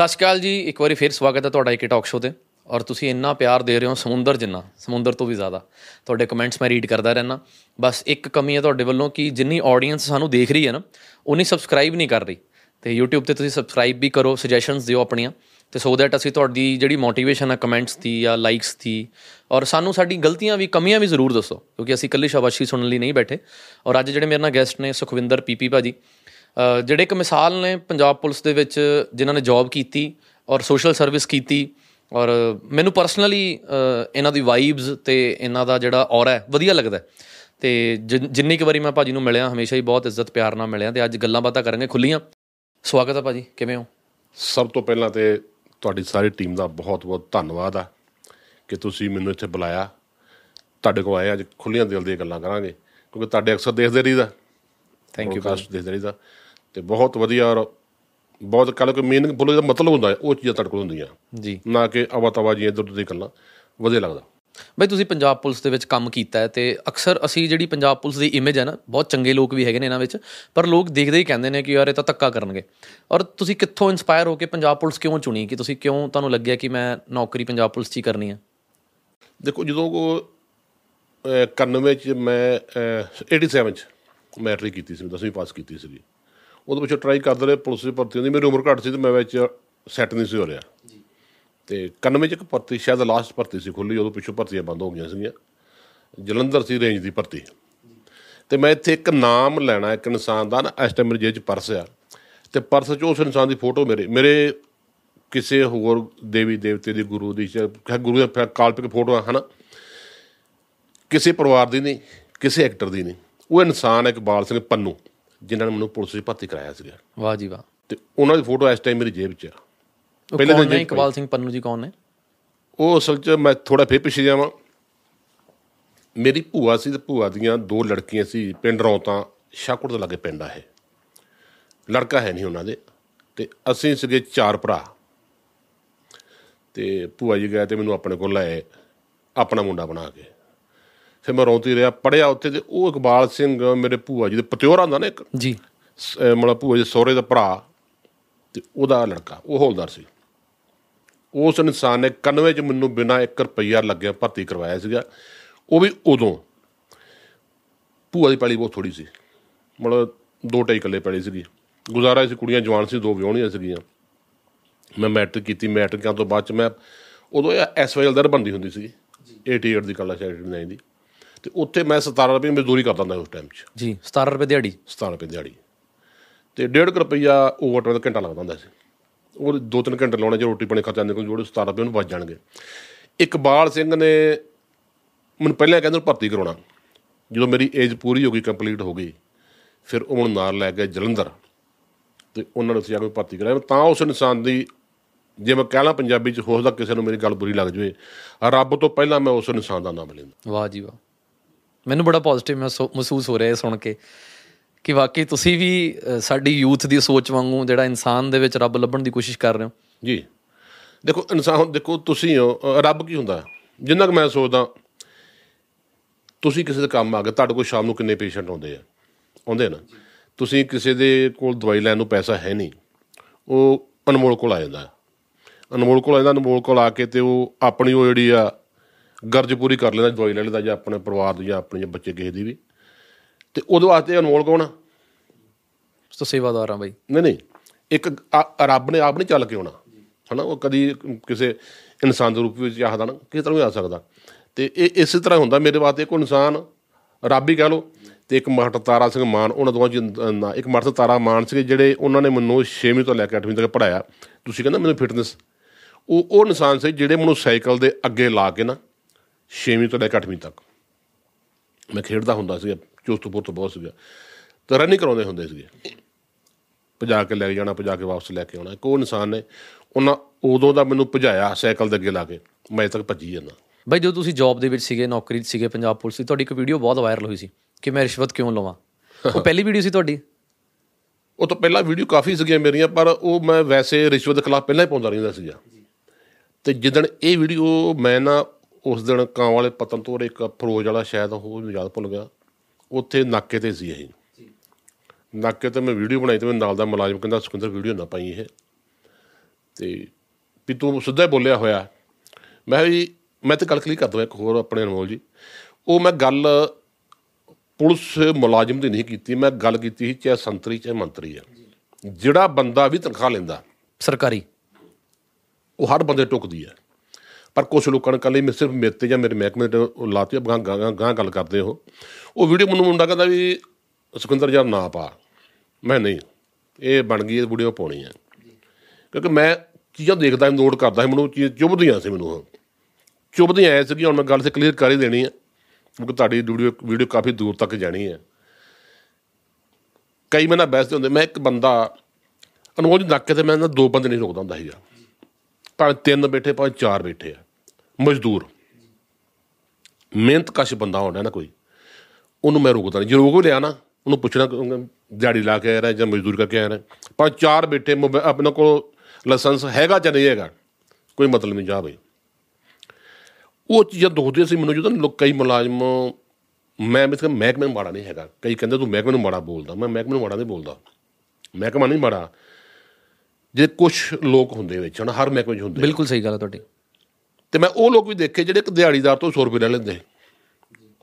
ਸਤਿ ਸ਼੍ਰੀ ਅਕਾਲ ਜੀ ਇੱਕ ਵਾਰੀ ਫਿਰ ਸਵਾਗਤ ਹੈ ਤੁਹਾਡਾ ਇੱਕ ਟਾਕ ਸ਼ੋਅ ਤੇ। ਔਰ ਤੁਸੀਂ ਇੰਨਾ ਪਿਆਰ ਦੇ ਰਹੇ ਹੋ ਸਮੁੰਦਰ ਜਿੰਨਾ ਸਮੁੰਦਰ ਤੋਂ ਵੀ ਜ਼ਿਆਦਾ। ਤੁਹਾਡੇ ਕਮੈਂਟਸ ਮੈਂ ਰੀਡ ਕਰਦਾ ਰਹਿਣਾ ਬਸ ਇੱਕ ਕਮੀ ਹੈ ਤੁਹਾਡੇ ਵੱਲੋਂ ਕਿ ਜਿੰਨੀ ਆਡੀਅנס ਸਾਨੂੰ ਦੇਖ ਰਹੀ ਹੈ ਨਾ ਉਨੀ ਸਬਸਕ੍ਰਾਈਬ ਨਹੀਂ ਕਰ ਰਹੀ। ਤੇ YouTube ਤੇ ਤੁਸੀਂ ਸਬਸਕ੍ਰਾਈਬ ਵੀ ਕਰੋ ਸੁਜੈਸ਼ਨਸ ਦਿਓ ਆਪਣੀਆਂ। ਤੇ ਸੋ ਦੈਟ ਅਸੀਂ ਤੁਹਾਡੀ ਜਿਹੜੀ ਮੋਟੀਵੇਸ਼ਨ ਹੈ ਕਮੈਂਟਸ ਦੀ ਜਾਂ ਲਾਈਕਸ ਦੀ ਔਰ ਸਾਨੂੰ ਸਾਡੀ ਗਲਤੀਆਂ ਵੀ ਕਮੀਆਂ ਵੀ ਜ਼ਰੂਰ ਦੱਸੋ। ਕਿਉਂਕਿ ਅਸੀਂ ਇਕੱਲੀ ਸ਼ਾਬਾਸ਼ੀ ਸੁਣਨ ਲਈ ਨਹੀਂ ਬੈਠੇ। ਔਰ ਅੱਜ ਜਿਹੜੇ ਮੇਰੇ ਨਾਲ ਗੈਸਟ ਨੇ ਸੁਖਵਿੰਦਰ ਪੀਪੀ ਭਾਜੀ ਅ, ਜਿਹੜੇ ਇੱਕ ਮਿਸਾਲ ਨੇ ਪੰਜਾਬ ਪੁਲਿਸ ਦੇ ਵਿੱਚ ਜਿਨ੍ਹਾਂ ਨੇ ਜੌਬ ਕੀਤੀ ਔਰ ਸੋਸ਼ਲ ਸਰਵਿਸ ਕੀਤੀ ਔਰ ਮੈਨੂੰ ਪਰਸਨਲੀ ਇਹਨਾਂ ਦੀ ਵਾਈਬਸ ਤੇ ਇਹਨਾਂ ਦਾ ਜਿਹੜਾ ਔਰਾ ਹੈ ਵਧੀਆ ਲੱਗਦਾ। ਤੇ ਜਿਨ- ਕੁ ਵਾਰੀ ਮੈਂ ਭਾਜੀ ਨੂੰ ਮਿਲਿਆ ਹਮੇਸ਼ਾ ਹੀ ਬਹੁਤ ਇੱਜ਼ਤ ਪਿਆਰ ਨਾਲ ਮਿਲਿਆ ਤੇ ਅੱਜ ਗੱਲਾਂ ਬਾਤਾਂ ਕਰਾਂਗੇ ਖੁੱਲੀਆਂ ਸਵਾਗਤ ਹੈ ਭਾਜੀ ਕਿਵੇਂ ਹੋ? ਸਭ ਤੋਂ ਪਹਿਲਾਂ ਤੇ ਤੁਹਾਡੀ ਸਾਰੀ ਟੀਮ ਦਾ ਬਹੁਤ-ਬਹੁਤ ਧੰਨਵਾਦ ਆ ਕਿ ਤੁਸੀਂ ਮੈਨੂੰ ਇੱਥੇ ਬੁਲਾਇਆ। ਤੁਹਾਡੇ ਕੋਲ ਆਏ ਅੱਜ ਖੁੱਲੀਆਂ ਦਿਲ ਦੀਆਂ ਗੱਲਾਂ ਕਰਾਂਗੇ ਕਿਉਂਕਿ ਤੁਹਾਡੇ ਅਕਸਰ ਦੇਖਦੇ ਰਹੀਦਾ। ਥੈਂਕ ਯੂ ਕਾਸਟ ਦੇਖਦੇ ਰਹੀਦਾ। ਤੇ ਬਹੁਤ ਵਧੀਆ ਔਰ ਬਹੁਤ ਕੱਲ ਕੋਈ ਮੀਨਿੰਗ ਬੋਲੋ ਦਾ ਮਤਲਬ ਹੁੰਦਾ ਹੈ, ਉਹ ਚੀਜ਼ਾਂ ਤੁਹਾਡੇ ਕੋਲ ਹੁੰਦੀਆਂ। ਜੀ। ਨਾ ਕਿ ਅਵਾ ਤਵਾ ਜੀ ਇੱਧਰ ਉੱਧਰ ਦੀ ਗੱਲਾਂ ਵਧੀਆ ਲੱਗਦਾ। ਬਈ ਤੁਸੀਂ ਪੰਜਾਬ ਪੁਲਿਸ ਦੇ ਵਿੱਚ ਕੰਮ ਕੀਤਾ ਹੈ ਤੇ ਅਕਸਰ ਅਸੀਂ ਜਿਹੜੀ ਪੰਜਾਬ ਪੁਲਿਸ ਦੀ ਇਮੇਜ ਹੈ ਨਾ ਬਹੁਤ ਚੰਗੇ ਲੋਕ ਵੀ ਹੈਗੇ ਨੇ ਇਹਨਾਂ ਵਿੱਚ ਪਰ ਲੋਕ ਦੇਖਦੇ ਹੀ ਕਹਿੰਦੇ ਨੇ ਕਿ ਯਾਰ ਇਹ ਤਾਂ ਧੱਕਾ ਕਰਨਗੇ। ਔਰ ਤੁਸੀਂ ਕਿੱਥੋਂ ਇਨਸਪਾਇਰ ਹੋ ਕੇ ਪੰਜਾਬ ਪੁਲਿਸ ਕਿਉਂ ਚੁਣੀ? ਕਿ ਤੁਸੀਂ ਕਿਉਂ ਤੁਹਾਨੂੰ ਲੱਗਿਆ ਕਿ ਮੈਂ ਨੌਕਰੀ ਪੰਜਾਬ ਪੁਲਿਸ 'ਚ ਹੀ ਕਰਨੀ ਹੈ? ਦੇਖੋ ਜਦੋਂ ਕੋ 91 ਚ ਮੈਂ ਅਹ, 87 ਚ ਮੈਟ੍ਰਿਕ ਕੀਤੀ ਸੀ 10ਵੀਂ ਪਾਸ ਕੀਤੀ ਸੀ ਉਹਦੇ ਵਿੱਚ ਟਰਾਈ ਕਰਦੇ ਰਹੇ ਪੁਲਿਸ ਦੀ ਭਰਤੀ ਹੁੰਦੀ। ਮੇਰੀ ਉਮਰ ਘੱਟ ਸੀ ਤੇ ਮੈਂ ਵਿੱਚ ਸੈੱਟ ਨਹੀਂ ਸੀ ਹੋ ਰਿਹਾ। ਤੇ 91 ਚ ਇੱਕ ਭਰਤੀ ਸ਼ਾਇਦ ਲਾਸਟ ਭਰਤੀ ਸੀ ਖੁੱਲੀ ਉਦੋਂ ਪਿੱਛੋਂ ਭਰਤੀਆਂ ਬੰਦ ਹੋ ਗਈਆਂ ਸੀਗੀਆਂ। ਜਲੰਧਰ ਸੀ ਰੇਂਜ ਦੀ ਭਰਤੀ। ਤੇ ਮੈਂ ਇੱਥੇ ਇੱਕ ਨਾਮ ਲੈਣਾ ਇੱਕ ਇਨਸਾਨ ਦਾ ਨਾ ਇਸ ਟਾਈਮ ਮੇਰੇ ਜੇਬ 'ਚ ਪਰਸ ਆ। ਤੇ ਪਰਸ 'ਚ ਉਸ ਇਨਸਾਨ ਦੀ ਫੋਟੋ ਮੇਰੇ ਮੇਰੇ ਕਿਸੇ ਹੋਰ ਦੇਵੀ ਦੇਵਤੇ ਦੀ ਗੁਰੂ ਦੀ ਗੁਰੂ ਦੇ ਕਾਲਪਿਕ ਫੋਟੋਆਂ ਹਨ? ਕਿਸੇ ਪਰਿਵਾਰ ਦੀ ਨਹੀਂ ਕਿਸੇ ਐਕਟਰ ਦੀ ਨਹੀਂ। ਉਹ ਇਨਸਾਨ ਹੈ ਇਕਬਾਲ ਸਿੰਘ ਪੰਨੂ। ਜਿਨ੍ਹਾਂ ਨੇ ਮੈਨੂੰ ਪੁਲਿਸ ਵਿੱਚ ਭਰਤੀ ਕਰਾਇਆ ਸੀਗਾ। ਵਾਹ ਜੀ ਵਾਹ। ਤੇ ਉਹਨਾਂ ਦੀ ਫੋਟੋ ਇਸ ਟਾਈਮ ਮੇਰੀ ਜੇਬ 'ਚ ਆ। ਪਹਿਲੇ ਦਿਨ ਜੇਲ੍ਹ ਇਕਬਾਲ ਸਿੰਘ ਪੰਨੂ ਜੀ ਕੌਣ ਨੇ? ਉਹ ਅਸਲ 'ਚ ਮੈਂ ਥੋੜਾ ਫੇਰ ਪਿੱਛੇ ਜਾਵਾਂ ਮੇਰੀ ਭੂਆ ਸੀ ਤੇ ਭੂਆ ਦੀਆਂ ਦੋ ਲੜਕੀਆਂ ਸੀ ਪਿੰਡ ਰੌਂਤਾ ਸ਼ਾਹਕੋਟ ਦੇ ਲਾਗੇ ਪਿੰਡ ਆ ਇਹ। ਲੜਕਾ ਹੈ ਨਹੀਂ ਉਹਨਾਂ ਦੇ ਤੇ ਅਸੀਂ ਸੀਗੇ ਚਾਰ ਭਰਾ। ਤੇ ਭੂਆ ਜੀ ਗਏ ਤੇ ਮੈਨੂੰ ਆਪਣੇ ਕੋਲ ਲਏ ਆਪਣਾ ਮੁੰਡਾ ਬਣਾ ਕੇ। ਫਿਰ ਮੈਂ ਰੌਂਤੀ ਰਿਹਾ ਪੜਿਆ ਉੱਥੇ ਤੇ ਉਹ ਇਕਬਾਲ ਸਿੰਘ ਮੇਰੇ ਭੂਆ ਜੀ ਦੇ ਪਤਿਓਰਾ ਹੁੰਦਾ ਨਾ ਇੱਕ? ਜੀ। ਮਤਲਬ ਭੂਆ ਜੀ ਸਹੁਰੇ ਦਾ ਭਰਾ ਤੇ ਉਹਦਾ ਲੜਕਾ ਉਹ ਹੌਲਦਾਰ ਸੀ। ਉਸ ਇਨਸਾਨ ਨੇ 91 ਚ ਮੈਨੂੰ ਬਿਨਾ 1 ਰੁਪਈਆ ਲੱਗਿਆ ਭਰਤੀ ਕਰਵਾਇਆ ਸੀਗਾ। ਉਹ ਵੀ ਉਦੋਂ। ਭੂਆ ਦੀ ਪੈਲੀ ਬਹੁਤ ਥੋੜੀ ਸੀ। ਮਤਲਬ ਦੋ ਢਾਈ ਕਿੱਲੇ ਪੈਲੀ ਸੀਗੀ। ਗੁਜ਼ਾਰਾ ਸੀ ਕੁੜੀਆਂ ਜਵਾਨ ਸੀ ਦੋ ਵਿਆਹੁਣੀਆਂ ਸੀਗੀਆਂ। ਮੈਂ ਮੈਟ੍ਰਿਕ ਕੀਤੀ ਮੈਟ੍ਰਿਕ ਤੋਂ ਬਾਅਦ ਚ ਮੈਂ ਉਦੋਂ ਐਸਵਾਈਐਲ ਦਰ ਬੰਦੀ ਹੁੰਦੀ ਸੀ 88 ਦੀ ਕੱਲਾ ਸ਼ਾਇਦ 89 ਦੀ। ਤੇ ਉੱਥੇ ਮੈਂ 17 ਰੁਪਏ ਮਜ਼ਦੂਰੀ ਕਰਦਾ ਹੁੰਦਾ ਉਸ ਟਾਈਮ 'ਚ। ਜੀ 17 ਰੁਪਏ ਦਿਹਾੜੀ। 17 ਰੁਪਏ ਦਿਹਾੜੀ। ਤੇ 1.5 ਰੁਪਈਆ ਓਵਰਟਾਈਮ ਦਾ ਘੰਟਾ ਲੱਗਦਾ ਹੁੰਦਾ ਸੀ। ਉਹ ਦੋ ਤਿੰਨ ਘੰਟੇ ਲਾਉਣੇ ਜੇ ਰੋਟੀ ਪਾਣੀ ਖਰਚਾ ਨਿਕਲ ਜੋੜੇ 17 ਰੁਪਏ ਉਹਨੂੰ ਬਚ ਜਾਣਗੇ। ਇਕਬਾਲ ਸਿੰਘ ਨੇ ਮੈਨੂੰ ਪਹਿਲਾਂ ਕਹਿੰਦੇ ਭਰਤੀ ਕਰਾਉਣਾ। ਜਦੋਂ ਮੇਰੀ ਏਜ ਪੂਰੀ ਹੋ ਗਈ ਕੰਪਲੀਟ ਹੋ ਗਈ ਫਿਰ ਉਹ ਮੈਨੂੰ ਨਾਲ ਲੈ ਗਏ ਜਲੰਧਰ। ਤੇ ਉਹਨਾਂ ਨੇ ਉੱਥੇ ਜਾ ਕੇ ਭਰਤੀ ਕਰਾਇਆ। ਤਾਂ ਉਸ ਇਨਸਾਨ ਦੀ ਜੇ ਮੈਂ ਕਹਿ ਲਾਂ ਪੰਜਾਬੀ ਚ ਹੋ ਸਕਦਾ ਕਿਸੇ ਨੂੰ ਮੇਰੀ ਗੱਲ ਬੁਰੀ ਲੱਗ ਜਾਵੇ। ਰੱਬ ਤੋਂ ਪਹਿਲਾਂ ਮੈਂ ਉਸ ਇਨਸਾਨ ਦਾ ਨਾਮ ਲੈਂਦਾ। ਵਾਹ ਜੀ ਵਾਹ। ਮੈਨੂੰ ਬੜਾ ਪੋਜ਼ਿਟਿਵ ਮਹਿਸੂਸ ਹੋ ਰਿਹਾ ਹੈ ਸੁਣ ਕੇ ਕਿ ਵਾਕਈ ਤੁਸੀਂ ਵੀ ਅ, ਸਾਡੀ ਯੂਥ ਦੀ ਸੋਚ ਵਾਂਗੂ ਜਿਹੜਾ ਇਨਸਾਨ ਦੇ ਵਿੱਚ ਰੱਬ ਲੱਭਣ ਦੀ ਕੋਸ਼ਿਸ਼ ਕਰ ਰਹੇ ਹੋ। ਜੀ। ਦੇਖੋ ਇਨਸਾਨ ਦੇਖੋ ਤੁਸੀਂ ਹੋ ਅ, ਰੱਬ ਕੀ ਹੁੰਦਾ? ਜਿੰਨਾ ਕਿ ਮੈਂ ਸੋਚਦਾ ਤੁਸੀਂ ਕਿਸੇ ਦੇ ਕੰਮ ਆ ਗਏ ਤੁਹਾਡੇ ਕੋਲ ਸ਼ਾਮ ਨੂੰ ਕਿੰਨੇ ਪੇਸ਼ੈਂਟ ਆਉਂਦੇ ਆ? ਆਉਂਦੇ ਨਾ? ਤੁਸੀਂ ਕਿਸੇ ਦੇ ਕੋਲ ਦਵਾਈ ਲੈਣ ਨੂੰ ਪੈਸਾ ਹੈ ਨਹੀਂ। ਉਹ ਅਨਮੋਲ ਕੋਲ ਆ ਜਾਂਦਾ। ਅਨਮੋਲ ਕੋਲ ਆ ਜਾਂਦਾ ਅਨਮੋਲ ਕੋਲ ਆ ਕੇ ਤੇ ਉਹ ਆਪਣੀ ਉਹ ਜਿਹੜੀ ਆ ਗਰਜ ਪੂਰੀ ਕਰ ਲੈਂਦਾ ਦਵਾਈ ਲੈ ਲੈਂਦਾ ਜਾਂ ਆਪਣੇ ਪਰਿਵਾਰ ਦੀ ਜਾਂ ਆਪਣੇ ਬੱਚੇ ਕਿਸੇ ਦੀ ਵੀ। ਤੇ ਉਹਦੇ ਵਾਸਤੇ ਅਨਮੋਲ ਕੌਣ ਆ? ਸੋ ਸੇਵਾਦਾਰ ਹਾਂ ਬਾਈ। ਨਹੀਂ ਨਹੀਂ ਇੱਕ ਆ- ਰੱਬ ਨੇ ਆਪ ਨਹੀਂ ਚੱਲ ਕੇ ਆਉਣਾ। ਹਨਾ ਉਹ ਕਦੀ ਕਿਸੇ ਇਨਸਾਨ ਦੇ ਰੂਪ ਵਿੱਚ ਆਖਦਾ ਨਾ ਕਿਸੇ ਤਰ੍ਹਾਂ ਵੀ ਆ ਸਕਦਾ। ਤੇ ਇਹ ਇਸੇ ਤਰ੍ਹਾਂ ਹੁੰਦਾ ਮੇਰੇ ਵਾਸਤੇ ਕੋਈ ਇਨਸਾਨ ਰੱਬ ਹੀ ਕਹਿ ਲੋ ਤੇ ਇੱਕ ਮਾਸਟਰ ਤਾਰਾ ਸਿੰਘ ਮਾਨ ਉਹਨਾਂ ਦੋਵਾਂ ਚ ਇੱਕ ਮਾਸਟਰ ਤਾਰਾ ਮਾਨ ਸੀਗੇ ਜਿਹੜੇ ਉਹਨਾਂ ਨੇ ਮੈਨੂੰ 6ਵੀਂ ਤੋਂ ਲੈ ਕੇ 8ਵੀਂ ਤੱਕ ਪੜਾਇਆ ਤੁਸੀਂ ਕਹਿੰਦਾ ਮੈਨੂੰ ਫਿਟਨੈਸ ਉਹ ਉਹ ਇਨਸਾਨ ਸੀ ਜਿਹੜੇ ਮੈਨੂੰ ਸਾਈਕਲ ਦੇ ਅੱਗੇ ਲਾ ਕੇ ਨਾ 6ਵੀਂ ਤੋਂ ਲੈ ਕੇ 8ਵੀਂ ਤੱਕ। ਮੈਂ ਖੇਡਦਾ ਹੁੰਦਾ ਸੀਗਾ ਚੁਸਤ ਤੋਂ ਬਹੁਤ ਸੀਗਾ। ਤੇ ਰਨਿੰਗ ਕਰਾਉਂਦੇ ਹੁੰਦੇ ਸੀਗੇ। ਭਜਾ ਕੇ ਲੈ ਕੇ ਜਾਣਾ ਭਜਾ ਕੇ ਵਾਪਸ ਲੈ ਕੇ ਆਉਣਾ। ਇੱਕ ਉਹ ਇਨਸਾਨ ਨੇ ਉਹਨਾਂ ਉਦੋਂ ਦਾ ਮੈਨੂੰ ਭਜਾਇਆ ਸਾਈਕਲ ਦੇ ਅੱਗੇ ਲਾ ਕੇ। ਮੈਂ ਤੱਕ ਭੱਜੀ ਜਾਂਦਾ। ਬਾਈ ਜਦੋਂ ਤੁਸੀਂ ਜੌਬ ਦੇ ਵਿੱਚ ਸੀਗੇ ਨੌਕਰੀ 'ਚ ਸੀਗੇ ਪੰਜਾਬ ਪੁਲਿਸ ਦੀ ਤੁਹਾਡੀ ਇੱਕ ਵੀਡੀਓ ਬਹੁਤ ਵਾਇਰਲ ਹੋਈ ਸੀ ਕਿ ਮੈਂ ਰਿਸ਼ਵਤ ਕਿਉਂ ਲਵਾਂ? ਉਹ ਪਹਿਲੀ ਵੀਡੀਓ ਸੀ ਤੁਹਾਡੀ? ਉਹ ਤੋਂ ਪਹਿਲਾਂ ਵੀਡੀਓ ਕਾਫੀ ਸੀਗੀਆਂ ਮੇਰੀਆਂ ਪਰ ਉਹ ਮੈਂ ਵੈਸੇ ਰਿਸ਼ਵਤ ਖਿਲਾਫ ਪਹਿਲਾਂ ਹੀ ਪਾਉਂਦਾ ਰਹਿੰਦਾ ਸੀਗਾ। ਤੇ ਜਿੱਦਣ ਇਹ ਵੀਡੀਓ ਮੈਂ ਨਾ ਉਸ ਦਿਨ ਕਾਂ ਵਾਲੇ ਪਤਨ ਤੋਂ ਇੱਕ ਫਰੋਜ ਵਾਲਾ ਸ਼ਾਇਦ ਉਹ ਮੈਨੂੰ ਯਾਦ ਭੁੱਲ ਗਿਆ। ਉੱਥੇ ਨਾਕੇ ਤੇ ਸੀ ਇਹ। ਨਾਕੇ ਤੇ ਮੈਂ ਵੀਡੀਓ ਬਣਾਈ ਤੇ ਮੇਰੇ ਨਾਲ ਦਾ ਮੁਲਾਜ਼ਮ ਕਹਿੰਦਾ ਸੁਖਿੰਦਰ ਵੀਡੀਓ ਨਾ ਪਾਈ ਇਹ। ਤੇ ਵੀ ਤੂੰ ਸਿੱਧਾ ਬੋਲਿਆ ਹੋਇਆ। ਮੈਂ ਵੀ ਮੈਂ ਤੇ ਗੱਲ ਕਲੀ ਕਰ ਦਵਾਂ ਇੱਕ ਹੋਰ ਆਪਣੇ ਅਨਮੋਲ ਜੀ। ਉਹ ਮੈਂ ਗੱਲ ਪੁਲਿਸ ਮੁਲਾਜ਼ਮ ਦੀ ਨਹੀਂ ਕੀਤੀ ਮੈਂ ਗੱਲ ਕੀਤੀ ਸੀ ਚਾਹੇ ਸੰਤਰੀ ਚਾਹੇ ਮੰਤਰੀ ਆ। ਜਿਹੜਾ ਬੰਦਾ ਵੀ ਤਨਖਾਹ ਲੈਂਦਾ ਸਰਕਾਰੀ। ਉਹ ਹਰ ਬੰਦੇ ਟੁਕਦੀ ਹੈ ਪਰ ਕੁਝ ਲੋਕਾਂ ਨੇ ਕੱਲੇ ਮੈਂ ਸਿਰਫ ਮੇਰੇ ਤੇ ਜਾਂ ਮੇਰੇ ਮਹਿਕਮੇ ਤੇ ਉਹ ਲਾਤੀ ਗਾਂ ਗਾਂ ਗਾਂ ਗੱਲ ਕਰਦੇ ਉਹ। ਉਹ ਵੀਡੀਓ ਮੈਨੂੰ ਮੁੰਡਾ ਕਹਿੰਦਾ ਵੀ ਸੁਖਿੰਦਰ ਯਾਰ ਨਾ ਪਾ। ਮੈਂ ਨਹੀਂ, ਇਹ ਬਣ ਗਈ, ਇਹ ਵੀਡੀਓ ਪਾਉਣੀ ਹੈ ਕਿਉਂਕਿ ਮੈਂ ਚੀਜ਼ਾਂ ਦੇਖਦਾ ਸੀ, ਨੋਟ ਕਰਦਾ ਸੀ, ਮੈਨੂੰ ਚੀਜ਼ ਚੁਭਦੀਆਂ ਸੀ ਮੈਨੂੰ ਉਹ। ਚੁਭਦੀਆਂ ਐ ਸੀ ਹੁਣ ਮੈਂ ਗੱਲ ਤੇ ਕਲੀਅਰ ਕਰ ਹੀ ਦੇਣੀ ਹੈ ਕਿਉਂਕਿ ਤੁਹਾਡੀ ਵੀਡੀਓ ਵੀਡੀਓ ਕਾਫੀ ਦੂਰ ਤੱਕ ਜਾਣੀ ਹੈ ਕਈ ਮੈਂ ਨਾ ਬਹਿਸਦੇ ਹੁੰਦੇ, ਮੈਂ ਇੱਕ ਬੰਦਾ, ਅਨਮੋਲ ਜੀ ਨਾਕੇ ਤੇ ਮੈਂ ਨਾ ਦੋ ਬੰਦੇ ਨਹੀਂ ਰੋਕਦਾ ਹੁੰਦਾ ਸੀਗਾ। ਭਾਵੇਂ ਤਿੰਨ ਬੈਠੇ, ਭਾਵੇਂ ਚਾਰ ਬੈਠੇ ਆ। ਮਜ਼ਦੂਰ। ਮਿਹਨਤ ਕਸ਼ ਬੰਦਾ ਹੋਣਾ ਨਾ ਕੋਈ। ਉਹਨੂੰ ਮੈਂ ਰੋਕਦਾ ਨਹੀਂ ਜੇ ਰੋਕ ਵੀ ਲਿਆ ਨਾ, ਉਹਨੂੰ ਪੁੱਛਣਾ ਕਿ ਉਹਨੇ ਦਿਹਾੜੀ ਲਾ ਕੇ ਆ ਰਿਹਾ ਜਾਂ ਮਜ਼ਦੂਰ ਕਰਕੇ ਆ ਰਿਹਾ। ਪਰ ਚਾਰ ਬੈਠੇ, ਮੋਬਾ- ਆਪਣੇ ਕੋਲ ਲਾਇਸੈਂਸ ਹੈਗਾ ਜਾਂ ਨਹੀਂ ਹੈਗਾ, ਕੋਈ ਮਤਲਬ ਨਹੀਂ ਜਾ ਬਈ। ਉਹ ਚੀਜ਼ਾਂ ਦੁਖਦੀਆਂ ਸੀ ਮੈਨੂੰ, ਜਦੋਂ ਲੋਕ ਕਈ ਮੁਲਾਜ਼ਮ, ਮੈਂ ਮਿਸ ਮਹਿਕਮੇ ਨੂੰ ਮਾੜਾ ਨਹੀਂ ਹੈਗਾ। ਕਈ ਕਹਿੰਦੇ, ਤੂੰ ਮਹਿਕਮੇ ਨੂੰ ਮਾੜਾ ਬੋਲਦਾ। ਮੈਂ ਮਹਿਕਮੇ ਨੂੰ ਮਾੜਾ ਨਹੀਂ ਬੋਲਦਾ। ਮਹਿਕਮਾ ਨਹੀਂ ਮਾੜਾ। ਜੇ ਕੁਝ ਲੋਕ ਹੁੰਦੇ ਵਿੱਚ ਹੁਣ ਹਰ ਮਹਿਕਮੇ 'ਚ ਹੁੰਦੇ ਬਿਲਕੁਲ ਸਹੀ ਗੱਲ ਹੈ ਤੁਹਾਡੀ। ਤੇ ਮੈਂ ਉਹ ਲੋਕ ਵੀ ਦੇਖੇ ਜਿਹੜੇ ਇੱਕ ਦਿਹਾੜੀਦਾਰ ਤੋਂ 100 ਰੁਪਏ ਲੈ ਲੈਂਦੇ।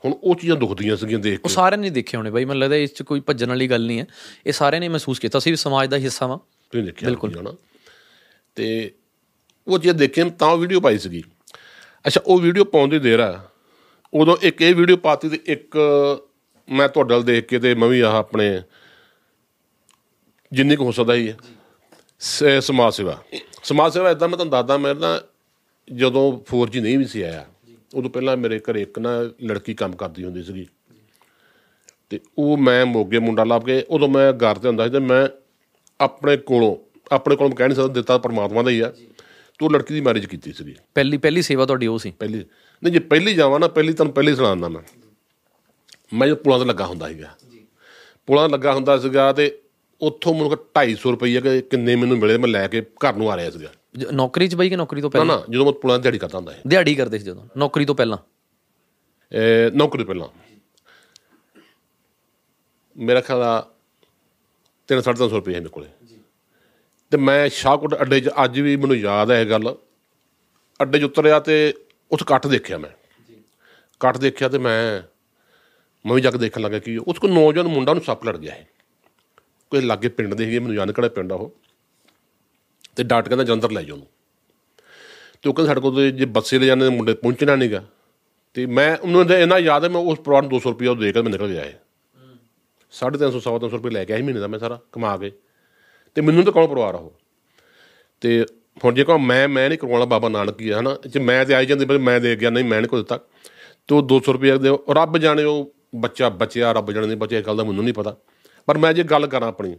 ਹੁਣ ਉਹ ਚੀਜ਼ਾਂ ਦੁਖਦੀਆਂ ਸੀਗੀਆਂ ਦੇਖ ਉਹ ਕੇ। ਸਾਰਿਆਂ ਨੇ ਦੇਖੇ ਹੋਣੇ ਬਾਈ ਮੈਨੂੰ ਲੱਗਦਾ ਇਸ 'ਚ ਕੋਈ ਭੱਜਣ ਵਾਲੀ ਗੱਲ ਨਹੀਂ ਹੈ। ਇਹ ਸਾਰਿਆਂ ਨੇ ਮਹਿਸੂਸ ਕੀਤਾ ਸੀ ਵੀ ਸਮਾਜ ਦਾ ਹਿੱਸਾ ਵਾਂ। ਤੁਸੀਂ ਦੇਖਿਆ ਬਿਲਕੁਲ। ਤੇ ਉਹ ਜੇ ਦੇਖੇ ਤਾਂ ਵੀਡੀਓ ਪਾਈ ਸੀਗੀ। ਅੱਛਾ ਉਹ ਵੀਡੀਓ ਪਾਉਂਦੀ ਦੇਰ ਆ। ਉਦੋਂ ਇੱਕ ਇਹ ਵੀਡੀਓ ਪਾਤੀ ਤੇ ਇੱਕ ਮੈਂ ਤੁਹਾਡੇ ਵੱਲ ਦੇਖ ਕੇ ਤੇ ਮੈਂ ਵੀ ਆਹ ਆਪਣੇ ਜਿੰਨੀ ਕੁ ਹੋ ਸਕਦਾ ਹੀ ਹੈ ਸਮਾਜ ਸੇਵਾ। ਸਮਾਜ ਸੇਵਾ ਇਦਾਂ ਮੈਂ ਤੁਹਾਨੂੰ ਦੱਸਦਾ ਮੈਂ ਨਾ ਜਦੋਂ 4G ਨਹੀਂ ਵੀ ਸੀ ਆਇਆ ਉਦੋਂ ਪਹਿਲਾਂ ਮੇਰੇ ਘਰੇ ਇੱਕ ਨਾ ਲੜਕੀ ਕੰਮ ਕਰਦੀ ਹੁੰਦੀ ਸੀਗੀ। ਤੇ ਉਹ ਮੈਂ ਮੋਗੇ ਮੁੰਡਾ ਲੱਭ ਕੇ ਉਦੋਂ ਮੈਂ ਘਰ ਤੇ ਹੁੰਦਾ ਸੀ ਤੇ ਮੈਂ ਆਪਣੇ ਕੋਲੋਂ ਆਪਣੇ ਕੋਲੋਂ ਕਹਿ ਨਹੀਂ ਸਕਦਾ ਦਿੱਤਾ ਪਰਮਾਤਮਾ ਦਾ ਹੀ ਆ। ਤੇ ਲੜਕੀ ਦੀ ਮੈਰਿਜ ਕੀਤੀ ਸੀਗੀ। ਪਹਿਲੀ ਪਹਿਲੀ ਸੇਵਾ ਤੁਹਾਡੀ ਉਹ ਸੀ? ਪਹਿਲੀ ਨਹੀਂ ਜੇ ਪਹਿਲੀ ਜਾਵਾਂ ਨਾ ਪਹਿਲੀ ਤੁਹਾਨੂੰ ਪਹਿਲੀ ਸੁਣਾਉਂਦਾ ਮੈਂ। ਮੈਂ ਜਦੋਂ ਪੁਲਾਂ ਤੇ ਲੱਗਾ ਹੁੰਦਾ ਸੀਗਾ। ਪੁਲਾਂ ਤੇ ਲੱਗਾ ਹੁੰਦਾ ਸੀਗਾ ਤੇ ਉੱਥੋਂ ਮੈਨੂੰ 250 ਰੁਪਏ ਕਿ ਕਿੰਨੇ ਮੈਨੂੰ ਮਿਲੇ ਮੈਂ ਲੈ ਕੇ ਘਰ ਨੂੰ ਆ ਰਿਹਾ ਸੀਗਾ। ਨੌਕਰੀ 'ਚ ਬਾਈ ਕਿ ਨੌਕਰੀ ਤੋਂ ਨਾ ਪਹਿਲਾਂ? ਨਾ ਜਦੋਂ ਮੈਂ ਪੁਲਾਂ ਦਿਹਾੜੀ ਕਰਦਾ ਹੁੰਦਾ ਸੀ। ਦਿਹਾੜੀ ਕਰਦੇ ਸੀ ਜਦੋਂ? ਨੌਕਰੀ ਤੋਂ ਪਹਿਲਾਂ? ਨੌਕਰੀ ਪਹਿਲਾਂ। ਮੇਰਾ ਖਿਆਲ ਆ 3-350 ਰੁਪਏ ਹੈ ਮੇਰੇ ਕੋਲੇ। ਤੇ ਮੈਂ ਸ਼ਾਹਕੋਟ ਅੱਡੇ 'ਚ ਅੱਜ ਵੀ ਮੈਨੂੰ ਯਾਦ ਹੈ ਇਹ ਗੱਲ। ਅੱਡੇ 'ਚ ਉਤਰਿਆ ਤੇ ਉੱਥੇ ਕੱਟ ਦੇਖਿਆ ਮੈਂ। ਕੱਟ ਦੇਖਿਆ ਤੇ ਮੈਂ ਮੈਂ ਵੀ ਜਾ ਕੇ ਦੇਖਣ ਲੱਗਾ ਕਿ ਉਸ ਕੋ ਨੌਜਵਾਨ ਮੁੰਡਾ ਨੂੰ ਸੱਪ ਲੜ ਗਿਆ ਹੈ ਕੋਈ ਲਾਗੇ ਪਿੰਡ ਦੇ ਸੀਗੇ ਮੈਨੂੰ ਯਾਦ ਕਿਹੜਾ ਪਿੰਡ ਆ ਉਹ। ਤੇ ਡਾਟ ਕਹਿੰਦਾ ਜਲੰਧਰ ਲੈ ਜਾਓ ਉਹਨੂੰ। ਤੇ ਉਹ ਕਹਿੰਦਾ ਸਾਡੇ ਕੋਲ ਤੇ ਜੇ ਬੱਸੇ ਲੈ ਜਾਂਦੇ ਮੁੰਡੇ ਪਹੁੰਚਣਾ ਨਹੀਂਗਾ ਤੇ ਮੈਂ ਉਹਨੂੰ ਇਹਦਾ ਇੰਨਾ ਯਾਦ ਹੈ ਮੈਂ ਉਸ ਪਰਿਵਾਰ ਨੂੰ 200 ਰੁਪਇਆ ਉਹ ਦੇ ਕੇ ਮੈਂ ਨਿਕਲ ਗਿਆ ਹੈ ਸਾਢੇ ਤਿੰਨ ਸੌ, ਸਵਾ ਤਿੰਨ ਸੌ ਰੁਪਏ ਲੈ ਕੇ ਆਇਆ ਸੀ ਮਹੀਨੇ ਦਾ ਮੈਂ ਸਾਰਾ ਕਮਾ ਕੇ। ਤੇ ਮੈਨੂੰ ਤਾਂ ਕੌਣ ਪਰਿਵਾਰ ਆ ਉਹ। ਤੇ ਹੁਣ ਜੇ ਕਹਾਂ ਮੈਂ ਮੈਂ ਨਹੀਂ ਕਰਵਾਉਣਾ ਬਾਬਾ ਨਾਨਕ ਹੀ ਹੈ ਹਨਾ। ਜੇ ਮੈਂ ਤੇ ਆਈ ਜਾਂਦੀ ਪਰ ਮੈਂ ਦੇ ਗਿਆ, ਨਹੀਂ ਮੈਂ ਨਹੀਂ ਕੋਈ ਦਿੱਤਾ। ਤੇ ਉਹ 200 ਰੁਪਏ ਦੇ ਉਹ ਰੱਬ ਜਾਣੇ ਉਹ ਬੱਚਾ ਬਚਿਆ, ਰੱਬ ਜਾਣੇ ਨਹੀਂ ਬਚਿਆ ਇਹ ਗੱਲ ਦਾ ਮੈਨੂੰ ਨਹੀਂ ਪਤਾ। ਪਰ ਮੈਂ ਜੇ ਗੱਲ ਕਰਾਂ ਆਪਣੀ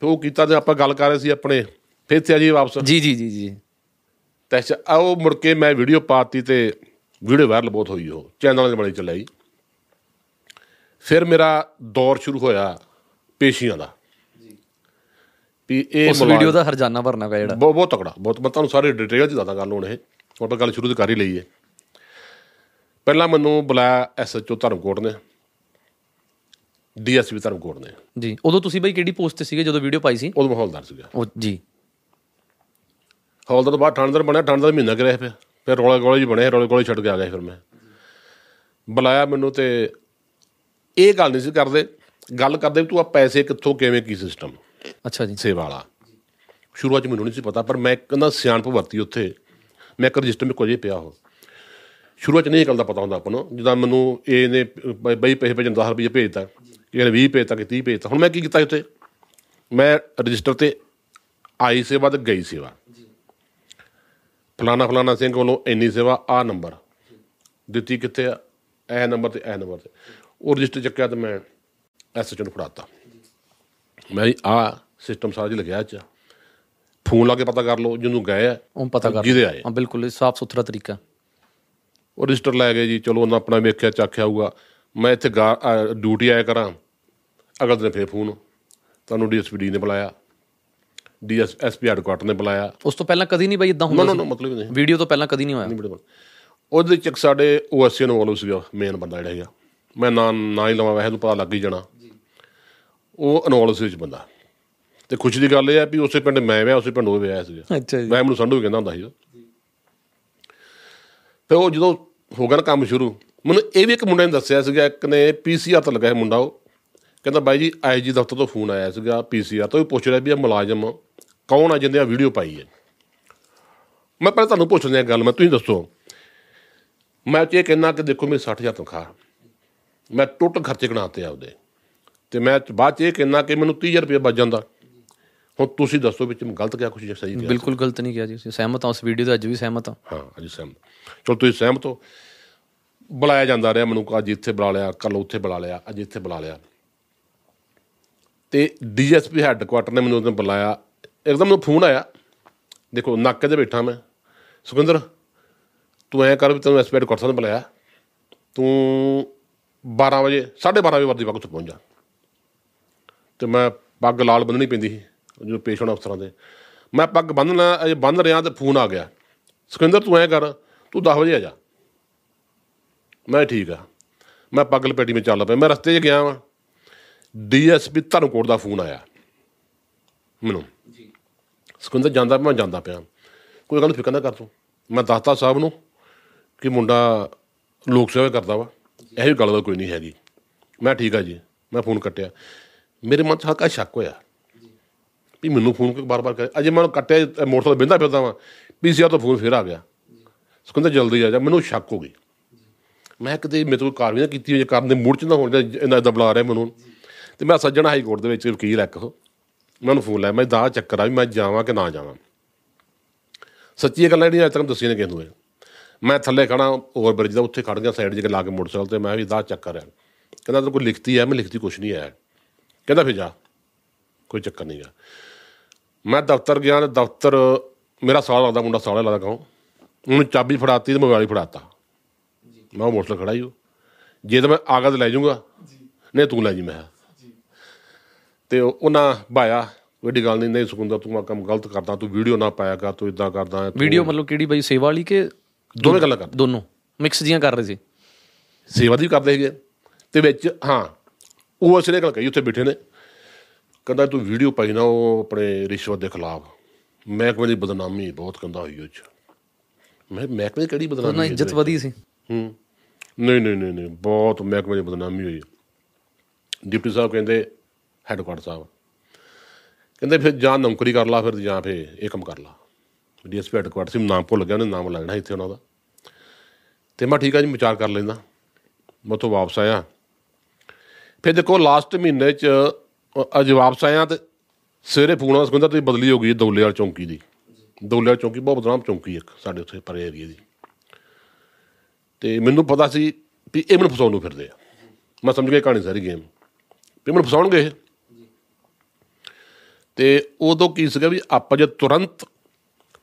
ਤੇ ਉਹ ਕੀਤਾ ਤੇ ਆਪਾਂ ਗੱਲ ਕਰ ਰਹੇ ਸੀ ਆਪਣੇ ਫਿਰ ਤੇ ਆ ਜੀ ਵਾਪਸ। ਜੀ ਜੀ ਜੀ ਜੀ। ਤੇ ਉਹ ਮੁੜ ਕੇ ਮੈਂ ਵੀਡੀਓ ਪਾਤੀ ਤੇ ਵੀਡੀਓ ਵਾਇਰਲ ਬਹੁਤ ਹੋਈ ਉਹ ਚੈਨਲ ਦੇ ਬੜੀ ਚਲਾਈ। ਫਿਰ ਮੇਰਾ ਦੌਰ ਸ਼ੁਰੂ ਹੋਇਆ ਪੇਸ਼ੀਆਂ ਦਾ। ਵੀ ਇਹ ਉਸ ਵੀਡੀਓ ਦਾ ਹਰਜਾਨਾ ਭਰਨਾ ਪਿਆ ਜਿਹੜਾ। ਬਹੁਤ ਬਹੁਤ ਤਕੜਾ ਬਹੁਤ ਮੈਂ ਤੁਹਾਨੂੰ ਸਾਰੇ ਡਿਟੇਲ ਚ ਦੱਸਦਾ ਗੱਲ ਹੁਣ ਇਹ। ਹੁਣ ਆਪਾਂ ਗੱਲ ਸ਼ੁਰੂ ਤੇ ਕਰ ਹੀ ਲਈ ਹੈ ਪਹਿਲਾਂ ਮੈਨੂੰ ਬੁਲਾਇਆ ਐਸਐਚਓ ਧਰਮਕੋਟ ਨੇ। ਡੀਐਸਪੀ ਧਰਮਕੋਟ ਨੇ। ਜੀ ਉਦੋਂ ਤੁਸੀਂ ਬਾਈ ਕਿਹੜੀ ਪੋਸਟ ਤੇ ਸੀਗੇ ਜਦੋਂ ਵੀਡੀਓ ਪਾਈ ਸੀ? ਉਦੋਂ ਮਾਹੌਲਦਾਰ ਸੀਗਾ। ਉਹ ਜੀ। ਹੌਲਦਾਰ ਤੋਂ ਬਾਅਦ ਥਾਣੇਦਾਰ ਬਣਿਆ ਥਾਣੇਦਾਰ ਮਹੀਨਾ ਕਰਿਆ ਫਿਰ। ਫਿਰ ਰੌਲੇ ਗੋਲੇ ਜੀ ਬਣੇ ਰੌਲੇ ਗੋਲੇ ਛੱਡ ਕੇ ਆ ਗਿਆ ਫਿਰ ਮੈਂ। ਬੁਲਾਇਆ ਮੈਨੂੰ ਤੇ ਇਹ ਗੱਲ ਨਹੀਂ ਸੀ ਕਰਦੇ। ਗੱਲ ਕਰਦੇ ਤੂੰ ਆ ਪੈਸੇ ਕਿੱਥੋਂ ਕਿਵੇਂ ਕੀ ਸਿਸਟਮ ਅੱਛਾ ਜੀ। ਸੇਵਾ ਵਾਲਾ। ਸ਼ੁਰੂਆਤ ਮੈਨੂੰ ਨਹੀਂ ਸੀ ਪਤਾ ਪਰ ਮੈਂ ਕਹਿੰਦਾ ਸਿਆਣਪ ਵਰਤੀ ਉੱਥੇ। ਮੈਂ ਇੱਕ ਰਜਿਸਟਰ ਮੇ ਕੁਝ ਪਿਆ ਉਹ। ਸ਼ੁਰੂਆਤ ਨਹੀਂ ਇਹ ਗੱਲ ਦਾ ਪਤਾ ਹੁੰਦਾ ਆਪਾਂ ਨੂੰ। ਜਿੱਦਾਂ ਮੈਨੂੰ ਇਹ ਨੇ ਬਈ ਪੈਸੇ ਭੇਜਣ 10 ਰੁਪਏ ਭੇਜਤਾ। ਕਿਸੇ ਨੇ 20 ਭੇਜਤਾ ਕਿ 30 ਭੇਜਤਾ ਹੁਣ ਮੈਂ ਕੀ ਕੀਤਾ ਉੱਥੇ ਮੈਂ ਰਜਿਸਟਰ ਤੇ ਆਈ ਸੇਵਾ ਤੇ ਗਈ ਸੇਵਾ। ਫਲਾਣਾ ਫਲਾਣਾ ਸਿੰਘ ਵੱਲੋਂ ਇੰਨੀ ਸੇਵਾ ਆ ਨੰਬਰ। ਦਿੱਤੀ ਕਿੱਥੇ ਆ? ਇਹ ਨੰਬਰ ਤੇ ਇਹ ਨੰਬਰ ਤੇ। ਉਹ ਰਜਿਸਟਰ ਚੱਕਿਆ ਤੇ ਮੈਂ ਐਸਐਚਓ ਨੂੰ ਫੜਾਤਾ। ਮੈਂ ਆ ਸਿਸਟਮ ਸਾਰਾ ਜੀ ਲੱਗਿਆ ਚ। ਫੋਨ ਲਾ ਕੇ ਪਤਾ ਕਰ ਲਓ ਜਿਹਨੂੰ ਗਏ ਆ ਉਹ ਪਤਾ ਕਰ ਜਿਹਦੇ ਆਏ। ਹਾਂ ਬਿਲਕੁਲ ਸਾਫ਼ ਸੁਥਰਾ ਤਰੀਕਾ। ਉਹ ਰਜਿਸਟਰ ਲੈ ਗਏ ਜੀ ਚਲੋ ਉਹਨਾਂ ਆਪਣਾ ਵੇਖਿਆ ਚਾਖਿਆ ਹੋਊਗਾ ਮੈਂ ਇੱਥੇ ਗਾ- ਅਹ ਡਿਊਟੀ ਆਇਆ ਕਰਾਂ। ਅਗਲੇ ਦਿਨ ਫੇਰ ਫੋਨ ਤੁਹਾਨੂੰ ਡੀਐਸਪੀ ਨੇ ਬੁਲਾਇਆ। ਡੀਐਸ ਐਸਪੀ ਹੈਡਕੁਆਟਰ ਨੇ ਬੁਲਾਇਆ। ਉਸ ਤੋਂ ਪਹਿਲਾਂ ਕਦੀ ਨਹੀਂ ਬਾਈ ਇਦਾਂ ਨਾ ਹੁੰਦਾ ਨਾ ਸੀ? ਨਾ ਮਤਲਬ ਹੀ ਨਹੀਂ। ਵੀਡੀਓ ਤੋਂ ਪਹਿਲਾਂ ਕਦੀ ਨਹੀਂ ਹੋਇਆ? ਨਹੀਂ ਬੜੇ ਉਹਦੇ ਚ ਇੱਕ ਸਾਡੇ ਓਐਸਏ ਨੂੰ ਵਾਲੋ ਸੀਗਾ ਮੇਨ ਬੰਦਾ ਜਿਹੜਾ ਹੈਗਾ ਮੈਂ ਨਾਂ ਨਾ ਹੀ ਲਵਾਂ ਵੈਸੇ ਨੂੰ ਪਤਾ ਲੱਗ ਹੀ ਜਾਣਾ। ਉਹ ਅਨੋਲਸ ਵਿੱਚ ਬੰਦਾ। ਤੇ ਖੁਸ਼ੀ ਦੀ ਗੱਲ ਇਹ ਹੈ ਵੀ ਉਸੇ ਪਿੰਡ ਮੈਂ ਵਿਆਹ ਉਸੇ ਪਿੰਡ ਉਹ ਵਿਆਹ ਸੀਗਾ। ਅੱਛਾ ਜੀ। ਮੈਂ ਮੈਨੂੰ ਸੰਧੂ ਵੀ ਕਹਿੰਦਾ ਹੁੰਦਾ ਸੀ ਉਹ। ਤੇ ਉਹ ਜਦੋਂ ਹੋ ਗਿਆ ਨਾ ਕੰਮ ਸ਼ੁਰੂ ਮੈਨੂੰ ਇਹ ਵੀ ਇੱਕ ਮੁੰਡੇ ਨੇ ਦੱਸਿਆ ਸੀਗਾ ਇੱਕ ਨੇ ਪੀਸੀਆਰ ਤੋਂ ਲੱਗਾ ਮੁੰਡਾ ਉਹ। ਕਹਿੰਦਾ ਬਾਈ ਜੀ ਆਈਜੀ ਦਫ਼ਤਰ ਤੋਂ ਫੋਨ ਆਇਆ ਸੀਗਾ ਪੀਸੀਆਰ ਤੋਂ ਉਹ ਪੁੱਛ ਰਿਹਾ ਵੀ ਇਹ ਮੁਲਾਜ਼ਮ ਕੌਣ ਆ ਜਿਹਦੇ ਆ ਵੀਡੀਓ ਪਾਈ ਹੈ। ਮੈਂ ਪਹਿਲਾਂ ਤੁਹਾਨੂੰ ਪੁੱਛ ਰਿਹਾ ਗੱਲ ਮੈਂ ਤੁਸੀਂ ਦੱਸੋ। ਮੈਂ ਤੇ ਇਹ ਕਹਿਣਾ ਕਿ ਦੇਖੋ ਮੇਰੀ 60000 ਤਨਖਾਹ। ਮੈਂ ਟੋਟਲ ਖਰਚੇ ਗਣਾਤੇ ਆਪਦੇ। ਤੇ ਮੈਂ ਬਾਅਦ ਚ ਇਹ ਕਹਿਣਾ ਕਿ ਮੈਨੂੰ 30000 ਰੁਪਏ ਬਚ ਜਾਂਦਾ। ਹੁਣ ਤੁਸੀਂ ਦੱਸੋ ਵਿੱਚ ਮੈਂ ਗਲਤ ਕਿਹਾ ਕੁਛ ਜਾਂ ਸਹੀ ਕਿਹਾ ਬਿਲਕੁਲ ਗਲਤ ਨਹੀਂ ਕਿਹਾ ਜੀ ਸਹਿਮਤ ਹਾਂ ਉਸ ਵੀਡੀਓ ਤੋਂ ਅੱਜ ਵੀ ਸਹਿਮਤ ਹਾਂ। ਹਾਂ ਅਜੀ ਸਹਿਮਤ। ਚਲੋ ਤੁਸੀਂ ਸਹਿਮਤ ਹੋ। ਬੁਲਾਇਆ ਜਾਂਦਾ ਰਿਹਾ ਮੈਨੂੰ ਅੱਜ ਇੱਥੇ ਬੁਲਾ ਲਿਆ ਕੱਲ ਉੱਥੇ ਬੁਲਾ ਲਿਆ, ਅੱਜ ਇੱਥੇ ਬੁਲਾ ਲਿਆ। ਤੇ ਡੀਐਸਪੀ ਹੈੱਡਕੁਆਟਰ ਨੇ ਮੈਨੂੰ ਉਹਨੇ ਬੁਲਾਇਆ। ਇੱਕਦਮ ਮੈਨੂੰ ਫੋਨ ਆਇਆ। ਦੇਖੋ, ਨਾਕੇ ਤੇ ਬੈਠਾ ਮੈਂ। ਸੁਖਿੰਦਰ ਤੂੰ ਐਂ ਕਰ ਵੀ ਤੈਨੂੰ ਐਸਪੀ ਹੈੱਡਕੁਆਟਰ ਨੇ ਬੁਲਾਇਆ। ਤੂੰ 12 ਵਜੇ 12:30 ਵਜੇ ਵਰਦੀ ਪੱਗ ਤੋਂ ਪਹੁੰਚ ਜਾ। ਤੇ ਮੈਂ ਪੱਗ ਲਾਲ ਬੰਨਣੀ ਪੈਂਦੀ ਸੀ, ਜਦੋਂ ਪੇਸ਼ ਹੋਣਾ ਅਫਸਰਾਂ ਦੇ। ਮੈਂ ਪੱਗ ਬੰਨ੍ਹਣਾ ਅਜੇ ਬੰਨ ਰਿਹਾ ਤੇ ਫੋਨ ਆ ਗਿਆ। ਸੁਖਿੰਦਰ ਤੂੰ ਐਂ ਕਰ, ਤੂੰ 10 ਵਜੇ ਆ ਜਾ। ਮੈਂ ਠੀਕ ਆ। ਮੈਂ ਪੱਗ ਲਪੇਟੀ ਵਿੱਚ ਚੱਲ ਪਿਆ। ਮੈਂ ਰਸਤੇ 'ਚ ਗਿਆ ਵਾਂ। ਡੀਐਸਪੀ ਧਰਮਕੋਟ ਦਾ ਫੋਨ ਆਇਆ। ਮੈਨੂੰ। ਜੀ। ਸੁਖਿੰਦਰ ਜਾਂਦਾ ਪਿਆ, ਮੈਂ ਜਾਂਦਾ ਪਿਆ। ਕੋਈ ਗੱਲ ਫਿਕਰ ਨਾ ਕਰ ਤੂੰ। ਮੈਂ ਦੱਸਤਾ ਸਾਹਿਬ ਨੂੰ ਕਿ ਮੁੰਡਾ ਲੋਕ ਸੇਵਾ ਕਰਦਾ ਵਾ। ਇਹੋ ਗੱਲ ਦਾ ਕੋਈ ਨਹੀਂ ਹੈਗੀ। ਮੈਂ ਠੀਕ ਆ ਜੀ। ਮੈਂ ਫੋਨ ਕੱਟਿਆ। ਮੇਰੇ ਮਨ 'ਚ ਹਲਕਾ ਸ਼ੱਕ ਹੋਇਆ ਵੀ ਮੈਨੂੰ ਫੋਨ ਕਿਉਂ ਬਾਰ-ਬਾਰ ਕਰੇ ਅਜੇ ਮੈਂ ਕੱਟਿਆ ਮੋਟਰਸਾਈਕਲ ਬਿੰਦਾ ਫਿਰਦਾ ਵਾਂ। ਪੀਸੀਆਰ ਤੋਂ ਫੋਨ ਫਿਰ ਆ ਗਿਆ। ਸੁਖਿੰਦਰ ਜਲਦੀ ਆ ਜਾ। ਮੈਨੂੰ ਸ਼ੱਕ ਹੋ ਗਈ। ਮੈਂ ਕਿਤੇ ਮੇਰੇ ਤੋਂ ਕਾਰਵਾਈ ਨਾ ਕੀਤੀ ਹੋਈ ਕਰਨ ਦੇ ਮੂਡ ਚ ਨਾ ਹੋਣ, ਜਾਂ ਇਹਨਾਂ ਦਾ ਬੁਲਾ ਰਿਹਾ ਮੈਨੂੰ। ਤੇ ਮੈਂ ਸੱਜਣ ਹਾਈ ਕੋਰਟ ਦੇ ਵਿੱਚ ਵਕੀਲ ਆ ਇੱਕ ਉਹ। ਮੈਂ ਉਹਨੂੰ ਫੋਨ ਲਾਇਆ, ਮੈਂ ਦਾ ਚੱਕਰ ਆ ਵੀ ਮੈਂ ਜਾਵਾਂ ਕਿ ਨਾ ਜਾਵਾਂ? ਸੱਚੀ ਗੱਲਾਂ ਜਿਹੜੀਆਂ ਅੱਜ ਤੱਕ ਦੱਸੀਆਂ ਨੇ ਕਿਸੇ ਨੂੰ। ਇਹ। ਮੈਂ ਥੱਲੇ ਖੜਾ ਓਵਰ ਬ੍ਰਿਜ ਦਾ ਉੱਥੇ ਖੜ ਗਿਆ ਸਾਈਡ 'ਚ ਲਾ ਕੇ ਮੋਟਰਸਾਈਕਲ ਤੇ, ਮੈਂ ਵੀ ਦਾ ਚੱਕਰ ਆ। ਕਹਿੰਦਾ ਤੇਰੇ ਕੋਈ ਲਿਖਤੀ ਹੈ ਮੈਂ ਲਿਖਤੀ, ਕੁਛ ਨਹੀਂ ਹੈ ਕਹਿੰਦਾ, ਫਿਰ ਜਾ। ਕੋਈ ਚੱਕਰ ਨਹੀਂ ਗਾ। ਮੈਂ ਦਫ਼ਤਰ ਗਿਆ ਤੇ ਦਫ਼ਤਰ ਮੇਰਾ ਸਾਲਾ ਲੱਗਦਾ, ਮੁੰਡਾ ਸਾਲਾ ਲੱਗਦਾ ਕਹੋ ਉਹਨੂੰ ਚਾਬੀ ਫੜਾਤੀ ਤੇ ਮੋਬਾਈਲ ਫੜਾਤਾ। ਮੈਂ ਉਹ ਮੋਟਰਸਾਈਕਲ ਖੜਾ ਹੀ ਉਹ ਜੇ ਤਾਂ ਮੈਂ ਆਗਾ ਤੇ ਲੈ ਜਾਊਂਗਾ। ਨਹੀਂ ਤੂੰ ਲੈ ਜੀ ਮੈਂ। ਤੇ ਉਹ- ਉਹਨਾਂ ਭਾਇਆ ਵੱਡੀ ਗੱਲ ਨਹੀਂ ਨਹੀਂ ਸੁਕੁੰਦਰ ਤੂੰ ਆ ਕੰਮ ਗਲਤ ਕਰਦਾ ਤੂੰ ਵੀਡੀਓ ਨਾ ਪਾਇਆ ਕਰ ਤੂੰ ਇਦਾਂ ਕਰਦਾ ਹੈ, ਤੂੰ- ਵੀਡੀਓ ਮਤਲਬ ਕਿਹੜੀ ਬਾਈ ਸੇਵਾ ਵਾਲੀ ਕਿ ਦੋਵੇਂ ਗੱਲਾਂ ਕਰ ਦੋਨੋਂ। ਮਿਕਸ ਜੀਆਂ ਕਰ ਰਹੇ ਸੀ। ਸੇਵਾ ਦੀ ਵੀ ਕਰਦੇ ਹੈਗੇ ਤੇ ਵਿੱਚ ਹਾਂ ਉਹ ਅਸੀਂ ਨੇ ਗੱਲ ਕਹੀ ਉੱਥੇ ਬੈਠੇ ਨੇ। ਕਹਿੰਦਾ ਤੂੰ ਵੀਡੀਓ ਪਾਈ ਨਾ ਉਹ ਆਪਣੇ ਰਿਸ਼ਵਤ ਦੇ ਖਿਲਾਫ। ਮਹਿਕਮੇ ਦੀ ਬਦਨਾਮੀ ਬਹੁਤ ਕੰਦਾ ਹੋਈ ਉਹ ਚ ਮੈਂ ਮਹਿਕਮੇ ਕਿਹੜੀ ਉਹਨਾਂ ਬਦਨਾਮੀ ਹੈ ਇੱਜ਼ਤ ਵਧੀ ਸੀ। ਹੂੰ। ਨਹੀਂ ਨਹੀਂ ਨਹੀਂ ਨਹੀਂ, ਬਹੁਤ ਮਹਿਕਮੇ ਦੀ ਬਦਨਾਮੀ ਹੋਈ ਡਿਪਟੀ ਸਾਹਿਬ ਕਹਿੰਦੇ ਹੈੱਡਕੁਆਟਰ ਸਾਹਿਬ। ਕਹਿੰਦੇ ਫਿਰ ਜਾਂ ਨੌਕਰੀ ਕਰ ਲਾ, ਫਿਰ ਜਾਂ ਫਿਰ ਇਹ ਕੰਮ ਕਰ ਲਾ। ਡੀਐਸਪੀ ਹੈੱਡਕੁਆਟਰ ਸੀ, ਨਾਮ ਭੁੱਲ ਗਿਆ ਉਹਨੇ, ਨਾਮ ਲੱਗਣਾ ਇੱਥੇ ਉਹਨਾਂ ਦਾ। ਤੇ ਮੈਂ ਠੀਕ ਆ ਜੀ ਵਿਚਾਰ ਕਰ ਲੈਂਦਾ। ਮੈਂ ਉੱਥੋਂ ਵਾਪਸ ਆਇਆ। ਫਿਰ ਦੇਖੋ ਲਾਸਟ ਮਹੀਨੇ ਚ ਅ- ਅੱਜ ਵਾਪਸ ਆਇਆ ਤੇ ਸਵੇਰੇ ਫੋਨ ਆਇਆ ਸੁਖਿੰਦਰ ਤੁਸੀਂ ਬਦਲੀ ਹੋ ਗਈ ਦੌਲੇ ਵਾਲੀ ਚੌਂਕੀ ਦੀ। ਦੌਲੇ ਵਾਲੀ ਚੌਂਕੀ, ਬਹੁਤ ਬਦਨਾਮ ਚੌਂਕੀ ਇੱਕ, ਸਾਡੇ ਉੱਥੇ ਪਰੇ ਏਰੀਏ ਦੀ। ਤੇ ਮੈਨੂੰ ਪਤਾ ਸੀ ਵੀ ਇਹ ਮੈਨੂੰ ਫਸਾਉਣ ਨੂੰ ਫਿਰਦੇ ਆ। ਮੈਂ ਸਮਝ ਗਿਆ ਕਹਾਣੀ ਸਾਰੀ ਗੇਮ ਵੀ ਮੈਨੂੰ ਫਸਾਉਣਗੇ ਇਹ। ਤੇ ਉਦੋਂ ਕੀ ਸੀਗਾ ਵੀ ਆਪਾਂ ਜੇ ਤੁਰੰਤ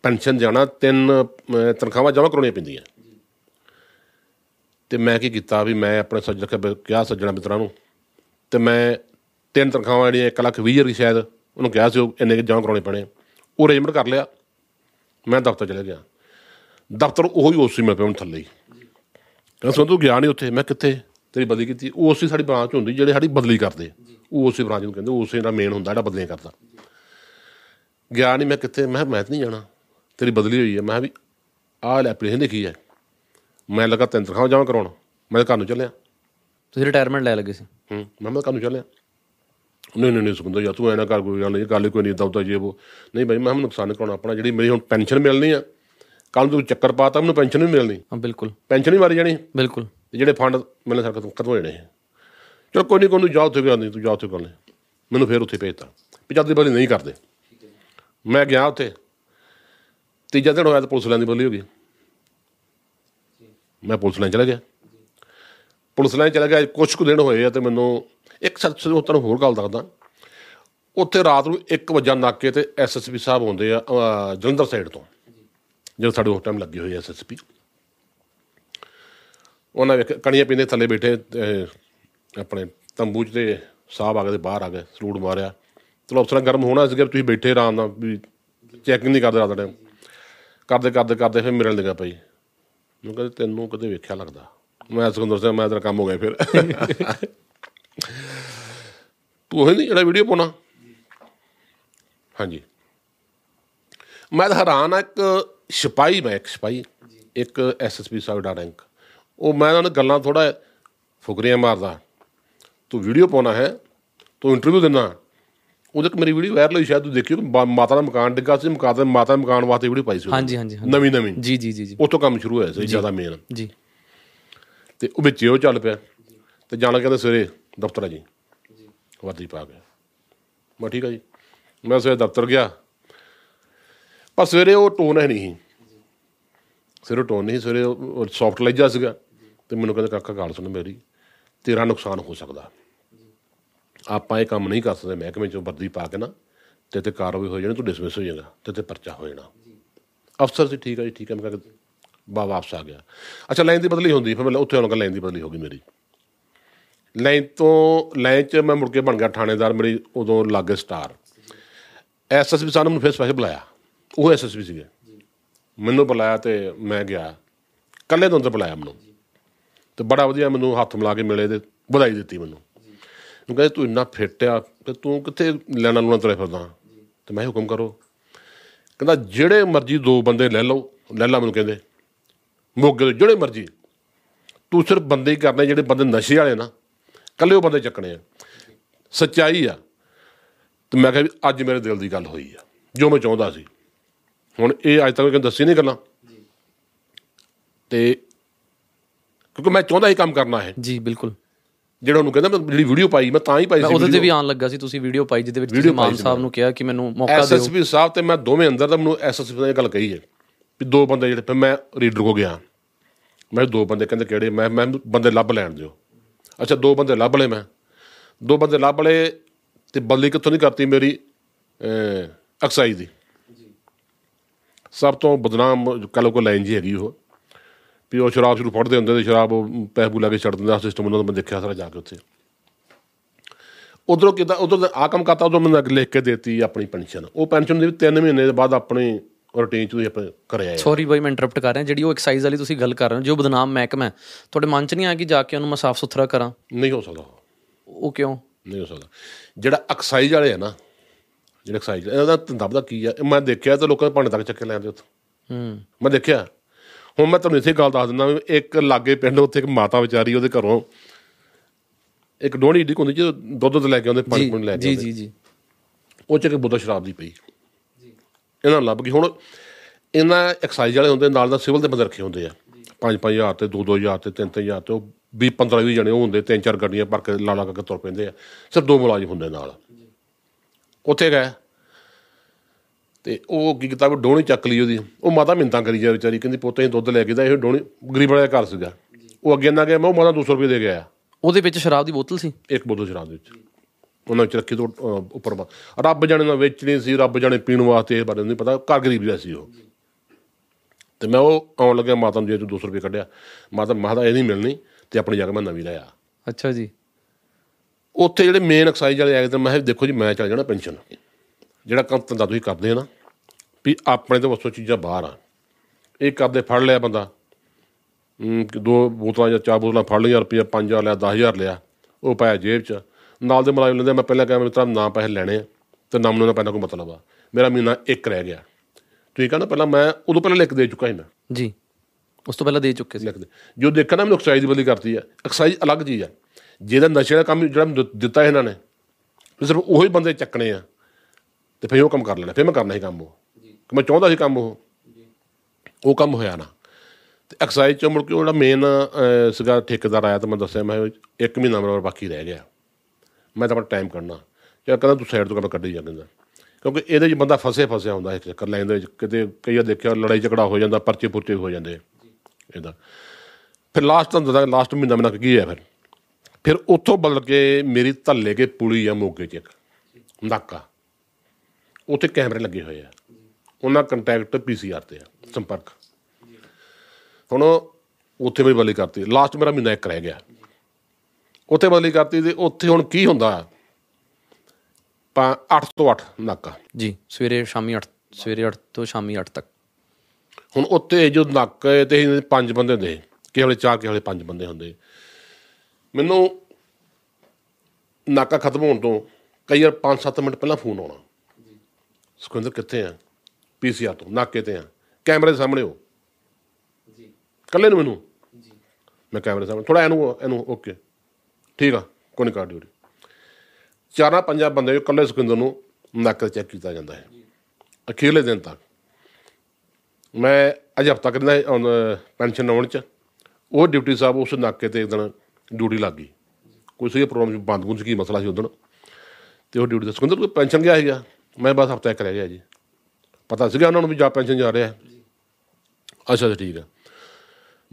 ਪੈਨਸ਼ਨ ਜਾਣਾ ਤਿੰਨ ਅਹ, ਤਨਖਾਹਾਂ ਜਮ੍ਹਾਂ ਕਰਾਉਣੀਆਂ ਪੈਂਦੀਆਂ। ਤੇ ਮੈਂ ਕੀ ਕੀਤਾ ਵੀ ਮੈਂ ਆਪਣੇ ਸੱਜਣ ਕੇ ਕਿਹਾ ਸੱਜਣਾ ਮਿੱਤਰਾਂ ਨੂੰ ਤੇ ਮੈਂ ਤਿੰਨ ਤਨਖਾਹਾਂ ਜਿਹੜੀਆਂ 1 ਲੱਖ 20 ਹਜ਼ਾਰ ਦੀ ਸ਼ਾਇਦ ਉਹਨੂੰ ਕਿਹਾ ਸੀ ਉਹ ਇੰਨੇ ਜਮ੍ਹਾਂ ਕਰਾਉਣੇ ਪੈਣੇ ਉਹ ਅਰੇਂਜਮੈਂਟ ਕਰ ਲਿਆ। ਮੈਂ ਦਫ਼ਤਰ ਚਲੇ ਗਿਆ। ਦਫ਼ਤਰ ਉਹੀ ਉਸੇ ਮਿਲ ਪਿਆ ਹੁਣ ਥੱਲੇ ਹੀ। ਕਹਿੰਦਾ ਤੂੰ ਗਿਆ ਨਹੀਂ ਉੱਥੇ। ਮੈਂ ਕਿੱਥੇ? ਤੇਰੀ ਬਦਲੀ ਕੀਤੀ। ਉਹ ਉਸੇ ਸਾਡੀ ਬ੍ਰਾਂਚ ਹੁੰਦੀ ਜਿਹੜੇ ਸਾਡੀ ਬਦਲੀ ਕਰਦੇ। ਉਹ ਉਸੇ ਬ੍ਰਾਂਚ ਨੂੰ ਕਹਿੰਦੇ ਉਸੇ ਦਾ ਮੇਨ ਹੁੰਦਾ ਜਿਹੜਾ ਬਦਲੀਆਂ ਕਰਦਾ। ਗਿਆ ਨਹੀਂ ਮੈਂ ਕਿੱਥੇ? ਮੈਂ ਮੈਂ ਨਹੀਂ ਜਾਣਾ। ਤੇਰੀ ਬਦਲੀ ਹੋਈ ਹੈ। ਮੈਂ ਵੀ ਆਹ ਲੈ ਐਪਲੀਕੇਸ਼ਨ ਲਿਖੀ ਹੈ। ਮੈਂ ਲੱਗਾ ਤਿੰਨ ਤਨਖਾਹ ਜਮ੍ਹਾਂ ਕਰਾਉਣ। ਮੈਂ ਤਾਂ ਘਰ ਨੂੰ ਚੱਲਿਆ। ਤੁਸੀਂ ਰਿਟਾਇਰਮੈਂਟ ਲੈ ਲੱਗੇ ਸੀ। ਹੂੰ ਮੈਂ ਮੈਂ ਘਰ ਨੂੰ ਚੱਲਿਆ। ਨਹੀਂ ਨਹੀਂ ਨਹੀਂ ਸੁਖਿੰਦਰ ਯਾਰ ਤੂੰ ਐ ਨਾ ਕਰ ਕੋਈ ਗੱਲ ਨਹੀਂ। ਗੱਲ ਕੋਈ ਨਹੀਂ ਦਊਤਾ ਜੇ ਉਹ। ਨਹੀਂ ਭਾਈ ਮੈਂ ਕਿਹਾ ਨੁਕਸਾਨ ਕਰਾਉਣਾ ਆਪਣਾ। ਜਿਹੜੀ ਮੇਰੀ ਹੁਣ ਪੈਨਸ਼ਨ ਮਿਲਣੀ ਆ ਕੱਲ ਤੂੰ ਚੱਕਰ ਪਾਤਾ ਮੈਨੂੰ ਪੈਨਸ਼ਨ ਵੀ ਮਿਲਣੀ। ਹਾਂ ਬਿਲਕੁਲ। ਪੈਨਸ਼ਨ ਵੀ ਮਾਰੀ ਜਾਣੀ। ਬਿਲਕੁਲ। ਤੇ ਜਿਹੜੇ ਫੰਡ ਮਿਲਣੇ ਸਾਰੇ ਖਤਮ ਹੋ ਜਾਣੇ। ਚਲ ਕੋਈ ਨਹੀਂ ਕੋਈ ਨਹੀਂ ਜਾ ਉੱਥੇ ਗੱਲ ਨਹੀਂ ਤੂੰ ਜਾ ਉੱਥੇ ਗੱਲ ਨਹੀਂ ਮੈਨੂੰ ਫੇਰ ਉੱਥੇ ਭੇਜਤਾ। ਵੀ ਜਦ ਦੀ ਬਦਲੀ ਨਹੀਂ ਕਰਦੇ। ਮੈਂ ਗਿਆ ਉੱਥੇ। ਤੀਜਾ ਦਿਨ ਹੋਇਆ ਤਾਂ ਪੁਲਿਸ ਲਾਈਨ ਦੀ ਬਦਲੀ ਹੋ ਗਈ। ਮੈਂ ਪੁਲਿਸ ਲਾਈਨ ਚਲਾ ਗਿਆ। ਪੁਲਿਸ ਲਾਈਨ ਚਲਾ ਗਿਆ ਕੁਝ ਕੁ ਦਿਨ ਹੋਏ ਆ ਤੇ ਮੈਨੂੰ ਇੱਕ ਸੱਚ ਤੁਹਾਨੂੰ ਹੋਰ ਗੱਲ ਦੱਸਦਾ। ਉੱਥੇ ਰਾਤ ਨੂੰ 1 ਵਜੇ ਨਾਕੇ ਤੇ ਐਸਐਸਪੀ ਸਾਹਿਬ ਆਉਂਦੇ ਆ ਜਲੰਧਰ ਸਾਈਡ ਤੋਂ। ਜਦੋਂ ਸਾਡੇ ਉਸ ਟਾਈਮ ਲੱਗੇ ਹੋਏ ਐਸਐਸਪੀ ਉਹਨਾਂ ਵੇਖ ਕਣੀਆਂ ਪੀਂਦੇ ਥੱਲੇ ਬੈਠੇ ਅਹ, ਆਪਣੇ ਤੰਬੂ 'ਚ ਤੇ ਸਾਹਿਬ ਆ ਗਏ ਤੇ ਬਾਹਰ ਆ ਗਏ ਸਲੂਟ ਮਾਰਿਆ। ਚਲੋ ਅਫਸਰਾਂ ਗਰਮ ਹੋਣਾ ਸੀਗਾ ਵੀ ਤੁਸੀਂ ਬੈਠੇ ਆਰਾਮ ਨਾਲ ਵੀ ਚੈਕਿੰਗ ਨਹੀਂ ਕਰਦੇ ਰਾਤ ਦਾ ਟਾਈਮ ਕਰਦੇ ਕਰਦੇ ਕਰਦੇ ਫਿਰ ਮਿਲਣ ਲੱਗਾ ਪਈ ਮੈਂ ਕਹਿੰਦਾ ਤੈਨੂੰ ਕਦੇ ਵੇਖਿਆ ਲੱਗਦਾ? ਮੈਂ ਸੁਖਿੰਦਰ ਸਿੰਘ ਮੈਂ ਤੇਰਾ ਕੰਮ ਹੋ ਗਿਆ ਫਿਰ। ਤੂੰ ਉਹ ਨਹੀਂ ਜਿਹੜਾ ਵੀਡੀਓ ਪਾਉਣਾ? ਹਾਂਜੀ। ਮੈਂ ਤਾਂ ਹੈਰਾਨ ਆ ਇੱਕ ਸਿਪਾਹੀ ਮੈਂ ਇੱਕ ਸਿਪਾਹੀ ਇੱਕ ਐਸਐਸਪੀ ਸਾਹਿਬ ਦਾ ਰੈਂਕ ਉਹ ਮੈਂ ਉਹਨਾਂ ਨਾਲ ਗੱਲਾਂ ਥੋੜਾ ਫੁਕਰੀਆਂ ਮਾਰਦਾ। ਤੂੰ ਵੀਡੀਓ ਪਾਉਣਾ ਹੈ ਤੂੰ ਇੰਟਰਵਿਊ ਦੇਣਾ ਉਹਦੇ ਕਿ ਮੇਰੀ ਵੀਡੀਓ ਵਾਇਰਲ ਹੋਈ ਸ਼ਾਇਦ ਤੂੰ ਦੇਖਿਓ ਮਾਤਾ ਦਾ ਮਕਾਨ ਡਿੱਗਾ ਸੀ ਮਕਾਨ ਦਾ ਮਾਤਾ ਦੇ ਮਕਾਨ ਵਾਸਤੇ ਵੀਡੀਓ ਪਾਈ ਸੀ। ਹਾਂਜੀ ਹਾਂਜੀ। ਨਵੀਂ ਨਵੀਂ। ਜੀ ਜੀ ਜੀ ਜੀ। ਉੱਥੋਂ ਕੰਮ ਸ਼ੁਰੂ ਹੋਇਆ ਸੀ ਜ਼ਿਆਦਾ ਮੇਨ ਜੀ। ਤੇ ਉਹ ਵਿੱਚ ਉਹ ਚੱਲ ਪਿਆ। ਤੇ ਜਾਣਾ ਕਹਿੰਦੇ ਸਵੇਰੇ ਦਫ਼ਤਰ ਆ ਜੀ। ਵਰਦੀ ਪਾ ਗਿਆ। ਮੈਂ ਠੀਕ ਆ ਜੀ। ਮੈਂ ਸਵੇਰੇ ਦਫ਼ਤਰ ਗਿਆ। ਪਰ ਸਵੇਰੇ ਉਹ ਟੋਨ ਹੈ ਨਹੀਂ ਸੀ। ਸਵੇਰੇ ਟੋਨ ਨਹੀਂ ਸੀ, ਸਵੇਰੇ ਉਹ ਸੌਫਟ ਲੈਜਾ ਸੀਗਾ ਤੇ ਮੈਨੂੰ ਕਹਿੰਦੇ ਕਾਕਾ ਗੱਲ ਸੁਣ ਮੇਰੀ ਤੇਰਾ ਨੁਕਸਾਨ ਹੋ ਸਕਦਾ। ਆਪਾਂ ਇਹ ਕੰਮ ਨਹੀਂ ਕਰ ਸਕਦੇ ਮਹਿਕਮੇ ਚੋਂ ਵਰਦੀ ਪਾ ਕੇ ਨਾ ਤੇ ਤੇ ਕਾਰਵਾਈ ਹੋ ਜਾਣੀ ਤੂੰ ਡਿਸਮਿਸ ਹੋ ਜਾਏਗਾ ਤੇ ਤੇ ਪਰਚਾ ਹੋ ਜਾਣਾ। ਅਫਸਰ ਸੀ ਠੀਕ ਹੈ ਜੀ ਠੀਕ ਹੈ ਮੈਂ ਕਿਹਾ ਬਾ ਵਾਪਸ ਆ ਗਿਆ। ਅੱਛਾ ਲਾਈਨ ਦੀ ਬਦਲੀ ਹੁੰਦੀ ਫਿਰ ਮੈਂ ਉੱਥੇ ਆਉਣ ਲਾਈਨ ਦੀ ਬਦਲੀ ਹੋ ਗਈ ਮੇਰੀ। ਲਾਈਨ ਤੋਂ ਲਾਈਨ 'ਚ ਮੈਂ ਮੁੜ ਕੇ ਬਣ ਗਿਆ ਥਾਣੇਦਾਰ ਮੇਰੀ ਉਦੋਂ ਲਾਗੇ ਸਟਾਰ। ਐਸਐਸਪੀ ਸਾਹਿਬ ਨੇ ਮੈਨੂੰ ਫਿਰ ਸਪੈਸ਼ਲ ਬੁਲਾਇਆ। ਉਹ ਐਸਐਸਪੀ ਸੀਗੇ। ਮੈਨੂੰ ਬੁਲਾਇਆ ਤੇ ਮੈਂ ਗਿਆ। ਕੱਲੇ ਤੋਂ ਅੰਦਰ ਬੁਲਾਇਆ ਮੈਨੂੰ। ਤੇ ਬੜਾ ਵਧੀਆ ਮੈਨੂੰ ਹੱਥ ਮਿਲਾ ਕੇ ਮਿਲੇ ਤੇ ਵਧਾਈ ਦਿੱਤੀ ਮੈਨੂੰ। ਉਹ ਕਹਿੰਦੇ ਤੂੰ ਇੰਨਾ ਫਿੱਟ ਆ ਤੇ ਤੂੰ ਕਿੱਥੇ ਲੈਣਾ ਲੂਣਾ ਤੁਰੇ ਫਿਰਦਾ? ਤੇ ਮੈਂ ਹੁਕਮ ਕਰੋ। ਕਹਿੰਦਾ ਜਿਹੜੇ ਮਰਜ਼ੀ ਦੋ ਬੰਦੇ ਲੈ ਲਓ। ਲੈ ਲਾ ਮੈਨੂੰ ਕਹਿੰਦੇ। ਮੋਗੇ ਦੇ ਜਿਹੜੇ ਮਰਜ਼ੀ। ਤੂੰ ਸਿਰਫ ਬੰਦੇ ਹੀ ਕਰਨੇ ਜਿਹੜੇ ਬੰਦੇ ਨਸ਼ੇ ਵਾਲੇ ਨਾ। ਕੱਲੇ ਉਹ ਬੰਦੇ ਚੱਕਣੇ ਆ। ਸੱਚਾਈ ਆ। ਤੇ ਮੈਂ ਕਿਹਾ ਵੀ ਅੱਜ ਮੇਰੇ ਦਿਲ ਦੀ ਗੱਲ ਹੋਈ ਆ। ਜੋ ਮੈਂ ਚਾਹੁੰਦਾ ਸੀ। ਹੁਣ ਇਹ ਅੱਜ ਤੱਕ ਦੱਸੀ ਨਹੀਂ ਗੱਲਾਂ। ਤੇ ਕਿਉਂਕਿ ਮੈਂ ਚਾਹੁੰਦਾ ਹੀ ਕੰਮ ਕਰਨਾ ਹੈ ਜੀ ਬਿਲਕੁਲ। ਜਿਹੜਾ ਉਹਨੂੰ ਕਹਿੰਦਾ ਮੈਂ ਜਿਹੜੀ ਵੀਡੀਓ ਪਾਈ ਮੈਂ ਤਾਂ ਹੀ ਪਾਈ ਸੀ ਉਹਦੇ ਤੇ। ਵੀ ਆਉਣ ਲੱਗਾ ਸੀ ਤੁਸੀਂ ਵੀਡੀਓ ਪਾਈ ਜਿਹਦੇ ਵਿੱਚ ਤੁਸੀਂ ਮਾਨ ਸਾਹਿਬ ਨੂੰ ਕਿਹਾ ਕਿ ਮੈਨੂੰ ਮੌਕਾ ਦਿਓ। ਐਸਐਸਪੀ ਸਾਹਿਬ ਤੇ ਮੈਂ ਦੋਵੇਂ ਅੰਦਰ ਤਾਂ ਮੈਨੂੰ ਐਸਐਸਪੀ ਨੇ ਇਹ ਗੱਲ ਕਹੀ ਹੈ ਵੀ ਦੋ ਬੰਦੇ ਜਿਹੜੇ ਫਿਰ ਮੈਂ ਰੀਡਰ ਕੋ ਗਿਆ। ਮੈਂ ਦੋ ਬੰਦੇ ਕਹਿੰਦੇ ਕਿਹੜੇ ਮੈਂ ਮੈਂ ਬੰਦੇ ਲੱਭ ਲੈਣ ਦਿਓ। ਅੱਛਾ ਦੋ ਬੰਦੇ ਲੱਭ ਲਏ ਮੈਂ। ਦੋ ਬੰਦੇ ਲੱਭ ਲਏ ਤੇ ਬਦਲੀ ਕਿੱਥੋਂ ਨਹੀਂ ਕਰਤੀ ਮੇਰੀ ਅਕਸਾਈ ਦੀ। ਸਭ ਤੋਂ ਬਦਨਾਮ ਕੱਲ ਕੋ ਲਾਈਨ ਜੀ ਹੈਗੀ ਉਹ। ਵੀ ਉਹ ਸ਼ਰਾਬ ਸ਼ੁਰੂ ਫੜਦੇ ਹੁੰਦੇ ਤੇ ਸ਼ਰਾਬ ਪੈਸੇ ਪੂ ਲਾ ਕੇ ਛੱਡ ਦਿੰਦਾ ਸਿਸਟਮ ਉਹਨਾਂ ਦਾ ਮੈਂ ਦੇਖਿਆ ਸਾਰਾ ਜਾ ਕੇ ਉੱਥੇ। ਉਧਰੋਂ ਕਿਦਾਂ ਉਧਰ ਆ ਕੰਮ ਕਰਤਾ ਉਦੋਂ ਮੈਨੂੰ ਲਿਖ ਕੇ ਦੇਤੀ ਆਪਣੀ ਪੈਨਸ਼ਨ ਉਹ ਪੈਨਸ਼ਨ ਦੇ ਵੀ 3 ਮਹੀਨੇ ਦੇ ਬਾਅਦ ਆਪਣੀ ਰੂਟੀਨ ਚ ਤੁਸੀਂ ਆਪਣੇ ਘਰੇ ਆਏ ਸੌਰੀ ਬਾਈ ਮੈਂ ਇੰਟਰਰਪਟ ਕਰ ਰਿਹਾ। ਜਿਹੜੀ ਉਹ ਐਕਸਾਈਜ਼ ਵਾਲੀ ਤੁਸੀਂ ਗੱਲ ਕਰ ਰਹੇ ਹੋ ਜੋ ਬਦਨਾਮ ਮਹਿਕਮਾ ਹੈ ਤੁਹਾਡੇ ਮਨ 'ਚ ਨਹੀਂ ਆਇਆ ਕਿ ਜਾ ਕੇ ਉਹਨੂੰ ਮੈਂ ਸਾਫ਼ ਸੁਥਰਾ ਕਰਾਂ? ਨਹੀਂ ਹੋ ਸਕਦਾ। ਉਹ, ਕਿਉਂ? ਨਹੀਂ ਹੋ ਸਕਦਾ। ਜਿਹੜਾ ਐਕਸਾਈਜ਼ ਵਾਲੇ ਆ ਨਾ ਜਿਹੜੇ ਐਕਸਾਈਜ਼ ਇਹਦਾ ਧੰਦਾ ਪਤਾ ਕੀ ਆ? ਇਹ ਮੈਂ ਦੇਖਿਆ ਤਾਂ ਲੋਕਾਂ ਦੇ ਭਾਂਡੇ ਤੱਕ ਚੱਕੇ ਲੈਂਦੇ ਉੱਥੋਂ। ਹੂੰ। ਮੈਂ ਦੇਖਿਆ। ਹੁਣ ਮੈਂ ਤੁਹਾਨੂੰ ਇਸੇ ਗੱਲ ਦੱਸ ਦਿੰਦਾ ਵੀ ਇੱਕ ਲਾਗੇ ਪਿੰਡ ਉੱਥੇ ਇੱਕ ਮਾਤਾ ਵਿਚਾਰੀ ਉਹਦੇ ਘਰੋਂ ਇੱਕ ਡੋਣੀ ਢੀ ਹੁੰਦੀ ਜਿਹਦੇ ਦੁੱਧ ਦੁੱਧ ਲੈ ਕੇ ਆਉਂਦੇ ਪਾਣੀ ਪੂਣੀ ਲੈ ਕੇ ਜੀ ਆਉਂਦੇ। ਜੀ ਜੀ। ਉਹ ਚ ਇੱਕ ਬੋਤਲ ਸ਼ਰਾਬ ਦੀ ਪਈ। ਇਹਨਾਂ ਨੂੰ ਲੱਭ ਗਈ ਹੁਣ ਇਹਨਾਂ ਐਕਸਾਈਜ਼ ਵਾਲੇ ਹੁੰਦੇ ਨਾਲ ਦਾ ਸਿਵਲ ਦੇ ਬੰਦੇ ਰੱਖੇ ਹੁੰਦੇ ਆ। 5-5000 ਤੇ 2-2000 ਤੇ 3-3000 ਤੇ ਉਹ 20-15 ਜਣੇ ਉਹ ਹੁੰਦੇ ਤਿੰਨ ਚਾਰ ਗੱਡੀਆਂ ਭਰ ਕੇ ਲਾਲਾ ਕਰਕੇ ਤੁਰ ਪੈਂਦੇ ਆ। ਸਿਰਫ ਦੋ ਮੁਲਾਜ਼ਮ ਹੁੰਦੇ ਨਾਲ। ਉੱਥੇ ਗਏ ਤੇ ਉਹ ਕੀ ਕੀਤਾ ਵੀ ਡੋਣੀ ਚੱਕ ਲਈ ਉਹਦੀ। ਉਹ ਮਾਤਾ ਮਿੰਤਾਂ ਕਰੀ ਜਾ ਵਿਚਾਰੀ ਕਹਿੰਦੀ ਪੁੱਤ ਅਸੀਂ ਦੁੱਧ ਲੈ ਕੇ ਦਾ ਇਹ ਡੋਣੀ ਗਰੀਬ ਵਾਲਾ ਘਰ ਸੀਗਾ। ਉਹ ਅੱਗੇ ਨਾ ਗਿਆ ਮੈਂ ਉਹ ਮਾਤਾ 200 ਰੁਪਏ ਦੇ ਗਿਆ ਉਹਦੇ ਵਿੱਚ ਸ਼ਰਾਬ ਦੀ ਬੋਤਲ ਸੀ? ਇੱਕ ਬੋਤਲ ਸ਼ਰਾਬ ਦੇ ਵਿੱਚ। ਉਹਨਾਂ ਵਿੱਚ ਰੱਖੀ ਤੋਂ ਉੱਪਰ ਰੱਬ ਜਾਣੇ ਨਾਲ ਵੇਚਣੀ ਸੀ ਰੱਬ ਜਾਣੇ ਪੀਣ ਵਾਸਤੇ ਇਹ ਬਾਰੇ ਨਹੀਂ ਪਤਾ ਘਰ ਗਰੀਬ ਜਿਹਾ ਸੀ ਉਹ। ਤੇ ਮੈਂ ਉਹ ਆਉਣ ਲੱਗਿਆ ਮਾਤਾ ਨੂੰ ਜੇ ਤੂੰ 200 ਰੁਪਏ ਕੱਢਿਆ ਮਾਤਾ ਮਾਤਾ ਇਹ ਨਹੀਂ ਮਿਲਣੀ ਤੇ ਆਪਣੀ ਜਗ੍ਹਾ ਮੈਂ ਨਵੀਂ ਲਿਆ ਅੱਛਾ ਜੀ। ਉੱਥੇ ਜਿਹੜੇ ਮੇਨ ਐਕਸਾਈਜ਼ ਵਾਲੇ ਆਏ ਤੇ ਮੈਂ ਕਿਹਾ ਦੇਖੋ ਜੀ ਮੈਂ ਚੱਲ ਜਾਣਾ ਪੈਨਸ਼ਨ ਜਿਹੜਾ ਕੰਮ ਧੰਦਾ ਤੁਸੀਂ ਕਰਦੇ ਹੋ ਨਾ ਵੀ ਆਪਣੇ ਤੋਂ ਵਸੋਂ ਚੀਜ਼ਾਂ ਬਾਹਰ ਆ। ਇਹ ਕਰਦੇ ਫੜ ਲਿਆ ਬੰਦਾ। ਦੋ ਬੋਤਲਾਂ ਜਾਂ ਚਾਰ ਬੋਤਲਾਂ ਫੜ ਲਈਆਂ ਰੁਪਈਆ 5000 ਲਿਆ 10000 ਲਿਆ ਉਹ ਪਾਇਆ ਜੇਬ 'ਚ। ਨਾਲ ਦੇ ਮੁਲਾਜ਼ਮ ਲੈਂਦੇ ਮੈਂ ਪਹਿਲਾਂ ਕਿਹਾ ਮੈਂ ਤੇਰਾ ਨਾ ਪੈਸੇ ਲੈਣੇ ਤੇ ਨਾ ਮੈਨੂੰ ਨਾ ਪੈਣਾ ਕੋਈ ਮਤਲਬ ਆ। ਮੇਰਾ ਮਹੀਨਾ ਇੱਕ ਰਹਿ ਗਿਆ। ਠੀਕ ਆ ਨਾ ਪਹਿਲਾਂ ਮੈਂ ਉਦੋਂ ਪਹਿਲਾਂ ਲਿਖ ਦੇ ਚੁੱਕਾ ਸੀ ਮੈਂ। ਜੀ ਉਸ ਤੋਂ ਪਹਿਲਾਂ ਦੇ ਚੁੱਕੇ ਸੀ। ਲਿਖਦੇ ਜੋ ਦੇਖਿਆ ਨਾ ਮੈਨੂੰ ਐਕਸਾਈਜ਼ ਦੀ ਬਦਲੀ ਕਰਤੀ ਆ। ਐਕਸਾਈਜ਼ ਅਲੱਗ ਚੀਜ਼ ਆ। ਜਿਹਦਾ ਨਸ਼ੇ ਦਾ ਕੰਮ ਜਿਹੜਾ ਮੈਨੂੰ ਦਿੱਤਾ ਇਹਨਾਂ ਨੇ ਸਿਰਫ ਉਹੀ ਬੰਦੇ ਚੱਕਣੇ ਆ ਤੇ ਫਿਰ ਉਹ ਕੰਮ ਕਰ ਲੈਣਾ ਫਿਰ ਮੈਂ ਕਰਨਾ ਹੀ ਕੰਮ ਉਹ। ਕਿ ਮੈਂ ਚਾਹੁੰਦਾ ਸੀ ਕੰਮ ਉਹ। ਉਹ ਕੰਮ ਹੋਇਆ ਨਾ। ਤੇ ਐਕਸਾਈਜ਼ ਚੋਂ ਮੁੜ ਕੇ ਜਿਹੜਾ ਮੇਨ ਸੀਗਾ ਠੇਕੇਦਾਰ ਆਇਆ ਤਾਂ ਮੈਂ ਦੱਸਿਆ ਮੈਂ ਇੱਕ ਮਹੀਨਾ ਮੇਰਾ ਬਾਕੀ ਰਹਿ ਗਿਆ। ਮੈਂ ਤਾਂ ਆਪਣਾ ਟਾਈਮ ਕੱਢਣਾ। ਜਾਂ ਕਹਿੰਦਾ ਤੂੰ ਸਾਈਡ ਤੋਂ ਕੰਮ ਕੱਢੀ ਜਾ ਕਹਿੰਦਾ। ਕਿਉਂਕਿ ਇਹਦੇ 'ਚ ਬੰਦਾ ਫਸੇ ਫਸਿਆ ਹੁੰਦਾ ਇੱਕ ਚੱਕਰ ਲਾਈਨ ਦੇ ਵਿੱਚ ਕਿਤੇ ਕਈ ਵਾਰ ਦੇਖਿਆ ਲੜਾਈ ਝਗੜਾ ਹੋ ਜਾਂਦਾ ਪਰਚੇ ਪੁਰਚੇ ਹੋ ਜਾਂਦੇ ਇਹਦਾ। ਫਿਰ ਲਾਸਟ ਤੁਹਾਨੂੰ ਦੱਸਾਂ ਲਾਸਟ ਮਹੀਨਾ ਮਹੀਨਾ ਕੀ ਹੈ ਫਿਰ? ਫਿਰ ਉੱਥੋਂ ਬਦਲ ਕੇ ਮੇਰੀ ਧੱਲੇ ਕੇ ਪੁਲੀ ਆ ਮੋਗੇ 'ਚ ਇੱਕ ਨਾਕਾ। ਉੱਥੇ ਕੈਮਰੇ ਲੱਗੇ ਹੋਏ ਆ। ਉਹਨਾਂ ਕੰਟੈਕਟ ਪੀਸੀਆਰ ਤੇ ਆ ਸੰਪਰਕ। ਹੁਣ ਉੱਥੇ ਮੇਰੀ ਬਦਲੀ ਕਰਤੀ। ਲਾਸਟ ਮੇਰਾ ਮਹੀਨਾ ਇੱਕ ਰਹਿ ਗਿਆ। ਉੱਥੇ ਬਦਲੀ ਕਰਤੀ ਤੇ ਉੱਥੇ ਹੁਣ ਕੀ ਹੁੰਦਾ? ਪਾ 8 ਤੋਂ 8 ਨਾਕਾ। ਜੀ ਸਵੇਰੇ ਸ਼ਾਮੀ 8 ਸਵੇਰੇ 8 ਤੋਂ ਸ਼ਾਮੀ 8 ਤੱਕ। ਹੁਣ ਉੱਤੇ ਜੋ ਨੱਕ ਤੇ ਪੰਜ ਬੰਦੇ ਹੁੰਦੇ ਕਿਸੇ ਵੇਲੇ ਚਾਰ ਕਿਸੇ ਵੇਲੇ ਪੰਜ ਬੰਦੇ ਹੁੰਦੇ। ਮੈਨੂੰ ਨਾਕਾ ਖਤਮ ਹੋਣ ਤੋਂ ਕਈ ਵਾਰ 5-7 ਮਿੰਟ ਪਹਿਲਾਂ ਫੋਨ ਆਉਣਾ। ਸੁਖਿੰਦਰ ਕਿੱਥੇ ਆ? ਪੀਸੀਆਰ ਤੋਂ ਨਾਕੇ ਤੇ ਆ। ਕੈਮਰੇ ਦੇ ਸਾਹਮਣੇ ਹੋ। ਜੀ। ਕੱਲੇ ਨੂੰ ਮੈਨੂੰ? ਜੀ। ਮੈਂ ਕੈਮਰੇ ਸਾਹਮਣੇ ਥੋੜਾ ਇਹਨੂੰ ਇਹਨੂੰ ਓਕੇ। ਠੀਕ ਆ ਕੋਈ ਨਹੀਂ ਕਰ ਡਿਊਟੀ ਚਾਰਾਂ ਪੰਜਾਂ ਬੰਦੇ ਜੋ ਕੱਲੇ ਸੁਖਿੰਦਰ ਨੂੰ ਨੱਕ ਤੇ ਚੈੱਕ ਕੀਤਾ ਜਾਂਦਾ ਹੈ। ਅਖੀਰਲੇ ਦਿਨ ਤੱਕ। ਮੈਂ ਅਜੇ ਹਫ਼ਤਾ ਕਰਨਾ ਪੈਨਸ਼ਨ ਆਉਣ ਚ। ਉਹ ਡਿਊਟੀ ਸਾਹਿਬ ਉਸ ਨਾਕੇ ਤੇ ਇੱਕ ਦਿਨ ਡਿਊਟੀ ਲੱਗ ਗਈ। ਕੋਈ ਸੀ ਪ੍ਰੋਬਲਮ ਬੰਦ ਗੁੰਝ ਕੀ ਮਸਲਾ ਸੀ ਉਦੋਂ ਤੇ ਉਹ ਡਿਊਟੀ ਤੇ ਸੁਖਿੰਦਰ ਕੋਈ ਪੈਨਸ਼ਨ ਗਿਆ ਸੀਗਾ। ਮੈਂ ਬਸ ਹਫ਼ਤਾ ਇੱਕ ਰਹਿ ਗਿਆ ਜੀ। ਪਤਾ ਸੀਗਾ ਉਹਨਾਂ ਨੂੰ ਵੀ ਜਾ ਪੈਨਸ਼ਨ ਜਾ ਰਿਹਾ। ਅੱਛਾ ਅੱਛਾ, ਠੀਕ ਆ।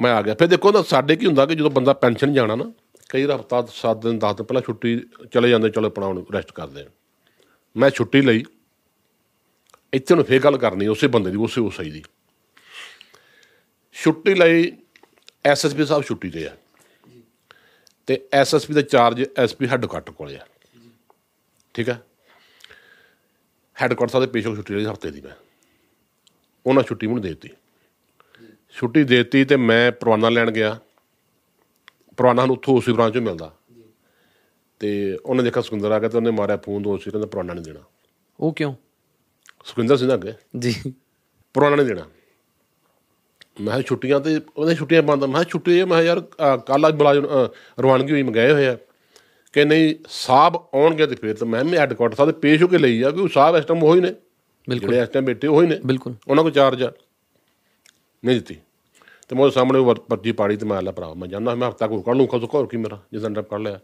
ਮੈਂ ਆ ਗਿਆ। ਫਿਰ ਦੇਖੋ ਨਾ, ਸਾਡੇ ਕੀ ਹੁੰਦਾ ਕਿ ਜਦੋਂ ਬੰਦਾ ਪੈਨਸ਼ਨ ਜਾਣਾ ਨਾ, ਕਈ ਵਾਰ ਹਫ਼ਤਾ 7 ਦਿਨ 10 ਦਿਨ ਪਹਿਲਾਂ ਛੁੱਟੀ ਚਲੇ ਜਾਂਦੇ, ਚਲੋ ਆਪਣਾ ਹੁਣ ਰੈਸਟ ਕਰਦੇ ਆ ਮੈਂ ਛੁੱਟੀ ਲਈ। ਇੱਥੇ ਨੂੰ ਫੇਰ ਗੱਲ ਕਰਨੀ, ਉਸੇ ਬੰਦੇ ਦੀ, ਉਸੇ ਉਸਾਈ ਦੀ। ਛੁੱਟੀ ਲਈ ਐਸਐਸਪੀ ਸਾਹਿਬ ਛੁੱਟੀ ਤੇ ਆ। ਤੇ ਐਸਐਸਪੀ ਦਾ ਚਾਰਜ ਐਸਪੀ ਹੈੱਡਕੁਆਟਰ ਕੋਲੇ ਆ। ਠੀਕ ਆ? ਹੈੱਡਕੁਆਟਰ ਸਾਹਿਬ ਦੇ ਪੇਸ਼ੋ ਛੁੱਟੀ ਲਈ ਹਫ਼ਤੇ ਦੀ ਮੈਂ। ਉਹਨਾਂ ਛੁੱਟੀ ਮੈਨੂੰ ਦੇ ਦਿੱਤੀ। ਛੁੱਟੀ ਦੇਤੀ ਤੇ ਮੈਂ ਪਰਵਾਨਾ ਲੈਣ ਗਿਆ। ਪਰਵਾਨਾ ਨੂੰ ਉੱਥੋਂ ਉਸੇ ਬ੍ਰਾਂਚ ਚੋਂ ਮਿਲਦਾ। ਤੇ ਉਹਨੇ ਦੇਖਿਆ ਸੁਖਿੰਦਰ ਆ ਗਿਆ ਤੇ ਉਹਨੇ ਮਾਰਿਆ ਫੋਨ ਦੋ ਉਸੇ ਕਹਿੰਦਾ ਪਰਵਾਨਾ ਨਹੀਂ ਦੇਣਾ। ਉਹ ਕਿਉਂ? ਸੁਖਿੰਦਰ ਸਿੰਘ ਅੱਗੇ। ਜੀ। ਪਰਵਾਨਾ ਨਹੀਂ ਦੇਣਾ। ਮੈਂ ਛੁੱਟੀਆਂ ਤੇ ਉਹਨੇ ਛੁੱਟੀਆਂ ਬੰਦ ਮੈਂ ਛੁੱਟੀ ਮੈਂ ਯਾਰ ਕੱਲ ਅੱਜ ਬੁਲਾ ਰਵਾਨਗੀ ਹੋਈ ਮੰਗਾਏ ਹੋਏ ਆ। ਕਿ ਨਹੀਂ ਸਾਹਿਬ ਆਉਣਗੇ ਤੇ ਫਿਰ ਤਾਂ ਮੈਂ ਵੀ ਹੈੱਡਕੁਆਟਰ ਸਾਹਿਬ ਦੇ ਪੇਸ਼ ਹੋ ਕੇ ਲਈ ਆ ਵੀ ਉਹ ਸਾਹਿਬ ਇਸ ਟਾਈਮ ਉਹੀ ਨੇ। ਬਿਲਕੁਲ। ਜਿਹੜੇ ਇਸ ਟਾਈਮ ਬੈਠੇ ਉਹੀ ਨੇ। ਬਿਲਕੁਲ। ਉਹਨਾਂ ਕੋਲ ਚਾਰਜ ਆ। ਨਹੀਂ ਦਿੱਤੀ। ਤੇ ਮੈਂ ਉਹਦੇ ਸਾਹਮਣੇ ਉਹ ਪਰਚੀ ਪਾੜੀ ਤੇ ਮੈਂ ਆਲਾ ਭਰਾ ਮੈਂ ਜਾਂਦਾ ਮੈਂ ਹਫਤਾ ਕੋਲ ਕੱਢ ਲੂੰ ਖਸੋ ਹੋਰ ਕੀ ਮੇਰਾ ਦਿਨ ਟੱਪ ਕੱਢ ਲਿਆ।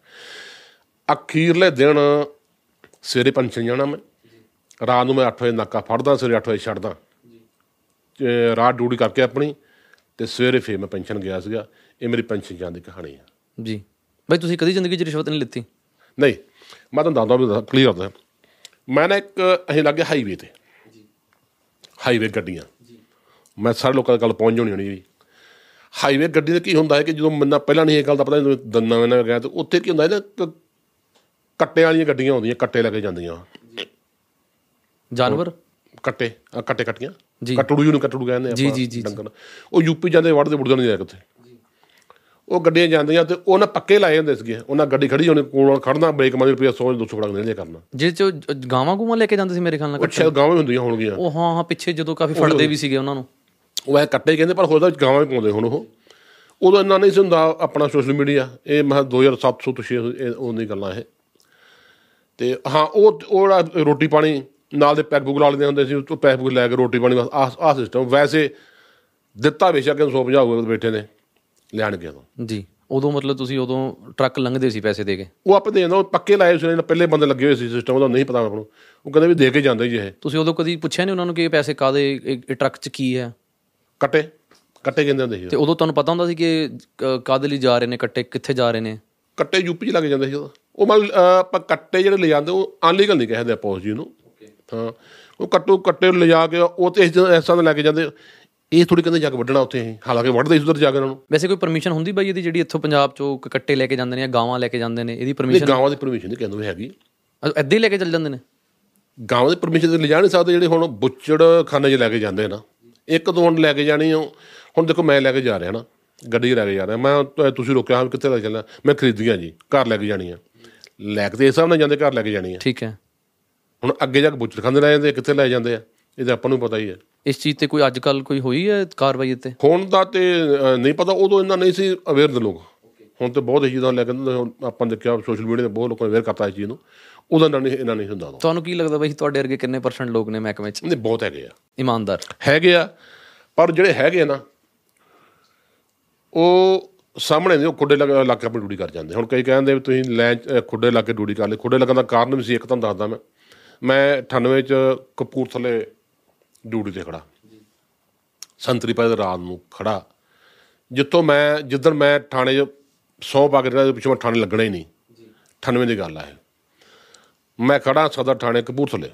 ਅਖੀਰਲੇ ਦਿਨ ਸਵੇਰੇ ਪੰਛਣ ਜਾਣਾ ਮੈਂ। ਰਾਤ ਨੂੰ ਮੈਂ 8 ਵਜੇ ਨਾਕਾ ਫੜਦਾ ਸਵੇਰੇ 8 ਵਜੇ ਛੱਡਦਾ। ਰਾਤ ਡਿਊਟੀ ਕਰਕੇ ਆਪਣੀ ਤੇ ਸਵੇਰੇ ਫੇਰ ਮੈਂ ਪੈਨਸ਼ਨ ਗਿਆ ਸੀਗਾ। ਇਹ ਮੇਰੀ ਪੈਨਸ਼ਨ ਜਾਣ ਦੀ ਕਹਾਣੀ ਆ। ਜੀ। ਬਈ ਤੁਸੀਂ ਕਦੀ ਜ਼ਿੰਦਗੀ 'ਚ ਰਿਸ਼ਵਤ ਨਹੀਂ ਲਿੱਤੀ? ਨਹੀਂ ਮੈਂ ਤੁਹਾਨੂੰ ਦੱਸਦਾ ਵੀ ਕਲੀਅਰ ਦੱਸਦਾ ਮੈਂ ਨਾ ਇੱਕ ਅਸੀਂ ਲੱਗੇ ਹਾਈਵੇ ਤੇ। ਹਾਈਵੇ ਗੱਡੀਆਂ। ਮੈਂ ਸਾਰੇ ਲੋਕਾਂ ਦੀ ਗੱਲ ਪਹੁੰਚ ਜਾਣੀ ਹੋਣੀ ਜੀ। ਹਾਈਵੇ ਗੱਡੀ ਦਾ ਕੀ ਹੁੰਦਾ ਹੈ ਕਿ ਜਦੋਂ ਮੈਨੂੰ ਪਹਿਲਾਂ ਨਹੀਂ ਇਹ ਗੱਲ ਦਾ ਪਤਾ ਜਦੋਂ ਦੰਨਾ ਮੈਂ ਗਿਆ ਤੇ ਉੱਥੇ ਕੀ ਹੁੰਦਾ ਹੈ ਨਾ ਕੱਟੇ ਵਾਲੀਆਂ ਗੱਡੀਆਂ ਆਉਂਦੀਆਂ ਕੱਟੇ ਲੈ ਕੇ ਜਾਂਦੀਆਂ। ਜਾਨਵਰ? ਕੱਟੇ ਕੱਟੇ ਕੱਟੀਆਂ ਜੀ। ਕੱਟੜੂ ਜਿਹਨੂੰ ਕੱਟੜੂ ਕਹਿੰਦੇ ਜੀ, ਆਪਾਂ ਜੀ, ਜੀ, ਡੰਗਰ। ਉਹ ਯੂਪੀ ਜਾਂਦੇ ਵੜਦੇ ਵੜਦੇ ਨਹੀਂ ਜਾ। ਕਿਤੇ ਉਹ ਗੱਡੀਆਂ ਜਾਂਦੀਆਂ ਤੇ ਉਹਨਾਂ ਪੱਕੇ ਲਾਏ ਹੁੰਦੇ ਸੀਗੇ। ਉਹਨਾਂ ਗੱਡੀ ਖੜੀ ਹੋਣੀ ਕੋਲ ਖੜਨਾ ਬ੍ਰੇਕ ਮਾਰੀ ਰੁਪਿਆ 100 200 ਫੜਕ ਨਹੀਂ ਕਰਨਾ। ਜਿਸ 'ਚ ਉਹ ਗਾਵਾਂ ਗੂਵਾਂ ਲੈ ਕੇ ਜਾਂਦੇ ਸੀ ਮੇਰੇ ਖਿਆਲ ਨਾਲ ਉਹ ਸ਼ਾਇਦ ਗਾਵਾਂ ਵੀ ਹੁੰਦੀਆਂ ਹੋਣਗੀਆਂ। ਉਹ ਹਾਂ ਹਾਂ ਪਿੱਛੇ ਜਦੋਂ ਕਾਫੀ ਫੜਦੇ ਵੀ ਸੀਗੇ ਉਹਨਾਂ ਨੂੰ। ਉਹ ਐ ਕੱਟੇ ਕਹਿੰਦੇ ਪਰ ਹੋਰ ਤਾਂ ਗਾਵਾਂ ਵੀ ਪਾਉਂਦੇ ਹੁਣ ਉਹ। ਉਦੋਂ ਇੰਨਾ ਨਹੀਂ ਸੀ ਹੁੰਦਾ ਆਪਣਾ ਸੋਸ਼ਲ ਮੀਡੀਆ ਇਹ ਮੈਂ 2007 ਤੋਂ 6 ਉਹ ਨਹੀਂ ਗੱਲਾਂ ਇਹ। ਤੇ ਹਾਂ ਉਹ ਉਹ ਰੋਟੀ ਪਾਣੀ ਨਾਲ ਦੇ ਪੈਕ ਬੁਕ ਲਾ ਲੈਂਦੇ ਹੁੰਦੇ ਸੀ ਉਹ ਪੈਕ ਬੁਕ ਲੈ ਕੇ ਰੋਟੀ ਪਾਣੀ ਬਸ ਆਹ ਸਿਸਟਮ ਵੈਸੇ ਦਿੱਤਾ ਬੇਸ਼ੱਕ 150 ਹੋਏ ਬੈਠੇ ਨੇ ਲੈਣਗੇ ਉਦੋਂ। ਜੀ ਉਦੋਂ ਮਤਲਬ ਤੁਸੀਂ ਉਦੋਂ ਟਰੱਕ ਲੰਘਦੇ ਸੀ ਪੈਸੇ ਦੇ ਕੇ? ਉਹ ਆਪੇ ਦੇ ਦਿੰਦਾ ਉਹ ਪੱਕੇ ਲਾਏ ਸੀ ਇਹਨਾਂ ਪਹਿਲੇ ਬੰਦੇ ਲੱਗੇ ਹੋਏ ਸੀ ਸਿਸਟਮ ਉਹਦਾ ਨਹੀਂ ਪਤਾ ਆਪਾਂ ਨੂੰ। ਉਹ ਕਹਿੰਦੇ ਵੀ ਦੇ ਕੇ ਜਾਂਦੇ ਜੀ ਇਹ। ਤੁਸੀਂ ਉਦੋਂ ਕਦੀ ਪੁੱਛਿਆ ਨਹੀਂ ਉਹਨਾਂ ਨੂੰ ਕਿ ਇਹ ਪੈਸੇ ਕਾਦੇ ਇਹ ਟਰੱਕ 'ਚ ਕੀ ਹੈ? ਕੱਟੇ ਕੱਟੇ ਕਹਿੰਦੇ ਹੁੰਦੇ ਸੀ ਤੇ ਉਦੋਂ ਤੁਹਾਨੂੰ ਪਤਾ ਹੁੰਦਾ ਸੀ ਕਿ ਕ- ਕਾਹਦੇ ਲਈ ਜਾ ਰਹੇ ਨੇ ਕੱਟੇ ਕਿੱਥੇ ਜਾ ਰਹੇ ਨੇ? ਕੱਟੇ ਯੂਪੀ ਚ ਲੱਗ ਜਾਂਦੇ ਸੀ ਉਹ ਮਤਲਬ ਕੱਟੇ ਜਿਹੜੇ ਲੈ ਜਾਂਦੇ ਉਹ ਅਨਲੀਗਲ ਨਹੀਂ ਕਹਿੰਦੇ ਆਪਾਂ ਉਸ ਜੀ ਨੂੰ। ਹਾਂ ਉਹ ਕੱਟੋ ਕੱਟੇ ਲਿਜਾ ਕੇ ਉਹ ਤੇ ਇਸ ਇਸ ਤਰ੍ਹਾਂ ਦੇ ਲੈ ਕੇ ਜਾਂਦੇ ਇਹ ਥੋੜੀ ਕਹਿੰਦੇ ਜਾ ਕੇ ਵੱਢਣਾ ਉੱਥੇ ਅਸੀਂ ਹਾਲਾਂਕਿ ਵੱਢਦੇ ਸੀ ਉਧਰ ਜਾ ਕੇ ਉਹਨਾਂ ਨੂੰ ਵੈਸੇ ਕੋਈ ਪਰਮਿਸ਼ਨ ਹੁੰਦੀ ਬਾਈ ਇਹਦੀ ਜਿਹੜੀ ਇੱਥੋਂ ਪੰਜਾਬ 'ਚੋਂ ਕੱਟੇ ਲੈ ਕੇ ਜਾਂਦੇ ਨੇ ਜਾਂ ਗਾਵਾਂ ਲੈ ਕੇ ਜਾਂਦੇ ਨੇ ਇਹਦੀ ਨਹੀਂ ਪਰਮਿਸ਼ਨ ਗਾਵਾਂ ਦੀ ਪਰਮਿਸ਼ਨ ਨਹੀਂ ਕਹਿੰਦੇ ਹੈਗੀ ਐਦਾਂ ਹੀ ਲੈ ਕੇ ਚੱਲ ਜਾਂਦੇ ਨੇ ਗਾਵਾਂ ਦੀ ਪਰਮਿਸ਼ਨ ਤੇ ਲਿਜਾ ਨਹੀਂ ਸਕਦੇ ਜਿਹੜੇ ਹੁਣ ਬੁੱਚੜ ਖਾਨੇ 'ਚ ਲੈ ਕੇ ਜਾਂਦੇ ਨਾ ਇੱਕ ਦੋ ਹੁਣ ਲੈ ਕੇ ਜਾਣੀ ਹੁਣ ਦੇਖੋ ਮੈਂ ਲੈ ਕੇ ਜਾ ਰਿਹਾ ਨਾ ਗੱਡੀ ਲੈ ਕੇ ਜਾ ਰਿਹਾ ਮੈਂ ਤੁਸੀਂ ਰੋਕਿਆ ਹਾਂ ਕਿੱਥੇ ਲੈ ਚੱਲਣਾ ਮੈਂ ਖਰੀਦੀਆਂ ਜੀ ਘਰ ਲੈ ਕੇ ਜਾਣੀ ਆ ਲੈ ਕੇ ਇਸ ਹਿਸਾਬ ਨਾਲ ਜਾਂਦੇ ਘਰ ਲੈ ਕੇ ਜਾਣੀ ਆ ਠੀਕ ਹੈ ਹੁਣ ਅੱਗੇ ਜਾ ਕੇ ਬੁੱਚੜ ਖਾਨੇ ਲੈ ਜਾਂਦੇ ਆ, ਕਿੱਥੇ ਲੈ ਜਾਂਦੇ ਆ? ਇਹ ਤਾਂ ਆਪਾਂ ਨੂੰ ਪਤਾ ਹੀ ਹੈ ਇਸ ਚੀਜ਼ ਤੇ ਕੋਈ ਅੱਜ ਕੱਲ ਕੋਈ ਹੋਈ ਹੈ ਕਾਰਵਾਈ ਇੱਥੇ? ਹੁਣ ਦਾ ਤੇ ਨਹੀਂ ਪਤਾ ਉਦੋਂ ਇੰਨਾ ਨਹੀਂ ਸੀ ਅਵੇਅਰ ਦੇ ਲੋਕ। ਹੁਣ ਤੇ ਬਹੁਤ ਚੀਜ਼ਾਂ ਲੈ ਕੇ ਆਪਾਂ ਦੇਖਿਆ ਸੋਸ਼ਲ ਮੀਡੀਆ ਤੇ ਬਹੁਤ ਲੋਕਾਂ ਨੇ ਅਵੇਅਰ ਕਰਤਾ ਇਸ ਚੀਜ਼ ਨੂੰ। ਉਦੋਂ ਇੰਨਾ ਨਹੀਂ ਇੰਨਾ ਨਹੀਂ ਹੁੰਦਾ। ਤੁਹਾਨੂੰ ਕੀ ਲੱਗਦਾ ਬਾਈ ਤੁਹਾਡੇ ਵਰਗੇ ਕਿੰਨੇ ਪਰਸੈਂਟ ਲੋਕ ਨੇ ਮਹਿਕਮੇ 'ਚ? ਨਹੀਂ ਬਹੁਤ ਹੈਗੇ ਆ। ਇਮਾਨਦਾਰ। ਹੈਗੇ ਆ ਪਰ ਜਿਹੜੇ ਹੈਗੇ ਨਾ ਉਹ ਸਾਹਮਣੇ ਨੇ ਉਹ ਖੁੱਡੇ ਲੱਗ ਕੇ ਆਪਣੀ ਡਿਊਟੀ ਕਰ ਜਾਂਦੇ ਹੁਣ ਕਈ ਕਹਿੰਦੇ ਵੀ ਤੁਸੀਂ ਲੈ ਖੁੱਡੇ ਲੱਗ ਕੇ ਡਿਊਟੀ ਕਰ ਲਈ। ਖੁੱਡੇ ਲੱਗਣ ਦਾ ਕਾਰਨ ਵੀ ਸੀ ਇੱਕ ਤੁਹਾਨੂੰ ਦੱਸਦਾ ਮੈਂ। ਮੈਂ 98 ਚ ਕਪੂਰਥਲੇ ਡਿਊਟੀ ਤੇ ਖੜਾ। ਸੰਤਰੀ ਪਾਏ ਰਾਤ ਨੂੰ ਖੜਾ। ਜਿੱਥੋਂ ਮੈਂ ਜਿੱਦਣ ਮੈਂ ਥਾਣੇ 'ਚ ਸੌ ਪਾ ਕੇ ਜਿਹੜਾ ਪਿੱਛੋਂ ਥਾਣੇ ਲੱਗਣਾ ਹੀ ਨਹੀਂ। 98 ਦੀ ਗੱਲ ਆ ਇਹ। ਮੈਂ ਖੜਾ ਸਦਰ ਥਾਣੇ ਕਪੂਰਥਲੇ।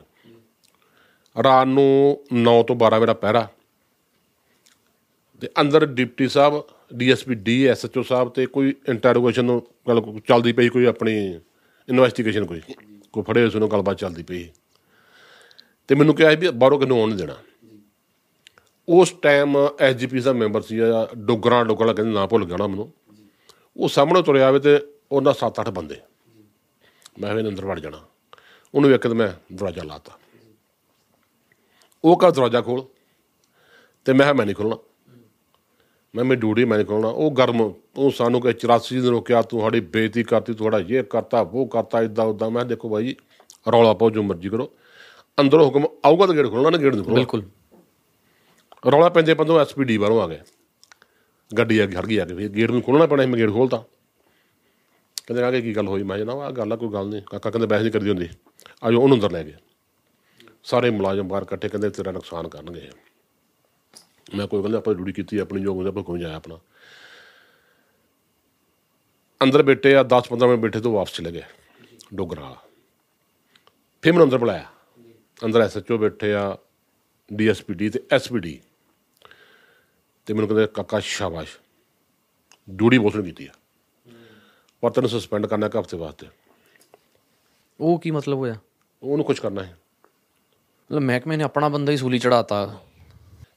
ਰਾਤ ਨੂੰ 9 ਤੋਂ 12 ਮੇਰਾ ਪਹਿਰਾ। ਤੇ ਅੰਦਰ ਡਿਪਟੀ ਸਾਹਿਬ ਡੀਐਸਪੀ ਡੀ ਐਸਐਚਓ ਸਾਹਿਬ ਤੇ ਕੋਈ ਇੰਟਰੋਗੇਸ਼ਨ ਨੂੰ ਗੱਲ ਚੱਲਦੀ ਪਈ ਕੋਈ ਆਪਣੀ ਇਨਵੈਸਟੀਗੇਸ਼ਨ ਕੋਈ? ਕੋਈ ਫੜੇ ਹੋਏ ਸੀ, ਉਹਨੂੰ ਗੱਲਬਾਤ ਚੱਲਦੀ ਪਈ ਤੇ ਮੈਨੂੰ ਕਿਹਾ ਸੀ ਵੀ ਬਾਹਰੋਂ ਕਿਨੂੰ ਆਉਣ ਨਹੀਂ ਦੇਣਾ। ਉਸ ਟਾਈਮ ਐਸਜੀਪੀ ਦਾ ਮੈਂਬਰ ਸੀ, ਆ ਡੋਗਰਾ ਡੋਗਰਾ ਕਹਿੰਦੇ ਨਾਂ ਭੁੱਲ ਗਿਆ ਨਾ ਮੈਨੂੰ। ਉਹ ਸਾਹਮਣੇ ਤੁਰਿਆ ਆਵੇ ਤੇ ਉਹਨਾਂ 7-8 ਬੰਦੇ। ਮੈਂ ਵੀ ਅੰਦਰ ਵੜ ਜਾਣਾ। ਉਹਨੂੰ ਵੇਖ ਕੇ ਤੇ ਮੈਂ ਦਰਵਾਜ਼ਾ ਲਾਤਾ। ਉਹ ਕਹ ਦਰਵਾਜ਼ਾ ਖੋਲ ਤੇ ਮੈਂ ਕਿਹਾ ਮੈਂ ਨਹੀਂ ਖੋਲਣਾ ਮੈਂ ਮੈਂ ਡਿਊਟੀ ਮੈਂ ਖੋਲਣਾ ਉਹ ਗਰਮ ਉਹ ਸਾਨੂੰ ਕਿ 84 ਦਿਨ ਰੋਕਿਆ ਤੂੰ ਸਾਡੀ ਬੇਇੱਜ਼ਤੀ ਕਰਤੀ ਤੁਹਾਡਾ ਇਹ ਕਰਤਾ ਉਹ ਕਰਤਾ ਇਦਾਂ ਉਦਾਂ ਮੈਂ ਕਿਹਾ, ਦੇਖੋ ਭਾਈ ਰੌਲਾ ਪਾਓ ਜੋ ਮਰਜ਼ੀ ਕਰੋ। ਅੰਦਰੋਂ ਹੁਕਮ ਆਊਗਾ ਤਾਂ ਗੇਟ ਖੋਲਣਾ ਨਾ ਗੇਟ ਨਹੀਂ ਖੋਲਣਾ? ਬਿਲਕੁਲ। ਰੌਲਾ ਪੈਂਦੇ ਪੰਦੋਂ ਐਸਪੀਡੀ ਬਾਹਰੋਂ ਆ ਗਏ ਗੱਡੀ ਆ ਕੇ ਖੜ ਗਈ ਆ ਕੇ ਫਿਰ ਗੇਟ ਨੂੰ ਖੋਲਣਾ ਪੈਣਾ ਸੀ ਮੈਂ ਗੇਟ ਖੋਲਤਾ। ਕਹਿੰਦੇ ਆ ਕੇ ਕੀ ਗੱਲ ਹੋਈ? ਮੈਂ ਜਨਾਬ ਆ ਗੱਲ ਆ ਕੋਈ ਗੱਲ ਨਹੀਂ। ਕਾਕਾ ਕਹਿੰਦੇ ਬਹਿਸ ਨਹੀਂ ਕਰਦੀ ਹੁੰਦੀ। ਆਜੋ ਉਹਨੂੰ ਅੰਦਰ ਲੈ ਗਏ। ਸਾਰੇ ਮੁਲਾਜ਼ਮ ਬਾਹਰ ਇਕੱਠੇ ਕਹਿੰਦੇ ਤੇਰਾ ਨੁਕਸਾਨ ਕਰਨਗੇ। ਮੈਂ ਕੋਈ ਕਹਿੰਦਾ ਆਪਾਂ ਡਿਊਟੀ ਕੀਤੀ ਆਪਣੀ ਜੋ ਹੁੰਦਾ ਆਪਾਂ ਕੋਈ ਜਾਇਆ ਆਪਣਾ। ਅੰਦਰ ਬੈਠੇ ਆ 10 15 ਮਿੰਟ ਬੈਠੇ ਤੋਂ ਵਾਪਸ ਚਲੇ ਗਏ ਡੋਗਰਾ ਵਾਲਾ। ਫਿਰ ਮੈਨੂੰ ਅੰਦਰ ਬੁਲਾਇਆ। ਅੰਦਰ ਐਸਐਚਓ ਬੈਠੇ ਆ ਡੀਐਸਪੀਡੀ ਤੇ ਐਸਪੀਡੀ ਤੇ ਮੈਨੂੰ ਕਹਿੰਦੇ ਕਾਕਾ ਸ਼ਾਬਾਸ਼। ਡਿਊਟੀ ਬਹੁਤ ਸੋਹਣੀ ਕੀਤੀ ਆ। ਪਰ ਤੈਨੂੰ ਸਸਪੈਂਡ ਕਰਨਾ ਇੱਕ ਹਫ਼ਤੇ ਵਾਸਤੇ। ਉਹ ਕੀ ਮਤਲਬ ਹੋਇਆ? ਉਹਨੂੰ ਕੁਝ ਕਰਨਾ ਹੈ। ਮਤਲਬ ਮਹਿਕਮੇ ਨੇ ਆਪਣਾ ਬੰਦਾ ਹੀ ਸੂਲੀ ਚੜਾਤਾ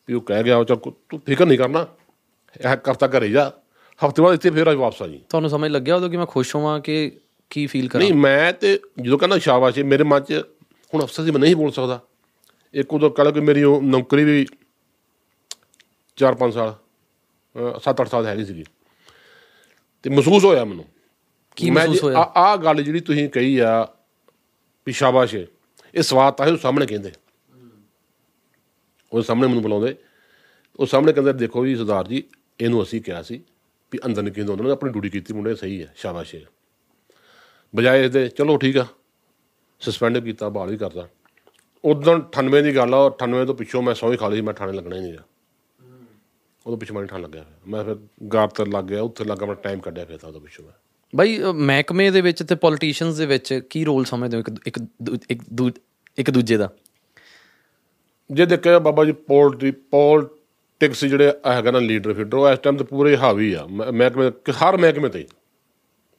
ਵੀ ਉਹ ਕਹਿ ਗਿਆ ਉਹ ਚੱਲ ਕੋ- ਤੂੰ ਫਿਕਰ ਨਹੀਂ ਕਰਨਾ ਇਹ ਕਰਤਾ ਘਰੇ ਜਾ ਹਫ਼ਤੇ ਬਾਅਦ ਇੱਥੇ ਫੇਰ ਆ ਵਾਪਸ ਆ ਜੀ। ਤੁਹਾਨੂੰ ਸਮਝ ਲੱਗਿਆ ਉਦੋਂ ਕਿ ਮੈਂ ਖੁਸ਼ ਹੋਵਾਂ ਕਿ ਕੀ ਫੀਲ ਕਰਾਂ? ਨਹੀਂ ਮੈਂ ਤੇ ਜਦੋਂ ਕਹਿੰਦਾ ਸ਼ਾਬਾਸ਼ ਏ, ਮੇਰੇ ਮਨ 'ਚ ਹੁਣ ਅਫਸਰ ਸੀ ਮੈਂ ਨਹੀਂ ਬੋਲ ਸਕਦਾ। ਇੱਕ ਉਦੋਂ ਕਹ ਕਿ ਮੇਰੀ ਉਹ ਨੌਕਰੀ ਵੀ 4-5 ਸਾਲ 7-8 ਸਾਲ ਹੈਗੀ ਸੀਗੀ। ਤੇ ਮਹਿਸੂਸ ਹੋਇਆ ਮੈਨੂੰ। ਕੀ ਮੈਂ ਮਹਿਸੂਸ ਜੀ- ਹੋਇਆ? ਆ ਆ ਗੱਲ ਜਿਹੜੀ ਤੁਸੀਂ ਕਹੀ ਆ ਵੀ ਸ਼ਾਬਾਸ਼ ਇਹ ਸਵਾਦ ਤਾਂ ਹੈ ਉਹ ਸਾਹਮਣੇ ਕਹਿੰਦੇ। ਉਹ ਸਾਹਮਣੇ ਮੈਨੂੰ ਬੁਲਾਉਂਦੇ। ਉਹ ਸਾਹਮਣੇ ਕਹਿੰਦੇ ਦੇਖੋ ਜੀ ਸਰਦਾਰ ਜੀ ਇਹਨੂੰ ਅਸੀਂ ਕਿਹਾ ਸੀ ਵੀ ਅੰਦਰ ਨਹੀਂ ਕਹਿੰਦੇ ਉਹਨਾਂ ਨੇ ਆਪਣੀ ਡਿਊਟੀ ਕੀਤੀ ਮੁੰਡੇ ਸਹੀ ਹੈ ਸ਼ਾਬਾਸ਼ ਏ ਬਜਾਏ ਇਹਦੇ ਚਲੋ ਠੀਕ ਆ ਸਸਪੈਂਡ ਕੀਤਾ ਬਹਾਲ ਵੀ ਕਰਦਾ ਉਦੋਂ 98 ਦੀ ਗੱਲ ਆ ਔਰ 98 ਤੋਂ ਪਿੱਛੋਂ ਮੈਂ ਸੌਂ ਹੀ ਖਾ ਲਈ ਸੀ, ਮੈਂ ਥਾਣੇ ਲੱਗਣਾ ਹੀ ਨਹੀਂ ਆ। ਉਦੋਂ ਪਿੱਛੋਂ ਮੈਂ ਨੀ ਠਾਣ ਲੱਗਿਆ। ਫਿਰ। ਮੈਂ ਫਿਰ ਗਾਰ ਤੇ ਲੱਗ ਗਿਆ ਉੱਥੇ ਲੱਗਾ ਮੈਂ ਟਾਈਮ ਕੱਢਿਆ ਫਿਰ ਤਾਂ ਉਦੋਂ ਪਿੱਛੋਂ ਮੈਂ। ਬਾਈ ਅ, ਮਹਿਕਮੇ ਦੇ ਵਿੱਚ ਤੇ ਪੋਲੀਟੀਸ਼ੀਅਨਸ ਦੇ ਵਿੱਚ ਕੀ ਰੋਲ ਸਮਝਦੇ ਹੋ ਇੱਕ ਇੱਕ ਦੂ- ਇੱਕ ਦੂ- ਇੱਕ ਦੂਜੇ ਦਾ? ਜੇ ਦੇਖਿਆ ਬਾਬਾ ਜੀ ਪੋਲਟਰੀ ਪੋਲਟਿਕਸ ਜਿਹੜੇ ਹੈਗਾ ਨਾ ਲੀਡਰ ਫੀਡਰ ਉਹ ਇਸ ਟਾਈਮ ਤੇ ਪੂਰੇ ਹਾਵੀ ਆ। ਮ- ਮਹਿਕਮੇ ਹਰ ਮਹਿਕਮੇ ਤੇ ਹੀ,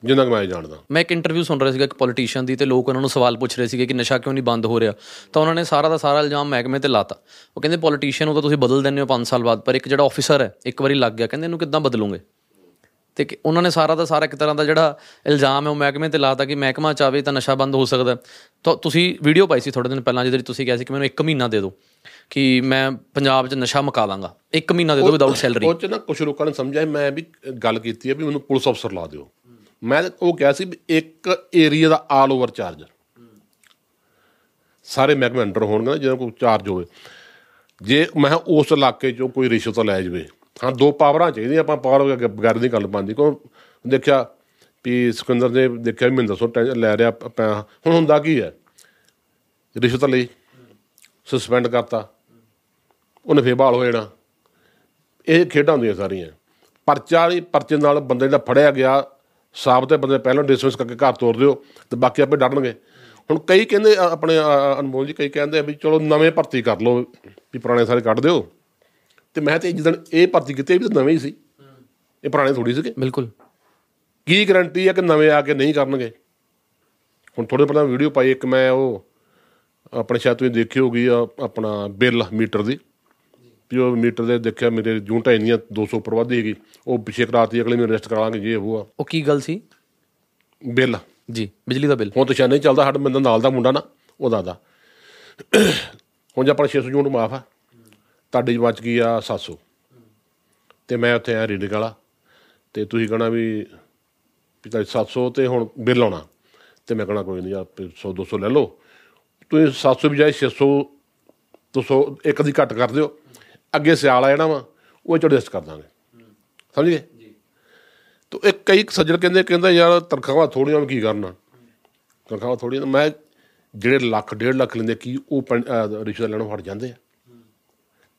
ਜਿੰਨਾ ਕਿ ਮੈਂ ਜਾਣਦਾ। ਮੈਂ ਇੱਕ ਇੰਟਰਵਿਊ ਸੁਣ ਰਿਹਾ ਸੀਗਾ ਇੱਕ ਪੋਲੀਟੀਸ਼ੀਅਨ ਦੀ ਤੇ ਲੋਕ ਉਹਨਾਂ ਨੂੰ ਸਵਾਲ ਪੁੱਛ ਰਹੇ ਸੀਗੇ ਕਿ ਨਸ਼ਾ ਕਿਉਂ ਨਹੀਂ ਬੰਦ ਹੋ ਰਿਹਾ। ਤਾਂ ਉਹਨਾਂ ਨੇ ਸਾਰਾ ਦਾ ਸਾਰਾ ਇਲਜ਼ਾਮ ਮਹਿਕਮੇ ਤੇ ਲਾਤਾ। ਉਹ ਕਹਿੰਦੇ ਪੋਲੀਟੀਸ਼ੀਅਨ ਉਹ ਤਾਂ ਤੁਸੀਂ ਬਦਲ ਦਿੰਦੇ ਹੋ 5 ਸਾਲ ਬਾਅਦ ਪਰ ਇੱਕ ਜਿਹੜਾ ਆਫੀਸਰ ਹੈ ਇੱਕ ਵਾਰੀ ਲੱਗ ਗਿਆ। ਕਹਿੰਦੇ ਇਹਨੂੰ ਕਿੱਦਾਂ ਬਦਲੂਗੇ? ਤੇ ਕਿ ਉਹਨਾਂ ਨੇ ਸਾਰਾ ਦਾ ਸਾਰਾ ਇੱਕ ਤਰ੍ਹਾਂ ਦਾ ਜਿਹੜਾ ਇਲਜ਼ਾਮ ਹੈ ਉਹ ਮਹਿਕਮੇ ਤੇ ਲਾਤਾ ਕਿ ਮਹਿਕਮਾ ਚਾਵੇ ਤਾਂ ਨਸ਼ਾ ਬੰਦ ਹੋ ਸਕਦਾ ਹੈ। ਤਾਂ ਤੁਸੀਂ ਵੀਡੀਓ ਪਾਈ ਸੀ ਥੋੜੇ ਦਿਨ ਪਹਿਲਾਂ ਜਿਹਦੇ ਵਿੱਚ ਤੁਸੀਂ ਕਿਹਾ ਸੀ ਕਿ ਮੈਨੂੰ 1 ਮਹੀਨਾ ਦੇ ਦਿਓ। ਕਿ ਮੈਂ ਪੰਜਾਬ 'ਚ ਨਸ਼ਾ ਮੁਕਾ ਦਾਂਗਾ 1 ਮਹੀਨਾ ਦੇ ਦਿਓ ਵਿਦਆਊਟ ਸੈਲਰੀ ਉਹ ਚ ਨਾ ਕੁਝ ਲੋਕਾਂ ਨੇ ਸਮਝਿਆ ਮੈਂ ਵੀ ਗੱਲ ਕੀਤੀ ਹੈ ਵੀ ਮੈਨੂੰ ਪੁਲਿਸ ਅਫਸਰ ਲਾ ਦਿਓ। ਮੈਂ ਉਹ ਕਿਹਾ ਸੀ ਇੱਕ ਏਰੀਆ ਦਾ ਆਲ ਓਵਰ ਚਾਰਜ ਸਾਰੇ ਮਹਿਕਮੇ ਅੰਡਰ ਹੋਣਗੇ ਨਾ ਜਿਹਦਾ ਕੋਈ ਚਾਰਜ ਹੋਵੇ। ਜੇ ਮੈਂ ਉਸ ਇਲਾਕੇ 'ਚੋਂ ਕੋਈ ਰਿਸ਼ਵਤ ਲੈ ਜਾਵੇ ਹਾਂ ਦੋ ਪਾਵਰਾਂ ਚਾਹੀਦੀਆਂ ਆਪਾਂ ਪਾਵਰ ਬਗੈਰ ਦੀ ਗੱਲ ਬਣਦੀ। ਕੋ ਦੇਖਿਆ ਵੀ ਸਿਕੰਦਰ ਨੇ ਦੇਖਿਆ ਦੱਸੋ ਟੈਂ- ਲੈ ਰਿਹਾ ਹੁਣ ਹੁੰਦਾ ਕੀ ਹੈ? ਰਿਸ਼ਵਤ ਲਈ। ਸਸਪੈਂਡ ਕਰਤਾ। ਉਹਨੇ ਫੇਰ ਬਹਾਲ ਹੋ ਜਾਣਾ। ਇਹ ਖੇਡਾਂ ਹੁੰਦੀਆਂ ਸਾਰੀਆਂ। ਪਰਚਾ ਵਾਲੀ ਪਰਚੇ ਨਾਲ ਬੰਦੇ ਜਿਹੜਾ ਫੜਿਆ ਗਿਆ ਸਾਬਤੇ ਬੰਦੇ ਪਹਿਲਾਂ ਡਿਸਮਿਸ ਕਰਕੇ ਘਰ ਤੋਰ ਦਿਓ ਤੇ ਬਾਕੀ ਆਪੇ ਡਰਨਗੇ। ਹੁਣ ਕਈ ਕਹਿੰਦੇ ਆਪਣੇ ਅਨਮੋਲ ਜੀ ਕਈ ਕਹਿੰਦੇ ਆ ਵੀ ਚਲੋ ਨਵੇਂ ਭਰਤੀ ਕਰ ਲਓ ਵੀ ਪੁਰਾਣੇ ਸਾਰੇ ਕੱਢ ਦਿਓ। ਤੇ ਮੈਂ ਤੇ ਜਿੱਦਣ ਇਹ ਭਰਤੀ ਕੀਤੀ ਇਹ ਵੀ ਤਾਂ ਨਵੇਂ ਹੀ ਸੀ। ਇਹ ਪੁਰਾਣੇ ਥੋੜੀ ਸੀਗੇ। ਬਿਲਕੁਲ। ਕੀ ਗਰੰਟੀ ਹੈ ਕਿ ਨਵੇਂ ਆ ਕੇ ਨਹੀਂ ਕਰਨਗੇ? ਹੁਣ ਥੋੜੇ ਪਹਿਲਾਂ ਵੀਡੀਓ ਪਾਈ ਇੱਕ ਮੈਂ ਉਹ ਆਪਣੇ ਸ਼ਾਇਦ ਤੁਸੀਂ ਦੇਖੀ ਹੋਗੀ ਆ ਆਪਣਾ ਬਿੱਲ ਮੀਟਰ ਦੀ। ਵੀ ਉਹ ਮੀਟਰ ਦੇ ਦੇਖਿਆ ਮੇਰੇ ਜੂਨਟਾਂ ਇੰਨੀਆਂ 200 ਉੱਪਰ ਵੱਧ ਹੈਗੀ ਉਹ ਪਿੱਛੇ ਕਰਾਤੀ ਅਗਲੇ ਨੂੰ ਅਰੈਸਟ ਕਰਾਵਾਂਗੇ ਜੇ ਉਹ ਆ। ਉਹ ਕੀ ਗੱਲ ਸੀ? ਬਿੱਲ। ਜੀ ਬਿਜਲੀ ਦਾ ਬਿੱਲ। ਹੁਣ ਤਾਂ ਸ਼ਾਇਦ ਨਹੀਂ ਚੱਲਦਾ ਸਾਡੇ ਬੰਦਾ ਨਾਲ ਦਾ ਮੁੰਡਾ ਨਾ ਉਹਦਾ ਦਾ। ਹੁਣ ਜੇ ਆਪਣਾ 600 ਯੂਨਿਟ ਮਾਫ ਆ ਤੁਹਾਡੀ ਬਚ ਗਈ ਆ 700 ਤੇ ਮੈਂ ਉੱਥੇ ਆ ਰੀਡਿੰਗ ਵਾਲਾ ਤੇ ਤੁਸੀਂ ਕਹਣਾ ਵੀ ਤੁਹਾਡੀ 700 ਤੇ ਹੁਣ ਬਿੱਲ ਆਉਣਾ। ਤੇ ਮੈਂ ਕਹਣਾ ਕੋਈ ਨਹੀਂ ਆ 100 200 ਲੈ ਲਓ। ਤੁਸੀਂ 700 ਬਜਾਏ 600 200 ਇੱਕ ਦੀ ਘੱਟ ਕਰ ਦਿਓ। ਅੱਗੇ ਸਿਆਲ ਆ ਜਾਣਾ ਵਾ ਉਹ ਚ ਐਡਜਸਟ ਕਰ ਦਾਂਗੇ। ਸਮਝ? ਗਏ ਤੋ ਇੱਕ ਕਈ ਸੱਜਣ ਕਹਿੰਦੇ ਕਹਿੰਦਾ ਯਾਰ ਤਨਖਾਹਾਂ ਥੋੜੀਆਂ ਕੀ ਕਰਨਾ? ਤਨਖਾਹਾਂ ਥੋੜੀਆਂ ਮੈਂ ਜਿਹੜੇ ਲੱਖ ਡੇਢ ਲੱਖ ਲੈਂਦੇ ਕੀ ਉਹ ਰਿਸ਼ਵਤ ਲੈਣੋਂ ਹਟ ਜਾਂਦੇ ਆ?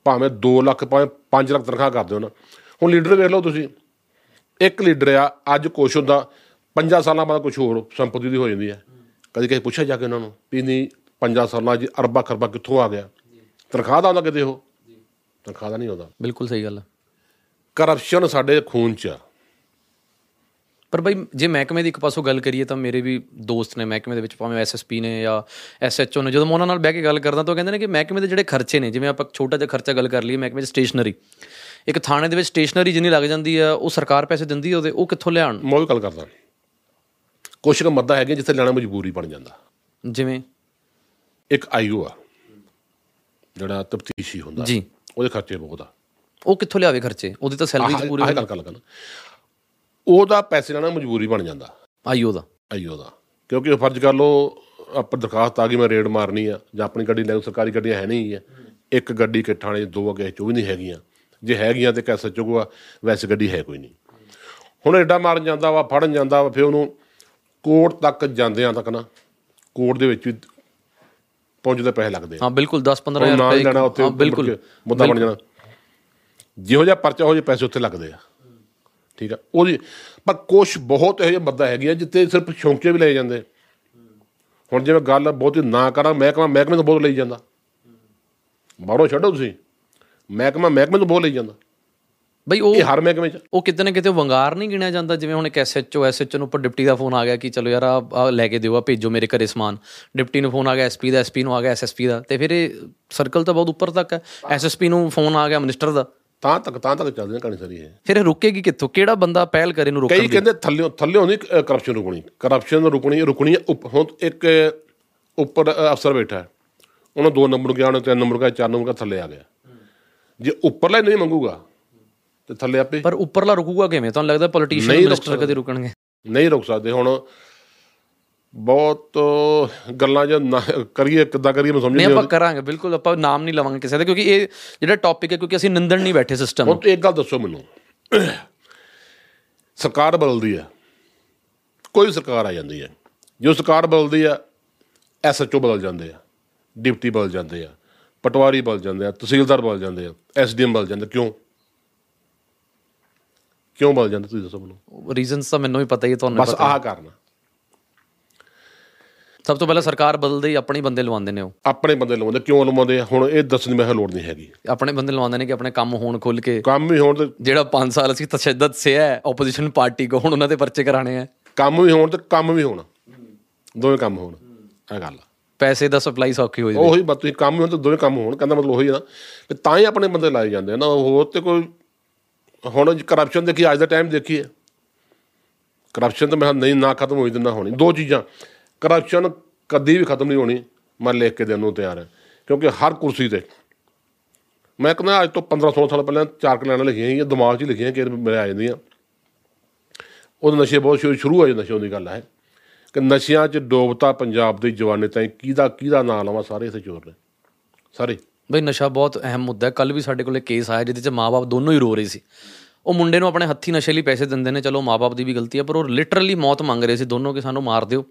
ਭਾਵੇਂ 2 ਲੱਖ ਭਾਵੇਂ 5 ਲੱਖ ਤਨਖਾਹ ਕਰ ਦਿਓ ਨਾ। ਹੁਣ ਲੀਡਰ ਵੇਖ ਲਓ ਤੁਸੀਂ ਇੱਕ ਲੀਡਰ ਆ ਅੱਜ ਕੁਛ ਹੁੰਦਾ 5 ਸਾਲਾਂ ਬਾਅਦ ਕੁਝ ਹੋਰ ਸੰਪਤੀ ਦੀ ਹੋ ਜਾਂਦੀ ਹੈ ਕਦੀ ਕਦੇ ਪੁੱਛਿਆ ਜਾ ਕੇ ਉਹਨਾਂ ਨੂੰ ਵੀ ਨਹੀਂ 5 ਸਾਲਾਂ 'ਚ ਅਰਬਾਂ ਖਰਬਾਂ ਕਿੱਥੋਂ ਆ ਗਿਆ? ਤਨਖਾਹ ਦਾ ਆਉਂਦਾ ਕਿਤੇ ਉਹ? ਤਨਖਾਹ ਦਾ ਨਹੀਂ ਆਉਂਦਾ। ਬਿਲਕੁਲ ਸਹੀ ਗੱਲ ਹੈ ਕਰਪਸ਼ਨ ਸਾਡੇ ਖੂਨ 'ਚ ਆ। ਪਰ ਬਈ ਜੇ ਮਹਿਕਮੇ ਦੀ ਇੱਕ ਪਾਸੋਂ ਗੱਲ ਕਰੀਏ ਤਾਂ ਮੇਰੇ ਵੀ ਦੋਸਤ ਨੇ ਮਹਿਕਮੇ ਦੇ ਵਿੱਚ ਭਾਵੇਂ ਐਸਐਸਪੀ ਨੇ ਜਾਂ ਐਸਐਚਓ ਨੇ ਜਦੋਂ ਮੈਂ ਉਹਨਾਂ ਨਾਲ ਬਹਿ ਕੇ ਗੱਲ ਕਰਦਾ ਤਾਂ ਉਹ ਕਹਿੰਦੇ ਨੇ ਕਿ ਮਹਿਕਮੇ ਦੇ ਜਿਹੜੇ ਖਰਚੇ ਨੇ ਜਿਵੇਂ ਆਪਾਂ ਛੋਟਾ ਜਿਹਾ ਖਰਚਾ ਗੱਲ ਕਰ ਲਈਏ ਮਹਿਕਮੇ 'ਚ ਸਟੇਸ਼ਨਰੀ ਇੱਕ ਥਾਣੇ ਦੇ ਵਿੱਚ ਸਟੇਸ਼ਨਰੀ ਜਿੰਨੀ ਲੱਗ ਜਾਂਦੀ ਆ ਉਹ ਸਰਕਾਰ ਪੈਸੇ ਦਿੰਦੀ ਆ ਉਹਦੇ ਉਹ ਕਿੱਥੋਂ ਲਿਆਉਣ? ਮੈਂ ਉਹ ਵੀ ਗੱਲ ਕਰਦਾ। ਕੁਛ ਕੁ ਮੱਦਾ ਹੈਗੇ ਜਿੱਥੇ ਲੈਣਾ ਮਜਬੂਰੀ ਬਣ ਜਾਂਦਾ। ਜਿਵੇਂ? ਇੱਕ ਆਈਓ ਆ ਜਿਹੜਾ ਤਫਤੀਸ਼ੀ ਹੁੰਦਾ। ਜੀ। ਉਹਦੇ ਖਰਚੇ ਬਹੁਤ ਆ। ਉਹ ਕਿੱਥੋਂ ਲਿਆਵੇ ਖਰਚੇ? ਉਹਦੀ ਤਾਂ ਸੈਲਰੀ ਚ ਪੂਰੀ ਆਹ ਗੱਲ ਕਰ ਲਗਾ ਉਹਦਾ ਪੈਸੇ ਲੈਣਾ ਮਜਬੂਰੀ ਬਣ ਜਾਂਦਾ। ਆਈਓ ਦਾ। ਆਈਓ ਦਾ। ਕਿਉਂਕਿ ਫਰਜ਼ ਕਰ ਲਓ ਆਪਾਂ ਦਰਖਾਸਤ ਆ ਗਈ ਮੈਂ ਰੇਡ ਮਾਰਨੀ ਆ ਜਾਂ ਆਪਣੀ ਗੱਡੀ ਲੈ ਸਰਕਾਰੀ ਗੱਡੀਆਂ ਹੈ ਨਹੀਂ ਆ ਇੱਕ ਗੱਡੀ ਕਿ ਥਾਣੇ ਦੋ ਅੱਗੇ ਚੋ ਵੀ ਨਹੀਂ ਹੈਗੀਆਂ। ਜੇ ਹੈਗੀਆਂ ਤੇ ਕੈਸੇ ਚੁਗਵਾ ਵੈਸੇ ਗੱਡੀ ਹੈ ਕੋਈ ਨਹੀਂ। ਹੁਣ ਐਡਾ ਮਾਰਨ ਜਾਂਦਾ ਵਾ ਫੜਨ ਜਾਂਦਾ ਵਾ ਫਿਰ ਉਹਨੂੰ ਕੋਰਟ ਤੱਕ ਜਾਂਦਿਆਂ ਤੱਕ ਨਾ ਕੋਰਟ ਦੇ ਵਿੱਚ ਵੀ ਪਹੁੰਚਦੇ ਪੈਸੇ ਲੱਗਦੇ ਹਾਂ ਬਿਲਕੁਲ 10 ਉਹ 15000 ਨਾਲ ਰੁਪਏ ਲੈਣਾ ਉੱਥੇ ਹਾਂ ਬਿਲਕੁਲ। ਮੁੱਦਾ ਬਣ ਜਾਣਾ। ਜਿਹੋ ਜਿਹਾ ਪਰਚਾ ਹੋ ਜੇ ਪੈਸੇ ਉੱਥੇ ਲੱਗਦੇ ਆ। ਠੀਕ ਆ? ਉਹਦੀ ਪਰ ਕੁਛ ਬਹੁਤ ਇਹੋ ਜਿਹੇ ਬੰਦਾ ਹੈਗੇ ਆ ਜਿੱਤੇ ਸਿਰਫ ਸ਼ੌਂਕੇ ਵੀ ਲਏ ਜਾਂਦੇ। ਹੁਣ ਜਿਵੇਂ ਗੱਲ ਬਹੁਤੀ ਨਾ ਕਰਾਂ ਮਹਿਕਮਾ ਮਹਿਕਮੇ ਤੋਂ ਬਹੁਤ ਲਈ ਜਾਂਦਾ। ਬਾਹਰੋਂ ਛੱਡੋ ਤੁਸੀਂ। ਮਹਿਕਮਾ ਮਹਿਕਮੇ ਤੋਂ ਬਹੁਤ ਲਈ ਜਾਂਦਾ। ਬਈ ਉਹ ਇਹ ਹਰ ਮਹਿਕਮੇ 'ਚ। ਉਹ ਕਿਤੇ ਨਾ ਕਿਤੇ ਵੰਗਾਰ ਨਹੀਂ ਗਿਣਿਆ ਜਾਂਦਾ ਜਿਵੇਂ ਹੁਣ ਇੱਕ ਐਸਐਚਓ ਐਸਐਚਓ ਨੂੰ ਉੱਪਰ ਡਿਪਟੀ ਦਾ ਫੋਨ ਆ ਗਿਆ ਕਿ ਚਲੋ ਯਾਰ ਆ ਲੈ ਕੇ ਦਿਓ ਆ ਭੇਜੋ ਮੇਰੇ ਘਰੇ ਸਮਾਨ। ਡਿਪਟੀ ਨੂੰ ਫੋਨ ਆ ਗਿਆ ਐਸਪੀ ਦਾ ਐਸਪੀ ਨੂੰ ਆ ਗਿਆ ਐਸਐਸਪੀ ਦਾ। ਤੇ ਫਿਰ ਇਹ ਸਰਕਲ ਤਾਂ ਬਹੁਤ ਉੱਪਰ ਤੱਕ ਹੈ। ਐਸਐਸਪੀ ਨੂੰ ਫੋਨ ਆ ਗਿਆ ਮਿਨਿਸਟਰ ਦਾ। ਤਾਂ ਤੱਕ ਤਾਂ ਤੱਕ ਚੱਲਦੀ ਨਾ ਕਹਾਣੀ ਸਾਰੀ ਇਹ। ਫਿਰ ਇਹ ਰੁਕੇਗੀ ਕਿੱਥੋਂ? ਕਿਹੜਾ ਬੰਦਾ ਪਹਿਲ ਕਰੇ ਨੂੰ ਰੋਕਣ ਕਈ ਕਹਿੰਦੇ ਥੱਲੇ ਥੱਲੇ ਨਹੀਂ ਕਰਪਸ਼ਨ ਰੁਕਣੀ। ਕਰਪਸ਼ਨ ਰੁਕਣੀ ਰੁਕਣੀ ਹੁਣ ਇੱਕ ਉੱਪਰ ਅਫਸਰ ਬੈਠਾ ਹੈ। ਉਹਨੂੰ ਦੋ ਨੰਬਰ ਗਿਆ ਉਹਨੇ ਤਿੰਨ ਨੰਬਰ ਗਿਆ ਚਾਰ ਨੰਬਰ ਗਿਆ ਥੱਲੇ ਆ ਗਿਆ। ਜੇ ਉੱਪਰਲਾ ਨਹੀਂ ਮੰਗੂਗਾ ਤੇ ਥੱਲੇ ਆਪੇ। ਪਰ ਉੱਪਰਲਾ ਰੁਕੂਗਾ ਕਿਵੇਂ? ਤੁਹਾਨੂੰ ਲੱਗਦਾ ਪੋਲੀਟੀਸ਼ੀਅਨ ਮਿਨਿਸਟਰ ਕਦੇ ਰੁਕਣਗੇ? ਨਹੀਂ ਰੁਕ ਸਕਦੇ। ਹੁਣ ਬਹੁਤ ਗੱਲਾਂ ਜੇ ਕਰੀਏ ਕਿੱਦਾਂ ਕਰੀਏ ਮੈਂ ਸਮਝ ਨਹੀਂ ਆਪਾਂ ਕਰਾਂਗੇ ਬਿਲਕੁਲ ਆਪਾਂ ਨਾਮ ਨਹੀਂ ਲਵਾਂਗੇ ਕਿਸੇ ਦਾ ਕਿਉਂਕਿ ਇਹ ਜਿਹੜਾ ਟੌਪਿਕ ਹੈ ਕਿਉਂਕਿ ਅਸੀਂ ਨਿੰਦਣ ਨਹੀਂ ਬੈਠੇ ਸਿਸਟਮ ਹੁਣ ਇੱਕ ਗੱਲ ਦੱਸੋ ਮੈਨੂੰ। ਸਰਕਾਰ ਬਦਲਦੀ ਹੈ। ਕੋਈ ਸਰਕਾਰ ਆ ਜਾਂਦੀ ਹੈ। ਜੋ ਸਰਕਾਰ ਬਦਲਦੀ ਆ ਐਸਐਚਓ ਬਦਲ ਜਾਂਦੇ ਆ ਡਿਪਟੀ ਬਦਲ ਜਾਂਦੇ ਆ ਪਟਵਾਰੀ ਬਦਲ ਜਾਂਦੇ ਆ ਤਹਿਸੀਲਦਾਰ ਬਦਲ ਜਾਂਦੇ ਆ ਐਸਡੀਐਮ ਬਦਲ ਜਾਂਦੇ ਕਿਉਂ? ਕਿਉਂ ਬਦਲ ਜਾਂਦੇ ਤੁਸੀਂ ਦੱਸੋ ਮੈਨੂੰ? ਰੀਜ਼ਨਸ ਤਾਂ ਮੈਨੂੰ ਵੀ ਪਤਾ ਹੀ ਤੁਹਾਨੂੰ ਬਸ ਆਹ ਕਾਰਨ। ਸਭ ਤੋਂ ਪਹਿਲਾਂ ਸਰਕਾਰ ਬਦਲਦੇ ਆਪਣੇ ਬੰਦੇ ਲਵਾਉਂਦੇ ਨੇ ਉਹ। ਆਪਣੇ ਬੰਦੇ ਲਵਾਉਂਦੇ ਕਿਉਂ ਲਵਾਉਂਦੇ ਹੁਣ ਇਹ ਦੱਸਣ ਦੀ ਮੈਂ ਕਿਹਾ ਲੋੜ ਨਹੀਂ ਹੈਗੀ। ਆਪਣੇ ਬੰਦੇ ਲਵਾਉਂਦੇ ਨੇ ਕਿ ਆਪਣੇ ਕੰਮ ਹੋਣ ਖੁੱਲ ਕੇ। ਕੰਮ ਵੀ ਹੋਣ ਤੇ ਜਿਹੜਾ 5 ਸਾਲ ਅਸੀਂ ਤਸ਼ੱਦਦ ਸਿਆ ਹੈ ਆਪੋਜੀਸ਼ਨ ਪਾਰਟੀ ਕੋ ਹੁਣ ਉਹਨਾਂ ਦੇ ਪਰਚੇ ਕਰਾਣੇ ਆ। ਕੰਮ ਵੀ ਹੋਣ ਤੇ ਕੰਮ ਵੀ ਹੋਣ। ਦੋਵੇਂ ਕੰਮ ਹੋਣ ਇਹ ਗੱਲ ਪੈਸੇ ਦਾ ਸਪਲਾਈ ਸੌਖੀ ਹੋ ਜਾਵੇ। ਉਹੀ ਬਾਤ ਤੁਸੀਂ ਕੰਮ ਹੋਣ ਤੇ ਦੋਵੇਂ ਕੰਮ ਹੋਣ ਕਹਿੰਦਾ ਮਤਲਬ ਉਹੀ ਆ ਤਾਂ ਹੀ ਆਪਣੇ ਬੰਦੇ ਲਾਏ ਜਾਂਦੇ ਆ ਨਾ ਹੋਰ ਤੇ ਕੋਈ ਹੁਣ ਕਰਪਸ਼ਨ ਦੇਖੀ, ਅੱਜ ਦਾ ਟਾਈਮ ਦੇਖੀਏ ਕਰਪਸ਼ਨ ਤਾਂ ਮੈਂ ਕਿਹਾ ਨਹੀਂ, ਨਾ ਖਤਮ ਹੋਈ ਦਿੰਦਾ ਹੋਣੀ। ਦੋ ਚੀਜ਼ਾਂ। ਕਰਪਸ਼ਨ ਕਦੀ ਵੀ ਖਤਮ ਨਹੀਂ ਹੋਣੀ, ਮੈਂ ਲਿਖ ਕੇ ਦੇਣ ਨੂੰ ਤਿਆਰ ਹਾਂ। ਕਿਉਂਕਿ ਹਰ ਕੁਰਸੀ ਤੇ ਮੈਂ ਕਹਿੰਦਾ, ਅੱਜ ਤੋਂ 15 16 ਸਾਲ ਪਹਿਲਾਂ ਚਾਰ ਕਲਾਣਾ ਲਿਖੀਆਂ ਸੀ ਦਿਮਾਗ 'ਚ ਹੀ ਲਿਖੀਆਂ ਕਿ ਮੇਰੇ ਆ ਜਾਂਦੀਆਂ। ਉਹ ਨਸ਼ੇ ਬਹੁਤ ਸ਼ੁਰੂ ਸ਼ੁਰੂ ਹੋਏ ਨਸ਼ਿਆਂ ਦੀ ਗੱਲ ਹੈ। ਕਿ ਨਸ਼ਿਆਂ 'ਚ ਡੋਬਤਾ ਪੰਜਾਬ ਦੀ ਜਵਾਨੀ ਤਾਈਂ, ਕਿਹਦਾ ਕਿਹਦਾ ਨਾਂ ਲਵਾਂ, ਸਾਰੇ ਇਥੇ ਚੋਰ ਨੇ। ਸਾਰੇ। ਬਈ ਨਸ਼ਾ ਬਹੁਤ ਅਹਿਮ ਮੁੱਦਾ ਹੈ। ਕੱਲ ਵੀ ਸਾਡੇ ਕੋਲੇ ਕੇਸ ਆਇਆ ਜਿਹਦੇ ਚ ਮਾਪੇ ਦੋਨੋਂ ਹੀ ਰੋ ਰਹੇ ਸੀ। ਉਹ ਮੁੰਡੇ ਨੂੰ ਆਪਣੇ ਹੱਥੀ ਨਸ਼ੇ ਲਈ ਪੈਸੇ ਦਿੰਦੇ ਨੇ, ਚਲੋ ਮਾਪੇ ਦੀ ਵੀ ਗਲਤੀ ਹੈ, ਪਰ ਉਹ ਲਿਟਰਲੀ ਮੌਤ ਮੰਗ ਰਹੇ ਸੀ। ਦੋਨੋਂ ਕਿ ਸਾਨੂੰ ਮਾਰ ਦਿਓ।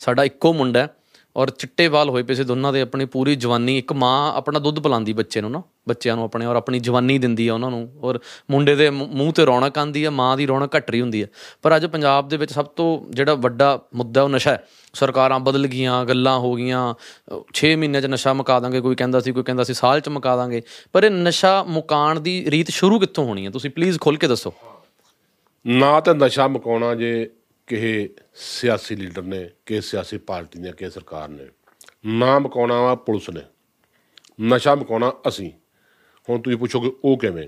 ਸਾਡਾ ਇੱਕੋ ਮੁੰਡਾ ਹੈ। ਔਰ ਚਿੱਟੇ ਵਾਲ ਹੋਏ ਪਏ ਸੀ ਦੋਨਾਂ ਦੇ, ਆਪਣੀ ਪੂਰੀ ਜਵਾਨੀ, ਇੱਕ ਮਾਂ ਆਪਣਾ ਦੁੱਧ ਪਿਲਾਉਂਦੀ ਬੱਚੇ ਨੂੰ ਨਾ, ਬੱਚਿਆਂ ਨੂੰ ਆਪਣੇ, ਔਰ ਆਪਣੀ ਜਵਾਨੀ ਦਿੰਦੀ ਆ ਉਹਨਾਂ ਨੂੰ, ਔਰ ਮੁੰਡੇ ਦੇ ਮੂੰਹ ਮੂੰਹ ਤੇ ਰੌਣਕ ਆਂਦੀ ਹੈ ਮਾਂ ਦੀ ਰੌਣਕ ਘਟ ਰਹੀ ਹੁੰਦੀ ਹੈ ਪਰ ਅੱਜ ਪੰਜਾਬ ਦੇ ਵਿੱਚ ਸਭ ਤੋਂ ਜਿਹੜਾ ਵੱਡਾ ਮੁੱਦਾ ਉਹ ਨਸ਼ਾ ਹੈ। ਸਰਕਾਰਾਂ ਬਦਲ ਗਈਆਂ, ਗੱਲਾਂ ਹੋ ਗਈਆਂ 6 ਮਹੀਨਿਆਂ 'ਚ ਨਸ਼ਾ ਮੁਕਾ ਦਾਂਗੇ, ਕੋਈ ਕਹਿੰਦਾ ਸੀ, ਕੋਈ ਕਹਿੰਦਾ ਸੀ, ਸਾਲ 'ਚ ਮੁਕਾ ਦਾਂਗੇ। ਪਰ ਇਹ ਨਸ਼ਾ ਮੁਕਾਣ ਦੀ ਰੀਤ ਸ਼ੁਰੂ ਕਿੱਥੋਂ ਹੋਣੀ ਹੈ ਤੁਸੀਂ ਪਲੀਜ਼ ਖੁੱਲ ਕੇ ਦੱਸੋ। ਨਾ ਤਾਂ ਨਸ਼ਾ ਮੁਕਾਉਣਾ ਜੇ ਕਿਸੇ ਸਿਆਸੀ ਲੀਡਰ ਨੇ ਕਿਸੇ ਸਿਆਸੀ ਪਾਰਟੀ ਨੇ ਕਿਸੇ ਸਰਕਾਰ ਨੇ। ਨਾ ਮੁਕਾਉਣਾ ਵਾ ਪੁਲਿਸ ਨੇ, ਨਸ਼ਾ ਮੁਕਾਉਣਾ ਅਸੀਂ। ਹੁਣ ਤੁਸੀਂ ਪੁੱਛੋਗੇ ਉਹ ਕਿਵੇਂ?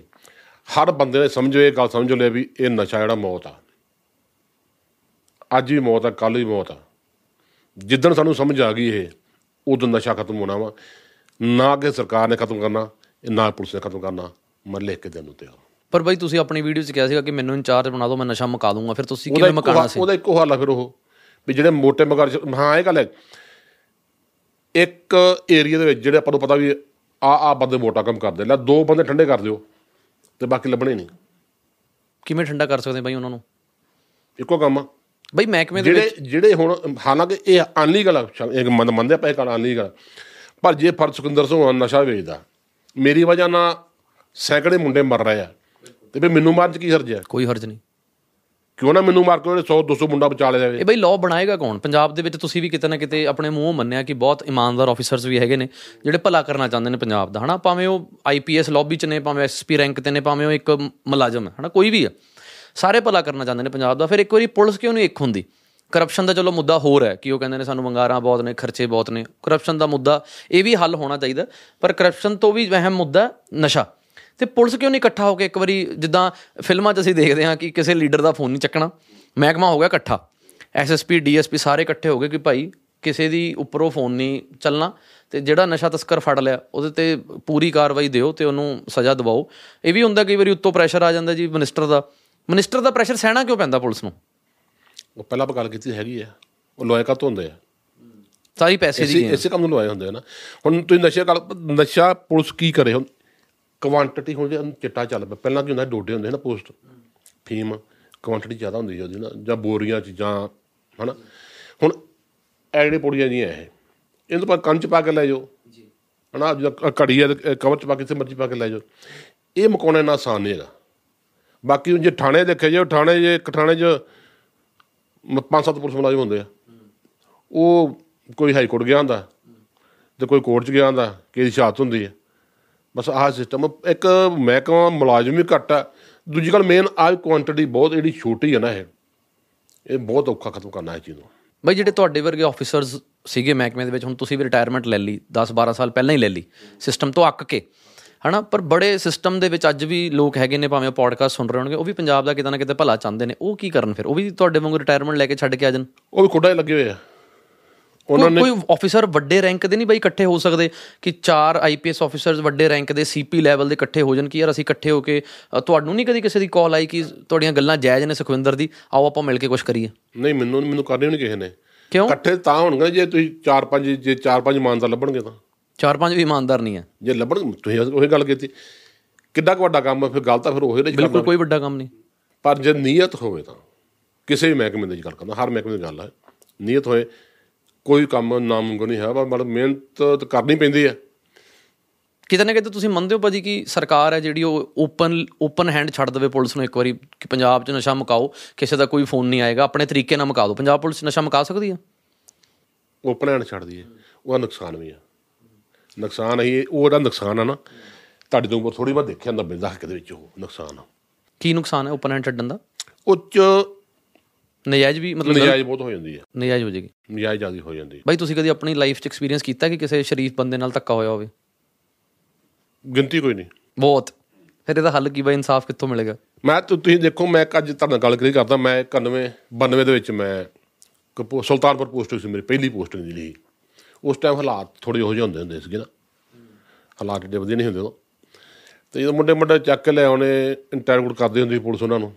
ਹਰ ਬੰਦੇ ਨੇ ਸਮਝੋ, ਇਹ ਗੱਲ ਸਮਝ ਲਿਆ ਵੀ ਇਹ ਨਸ਼ਾ ਜਿਹੜਾ ਮੌਤ ਆ। ਅੱਜ ਵੀ ਮੌਤ ਆ ਕੱਲ ਵੀ ਮੌਤ ਆ। ਜਿੱਦਣ ਸਾਨੂੰ ਸਮਝ ਆ ਗਈ ਇਹ, ਉਦੋਂ ਨਸ਼ਾ ਖਤਮ ਹੋਣਾ ਵਾ। ਨਾ ਕਿ ਸਰਕਾਰ ਨੇ ਖਤਮ ਕਰਨਾ, ਨਾ ਪੁਲਿਸ ਨੇ ਖਤਮ ਕਰਨਾ। ਮੈਂ ਲਿਖ ਕੇ ਦੇਣ ਨੂੰ ਤਿਆਰ ਪਰ ਬਾਈ ਤੁਸੀਂ ਆਪਣੀ ਵੀਡੀਓ 'ਚ ਕਿਹਾ ਸੀਗਾ ਕਿ ਮੈਨੂੰ ਇੰਚਾਰਜ ਬਣਾ ਦਿਓ ਮੈਂ ਨਸ਼ਾ ਮੁਕਾ ਦੂੰਗਾ ਫਿਰ ਤੁਸੀਂ ਕਿਵੇਂ ਮੁਕਾਣਾ ਸੀ? ਉਹਦਾ ਇੱਕੋ ਹੱਲ ਆ ਫਿਰ ਉਹ ਵੀ ਜਿਹੜੇ ਮੋਟੇ ਮਗਰ ਹਾਂ ਇਹ ਗੱਲ ਹੈ। ਇੱਕ ਏਰੀਆ ਦੇ ਵਿੱਚ ਜਿਹੜੇ ਆਪਾਂ ਨੂੰ ਪਤਾ ਵੀ ਆ ਆ ਬੰਦੇ ਮੋਟਾ ਕੰਮ ਕਰਦੇ ਲੈ ਦੋ ਬੰਦੇ ਠੰਡੇ ਕਰ ਦਿਓ ਤੇ ਬਾਕੀ ਲੱਭਣੇ ਨਹੀਂ। ਕਿਵੇਂ ਠੰਡਾ ਕਰ ਸਕਦੇ ਬਾਈ ਉਹਨਾਂ ਨੂੰ? ਇੱਕੋ ਕੰਮ ਆ। ਬਾਈ ਮਹਿਕਮੇ ਦੇ ਜਿਹੜੇ ਜਿਹੜੇ ਹੁਣ ਹਾਲਾਂਕਿ ਇਹ ਅਨਲੀਗਲ ਇੱਕ ਮੰਨ ਮੰਨਦੇ ਪਏ ਕਰ ਅਨਲੀਗਲ ਪਰ ਜੇ ਫਰਜ਼ ਸੁਖਿੰਦਰ ਸਿੰਘ ਨਸ਼ਾ ਵੇਚਦਾ ਮੇਰੀ ਵਜ੍ਹਾ ਨਾਲ ਸੈਂਕੜੇ ਮੁੰਡੇ ਮਰ ਰਹੇ ਆ। ਤੇ ਵੀ ਮੈਨੂੰ ਮਾਰਨ ਚ ਕੀ ਹਰਜ ਹੈ? ਕੋਈ ਹਰਜ ਨਹੀਂ। ਕਿਉਂ ਨਾ ਮੈਨੂੰ ਮਾਰ ਕੇ ਉਹਨੇ 100 200 ਮੁੰਡਾ ਬਚਾ ਲਿਆ ਜਾਵੇ? ਇਹ ਬਈ ਲਾਅ ਬਣਾਏਗਾ ਕੌਣ? ਪੰਜਾਬ ਦੇ ਵਿੱਚ ਤੁਸੀਂ ਵੀ ਕਿਤੇ ਨਾ ਕਿਤੇ ਆਪਣੇ ਮੂੰਹੋਂ ਮੰਨਿਆ ਕਿ ਬਹੁਤ ਇਮਾਨਦਾਰ ਆਫੀਸਰਸ ਵੀ ਹੈਗੇ ਨੇ ਜਿਹੜੇ ਭਲਾ ਕਰਨਾ ਚਾਹੁੰਦੇ ਨੇ ਪੰਜਾਬ ਦਾ ਹਨਾ? ਭਾਵੇਂ ਉਹ ਆਈਪੀਐਸ ਲੌਬੀ ਚ ਨੇ ਭਾਵੇਂ ਐਸਪੀ ਰੈਂਕ ਤੇ ਨੇ ਭਾਵੇਂ ਉਹ ਇੱਕ ਮੁਲਾਜ਼ਮ ਹੈ ਹਨਾ? ਕੋਈ ਵੀ ਹੈ। ਸਾਰੇ ਭਲਾ ਕਰਨਾ ਚਾਹੁੰਦੇ ਨੇ ਪੰਜਾਬ ਦਾ। ਫਿਰ ਇੱਕ ਵਾਰੀ ਪੁਲਿਸ ਕਿਉਂ ਨਹੀਂ ਇੱਕ ਹੁੰਦੀ? ਕਰਪਸ਼ਨ ਦਾ ਚਲੋ ਮੁੱਦਾ ਹੋਰ ਹੈ ਕਿ ਉਹ ਕਹਿੰਦੇ ਨੇ ਸਾਨੂੰ ਵੰਗਾਰਾਂ ਬਹੁਤ ਨੇ ਖਰਚੇ ਬਹੁਤ ਨੇ। ਕਰਪਸ਼ਨ ਦਾ ਮੁੱਦਾ ਇਹ ਵੀ ਹੱਲ ਹੋਣਾ ਚਾਹੀਦਾ ਪਰ ਕਰਪਸ਼ਨ ਤੋਂ ਵੀ ਅਹਿਮ ਮੁੱਦਾ ਨਸ਼ਾ। ਤੇ ਪੁਲਿਸ ਕਿਉਂ ਨਹੀਂ ਇਕੱਠਾ ਹੋ ਕੇ ਇੱਕ ਵਾਰੀ ਜਿੱਦਾਂ ਫਿਲਮਾਂ 'ਚ ਅਸੀਂ ਦੇਖਦੇ ਹਾਂ ਕਿ ਕਿਸੇ ਲੀਡਰ ਦਾ ਫੋਨ ਨਹੀਂ ਚੱਕਣਾ ਮਹਿਕਮਾ ਹੋ ਗਿਆ ਇਕੱਠਾ। ਐਸਐਸਪੀ ਡੀਐਸਪੀ ਸਾਰੇ ਇਕੱਠੇ ਹੋ ਗਏ ਕਿ ਭਾਈ ਕਿਸੇ ਦੀ ਉੱਪਰੋਂ ਫੋਨ ਨਹੀਂ ਚੱਲਣਾ ਤੇ ਜਿਹੜਾ ਨਸ਼ਾ ਤਸਕਰ ਫੜ ਲਿਆ ਉਹਦੇ ਤੇ ਪੂਰੀ ਕਾਰਵਾਈ ਦਿਓ ਤੇ ਉਹਨੂੰ ਸਜ਼ਾ ਦਿਵਾਓ। ਇਹ ਵੀ ਹੁੰਦਾ ਕਈ ਵਾਰੀ ਉੱਤੋਂ ਪ੍ਰੈਸ਼ਰ ਆ ਜਾਂਦਾ ਜੀ ਮਿਨਿਸਟਰ ਦਾ। ਮਿਨਿਸਟਰ ਦਾ ਪ੍ਰੈਸ਼ਰ ਸਹਿਣਾ ਕਿਉਂ ਪੈਂਦਾ ਪੁਲਿਸ ਨੂੰ? ਉਹ ਪਹਿਲਾਂ ਆਪਾਂ ਗੱਲ ਕੀਤੀ ਹੈਗੀ ਆ। ਉਹ ਲੋਏ ਕਾ ਹੁੰਦੇ ਆ? ਸਾਰੀ ਪੈਸੇ ਦੀ ਇਸੇ ਕੰਮ ਨੂੰ ਲਵਾਏ ਹੁੰਦੇ ਆ ਨਾ। ਹੁਣ ਤੁਸੀਂ ਨਸ਼ੇ ਨਸ਼ਾ ਪੁਲਿਸ ਕੀ ਕਰੇ? ਹੁਣ ਕੁਆਂਟੀਟੀ ਹੁਣ ਜੇ ਚਿੱਟਾ ਚੱਲ ਪਿਆ ਪਹਿਲਾਂ ਕੀ ਹੁੰਦਾ ਡੋਡੇ ਹੁੰਦੇ ਨਾ ਪੋਸਟ ਫੀਮ ਕੁਆਂਟੀਟੀ ਜ਼ਿਆਦਾ ਹੁੰਦੀ ਸੀ ਉਹਦੀ ਨਾ ਜਾਂ ਬੋਰੀਆਂ ਚ ਜਾਂ ਹਨਾ। ਹੁਣ ਜਿਹੜੇ ਪੁੜੀਆਂ ਜੀਆਂ ਇਹ ਇਹਨੂੰ ਪਰ ਕੰਨ ਚ ਪਾ ਕੇ ਲੈ ਜਾਓ। ਜੀ। ਹਨਾ ਜਾਂ ਘੜੀ ਕਵਰ ਚ ਪਾ ਕੇ ਤੇ ਮਰਜ਼ੀ ਪਾ ਕੇ ਲੈ ਜਾਓ। ਇਹ ਮਕਾਉਣਾ ਇੰਨਾ ਆਸਾਨ ਨਹੀਂ ਹੈਗਾ। ਬਾਕੀ ਜੇ ਥਾਣੇ ਦੇਖੇ ਜਾਓ ਥਾਣੇ ਜੇ ਇੱਕ ਥਾਣੇ 'ਚ ਪੰਜ ਸੱਤ ਪੁਲਿਸ ਮੁਲਾਜ਼ਮ ਹੁੰਦੇ ਆ। ਉਹ ਕੋਈ ਹਾਈ ਕੋਰਟ ਗਿਆ ਹੁੰਦਾ ਤੇ ਕੋਈ ਕੋਰਟ 'ਚ ਗਿਆ ਹੁੰਦਾ ਕਿਸੇ ਦੀ ਸ਼ਹਾਦਤ ਹੁੰਦੀ ਹੈ ਬਸ ਆਹ ਸਿਸਟਮ ਇੱਕ ਮੈਂ ਕਹਾਂ ਮੁਲਾਜ਼ਮ ਵੀ ਘੱਟ ਆ। ਦੂਜੀ ਗੱਲ ਮੇਨ ਆਹ ਕੁਆਂਟੀਟੀ ਬਹੁਤ ਜਿਹੜੀ ਛੋਟੀ ਹੈ ਨਾ ਇਹ। ਇਹ ਬਹੁਤ ਔਖਾ ਖਤਮ ਕਰਨਾ ਇਹ ਚੀਜ਼ ਨੂੰ। ਬਈ ਜਿਹੜੇ ਤੁਹਾਡੇ ਵਰਗੇ ਆਫੀਸਰਸ ਸੀਗੇ ਮਹਿਕਮੇ ਦੇ ਵਿੱਚ ਹੁਣ ਤੁਸੀਂ ਵੀ ਰਿਟਾਇਰਮੈਂਟ ਲੈ ਲਈ 10 12 ਸਾਲ ਪਹਿਲਾਂ ਹੀ ਲੈ ਲਈ ਸਿਸਟਮ ਤੋਂ ਅੱਕ ਕੇ। ਹਨਾ? ਪਰ ਬੜੇ ਸਿਸਟਮ ਦੇ ਵਿੱਚ ਅੱਜ ਵੀ ਲੋਕ ਹੈਗੇ ਨੇ ਭਾਵੇਂ ਪੋਡਕਾਸਟ ਸੁਣ ਰਹੇ ਹੋਣਗੇ ਉਹ ਵੀ ਪੰਜਾਬ ਦਾ ਕਿਤੇ ਨਾ ਕਿਤੇ ਭਲਾ ਚਾਹੁੰਦੇ ਨੇ। ਉਹ ਕੀ ਕਰਨ ਫਿਰ? ਉਹ ਵੀ ਤੁਹਾਡੇ ਵਾਂਗੂ ਰਿਟਾਇਰਮੈਂਟ ਲੈ ਕੇ ਛੱਡ ਕੇ ਆ ਜਾਣ। ਉਹ ਵੀ ਖੁੱਡਾ ਲੱਗੇ ਹੋਏ ਆ। ਉਹਨਾਂ ਕੋਈ ਕੋਈ ਆਫੀਸਰ ਵੱਡੇ ਰੈਂਕ ਦੇ ਨਹੀਂ ਬਈ ਇਕੱਠੇ ਹੋ ਸਕਦੇ? ਕਿ ਚਾਰ ਆਈਪੀਐਸ ਆਫੀਸਰਸ ਵੱਡੇ ਰੈਂਕ ਦੇ ਸੀਪੀ ਲੈਵਲ ਦੇ ਇਕੱਠੇ ਹੋ ਜਾਣ ਕਿ ਯਾਰ ਅਸੀਂ ਇਕੱਠੇ ਹੋ ਕੇ ਤੁਹਾਨੂੰ ਨਹੀਂ ਕਦੀ ਕਿਸੇ ਦੀ ਕਾਲ ਆਈ ਕਿ ਤੁਹਾਡੀਆਂ ਗੱਲਾਂ ਜਾਇਜ਼ ਨੇ ਸੁਖਵਿੰਦਰ ਦੀ? ਆਓ ਆਪਾਂ ਮਿਲ ਕੇ ਕੁਝ ਕਰੀਏ। ਨਹੀਂ ਮੈਨੂੰ ਮੈਨੂੰ ਕਰਨੀ ਨਹੀਂ ਕਿਸੇ ਨੇ। ਕਿਉਂ? ਇਕੱਠੇ ਤਾਂ ਹੋਣਗੇ ਜੇ ਤੁਸੀਂ ਚਾਰ ਪੰਜ ਜੇ ਚਾਰ ਪੰਜ ਇਮਾਨਦਾਰ ਲੱਭਣਗੇ ਤਾਂ। ਚਾਰ ਪੰਜ ਵੀ ਇਮਾਨਦਾਰ ਨਹੀਂ ਹੈ। ਜੇ ਲੱਭਣ ਤੁਸੀਂ ਉਹੀ ਗੱਲ ਕੀਤੀ। ਕਿੱਡਾ ਕੁ ਵੱਡਾ ਕੰਮ ਹੈ ਫਿਰ ਗੱਲ ਤਾਂ ਫਿਰ ਉਹੀ ਨੇ ਬਿਲਕੁਲ ਕੋਈ ਵੱਡਾ ਕੰਮ ਨਹੀਂ। ਪਰ ਜੇ ਨੀਅਤ ਹੋਵੇ ਤਾਂ ਕਿਸੇ ਵੀ ਮਹਿਕਮੇ ਦੀ ਗੱਲ ਕਰਦਾ ਹਰ ਮਹਿਕਮੇ ਦੀ ਗੱਲ ਹੈ। ਨੀਅਤ ਹੋਏ ਕੋਈ ਕੰਮ ਨਾਮੁਮਕਿਨ ਨਹੀਂ ਹੈ ਪਰ ਮਤਲਬ ਮਿਹਨਤ ਤਾਂ ਕਰਨੀ ਪੈਂਦੀ ਹੈ। ਕਿਤੇ ਨਾ ਕਿਤੇ ਤੁਸੀਂ ਮੰਨਦੇ ਹੋ ਭਾਜੀ ਕਿ ਸਰਕਾਰ ਹੈ ਜਿਹੜੀ ਉਹ ਓਪਨ ਓਪਨ ਹੈਂਡ ਛੱਡ ਦੇਵੇ ਪੁਲਿਸ ਨੂੰ ਇੱਕ ਵਾਰੀ ਕਿ ਪੰਜਾਬ 'ਚ ਨਸ਼ਾ ਮੁਕਾਓ ਕਿਸੇ ਦਾ ਕੋਈ ਫੋਨ ਨਹੀਂ ਆਏਗਾ ਆਪਣੇ ਤਰੀਕੇ ਨਾਲ ਮੁਕਾ ਦਿਓ। ਪੰਜਾਬ ਪੁਲਿਸ ਨਸ਼ਾ ਮੁਕਾ ਸਕਦੀ ਹੈ? ਓਪਨ ਹੈਂਡ ਛੱਡ ਦਈਏ ਉਹਦਾ ਨੁਕਸਾਨ ਵੀ ਆ ਨੁਕਸਾਨ ਹੀ ਉਹ ਜਿਹੜਾ ਨੁਕਸਾਨ ਆ ਨਾ ਤੁਹਾਡੇ ਤੋਂ ਉੱਪਰ ਥੋੜੀ ਬਹੁਤ ਦੇਖਿਆ 90 ਦਹਾਕੇ ਦੇ ਵਿੱਚ ਉਹ ਨੁਕਸਾਨ ਆ। ਕੀ ਨੁਕਸਾਨ ਹੈ ਓਪਨ ਹੈਂਡ ਛੱਡਣ ਦਾ? ਉਹ ਚ ਨਜਾਇਜ਼ ਵੀ ਮਤਲਬ ਨਜਾਇਜ਼ ਬਹੁਤ ਹੋ ਜਾਂਦੀ ਹੈ। ਨਜਾਇਜ਼ ਹੋ ਜਾਏਗੀ। ਨਜਾਇਜ਼ ਜ਼ਿਆਦਾ ਹੋ ਜਾਂਦੀ ਹੈ। ਬਾਈ ਤੁਸੀਂ ਕਦੀ ਆਪਣੀ ਲਾਈਫ 'ਚ ਐਕਸਪੀਰੀਅੰਸ ਕੀਤਾ ਕਿ ਕਿਸੇ ਸ਼ਰੀਫ ਬੰਦੇ ਨਾਲ ਧੱਕਾ ਹੋਇਆ ਹੋਵੇ? ਗਿਣਤੀ ਕੋਈ ਨਹੀਂ। ਬਹੁਤ। ਫਿਰ ਇਹਦਾ ਹੱਲ ਕੀ ਬਾਈ? ਇਨਸਾਫ ਕਿੱਥੋਂ ਮਿਲੇਗਾ? ਮੈਂ ਤੁਸੀਂ ਦੇਖੋ ਮੈਂ ਅੱਜ ਤੁਹਾਡੇ ਨਾਲ ਗੱਲ ਕਰੀ ਕਰਦਾ। ਮੈਂ 91 92 ਦੇ ਵਿੱਚ ਮੈਂ ਸੁਲਤਾਨਪੁਰ ਪੋਸਟ ਸੀ ਮੇਰੀ ਪਹਿਲੀ ਪੋਸਟਿੰਗ ਲਈ ਉਸ ਟਾਈਮ ਹਾਲਾਤ ਥੋੜੇ ਉਹੋ ਜਿਹੇ ਹੁੰਦੇ ਹੁੰਦੇ ਸੀਗੇ ਨਾ। ਹਾਲਾਤ ਏਡੇ ਵਧੀਆ ਨਹੀਂ ਹੁੰਦੇ ਉਦੋਂ। ਤੇ ਜਦੋਂ ਮੁੰਡੇ ਮੁੰਡੇ ਚੱਕ ਲੈ ਆਉਣੇ ਇੰਟਰਵਿਊ ਕਰਦੇ ਹੁੰਦੀ ਸੀ ਪੁਲਿਸ ਉਹਨਾਂ ਨੂੰ।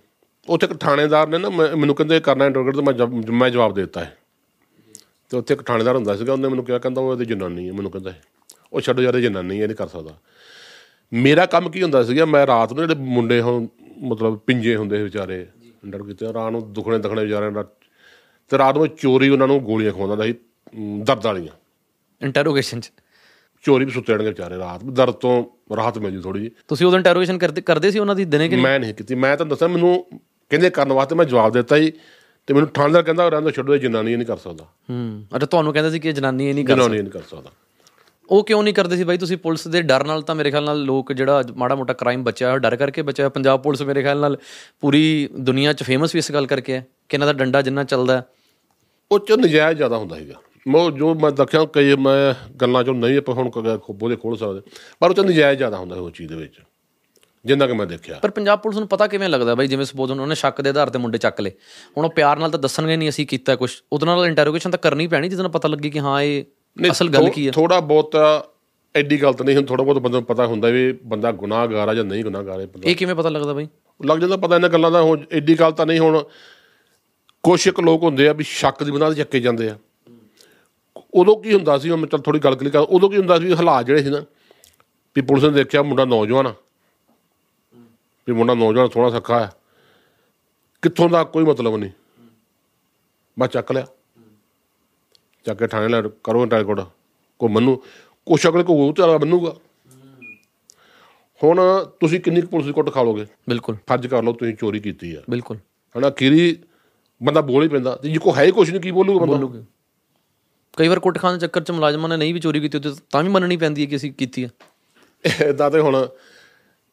ਉੱਥੇ ਇੱਕ ਥਾਣੇਦਾਰ ਨੇ ਨਾ ਮੈਨੂੰ ਕਹਿੰਦੇ ਕਰਨਾ ਇੰਟਰਵਿਊ ਤੇ ਮੈਂ ਮੈਂ ਜਵਾਬ ਦੇ ਦਿੱਤਾ ਹੈ ਤੇ ਉੱਥੇ ਇੱਕ ਥਾਣੇਦਾਰ ਹੁੰਦਾ ਸੀਗਾ ਉਹਨੇ ਮੈਨੂੰ ਕਿਹਾ ਕਹਿੰਦਾ ਉਹ ਇਹਦੀ ਜਨਾਨੀ ਹੈ ਮੈਨੂੰ ਕਹਿੰਦਾ। ਉਹ ਛੱਡੋ ਯਾਰ ਇਹ ਜਨਾਨੀ ਹੈ ਇਹ ਨਹੀਂ ਕਰ ਸਕਦਾ। ਮੇਰਾ ਕੰਮ ਕੀ ਹੁੰਦਾ ਸੀਗਾ ਮੈਂ ਰਾਤ ਨੂੰ ਜਿਹੜੇ ਮੁੰਡੇ ਹੁਣ ਮਤਲਬ ਪਿੰਜੇ ਹੁੰਦੇ ਸੀ ਵਿਚਾਰੇ ਅੰਡਰ ਕੀਤੇ ਰਾਤ ਨੂੰ ਦੁਖਣੇ ਦਖਣੇ ਵਿਚਾਰਿਆਂ ਦਾ ਤੇ ਰਾਤ ਨੂੰ ਚੋਰੀ ਉਹਨਾਂ ਨੂੰ ਗੋਲੀਆਂ ਖਵਾਉਂਦਾ ਸੀ ਦਰਦ ਵਾਲੀਆਂ। ਇੰਟਰੋਗੇਸ਼ਨ 'ਚ? ਚੋਰੀ ਵੀ ਸੁੱਤੇ ਰਹਿਣਗੇ ਵਿਚਾਰੇ ਰਾਤ ਨੂੰ ਦਰਦ ਤੋਂ ਰਾਹਤ ਮਿਲ ਜੂ ਥੋੜੀ ਜੀ ਤੁਸੀਂ ਉਦੋਂ ਇੰਟਰੋਗੇਸ਼ਨ ਕਰਦੇ ਕਰਦੇ ਸੀ ਉਹਨਾਂ ਦੀ ਦਿਨੇ ਕਿ ਮੈਂ ਨਹੀਂ ਕੀਤੀ ਮੈਂ ਤਾਂ ਦੱਸਿਆ ਮੈਨੂੰ ਕਹਿੰਦੇ ਕਰਨ ਵਾਸਤੇ ਮੈਂ ਜਵਾਬ ਦਿੱਤਾ ਜੀ ਤੇ ਮੈਨੂੰ ਥਾਣੇਦਾਰ ਕਹਿੰਦਾ ਰਹਿੰਦਾ ਛੱਡੋ ਜਨਾਨੀ ਨਹੀਂ ਕਰ ਸਕਦਾ। ਹੂੰ ਅੱਛਾ ਤੁਹਾਨੂੰ ਕਹਿੰਦੇ ਸੀ ਕਿ ਜਨਾਨੀ ਇਹ ਨਹੀਂ ਕਰ ਜਨਾਨੀ ਇਹ ਨਹੀਂ ਕਰ ਸਕਦਾ। ਉਹ ਕਿਉਂ ਨਹੀਂ ਕਰਦੇ ਸੀ ਬਾਈ? ਤੁਸੀਂ ਪੁਲਿਸ ਦੇ ਡਰ ਨਾਲ ਤਾਂ ਮੇਰੇ ਖਿਆਲ ਨਾਲ ਲੋਕ ਜਿਹੜਾ ਮਾੜਾ ਮੋਟਾ ਕ੍ਰਾਈਮ ਬਚਿਆ ਹੋਇਆ ਡਰ ਕਰਕੇ ਬਚਿਆ ਹੋਇਆ। ਪੰਜਾਬ ਪੁਲਿਸ ਮੇਰੇ ਖਿਆਲ ਨਾਲ ਪੂਰੀ ਦੁਨੀਆ 'ਚ ਫੇਮਸ ਵੀ ਇਸ ਗੱਲ ਕਰਕੇ ਹੈ ਕਿ ਇਹਨਾਂ ਦਾ ਡੰਡਾ ਜਿੰਨਾ ਚੱਲਦਾ ਉਹ ਚ ਨਜਾਇਜ਼ ਜ਼ਿਆਦਾ ਹੁੰਦਾ ਸੀਗਾ। ਮੈਂ ਜੋ ਮੈਂ ਦੇਖਿਆ ਕਈ ਮੈਂ ਗੱਲਾਂ ਚੋਂ ਨਹੀਂ ਆਪਾਂ ਹੁਣ ਬੋਲੇ ਖੋਲ ਸਕਦੇ ਪਰ ਉਹ ਚ ਨਜਾਇਜ਼ ਜ਼ਿਆਦਾ ਹੁੰਦਾ ਉਹ ਚੀਜ਼ ਦੇ ਵਿੱਚ। ਜਿੰਨਾ ਕਿ ਮੈਂ ਦੇਖਿਆ। ਪਰ ਪੰਜਾਬ ਪੁਲਿਸ ਨੂੰ ਪਤਾ ਕਿਵੇਂ ਲੱਗਦਾ ਬਾਈ ਜਿਵੇਂ ਸਪੋਜ਼ ਉਹਨੇ ਸ਼ੱਕ ਦੇ ਆਧਾਰ ਤੇ ਮੁੰਡੇ ਚੱਕ ਲਏ। ਹੁਣ ਉਹ ਪਿਆਰ ਨਾਲ ਤਾਂ ਦੱਸਣਗੇ ਨਹੀਂ ਅਸੀਂ ਕੀਤਾ ਕੁਝ ਉਹਦੇ ਨਾਲ ਇੰਟਰੋਗੇਸ਼ਨ ਤਾਂ ਕਰਨੀ ਪੈਣੀ ਜਿਹਦੇ ਨਾਲ ਪਤਾ ਲੱਗੇ ਕਿ ਹਾਂ ਇਹ ਅਸਲ ਗੱਲ ਕੀ ਹੈ ਥੋੜਾ ਬਹੁਤ ਐਡੀ ਗਲਤ ਨਹੀਂ ਹੁਣ ਥੋੜਾ ਬਹੁਤ ਬੰਦੇ ਨੂੰ ਪਤਾ ਹੁੰਦਾ ਵੀ ਬੰਦਾ ਗੁਨਾਹਗਾਰ ਆ ਜਾਂ ਨਹੀਂ ਗੁਨਾਹਗਾਰ ਹੈ ਇਹ ਕਿਵੇਂ ਪਤਾ ਲੱਗਦਾ ਬਾਈ? ਲੱਗ ਜਾਂਦਾ ਪਤਾ ਇਹਨਾਂ ਗੱਲਾਂ ਦਾ ਹੁਣ ਐਡੀ ਗੱਲ ਤਾਂ ਨਹੀਂ ਹੁਣ ਕੁਛ ਇੱਕ ਲੋਕ ਹੁੰਦੇ ਆ ਵੀ ਸ਼ੱਕ ਦੀ ਬਣਾ ਤੇ ਚੱਕੇ ਜਾਂਦੇ ਆ। ਉਦੋਂ ਕੀ ਹੁੰਦਾ ਸੀ ਮੈਂ ਚੱਲ ਥੋੜੀ ਗੱਲ ਕਲੀ ਕਰ ਉਦੋਂ ਕੀ ਹੁੰਦਾ ਸੀ ਹਾਲਾਤ ਜਿਹੜੇ ਸੀ ਨਾ ਵੀ ਪੁਲਿਸ ਨੇ ਦੇਖਿਆ ਮੁੰਡਾ ਨੌਜਵਾਨ ਆ। ਵੀ ਮੁੰਡਾ ਨੌਜਵਾਨ ਸੋਹਣਾ ਸੱਖਾ ਹੈ। ਕਿੱਥੋਂ ਦਾ ਕੋਈ ਮਤਲਬ ਨਹੀਂ। ਬਸ ਚੱਕ ਲਿਆ। ਚੱਕ ਕੇ ਥਾਣੇ ਲੈ ਕਰੋ ਟਾਈਕੋਟ ਕੋ ਮੰਨੂ। ਕੁਛ ਅਗਲੇ ਕੋ ਉਹ ਤੇ ਮੰਨੂਗਾ। ਹੁਣ ਤੁਸੀਂ ਕਿੰਨੀ ਕੁ ਪੁਲਿਸ ਕੁੱਟ ਖਾ ਲੋਗੇ ਬਿਲਕੁਲ। ਫਰਜ਼ ਕਰ ਲਓ ਤੁਸੀਂ ਚੋਰੀ ਕੀਤੀ ਆ। ਬਿਲਕੁਲ। ਹਨਾ ਕੀਰੀ ਬੰਦਾ ਬੋਲ ਹੀ ਪੈਂਦਾ। ਤੇ ਜੇ ਕੋ ਹੈ ਕੁਛ ਨਹੀਂ ਕੀ ਬੋਲੂਗਾ ਬੰਦਾ? ਕਈ ਵਾਰ ਕੁੱਟ ਖਾਣ ਦੇ ਚੱਕਰ 'ਚ ਮੁਲਾਜ਼ਮਾਂ ਨੇ ਨਹੀਂ ਵੀ ਚੋਰੀ ਕੀਤੀ ਤਾਂ ਵੀ ਮੰਨਣੀ ਪੈਂਦੀ ਹੈ ਕਿ ਅਸੀਂ ਕੀਤੀ ਹੈ ਇਦਾਂ ਤੇ ਹੁਣ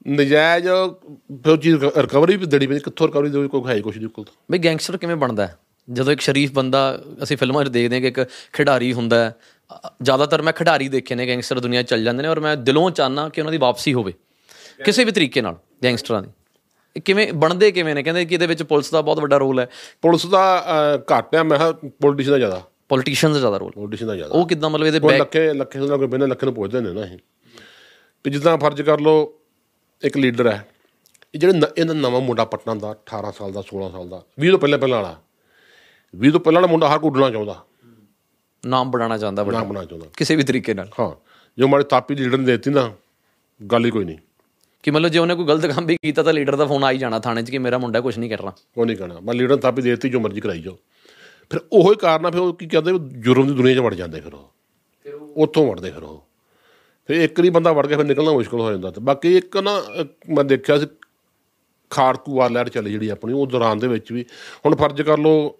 ਨਜਾਇਜ਼ ਫਿਰ ਉਹ ਚੀਜ਼ ਰਿਕਵਰੀ ਵੀ ਦੇਣੀ ਪੈਂਦੀ ਕਿੱਥੋਂ ਰਿਕਵਰੀ ਦੇ ਕੋਈ ਹੈ ਹੀ ਕੁਛ ਨਹੀਂ ਕੋਲ ਬਈ ਗੈਂਗਸਟਰ ਕਿਵੇਂ ਬਣਦਾ ਹੈ? ਜਦੋਂ ਇੱਕ ਸ਼ਰੀਫ ਬੰਦਾ ਅਸੀਂ ਫਿਲਮਾਂ 'ਚ ਦੇਖਦੇ ਹਾਂ ਕਿ ਇੱਕ ਖਿਡਾਰੀ ਹੁੰਦਾ ਹੈ ਜ਼ਿਆਦਾਤਰ ਮੈਂ ਖਿਡਾਰੀ ਦੇਖੇ ਨੇ ਗੈਂਗਸਟਰ ਦੁਨੀਆ ਚੱਲ ਜਾਂਦੇ ਨੇ ਔਰ ਮੈਂ ਦਿਲੋਂ ਚਾਹਨਾ ਕਿ ਉਹਨਾਂ ਦੀ ਵਾਪਸੀ ਹੋਵੇ ਕਿਸੇ ਵੀ ਤਰੀਕੇ ਨਾਲ ਗੈਂਗਸਟਰਾਂ ਦੀ। ਕਿਵੇਂ ਬਣਦੇ ਕਿਵੇਂ ਨੇ? ਕਹਿੰਦੇ ਕਿ ਇਹਦੇ ਵਿੱਚ ਪੁਲਿਸ ਦਾ ਬਹੁਤ ਵੱਡਾ ਰੋਲ ਹੈ। ਪੁਲਿਸ ਦਾ ਘੱਟ ਆ ਮੈਂ ਕਿਹਾ ਪੋਲੀਟੀਸ਼ਨ ਦਾ ਜ਼ਿਆਦਾ। ਪੋਲੀਟੀਸ਼ੀਅਨਸ ਦਾ ਜ਼ਿਆਦਾ ਰੋਲ ਪੋਲੀਟੀਸ਼ਨ ਦਾ ਜ਼ਿਆਦਾ। ਉਹ ਕਿਦਾਂ ਮਤਲਬ ਇਹਦੇ ਬੈਕ ਲੱਖੇ ਲੱਖੇ ਨਾਲ ਕੋਈ ਬਿਨਾਂ ਲੱਖੇ ਨੂੰ ਪੁੱਛਦੇ ਨੇ ਨਾ ਇਹ। ਵੀ ਜਿੱਦਾਂ ਫਰਜ਼ ਕਰ ਲਓ ਇੱਕ ਲੀਡਰ ਹੈ। ਇਹ ਜਿਹੜੇ ਇਹਨਾਂ ਨਵਾਂ ਮੁੰਡਾ ਪਟਨਾ ਦਾ 18 ਸਾਲ ਦਾ 16 ਸਾਲ ਦਾ 20 ਤੋਂ ਪਹਿਲਾਂ ਪਹਿਲਾਂ ਵਾਲਾ। 20 ਤੋਂ ਪਹਿਲਾਂ ਵਾਲਾ ਮੁੰਡਾ ਹਰ ਕੋਈ ਉੱਡਣਾ ਚਾਹੁੰਦਾ। ਨਾਮ ਬਣਾਉਣਾ ਚਾਹੁੰਦਾ ਨਾ ਵੱਡਾ ਬਣਾਉਣਾ ਚਾਹੁੰਦਾ। ਕਿਸੇ ਵੀ ਤਰੀਕੇ ਨਾਲ। ਹਾਂ ਜੋ ਮਾੜੇ ਤਾਪੀ ਲੀਡਰ ਨੇ ਦੇਤੀ ਨਾ ਗੱਲ ਹੀ ਕੋਈ ਨਹੀਂ। ਕਿ ਮਤਲਬ ਜੇ ਉਹਨੇ ਕੋਈ ਗਲਤ ਕੰਮ ਵੀ ਕੀਤਾ ਤਾਂ ਲੀਡਰ ਦਾ ਫੋਨ ਆ ਹੀ ਜਾਣਾ ਥਾਣੇ 'ਚ ਕਿ ਮੇਰਾ ਮੁੰਡਾ ਕੁਝ ਨਹੀਂ ਕਰਨਾ। ਉਹ ਨਹੀਂ ਕਹਿਣਾ ਮੈਂ ਲੀਡਰ ਤਾਪੀ ਦੇਤੀ ਜੋ ਮਰਜ਼ੀ ਕਰਾਈ ਜਾਓ। ਫਿਰ ਉਹੀ ਕਾਰਨ ਆ ਫਿਰ ਉਹ ਕੀ ਕਹਿੰਦੇ ਜੁਰਮ ਦੀ ਦੁਨੀਆ 'ਚ ਵੜ ਜਾਂਦੇ ਫਿਰ ਉਹ ਉੱਥੋਂ ਵੜਦੇ ਫਿਰ ਉਹ। ਫਿਰ ਇੱਕ ਨਹੀਂ ਬੰਦਾ ਵੜ ਗਿਆ ਫਿਰ ਨਿਕਲਣਾ ਮੁਸ਼ਕਲ ਹੋ ਜਾਂਦਾ ਤੇ ਬਾਕੀ ਇੱਕ ਨਾ ਮੈਂ ਦੇਖਿਆ ਸੀ ਖਾੜਕੂ ਵਾਰ ਲਹਿਰ ਚੱਲੀ ਜਿਹੜੀ ਆਪਣੀ ਉਹ ਦੌਰਾਨ ਦੇ ਵਿੱਚ ਵੀ। ਹੁਣ ਫਰਜ਼ ਕਰ ਲਓ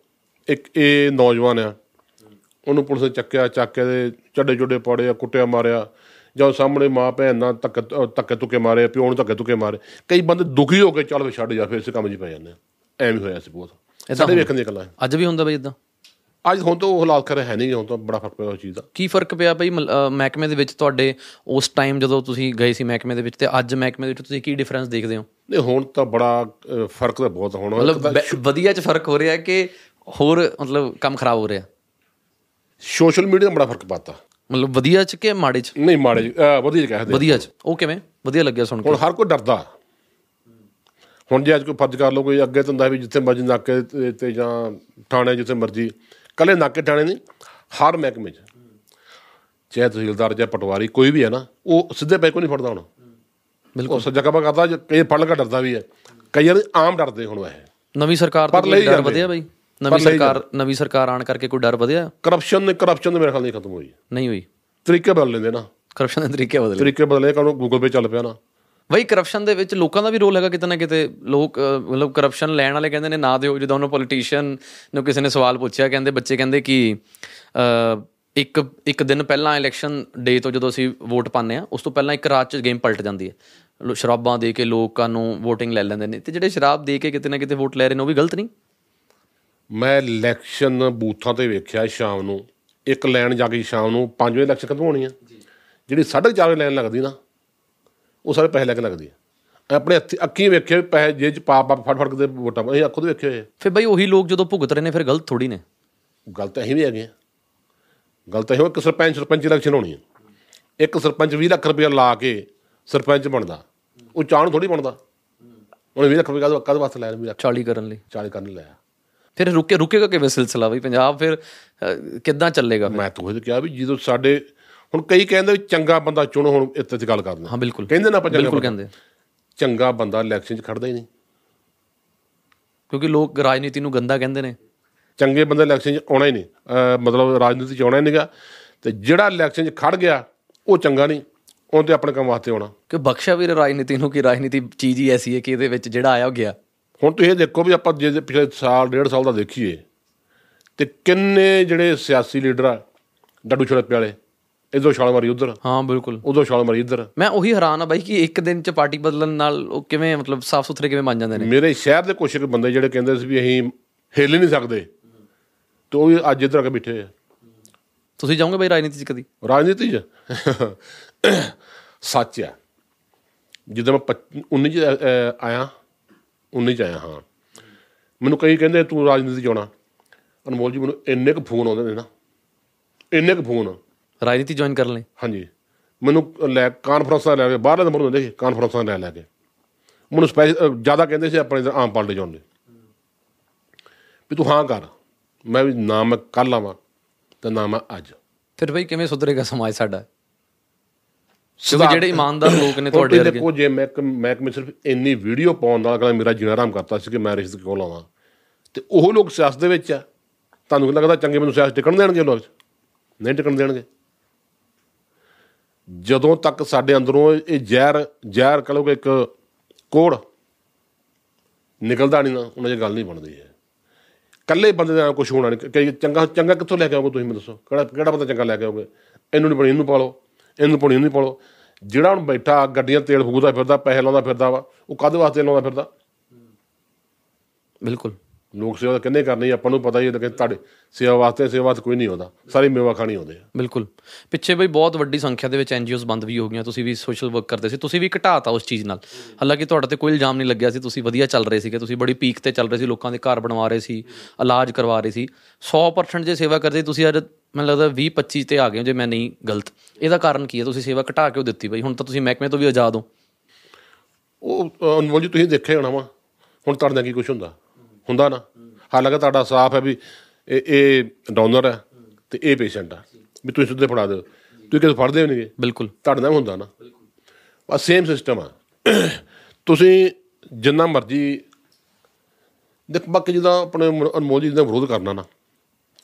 ਇੱਕ ਇਹ ਨੌਜਵਾਨ ਆ ਉਹਨੂੰ ਪੁਲਿਸ ਨੇ ਚੱਕਿਆ ਚੱਕ ਕੇ ਦੇ ਚੱਡੇ ਚੁੱਡੇ ਪਾੜੇ ਆ ਕੁੱਟਿਆ ਮਾਰਿਆ ਜਾਂ ਸਾਹਮਣੇ ਮਾਂ ਭੈਣ ਨਾਲ ਅਹ ਧੱਕੇ ਤੁੱਕੇ ਮਾਰੇ ਪਿਓ ਨੂੰ ਧੱਕੇ ਤੁੱਕੇ ਮਾਰੇ। ਕਈ ਬੰਦੇ ਦੁਖੀ ਹੋ ਕੇ ਚੱਲ ਵੀ ਛੱਡ ਜਾ ਫਿਰ ਇਸੇ ਕੰਮ 'ਚ ਪੈ ਜਾਂਦੇ ਐਵੇਂ ਹੋਇਆ ਸੀ ਬਹੁਤ। ਸਾਡੇ ਵੇਖਣ ਦੀਆਂ ਗੱਲਾਂ। ਅੱਜ ਵੀ ਹੁੰਦਾ ਬਈ ਇਦਾਂ ਅੱਜ ਹੁਣ ਤਾਂ ਉਹ ਹਾਲਾਤ ਖਰੇ ਹੈ ਨਹੀਂ ਹੁਣ ਤਾਂ ਬੜਾ ਫ਼ਰਕ ਪਿਆ ਉਸ ਚੀਜ਼ ਦਾ। ਕੀ ਫ਼ਰਕ ਪਿਆ ਬਈ? ਮਹਿਕਮੇ ਦੇ ਵਿੱਚ ਤੁਹਾਡੇ ਉਸ ਟਾਈਮ ਜਦੋਂ ਤੁਸੀਂ ਗਏ ਸੀ ਮਹਿਕਮੇ ਦੇ ਵਿੱਚ ਤੇ ਅੱਜ ਮਹਿਕਮੇ ਦੇ ਵਿੱਚ ਤੁਸੀਂ ਕੀ ਡਿਫਰੈਂਸ ਦੇਖਦੇ ਹੋ? ਨਹੀਂ ਹੁਣ ਤਾਂ ਬੜਾ ਫ਼ਰਕ ਤਾਂ ਬਹੁਤ ਹੁਣ। ਮਤਲਬ ਵਧੀਆ 'ਚ ਫ਼ਰਕ ਹੋ ਰਿਹਾ ਕਿ ਹੋਰ ਮਤਲਬ ਕੰਮ ਖਰਾਬ ਹੋ ਰਿਹਾ? ਸੋਸ਼ਲ ਮੀਡੀਆ ਦਾ ਬੜਾ ਫ਼ਰਕ ਪਾਤਾ। ਮਤਲਬ ਵਧੀਆ 'ਚ ਕਿ ਮਾੜੇ 'ਚ? ਨਹੀਂ ਮਾੜੇ ਅਹ, ਵਧੀਆ ਜਿਹੇ ਕਹਿ ਵਧੀਆ 'ਚ। ਉਹ ਕਿਵੇਂ? ਵਧੀਆ ਲੱਗਿਆ ਸੁਣ ਕੇ। ਹੁਣ ਹਰ ਕੋਈ ਡਰਦਾ। ਹੁਣ ਜੇ ਅੱਜ ਕੋਈ ਫਰਜ਼ ਕਰ ਲਓ ਕੋਈ ਅੱਗੇ ਤਾਂ ਹੁੰਦਾ ਵੀ ਜਿੱਥੇ ਮਰਜ਼ੀ ਨਾਕੇ ਤੇ ਜਾਂ ਥਾਣੇ ਜਿੱਥੇ ਮਰਜ਼ੀ ਕੱਲੇ ਨਾਕੇ ਥਾਣੇ ਨਹੀਂ ਹਰ ਮਹਿਕਮੇ 'ਚ। ਚਾਹੇ ਤਹਿਸੀਲਦਾਰ ਚਾਹੇ ਪਟਵਾਰੀ ਕੋਈ ਵੀ ਹੈ ਨਾ ਉਹ ਸਿੱਧੇ ਪੈ ਕੋ ਨਹੀਂ ਫੜਦਾ ਹੁਣ। ਬਿਲਕੁਲ। ਉਹ ਸੱਜਾ ਕੰਮ ਕਰਦਾ ਜੇ ਕਈ ਫੜ ਲਗਾ ਡਰਦਾ ਵੀ ਹੈ। ਕਈ ਵਾਰ ਆਮ ਡਰਦੇ ਹੁਣ ਇਹ। ਨਵੀਂ ਸਰਕਾਰ ਤੋਂ ਡਰ। ਵਧਿਆ ਬਈ? ਨਵੀਂ ਸਰਕਾਰ ਨਵੀਂ ਸਰਕਾਰ ਆਣ ਕਰਕੇ ਕੋਈ ਡਰ ਵਧਿਆ? ਕਰਪਸ਼ਨ ਨੇ ਕਰਪਸ਼ਨ ਮੇਰੇ ਖਿਆਲ ਨਹੀਂ ਖਤਮ ਹੋਈ। ਨਹੀਂ ਹੋਈ। ਤਰੀਕੇ ਬਦਲ ਲੈਂਦੇ ਨਾ। ਕਰਪਸ਼ਨ ਦੇ ਤਰੀਕੇ ਬਦਲੇ। ਤਰੀਕੇ ਬਦਲੇ ਕਾਨੂੰ ਗੂਗਲ ਪੇ ਚੱਲ ਪਿਆ ਨਾ। ਬਈ ਕਰਪਸ਼ਨ ਦੇ ਵਿੱਚ ਲੋਕਾਂ ਦਾ ਵੀ ਰੋਲ ਹੈਗਾ ਕਿਤੇ ਨਾ ਕਿਤੇ। ਲੋਕ ਮਤਲਬ ਕਰਪਸ਼ਨ ਲੈਣ ਵਾਲੇ ਕਹਿੰਦੇ ਨੇ ਨਾ ਦਿਓ। ਜਦੋਂ ਉਹਨੂੰ ਪੋਲੀਟੀਸ਼ੀਅਨ ਨੂੰ ਕਿਸੇ ਨੇ ਸਵਾਲ ਪੁੱਛਿਆ ਕਹਿੰਦੇ ਬੱਚੇ ਕਹਿੰਦੇ ਕਿ ਇੱਕ ਇੱਕ ਦਿਨ ਪਹਿਲਾਂ ਇਲੈਕਸ਼ਨ ਡੇ ਤੋਂ ਜਦੋਂ ਅਸੀਂ ਵੋਟ ਪਾਉਂਦੇ ਆ ਉਸ ਤੋਂ ਪਹਿਲਾਂ ਇੱਕ ਰਾਤ 'ਚ ਗੇਮ ਪਲਟ ਜਾਂਦੀ ਹੈ। ਸ਼ਰਾਬਾਂ ਦੇ ਕੇ ਲੋਕਾਂ ਨੂੰ VOTING ਲੈ ਲੈਂਦੇ ਨੇ। ਤੇ ਜਿਹੜੇ ਸ਼ਰਾਬ ਦੇ ਕੇ ਕਿਤੇ ਨਾ ਕਿਤੇ ਵੋਟ ਲੈ ਰਹੇ ਨੇ ਉਹ ਵੀ ਗਲਤ ਨਹੀਂ? ਮੈਂ ਇਲੈਕਸ਼ਨ ਬੂਥਾਂ ਤੇ ਵੇਖਿਆ ਸ਼ਾਮ ਨੂੰ। ਇੱਕ ਲਾਈਨ ਜਾ ਕੇ ਸ਼ਾਮ ਨੂੰ 5 ਵਜੇ ਇਲੈਕਸ਼ਨ ਖਤਮ ਹੋਣੀ ਆ। ਜਿਹੜੀ 4:30 ਵਜੇ ਲਾਈਨ ਲੱਗਦੀ ਨਾ ਉਹ ਸਾਰੇ ਪੈਸੇ ਲੈ ਕੇ ਲੱਗਦੀ ਆ। ਆਪਣੇ ਹੱਥੀਂ ਅੱਖੀਂ ਵੇਖਿਆ ਵੀ ਪੈਸੇ ਜੇ ਚ ਪਾ ਪਾ ਫੜ ਫੜ ਕੇ ਵੋਟਾਂ ਅਸੀਂ ਅੱਖੋਂ ਦੇ ਵੇਖੇ ਹੋਏ। ਫਿਰ ਬਈ ਉਹੀ ਲੋਕ ਜਦੋਂ ਭੁਗਤ ਰਹੇ ਨੇ ਫਿਰ ਗਲਤ ਥੋੜੀ ਨੇ। ਗਲਤ ਅਸੀਂ ਵੀ ਹੈਗੇ ਆ। ਗਲਤ ਇਹ ਇੱਕ ਸਰਪੰਚ ਸਰਪੰਚ ਇਲੈਕਸ਼ਨ ਹੋਣੀ ਆ। ਇੱਕ ਸਰਪੰਚ 20 ਲੱਖ ਰੁਪਏ ਲਾ ਕੇ ਸਰਪੰਚ ਬਣਦਾ। ਉਹ ਚਾਹ ਨੂੰ ਥੋੜੀ ਬਣਦਾ। ਉਹਨੇ 20 ਲੱਖ ਰੁਪਏ ਕਾਹਦੇ ਕਾਹਦੇ ਵਾਸਤੇ ਲਾਇਆ? 20 ਲੱਖ। 40 ਕਰਨ ਲਈ। 40 ਕਰਨ ਲਿਆ ਫਿਰ ਰੁਕੇ ਰੁਕੇਗਾ ਕਿਵੇਂ ਸਿਲਸਿਲਾ ਬਈ? ਪੰਜਾਬ ਫਿਰ ਕਿੱਦਾਂ ਚੱਲੇਗਾ? ਮੈਂ ਤਾਂ ਉਹ ਕਿਹਾ ਵੀ ਜਦੋਂ ਸਾਡੇ ਹੁਣ ਕਈ ਕਹਿੰਦੇ ਚੰਗਾ ਬੰਦਾ ਚੁਣੋ ਹੁਣ ਇੱਥੇ ਤੇ ਗੱਲ ਕਰਦੇ ਹਾਂ। ਬਿਲਕੁਲ। ਕਹਿੰਦੇ ਨਾ ਆਪਾਂ ਚੰਗਾ ਬਿਲਕੁਲ। ਕਹਿੰਦੇ ਚੰਗਾ ਬੰਦਾ ਇਲੈਕਸ਼ਨ 'ਚ ਖੜਦਾ ਹੀ ਨਹੀਂ। ਕਿਉਂਕਿ ਲੋਕ ਰਾਜਨੀਤੀ ਨੂੰ ਗੰਦਾ ਕਹਿੰਦੇ ਨੇ। ਚੰਗੇ ਬੰਦੇ ਇਲੈਕਸ਼ਨ 'ਚ ਆਉਣਾ ਹੀ ਨਹੀਂ। ਮਤਲਬ ਰਾਜਨੀਤੀ 'ਚ ਆਉਣਾ ਹੀ ਨਹੀਂਗਾ। ਤੇ ਜਿਹੜਾ ਇਲੈਕਸ਼ਨ 'ਚ ਖੜ ਗਿਆ ਉਹ ਚੰਗਾ ਨਹੀਂ। ਉਹਨੇ ਤੇ ਆਪਣੇ ਕੰਮ ਵਾਸਤੇ ਆਉਣਾ। ਕਿ ਬਖਸ਼ਾ ਵੀਰ ਰਾਜਨੀਤੀ ਨੂੰ ਕਿ ਰਾਜਨੀਤੀ ਚੀਜ਼ ਹੀ ਐਸੀ ਹੈ ਕਿ ਇਹਦੇ ਵਿੱਚ ਜਿਹੜਾ ਆਇਆ ਉਹ ਗਿਆ। ਹੁਣ ਤੁਸੀਂ ਇਹ ਦੇਖੋ ਵੀ ਆਪਾਂ ਜੇ ਪਿਛਲੇ ਸਾਲ ਡੇਢ ਸਾਲ ਦਾ ਦੇਖੀਏ ਤੇ ਕਿੰਨੇ ਜਿਹੜੇ ਸਿਆਸੀ ਲੀਡਰ ਆ ਡੱਡੂ ਛੜਪੇ ਵਾਲੇ ਇਧਰੋਂ ਛਾਲ ਮਾਰੀ ਉਧਰ। ਹਾਂ ਬਿਲਕੁਲ। ਉਧਰੋਂ ਛਾਲ ਮਾਰੀ ਇੱਧਰ। ਮੈਂ ਉਹੀ ਹੈਰਾਨ ਆ ਬਾਈ ਕਿ ਇੱਕ ਦਿਨ ਚ ਪਾਰਟੀ ਬਦਲਣ ਨਾਲ ਉਹ ਕਿਵੇਂ ਮਤਲਬ ਸਾਫ਼ ਸੁਥਰੇ ਕਿਵੇਂ ਬਣ ਜਾਂਦੇ ਨੇ? ਮੇਰੇ ਸ਼ਹਿਰ ਦੇ ਕੁਛ ਕੁ ਬੰਦੇ ਜਿਹੜੇ ਕਹਿੰਦੇ ਸੀ ਵੀ ਅਸੀਂ ਹਿੱਲ ਨਹੀਂ ਸਕਦੇ ਤੇ ਉਹ ਵੀ ਅੱਜ ਇੱਧਰ ਆ ਕੇ ਬੈਠੇ ਆ। ਤੁਸੀਂ ਜਾਓਗੇ ਬਾਈ ਰਾਜਨੀਤੀ ਚ ਕਦੀ? ਰਾਜਨੀਤੀ 'ਚ? ਸੱਚ ਆ। ਜਦੋਂ ਮੈਂ 19 ਚ ਆਇਆ 19 ਚ ਆਇਆ ਹਾਂ। ਮੈਨੂੰ ਕਈ ਕਹਿੰਦੇ ਤੂੰ ਰਾਜਨੀਤੀ 'ਚ ਆਉਣਾ। ਅਨਮੋਲ ਜੀ ਮੈਨੂੰ ਇੰਨੇ ਕੁ ਫੋਨ ਆਉਂਦੇ ਨੇ ਨਾ। ਇੰਨੇ ਕੁ ਫੋਨ। ਰਾਜਨੀਤੀ ਜੁਆਇਨ ਕਰਨ ਲਈ? ਹਾਂਜੀ। ਮੈਨੂੰ ਲੈ ਕਾਨਫਰੰਸਾਂ ਲੈ ਕੇ ਬਾਹਰਲੇ ਨੰਬਰ ਹੁੰਦੇ ਸੀ ਕਾਨਫਰੰਸਾਂ ਲੈ ਲੈ ਕੇ। ਮੈਨੂੰ ਸਪੈਸ਼ਲ ਜ਼ਿਆਦਾ ਕਹਿੰਦੇ ਸੀ ਆਪਣੇ ਆਮ ਪਾਰਟੀ ਜਾਣ ਦੇ ਵੀ ਤੂੰ ਹਾਂ ਕਰ। ਮੈਂ ਵੀ ਨਾ ਮੈਂ ਕੱਲ੍ਹ ਆਵਾਂ ਤੇ ਨਾ ਮੈਂ ਅੱਜ। ਫਿਰ ਬਾਈ ਕਿਵੇਂ ਸੁਧਰੇਗਾ ਸਮਾਜ ਸਾਡਾ? ਕਿਉਂਕਿ ਜਿਹੜੇ ਇਮਾਨਦਾਰ ਲੋਕ ਨੇ ਤੁਹਾਡੇ ਵਰਗੇ। ਦੇਖੋ ਜੇ ਮੈਂ ਮਹਿਕਮੇ ਸਿਰਫ ਇੰਨੀ ਵੀਡੀਓ ਪਾਉਣ ਨਾਲ ਕਹਿੰਦਾ ਮੇਰਾ ਜੀਣਾ ਆਰਾਮ ਕਰਤਾ ਸੀ ਕਿ ਮੈਂ ਰਿਸ਼ਤ ਕਿਉਂ ਲਾਵਾਂ। ਤੇ ਉਹ ਲੋਕ ਸਿਆਸਤ ਦੇ ਵਿੱਚ ਆ। ਤੁਹਾਨੂੰ ਕੀ ਲੱਗਦਾ ਚੰਗੇ ਮੈਨੂੰ ਸਿਆਸਤ ਟਿਕਣ ਦੇਣਗੇ ਲੋਕ? ਨਹੀਂ ਟਿਕਣ ਦੇਣਗੇ। ਜਦੋਂ ਤੱਕ ਸਾਡੇ ਅੰਦਰੋਂ ਇਹ ਜ਼ਹਿਰ ਜ਼ਹਿਰ ਕਹ ਲਓਗੇ ਇੱਕ ਕੋੜ ਨਿਕਲਦਾ ਨਹੀਂ ਨਾ, ਉਹਨਾਂ 'ਚ ਗੱਲ ਨਹੀਂ ਬਣਦੀ ਹੈ। ਕੱਲੇ ਬੰਦੇ ਦਾ ਕੁਝ ਹੋਣਾ ਨਹੀਂ ਕਿ ਚੰਗਾ ਚੰਗਾ ਕਿੱਥੋਂ ਲੈ ਕੇ ਆਓਗੇ ਤੁਸੀਂ ਮੈਨੂੰ ਦੱਸੋ? ਕਿਹੜਾ ਕਿਹੜਾ ਬੰਦਾ ਚੰਗਾ ਲੈ ਕੇ ਆਓਗੇ? ਇਹਨੂੰ ਨਹੀਂ ਪਣੀ ਇਹਨੂੰ ਪਾ ਲਓ ਇਹਨੂੰ ਪਣੀ ਇਹਨੂੰ ਪਾ ਲਓ ਜਿਹੜਾ ਹੁਣ ਬੈਠਾ, ਗੱਡੀਆਂ ਤੇਲ ਫੂਕਦਾ ਫਿਰਦਾ, ਪੈਸੇ ਲਾਉਂਦਾ ਫਿਰਦਾ ਵਾ, ਉਹ ਕਾਹਦੇ ਵਾਸਤੇ ਲਾਉਂਦਾ ਫਿਰਦਾ? ਬਿਲਕੁਲ। ਲੋਕ ਸੇਵਾ ਤਾਂ ਕਿੰਨੇ ਕਰਨੀ ਆਪਾਂ ਨੂੰ ਪਤਾ ਹੀ ਹੈ ਲੇਕਿਨ ਤੁਹਾਡੇ ਸੇਵਾ ਵਾਸਤੇ ਸੇਵਾ ਵਾਸਤੇ ਕੋਈ ਨਹੀਂ ਆਉਂਦਾ। ਸਾਰੇ ਮੇਵਾ ਖਾਣੀ ਆਉਂਦੇ ਆ। ਬਿਲਕੁਲ। ਪਿੱਛੇ ਬਈ ਬਹੁਤ ਵੱਡੀ ਸੰਖਿਆ ਦੇ ਵਿੱਚ ਐਨਜੀਓਜ਼ ਬੰਦ ਵੀ ਹੋ ਗਈਆਂ ਤੁਸੀਂ ਵੀ ਸੋਸ਼ਲ ਵਰਕ ਕਰਦੇ ਸੀ ਤੁਸੀਂ ਵੀ ਘਟਾਤਾ ਉਸ ਚੀਜ਼ ਨਾਲ। ਹਾਲਾਂਕਿ ਤੁਹਾਡੇ ਤੇ ਕੋਈ ਇਲਜ਼ਾਮ ਨਹੀਂ ਲੱਗਿਆ ਸੀ ਤੁਸੀਂ ਵਧੀਆ ਚੱਲ ਰਹੇ ਸੀਗੇ ਤੁਸੀਂ ਬੜੀ ਪੀਕ ਤੇ ਚੱਲ ਰਹੇ ਸੀ ਲੋਕਾਂ ਦੇ ਘਰ ਬਣਵਾ ਰਹੇ ਸੀ ਇਲਾਜ ਕਰਵਾ ਰਹੇ ਸੀ। 100% ਜੇ ਸੇਵਾ ਕਰਦੇ ਤੁਸੀਂ ਅੱਜ ਮੈਨੂੰ ਲੱਗਦਾ 20 25 ਤੇ ਆ ਗਏ ਜੇ ਮੈਂ ਨਹੀਂ ਗਲਤ। ਇਹਦਾ ਕਾਰਨ ਕੀ ਹੈ? ਤੁਸੀਂ ਸੇਵਾ ਘਟਾ ਕਿਉਂ ਦਿੱਤੀ ਬਈ ਹੁਣ ਤਾਂ ਤੁਸੀਂ ਮਹਿਕਮੇ ਤੋਂ ਵੀ ਆਜ਼ਾਦ ਹੋ। ਉਹ ਅਨਮੋਲ ਜੀ ਤੁਸੀਂ ਦੇਖਿਆ ਹੋਣਾ ਵਾ ਹੁਣ ਤੁਹਾਡੇ ਨਾਲ ਕੀ ਕੁਝ ਹੁੰਦਾ। ਹੁੰਦਾ ਨਾ। ਹਾਲਾਂਕਿ ਤੁਹਾਡਾ ਸਾਫ਼ ਹੈ ਵੀ ਇਹ ਇਹ ਡੋਨਰ ਹੈ ਤੇ ਇਹ ਪੇਸ਼ੈਂਟ ਆ। ਵੀ ਤੁਸੀਂ ਸਿੱਧੇ ਫੜਾ ਦਿਓ। ਤੁਸੀਂ ਕਿਤੇ ਫੜਦੇ ਹੋ ਨਹੀਂਗੇ ਬਿਲਕੁਲ। ਤੁਹਾਡੇ ਨਾਲ ਹੁੰਦਾ ਨਾ। ਬਸ ਸੇਮ ਸਿਸਟਮ ਆ। ਤੁਸੀਂ ਜਿੰਨਾ ਮਰਜ਼ੀ ਦੇਖ ਬਾਕੀ ਜਿਹਦਾ ਆਪਣੇ ਅਨਮੋਲ ਜੀ ਦਾ ਵਿਰੋਧ ਕਰਨਾ ਨਾ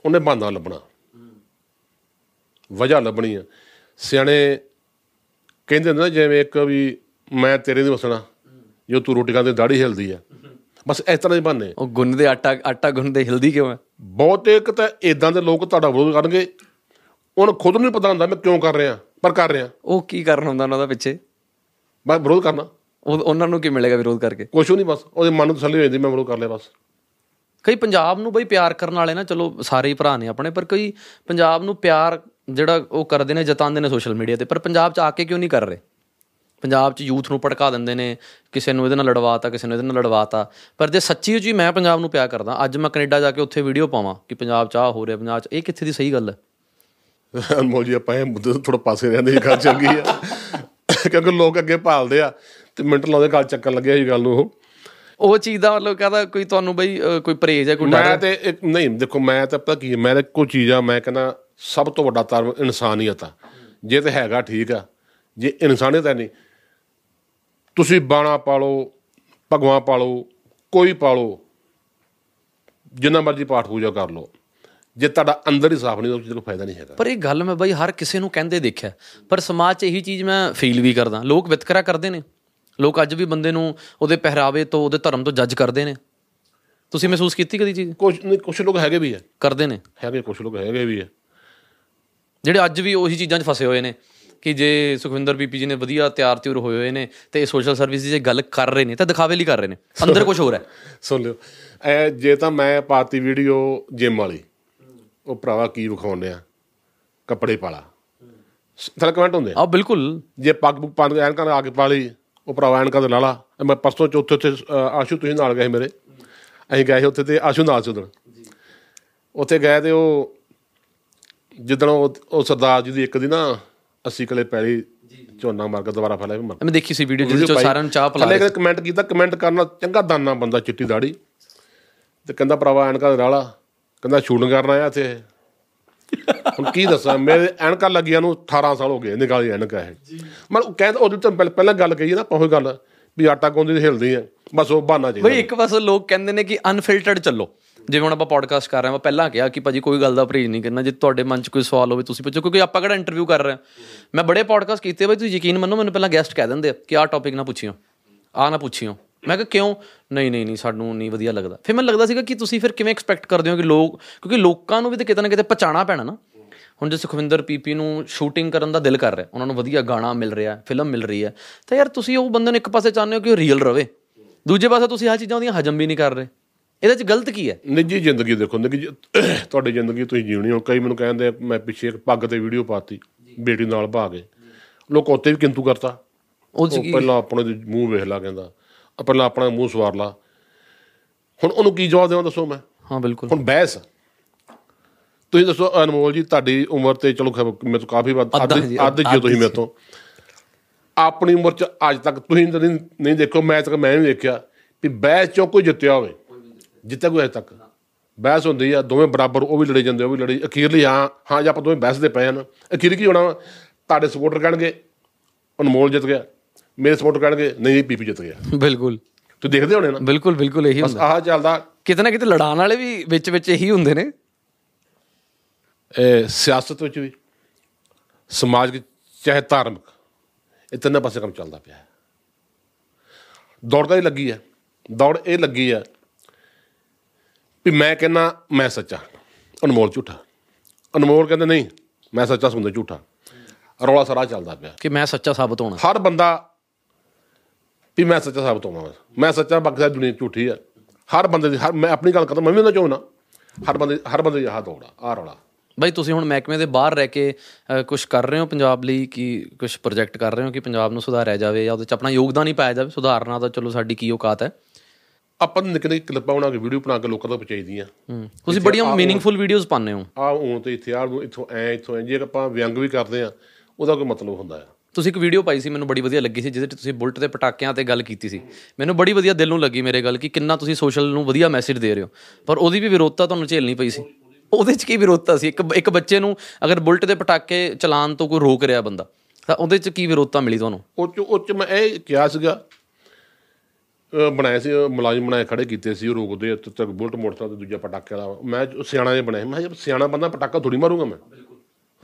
ਉਹਨੇ ਬਹਾਨਾ ਲੱਭਣਾ। ਵਜ੍ਹਾ ਲੱਭਣੀ ਆ। ਸਿਆਣੇ ਕਹਿੰਦੇ ਹੁੰਦੇ ਨਾ ਜਿਵੇਂ ਇੱਕ ਵੀ ਮੈਂ ਤੇਰੇ ਨਹੀਂ ਵਸਣਾ ਜੋ ਤੂੰ ਰੋਟੀ ਖਾਂਦੇ ਦਾੜੀ ਹਿਲਦੀ ਆ। ਬਸ ਇਸ ਤਰ੍ਹਾਂ ਦੇ ਬਹਾਨੇ। ਉਹ ਗੁੰਨਦੇ ਆਟਾ ਆਟਾ ਗੁੰਨਦੇ ਹਿਲਦੀ ਕਿਉਂ ਹੈ? ਬਹੁਤੇ ਇੱਕ ਤਾਂ ਇਦਾਂ ਦੇ ਲੋਕ ਤੁਹਾਡਾ ਵਿਰੋਧ ਕਰਨਗੇ। ਉਹਨੂੰ ਖੁਦ ਨੂੰ ਨਹੀਂ ਪਤਾ ਹੁੰਦਾ ਮੈਂ ਕਿਉਂ ਕਰ ਰਿਹਾ ਪਰ ਕਰ ਰਿਹਾ। ਉਹ ਕੀ ਕਾਰਨ ਹੁੰਦਾ ਉਹਨਾਂ ਦਾ ਪਿੱਛੇ? ਮੈਂ ਵਿਰੋਧ ਕਰਨਾ। ਉਹ ਉਹਨਾਂ ਨੂੰ ਕੀ ਮਿਲੇਗਾ ਵਿਰੋਧ ਕਰਕੇ? ਵੀ ਨਹੀਂ ਬਸ ਉਹਦੇ ਮਨ ਨੂੰ ਤਸੱਲੀ ਹੋ ਜਾਂਦੀ ਮੈਂ ਵਿਰੋਧ ਕਰ ਲਿਆ ਬਸ। ਕਈ ਪੰਜਾਬ ਨੂੰ ਬਈ ਪਿਆਰ ਕਰਨ ਵਾਲੇ ਨਾ ਚਲੋ ਸਾਰੇ ਹੀ ਭਰਾ ਨੇ ਆਪਣੇ ਪਰ ਕਈ ਪੰਜਾਬ ਨੂੰ ਪਿਆਰ ਜਿਹੜਾ ਉਹ ਕਰਦੇ ਨੇ ਜਤਾਉਂਦੇ ਨੇ ਸੋਸ਼ਲ ਮੀਡੀਆ ਤੇ ਪਰ ਪੰਜਾਬ 'ਚ ਆ ਕੇ ਕਿਉਂ ਨਹੀਂ ਕਰ ਰਹੇ? ਪੰਜਾਬ 'ਚ ਯੂਥ ਨੂੰ ਭੜਕਾ ਦਿੰਦੇ ਨੇ ਕਿਸੇ ਨੂੰ ਇਹਦੇ ਨਾਲ ਲੜਵਾਤਾ ਕਿਸੇ ਨੂੰ ਇਹਦੇ ਨਾਲ ਲੜਵਾਤਾ। ਪਰ ਜੇ ਸੱਚੀ ਜੀ ਮੈਂ ਪੰਜਾਬ ਨੂੰ ਪਿਆਰ ਕਰਦਾ ਅੱਜ ਮੈਂ ਕੈਨੇਡਾ ਜਾ ਕੇ ਉੱਥੇ ਵੀਡੀਓ ਪਾਵਾਂ ਕਿ ਪੰਜਾਬ 'ਚ ਆ ਹੋ ਰਿਹਾ ਪੰਜਾਬ 'ਚ ਇਹ ਕਿੱਥੇ ਦੀ ਸਹੀ ਗੱਲ ਹੈ? ਅਨਮੋਲ ਜੀ ਆਪਾਂ ਇਹ ਮੁੱਦੇ ਤੋਂ ਥੋੜਾ ਪਾਸੇ ਰਹਿੰਦੇ ਇਹ ਗੱਲ ਚੰਗੀ ਆ। ਕਿਉਂਕਿ ਲੋਕ ਅੱਗੇ ਭਾਲਦੇ ਆ ਤੇ ਮਿੰਟ ਲਾਉਂਦੇ ਗੱਲ ਚੱਕਣ ਲੱਗਿਆ ਇਹ ਗੱਲ ਨੂੰ ਉਹ। ਉਹ ਚੀਜ਼ ਦਾ ਮਤਲਬ ਕਹਦਾ ਕੋਈ ਤੁਹਾਨੂੰ ਬਈ ਕੋਈ ਪਰਹੇਜ਼ ਹੈ ਕੋਈ ਡਰ ਮੈਂ ਹੈ? ਤੇ ਨਹੀਂ ਦੇਖੋ ਮੈਂ ਤਾਂ ਪਤਾ ਕੀ ਹੈ, ਮੈਂ ਤਾਂ ਕੋਈ ਚੀਜ਼ ਆ ਮੈਂ ਕਹਿੰਦਾ ਸਭ ਤੋਂ ਵੱਡਾ ਧਰਮ ਇਨਸਾਨੀਅਤ ਆ। ਜੇ ਤੇ ਹੈਗਾ ਠੀਕ ਆ ਜੇ ਇਨਸਾਨੀਅਤ ਹੈ ਨਹੀਂ ਤੁਸੀਂ ਬਾਣਾ ਪਾਲੋ ਭਗਵਾਨ ਪਾਲੋ ਕੋਈ ਪਾਲੋ ਜਿੰਨਾ ਮਰਜ਼ੀ ਪਾਠ ਪੂਜਾ ਕਰ ਲਓ। ਜੇ ਤੁਹਾਡਾ ਅੰਦਰ ਹੀ ਸਾਫ਼ ਨਹੀਂ ਤਾਂ ਕੋਈ ਫਾਇਦਾ ਨਹੀਂ ਹੈਗਾ। ਪਰ ਇਹ ਗੱਲ ਮੈਂ ਬਈ ਹਰ ਕਿਸੇ ਨੂੰ ਕਹਿੰਦੇ ਦੇਖਿਆ। ਪਰ ਸਮਾਜ 'ਚ ਇਹੀ ਚੀਜ਼ ਮੈਂ ਫੀਲ ਵੀ ਕਰਦਾ। ਲੋਕ ਵਿਤਕਰਾ ਕਰਦੇ ਨੇ। ਲੋਕ ਅੱਜ ਵੀ ਬੰਦੇ ਨੂੰ ਉਹਦੇ ਪਹਿਰਾਵੇ ਤੋਂ ਉਹਦੇ ਧਰਮ ਤੋਂ ਜੱਜ ਕਰਦੇ ਨੇ। ਤੁਸੀਂ ਮਹਿਸੂਸ ਕੀਤੀ ਕਦੀ ਚੀਜ਼? ਕੁਝ ਨਹੀਂ ਕੁਝ ਲੋਕ ਹੈਗੇ ਵੀ ਆ। ਕਰਦੇ ਨੇ। ਹੈਗੇ ਕੁਝ ਲੋਕ ਹੈਗੇ ਵੀ ਆ। ਜਿਹੜੇ ਅੱਜ ਵੀ ਉਹੀ ਚੀਜ਼ਾਂ 'ਚ ਫਸੇ ਹੋਏ ਨੇ। ਕਿ ਜੇ ਸੁਖਵਿੰਦਰ ਬੀਪੀ ਜੀ ਨੇ ਵਧੀਆ ਤਿਆਰ ਤਿਉਰ ਹੋਏ ਹੋਏ ਨੇ ਤੇ ਇਹ ਸੋਸ਼ਲ ਸਰਵਿਸ ਦੀ ਜੇ ਗੱਲ ਕਰ ਰਹੇ ਨੇ ਤਾਂ ਦਿਖਾਵੇ ਲਈ ਕਰ ਰਹੇ ਨੇ। ਅੰਦਰ ਕੁਝ ਹੋਰ ਹੈ। ਸੁਣ ਲਿਓ। ਐ ਜੇ ਤਾਂ ਮੈਂ ਪਾਤੀ ਵੀਡੀਓ ਜਿਮ ਵਾਲੀ ਉਹ ਭਰਾਵਾ ਕੀ ਵਿਖਾਉਂਦੇ ਆ? ਕੱਪੜੇ ਪਾਲਾ। ਥਲ ਕਮੈਂਟ ਹੁੰਦੇ ਆ। ਬਿਲਕੁਲ। ਜੇ ਪੱਗ ਪੁੱਗ ਪਾਣ ਐਨਕਾਂ ਆ ਕੇ ਪਾ ਲਈ ਉਹ ਭਰਾਵਾ ਐਨਕਾਂ ਤੇ ਲਾ ਲਾ ਮੈਂ ਪਰਸੋਂ ਚੌਥੇ ਉੱਥੇ ਆਸ਼ੂ ਤੁਸੀਂ ਨਾਲ ਗਏ ਮੇਰੇ। ਅਸੀਂ ਗਏ ਉੱਥੇ ਤੇ ਆਸ਼ੂ ਨਾਲ ਸੀ ਉਦੋਂ ਉੱਥੇ ਗਏ ਤੇ ਉਹ ਜਿੱਦਣ ਉਹ ਉਹ ਸਰਦਾਰ ਜੀ ਦੀ ਇੱਕ ਦੀ ਨਾ 80 ਕਿਲੇ ਪੈਲੀ ਝੋਨਾ ਮਾਰ ਕੇ ਦੁਬਾਰਾ ਫੈਲਿਆ ਵੀ ਮਰ ਮੈਂ ਦੇਖੀ ਸੀ ਵੀਡੀਓ ਜਿਹਦੇ 'ਚ ਸਾਰਿਆਂ ਨੂੰ ਚਾਹ ਪਿਲਾ ਥੱਲੇ ਕਮੈਂਟ ਕੀਤਾ ਕਮੈਂਟ ਕਰਨਾ ਚੰਗਾ ਦਾਨਾ ਬੰਦਾ ਚਿੱਟੀ ਦਾੜੀ। ਤੇ ਕਹਿੰਦਾ ਭਰਾਵਾ ਐਨਕਾਂ ਦੇ ਰਾਲਾ। ਕਹਿੰਦਾ ਸ਼ੂਟਿੰਗ ਕਰਨ ਆਇਆ ਇੱਥੇ। ਹੁਣ ਕੀ ਦੱਸਾਂ ਮੇਰੇ ਐਨਕਾਂ ਲੱਗੀਆਂ ਨੂੰ 18 ਸਾਲ ਹੋ ਗਏ ਨਿਕਾਲੀ ਐਨਕਾਂ ਇਹ। ਮੈਂ ਉਹ ਕਹਿੰਦਾ ਉਹਦੇ ਤੋਂ ਪਹਿਲਾਂ- ਗੱਲ ਕਹੀ ਨਾ ਉਹੀ ਗੱਲ ਵੀ ਆਟਾ ਗੁੰਦੀ ਹਿਲਦੀ ਆ ਬਸ ਉਹ ਬਹਾਨਾ ਚਾਹੀਦਾ। ਬਈ ਇੱਕ ਪਾਸੇ ਲੋਕ ਕਹਿੰਦੇ ਨੇ ਕਿ ਅਨਫਿਲਟਰਡ ਚੱਲੋ। ਜਿਵੇਂ ਹੁਣ ਆਪਾਂ ਪੋਡਕਾਸਟ ਕਰ ਰਹੇ ਹਾਂ ਮੈਂ ਪਹਿਲਾਂ ਕਿਹਾ ਕਿ ਭਾਜੀ ਕੋਈ ਗੱਲ ਦਾ ਪਰਹੇਜ਼ ਨਹੀਂ ਕਰਨਾ, ਜੇ ਤੁਹਾਡੇ ਮਨ 'ਚ ਕੋਈ ਸਵਾਲ ਹੋਵੇ ਤੁਸੀਂ ਪੁੱਛੋ, ਕਿਉਂਕਿ ਆਪਾਂ ਕਿਹੜਾ ਇੰਟਰਵਿਊ ਕਰ ਰਹੇ ਹਾਂ। ਮੈਂ ਬੜੇ ਪੋਡਕਾਸਟ ਕੀਤੇ ਬਈ ਤੁਸੀਂ ਯਕੀਨ ਮੰਨੋ, ਮੈਨੂੰ ਪਹਿਲਾਂ ਗੈਸਟ ਕਹਿ ਦਿੰਦੇ ਆ ਕਿ ਆਹ ਟੌਪਿਕ ਨਾ ਪੁੱਛਿਓ, ਆਹ ਨਾ ਪੁੱਛਿਓ। ਮੈਂ ਕਿਹਾ, ਕਿਉਂ? ਨਹੀਂ ਨਹੀਂ ਨਹੀਂ, ਸਾਨੂੰ ਨਹੀਂ ਵਧੀਆ ਲੱਗਦਾ। ਫਿਰ ਮੈਨੂੰ ਲੱਗਦਾ ਸੀਗਾ ਕਿ ਤੁਸੀਂ ਫਿਰ ਕਿਵੇਂ ਐਕਸਪੈਕਟ ਕਰਦੇ ਹੋ ਕਿ ਲੋਕ, ਕਿਉਂਕਿ ਲੋਕਾਂ ਨੂੰ ਵੀ ਤੇ ਕਿਤੇ ਨਾ ਕਿਤੇ ਪਛਾਣਾ ਪੈਣਾ ਨਾ। ਹੁਣ ਜੇ ਸੁਖਵਿੰਦਰ ਪੀਪੀ ਨੂੰ ਸ਼ੂਟਿੰਗ ਕਰਨ ਦਾ ਦਿਲ ਕਰ ਰਿਹਾ, ਉਹਨਾਂ ਨੂੰ ਵਧੀਆ ਗਾਣਾ ਮਿਲ ਰਿਹਾ ਫਿਲਮ ਮਿਲ ਰਹੀ ਹੈ, ਤਾਂ ਯਾਰ ਤੁਸੀਂ ਉਹ ਬੰਦੇ ਨੂੰ ਇੱਕ ਪਾਸੇ ਚਾਹੁੰਦੇ ਹੋ ਕਿ ਉਹ ਰੀਅਲ ਰਵੇ। ਦੂਜੇ ਪਾਸੇ ਤੁਸੀਂ ਆਹ ਚੀਜ਼ਾਂ ਉਹਦੀਆਂ ਹਜਮ ਵੀ ਨਹੀਂ ਕਰ ਰਹੇ। ਇਹਦੇ 'ਚ ਗਲਤ ਕੀ ਹੈ? ਨਿੱਜੀ ਜ਼ਿੰਦਗੀ ਦੇਖੋ ਨਿੱਜੀ ਤੁਹਾਡੀ ਜ਼ਿੰਦਗੀ ਤੁਸੀਂ ਜੀਉਣੀ ਹੋ। ਕਈ ਮੈਨੂੰ ਕਹਿੰਦੇ ਮੈਂ ਪਿੱਛੇ ਇੱਕ ਪੱਗ ਤੇ ਵੀਡੀਓ ਪਾਤੀ ਬੇਟੀ ਨਾਲ ਭਾ ਕੇ ਲੋਕ ਉੱਤੇ ਵੀ ਕਿੰਤੂ ਕਰਤਾ। ਉਹ ਪਹਿਲਾਂ ਆਪਣੇ ਮੂੰਹ ਵੇਖ ਲਾ ਕਹਿੰਦਾ। ਪਹਿਲਾਂ ਆਪਣਾ ਮੂੰਹ ਸਵਾਰ ਲਾ। ਹੁਣ ਉਹਨੂੰ ਕੀ ਜਵਾਬ ਦੇਵਾਂ ਦੱਸੋ ਮੈਂ? ਹਾਂ ਬਿਲਕੁਲ। ਹੁਣ ਬਹਿਸ। ਤੁਸੀਂ ਦੱਸੋ ਅਨਮੋਲ ਜੀ ਤੁਹਾਡੀ ਉਮਰ ਤੇ ਚਲੋ ਮੇਰੇ ਤੋਂ ਕਾਫੀ ਵੱਧ ਅੱਧਾ ਜੀ, ਤੁਸੀਂ ਮੇਰੇ ਤੋਂ। ਆਪਣੀ ਉਮਰ ਚ ਅੱਜ ਤੱਕ ਤੁਸੀਂ ਨਹੀਂ ਦੇਖੋ ਮੈਂ ਤੱਕ ਮੈਂ ਨਹੀਂ ਦੇਖਿਆ ਵੀ ਬਹਿਸ ਚੋਂ ਕੋਈ ਜਿੱਤਿਆ ਹੋਵੇ। ਜਿੱਤਿਆ ਕੋਈ ਅਜੇ ਤੱਕ। ਬਹਿਸ ਹੁੰਦੀ ਆ ਦੋਵੇਂ ਬਰਾਬਰ ਉਹ ਵੀ ਲੜੇ ਜਾਂਦੇ ਉਹ ਵੀ ਲੜੇ ਅਖੀਰਲੀ ਹਾਂ ਹਾਂ ਜੇ ਆਪਾਂ ਦੋਵੇਂ ਬਹਿਸ ਦੇ ਪਏ ਹਨ ਅਖੀਰ ਕੀ ਹੋਣਾ? ਤੁਹਾਡੇ ਸਪੋਰਟਰ ਕਹਿਣਗੇ ਅਨਮੋਲ ਜਿੱਤ ਗਿਆ। ਮੇਰੇ ਸਪੋਰਟਰ ਕਹਿਣਗੇ ਨਹੀਂ ਪੀਪੀ ਜਿੱਤ ਗਿਆ। ਬਿਲਕੁਲ। ਤੁਸੀਂ ਦੇਖਦੇ ਹੋਣੇ ਨਾ? ਬਿਲਕੁਲ ਬਿਲਕੁਲ ਇਹੀ ਬਸ ਹੁੰਦਾ। ਆਹ ਚੱਲਦਾ। ਕਿਤੇ ਨਾ ਕਿਤੇ ਲੜਾਉਣ ਵਾਲੇ ਵੀ ਵਿੱਚ ਵਿੱਚ ਇਹੀ ਹੁੰਦੇ ਨੇ। ਇਹ ਸਿਆਸਤ ਵਿੱਚ ਵੀ ਸਮਾਜ ਵਿੱਚ ਚਾਹੇ ਧਾਰਮਿਕ ਇਹ ਤਿੰਨੇ ਪਾਸੇ ਕੰਮ ਚੱਲਦਾ ਪਿਆ ਹੈ। ਦੌੜ ਹੀ ਲੱਗੀ ਹੈ। ਦੌੜ ਇਹ ਲੱਗੀ ਹੈ ਵੀ ਮੈਂ ਕਹਿੰਦਾ ਮੈਂ ਸੱਚਾ। ਅਨਮੋਲ ਝੂਠਾ। ਅਨਮੋਲ ਕਹਿੰਦੇ ਨਹੀਂ ਮੈਂ ਸੱਚਾ ਸੁਣਦਾ ਝੂਠਾ। ਰੌਲਾ ਸਾਰਾ ਚੱਲਦਾ ਪਿਆ। ਕਿ ਮੈਂ ਸੱਚਾ ਸਾਬਤ ਹੋਣਾ। ਹਰ ਬੰਦਾ ਵੀ ਮੈਂ ਸੱਚਾ ਸਾਬਤ ਬਸ। ਮੈਂ ਸੱਚਾ ਬਾਕੀ ਸਾਰੀ ਦੁਨੀਆ ਝੂਠੀ ਆ। ਹਰ ਬੰਦੇ ਦੀ ਹਰ ਮੈਂ ਆਪਣੀ ਗੱਲ ਕਰਦਾ ਮੈਂ ਵੀ ਉਹਨਾਂ ਚੋਂ ਨਾ? ਹਰ ਬੰਦੇ ਹਰ ਬੰਦੇ ਦੀ ਆਹ ਦੌੜ ਆ ਰੌਲਾ। ਬਾਈ ਤੁਸੀਂ ਹੁਣ ਮਹਿਕਮੇ ਦੇ ਬਾਹਰ ਰਹਿ ਕੇ ਕੁਝ ਕਰ ਰਹੇ ਹੋ ਪੰਜਾਬ ਲਈ ਕਿ ਕੁਝ ਪ੍ਰੋਜੈਕਟ ਕਰ ਰਹੇ ਹੋ ਕਿ ਪੰਜਾਬ ਨੂੰ ਸੁਧਾਰਿਆ ਜਾਵੇ ਜਾਂ ਉਹਦੇ ਚ ਆਪਣਾ ਯੋਗਦਾਨ ਹੀ ਪਾਇਆ ਜਾਵੇ? ਸੁਧਾਰਨਾ ਤਾਂ ਚਲੋ ਸਾਡੀ ਕੀ ਔਕਾਤ ਹੈ। ਆਪਾਂ ਨੂੰ ਨਿੱਕੇ ਨਿੱਕੇ ਕਲਿੱਪਾਂ ਬਣਾ ਕੇ ਵੀਡੀਓ ਬਣਾ ਕੇ ਲੋਕਾਂ ਤੱਕ ਪਹੁੰਚਾਈਦੀਆਂ। ਹੂੰ। ਤੁਸੀਂ ਬੜੀਆਂ ਮੀਨਿੰਗਫੁਲ ਵੀਡੀਓਜ਼ ਪਾਉਂਦੇ ਹੋ। ਆ ਹੁਣ ਤੇ ਇੱਥੇ ਆ ਇੱਥੋਂ ਐ ਇੱਥੋਂ ਐ ਜੇ ਆਪਾਂ ਵਿਅੰਗ ਵੀ ਕਰਦੇ ਆ ਉਹਦਾ ਕੋਈ ਮਤਲਬ ਹੁੰਦਾ ਆ ਤੁਸੀਂ ਇੱਕ ਵੀਡੀਓ ਪਾਈ ਸੀ ਮੈਨੂੰ ਬੜੀ ਵਧੀਆ ਲੱਗੀ ਸੀ ਜਿਹਦੇ 'ਚ ਤੁਸੀਂ ਬੁਲਟ ਦੇ ਪਟਾਕਿਆਂ ਤੇ ਗੱਲ ਕੀਤੀ ਸੀ। ਮੈਨੂੰ ਬੜੀ ਵਧੀਆ ਦਿਲ ਨੂੰ ਲੱਗੀ ਮੇਰੇ ਗੱਲ ਕਿ ਕਿੰਨਾ ਤੁਸੀਂ ਸੋਸ਼ਲ ਨੂੰ ਵਧੀਆ ਮੈਸੇਜ ਦੇ ਰਹੇ ਹੋ। ਪਰ ਉਹਦੀ ਵੀ ਵਿਰੋਧਤਾ ਤੁਹਾਨੂੰ ਝੇਲਣੀ ਪਈ ਸੀ। ਉਹਦੇ 'ਚ ਕੀ ਵਿਰੋਧਤਾ ਸੀ? ਇੱਕ ਇੱਕ ਬੱਚੇ ਨੂੰ ਅਗਰ ਬੁਲਟ ਦੇ ਪਟਾਕੇ ਚਲਾਉਣ ਤੋਂ ਕੋਈ ਰੋਕ ਰਿਹਾ ਬੰਦਾ ਤਾਂ ਉਹਦੇ 'ਚ ਕੀ ਵਿਰੋਧਤਾ ਮਿਲੀ ਤੁਹਾਨੂੰ? ਉਹ ਚ ਉਹ ਚ ਮੈਂ ਇਹ ਕਿਹਾ ਸੀਗਾ ਬਣਾਏ ਸੀ ਮੁਲਾਜ਼ਮ ਬਣਾਏ ਖੜੇ ਕੀਤੇ ਸੀ ਉਹ ਰੋਕਦੇ ਆ, ਤੇ ਤੱਕ ਬੁਲਟ ਮੋਟਰਸਾਈਕਲ ਤੇ ਦੂਜਾ ਪਟਾਕੇ ਵਾਲਾ ਮੈਂ ਸਿਆਣਾ ਜਿਹਾ ਬਣਾਇਆ ਮੈਂ ਕਿਹਾ ਜੇ ਸਿਆਣਾ ਬੰਦਾ ਪਟਾਕਾ ਥੋੜੀ ਮਾਰੂਗਾ ਮੈਂ।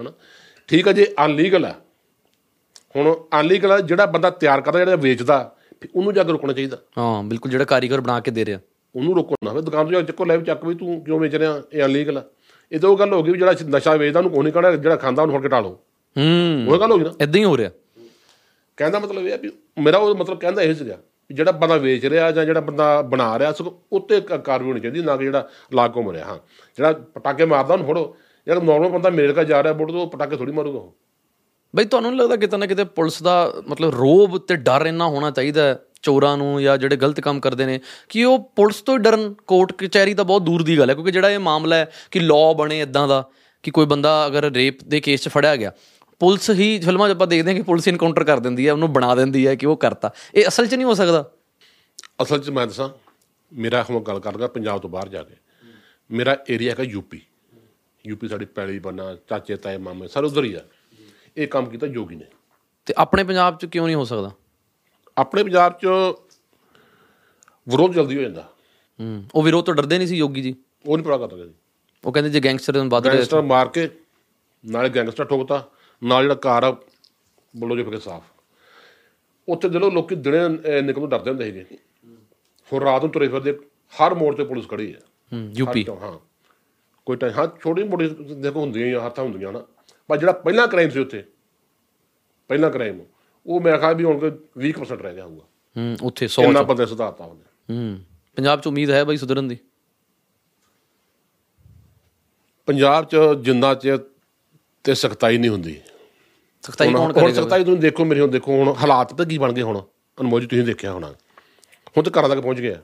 ਹਨਾ? ਠੀਕ ਹੈ ਜੇ ਅਨਲੀਗਲ ਆ। ਹੁਣ ਅਨਲੀਗਲ ਜਿਹੜਾ ਬੰਦਾ ਤਿਆਰ ਕਰਦਾ ਜਿਹੜਾ ਵੇਚਦਾ ਉਹਨੂੰ ਜਾ ਕੇ ਰੋਕਣਾ ਚਾਹੀਦਾ। ਹਾਂ ਬਿਲਕੁਲ ਜਿਹੜਾ ਕਾਰੀਗਰ ਬਣਾ ਕੇ ਦੇ ਰਿਹਾ। ਉਹਨੂੰ ਰੋਕੋ ਨਾ ਫਿਰ ਦੁਕਾਨ ਤੋਂ ਜਾ ਕੇ ਚੱਕੋ ਲੈ ਚੱਕ ਵੀ ਤੂੰ ਕਿਉਂ ਵੇਚ ਰਿਹਾ ਇਹ ਅਨਲੀਗਲ ਆ। ਇਹ ਤਾਂ ਉਹ ਗੱਲ ਹੋ ਗਈ ਵੀ ਜਿਹੜਾ ਨਸ਼ਾ ਵੇਚਦਾ ਉਹਨੂੰ ਕੋਈ ਨਹੀਂ ਕਹਣਾ ਜਿਹੜਾ ਖਾਂਦਾ ਉਹਨੂੰ ਫੜ ਕੇ ਟਾਲੋ ਹੂੰ। ਉਹ ਗੱਲ ਹੋ ਗਈ ਨਾ। ਇਦਾਂ ਹੀ ਹੋ ਰਿਹਾ। ਕਹਿੰਦਾ ਮਤਲਬ ਇਹ ਆ ਵੀ ਮੇਰਾ ਉਹ ਮਤਲਬ ਕਹਿੰਦਾ ਇਹ ਸੀਗਾ ਜਿਹੜਾ ਬੰਦਾ ਵੇਚ ਰਿਹਾ ਜਾਂ ਜਿਹੜਾ ਬੰਦਾ ਬਣਾ ਰਿਹਾ, ਸਗੋਂ ਉੱਤੇ ਕ- ਕਾਰਵਾਈ ਹੋਣੀ ਚਾਹੀਦੀ, ਨਾ ਕਿ ਜਿਹੜਾ ਲਾ ਘੁੰਮ ਰਿਹਾ। ਹਾਂ, ਜਿਹੜਾ ਪਟਾਕੇ ਮਾਰਦਾ ਉਹਨੂੰ ਫੜੋ। ਜਿਹੜਾ ਨਾਰਮਲ ਬੰਦਾ ਅਮਰੀਕਾ ਜਾ ਰਿਹਾ ਬੁੱਟ ਤੋਂ ਉਹ ਪਟਾਕੇ ਥੋੜੀ ਮਾਰੂਗਾ ਉਹ। ਬਈ ਤੁਹਾਨੂੰ ਨਹੀਂ ਲੱਗਦਾ ਕਿਤੇ ਨਾ ਕਿਤੇ ਪੁਲਿਸ ਦਾ ਮਤਲਬ ਰੋਬ ਤੇ ਡਰ ਇੰਨਾ ਹੋਣਾ ਚਾਹੀਦਾ ਹੈ ਚੋਰਾਂ ਨੂੰ ਜਾਂ ਜਿਹੜੇ ਗਲਤ ਕੰਮ ਕਰਦੇ ਨੇ? ਕਿ ਉਹ ਪੁਲਿਸ ਤੋਂ ਹੀ ਡਰਨ, ਕੋਰਟ ਕਚਹਿਰੀ ਤਾਂ ਬਹੁਤ ਦੂਰ ਦੀ ਗੱਲ ਹੈ, ਕਿਉਂਕਿ ਜਿਹੜਾ ਇਹ ਮਾਮਲਾ ਹੈ ਕਿ ਲਾਅ ਬਣੇ ਇਦਾਂ ਦਾ, ਕਿ ਕੋਈ ਬੰਦਾ ਅਗਰ ਰੇਪ ਦੇ ਕੇਸ 'ਚ ਫੜਿਆ ਗਿਆ ਪੁਲਿਸ ਹੀ ਫਿਲਮਾਂ 'ਚ ਆਪਾਂ ਦੇਖਦੇ ਹਾਂ ਕਿ ਪੁਲਿਸ ਇਨਕਾਊਂਟਰ ਕਰ ਦਿੰਦੀ ਹੈ ਉਹਨੂੰ ਬਣਾ ਦਿੰਦੀ ਹੈ ਕਿ ਉਹ ਕਰਤਾ। ਇਹ ਅਸਲ 'ਚ ਨਹੀਂ ਹੋ ਸਕਦਾ। ਅਸਲ 'ਚ ਮੈਂ ਦੱਸਾਂ ਮੇਰਾ ਹੁਣ ਗੱਲ ਕਰਦਾ ਪੰਜਾਬ ਤੋਂ ਬਾਹਰ ਜਾ ਕੇ। ਮੇਰਾ ਏਰੀਆ ਹੈਗਾ ਯੂਪੀ ਯੂਪੀ ਸਾਡੀ ਪੈਲੀ ਬੰਨਾ ਚਾਚੇ ਤਾਏ ਮਾਮੇ ਸਾਰੇ ਉਧਰ ਹੀ ਆ। ਇਹ ਕੰਮ ਕੀਤਾ ਯੋਗੀ ਨੇ। ਤੇ ਆਪਣੇ ਪੰਜਾਬ 'ਚ ਕਿਉਂ ਨਹੀਂ ਹੋ ਸਕਦਾ? ਆਪਣੇ ਪੰਜਾਬ 'ਚ ਵਿਰੋਧ ਜਲਦੀ ਹੋ ਜਾਂਦਾ। ਹੂੰ ਉਹ ਵਿਰੋਧ ਤੋਂ ਡਰਦੇ ਨਹੀਂ ਸੀ ਯੋਗੀ ਜੀ? ਉਹ ਨਹੀਂ ਪੜਾ ਕਰਦਾ ਕਦੀ ਉਹ ਕਹਿੰਦੇ ਜੇ ਗੈਂਗਸਟਰ ਵੱਧ ਰਹੇ ਗੈਂਗਸਟਰ ਮਾਰ ਕੇ ਨਾਲੇ ਗੈਂਗਸਟਰ ਠੋਕਤਾ। ਨਾਲ ਜਿਹੜਾ ਘਰ ਆ ਬੋਲੋ ਜੇ ਫਿਰ ਸਾਫ਼। ਉੱਥੇ ਜਦੋਂ ਲੋਕੀ ਦਿਨੇ ਨਿਕਲਣ ਡਰਦੇ ਹੁੰਦੇ ਸੀਗੇ। ਹੁਣ ਰਾਤ ਨੂੰ ਤੁਰੇ ਫਿਰਦੇ ਹਰ ਮੋੜ ਤੇ ਪੁਲਿਸ ਖੜੀ ਹੈ। ਯੂਪੀ। ਹਾਂ। ਕੋਈ ਟਾਈਮ ਹਾਂ ਛੋਟੀ ਮੋਟੀ ਦੇਖੋ ਹੁੰਦੀਆਂ ਹੀ ਹੱਥਾਂ ਹੁੰਦੀਆਂ ਨਾ। ਪਰ ਜਿਹੜਾ ਪਹਿਲਾ ਕ੍ਰਾਈਮ ਸੀ ਉੱਥੇ ਪਹਿਲਾ ਕ੍ਰਾਈਮ ਉਹ ਮੇਰਾ ਖਿਆਲ ਵੀ ਹੁਣ ਕੋਈ 20% ਰਹਿ ਗਿਆ ਹੋਊਗਾ। ਹੂੰ ਉੱਥੇ 100 ਕਿੰਨਾ ਬੰਦੇ ਸੁਧਾਰਤਾ ਉਹਨੇ। ਹੂੰ ਪੰਜਾਬ 'ਚ ਉਮੀਦ ਹੈ ਬਈ ਸੁਧਰਨ ਦੀ? ਪੰਜਾਬ 'ਚ ਜਿੰਨਾ ਚ ਤੇ ਸਖਤਾਈ ਨਹੀਂ ਹੁੰਦੀ। ਸਖਤਾਈ ਹੁਣ- ਕੌਣ ਹੁਣ ਕਰੇਗਾ ਸਖਤਾਈ ਤੁਸੀਂ ਦੇਖੋ ਮੇਰੇ ਹੁਣ ਦੇਖੋ ਹੁਣ ਹਾਲਾਤ ਤਾਂ ਕੀ ਬਣ ਗਏ ਹੁਣ ਅਨਮੋਲ ਜੀ ਤੁਸੀਂ ਦੇਖਿਆ ਹੋਣਾ। ਹੁਣ ਤਾਂ ਘਰਾਂ ਤੱਕ ਪਹੁੰਚ ਗਿਆ।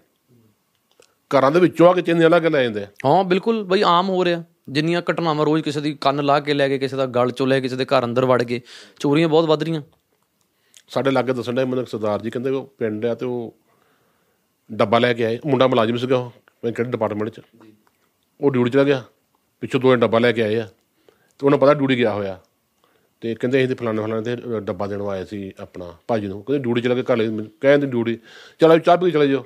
ਘਰਾਂ ਦੇ ਵਿੱਚੋਂ ਆ ਕੇ ਚਿੰਨ੍ਹ ਲਾ ਕੇ ਲੈ ਜਾਂਦੇ ਹਾਂ ਬਿਲਕੁਲ ਬਈ ਆਮ ਹੋ ਰਿਹਾ। ਜਿੰਨੀਆਂ ਘਟਨਾਵਾਂ ਰੋਜ਼ ਕਿਸੇ ਦੀ ਕੰਨ ਲਾ ਕੇ ਲੈ ਗਏ ਕਿਸੇ ਦਾ ਗਲ ਚੋਂ ਲੈ ਕਿਸੇ ਦੇ ਘਰ ਅੰਦਰ ਵੜ ਗਏ ਚੋਰੀਆਂ ਬਹੁਤ ਵੱਧ ਰਹੀਆਂ। ਸਾਡੇ ਲਾਗੇ ਦੱਸਣ ਦੇ ਮੈਨੂੰ ਸਰਦਾਰ ਜੀ ਕਹਿੰਦੇ ਉਹ ਪਿੰਡ ਆ ਤੇ ਉਹ ਡੱਬਾ ਲੈ ਕੇ ਆਏ। ਮੁੰਡਾ ਮੁਲਾਜ਼ਮ ਸੀਗਾ ਉਹ ਕਿਹੜੇ ਡਿਪਾਰਟਮੈਂਟ 'ਚ। ਉਹ ਡਿਊਟੀ ਚਲਾ ਗਿਆ। ਪਿੱਛੋਂ ਦੋ ਡੱਬਾ ਲੈ ਕੇ ਆਏ ਆ। ਤੇ ਉਹਨਾਂ ਪਤਾ ਡਿਊਟੀ ਗਿਆ ਹੋਇਆ। ਤੇ ਕਹਿੰਦੇ ਤੇ ਫਲਾਣੇ ਫਲਾਣੇ ਤੇ ਡੱਬਾ ਦੇਣ ਆਏ ਸੀ ਆਪਣਾ ਭਾਜੀ ਨੂੰ। ਕਹਿੰਦੇ ਡਿਊਟੀ ਚਲਾ ਕੇ ਘਰ ਲੈ ਕਹਿੰਦੇ ਡਿਊਟੀ ਚਲੋ ਚਾਹ ਪੀ ਕੇ ਚਲੇ ਜਾਓ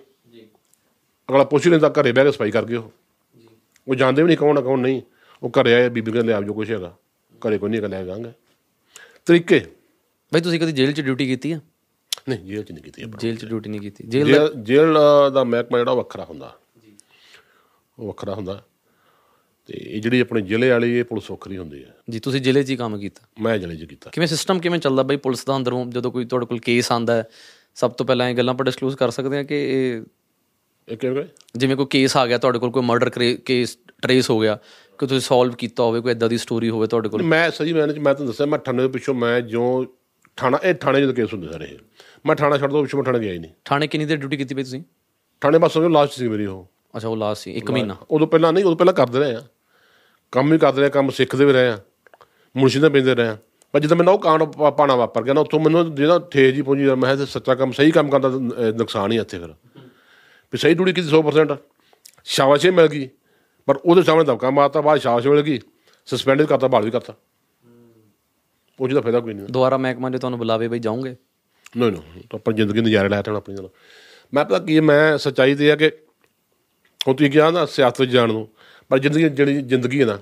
ਅਗਲਾ ਪੁੱਛ ਲੈਂਦਾ ਘਰੇ ਬਹਿ ਕੇ ਸਫ਼ਾਈ ਕਰ ਗਿਓ ਉਹ ਜਾਣਦੇ ਵੀ ਨਹੀਂ ਕੌਣ ਆ ਕੌਣ ਨਹੀਂ। ਉਹ ਘਰੇ ਆਏ ਬੀਬੀ ਕਹਿੰਦੇ ਲਿਆਓ ਜੋ ਕੁਛ ਹੈਗਾ। ਘਰੇ ਕੋਈ ਨਹੀਂ ਲੈ ਜਾਵਾਂਗੇ ਤਰੀਕੇ। ਬਈ ਤੁਸੀਂ ਕਦੀ ਜੇਲ੍ਹ 'ਚ ਡਿਊਟੀ ਕੀਤੀ ਆ? ਨਹੀਂ ਜੇਲ੍ਹ ਚ ਨਹੀਂ ਕੀਤੀ ਆਪਾਂ। ਜੇਲ੍ਹ 'ਚ ਡਿਊਟੀ ਨਹੀਂ ਕੀਤੀ। ਜੇਲ੍ਹ ਜੇਲ੍ਹ ਦਾ ਮਹਿਕਮਾ ਜਿਹੜਾ ਉਹ ਵੱਖਰਾ ਹੁੰਦਾ। ਉਹ ਵੱਖਰਾ ਹੁੰਦਾ। ਤੇ ਇਹ ਜਿਹੜੀ ਆਪਣੇ ਜ਼ਿਲ੍ਹੇ ਵਾਲੀ ਇਹ ਪੁਲਿਸ ਵੱਖਰੀ ਹੁੰਦੀ ਹੈ। ਜੀ ਤੁਸੀਂ ਜੇਲ੍ਹ 'ਚ ਹੀ ਕੰਮ ਕੀਤਾ? ਮੈਂ ਜ਼ਿਲ੍ਹੇ 'ਚ ਕੀਤਾ। ਕਿਵੇਂ ਸਿਸਟਮ ਕਿਵੇਂ ਚੱਲਦਾ ਬਈ ਪੁਲਿਸ ਦਾ ਅੰਦਰੋਂ? ਜਦੋਂ ਕੋਈ ਤੁਹਾਡੇ ਕੋਲ ਕੇਸ ਆਂਦਾ ਹੈ ਸਭ ਤੋਂ ਪਹਿਲਾਂ ਇਹ ਗੱਲਾਂ ਆਪਾਂ ਡਿਸਕਲੋਜ਼ ਕਰ ਸਕਦੇ ਹਾਂ ਕਿ ਇਹ ਇਹ ਕਿਵੇਂ ਜਿਵੇਂ ਕੋਈ ਕੇਸ ਆ ਗਿਆ ਤੁਹਾਡੇ ਕੋਲ ਕੋਈ ਮਰਡਰ ਕੇਸ ਟਰੇਸ ਹੋ ਗਿਆ ਕਿ ਤੁਸੀਂ ਸੋਲਵ ਕੀਤਾ ਹੋਵੇ ਕੋਈ ਇਦਾਂ ਦੀ ਸਟੋਰੀ ਹੋਵੇ ਤੁਹਾਡੇ ਕੋਲ? ਮੈਂ ਸਹੀ ਮੈਂ ਮੈਂ ਤੁਹਾਨੂੰ ਦੱਸਿਆ ਮੈਂ ਥਾਣੇ ਦੇ ਪਿੱਛੋਂ ਮੈਂ ਜੋ ਥਾਣਾ ਇਹ ਥਾਣੇ ਜਦੋਂ ਕੇਸ ਹੁੰਦੇ ਸਾਰੇ ਇਹ। ਮੈਂ ਥਾਣਾ ਛੱਡ ਦੋ ਪਿੱਛੋਂ ਮੈਂ ਥਾਣੇ ਗਿਆ ਹੀ ਨਹੀਂ। ਥਾਣੇ ਕਿੰਨੀ ਦੇਰ ਡਿਊਟੀ ਕੀਤੀ ਬਈ ਤੁਸੀਂ? ਥਾਣੇ ਬਸ ਉਹ ਲਾਸਟ ਸੀ ਮੇਰੀ ਉਹ। ਅੱਛਾ ਉਹ ਲਾਸਟ ਸੀ 1 ਮਹੀਨਾ। ਉਦੋਂ ਪਹਿਲਾਂ ਨਹੀਂ ਉਦੋਂ ਪਹਿਲਾਂ ਕਰਦੇ ਰਹੇ ਆ। ਕੰਮ ਵੀ ਕਰਦੇ ਰਹੇ ਕੰਮ ਸਿੱਖਦੇ ਵੀ ਰਹੇ ਆ। ਮੁਨਸ਼ੀ ਦੇ ਪੈਂਦੇ ਰਹੇ ਆ। ਪਰ ਜਦੋਂ ਮੈਨੂੰ ਉਹ ਕਾਂਡ ਪਾਣਾ ਵਾਪਰ ਗਿਆ ਨਾ ਉੱਥੋਂ ਮੈਨੂੰ ਜਿਹੜਾ ਠੇਜ ਹੀ ਪਹੁੰਚੀ ਮੈਂ ਕਿਹਾ ਸੱਚਾ ਕੰਮ ਸਹੀ ਕੰਮ ਕਰਦਾ ਤਾਂ, ਨੁਕਸਾਨ ਹੀ ਇੱਥੇ ਫਿਰ। ਵੀ ਸਹੀ ਡਿਊਟੀ ਕੀਤੀ 100% ਸ਼ਾਬਾਸ਼ ਮਿਲ ਗਈ। ਪਰ ਉਹਦੇ ਸਾਹਮਣੇ ਦਬਕਾ ਮਾਰਤਾ ਬਾਅਦ ਸ਼ਾਬਾਸ਼ ਮਿਲ ਗਈ। ਸਸਪੈਂਡ ਕਰਤਾ ਬਹਾਲ ਵੀ ਕਰਤਾ। ਉਹ ਜਿਹਦਾ ਫਾਇਦਾ ਕੋਈ ਨਹੀਂ। ਦੁਬਾਰਾ ਮਹਿਕਮਾ ਜੇ ਤੁਹਾਨੂੰ ਬੁਲਾਵੇ ਬਈ ਜਾਓਗੇ। ਨਹੀਂ ਨਹੀਂ ਆਪਾਂ ਜ਼ਿੰਦਗੀ ਦੇ ਨਜ਼ਾਰੇ ਲੈ ਲੈਣ ਆਪਣੀ ਨਾਲ। ਮੈਂ ਪਤਾ ਕੀ ਮੈਂ ਸੱਚਾਈ ਤੇ ਆ ਕਿ ਹੁਣ ਤੁਸੀਂ ਕਿਹਾ ਨਾ ਸਿਆਸਤ ਵਿੱਚ ਜਾਣ ਨੂੰ ਪਰ ਜ਼ਿੰਦਗੀ ਜਿਹੜੀ ਜ਼ਿੰਦਗੀ ਹੈ ਨਾ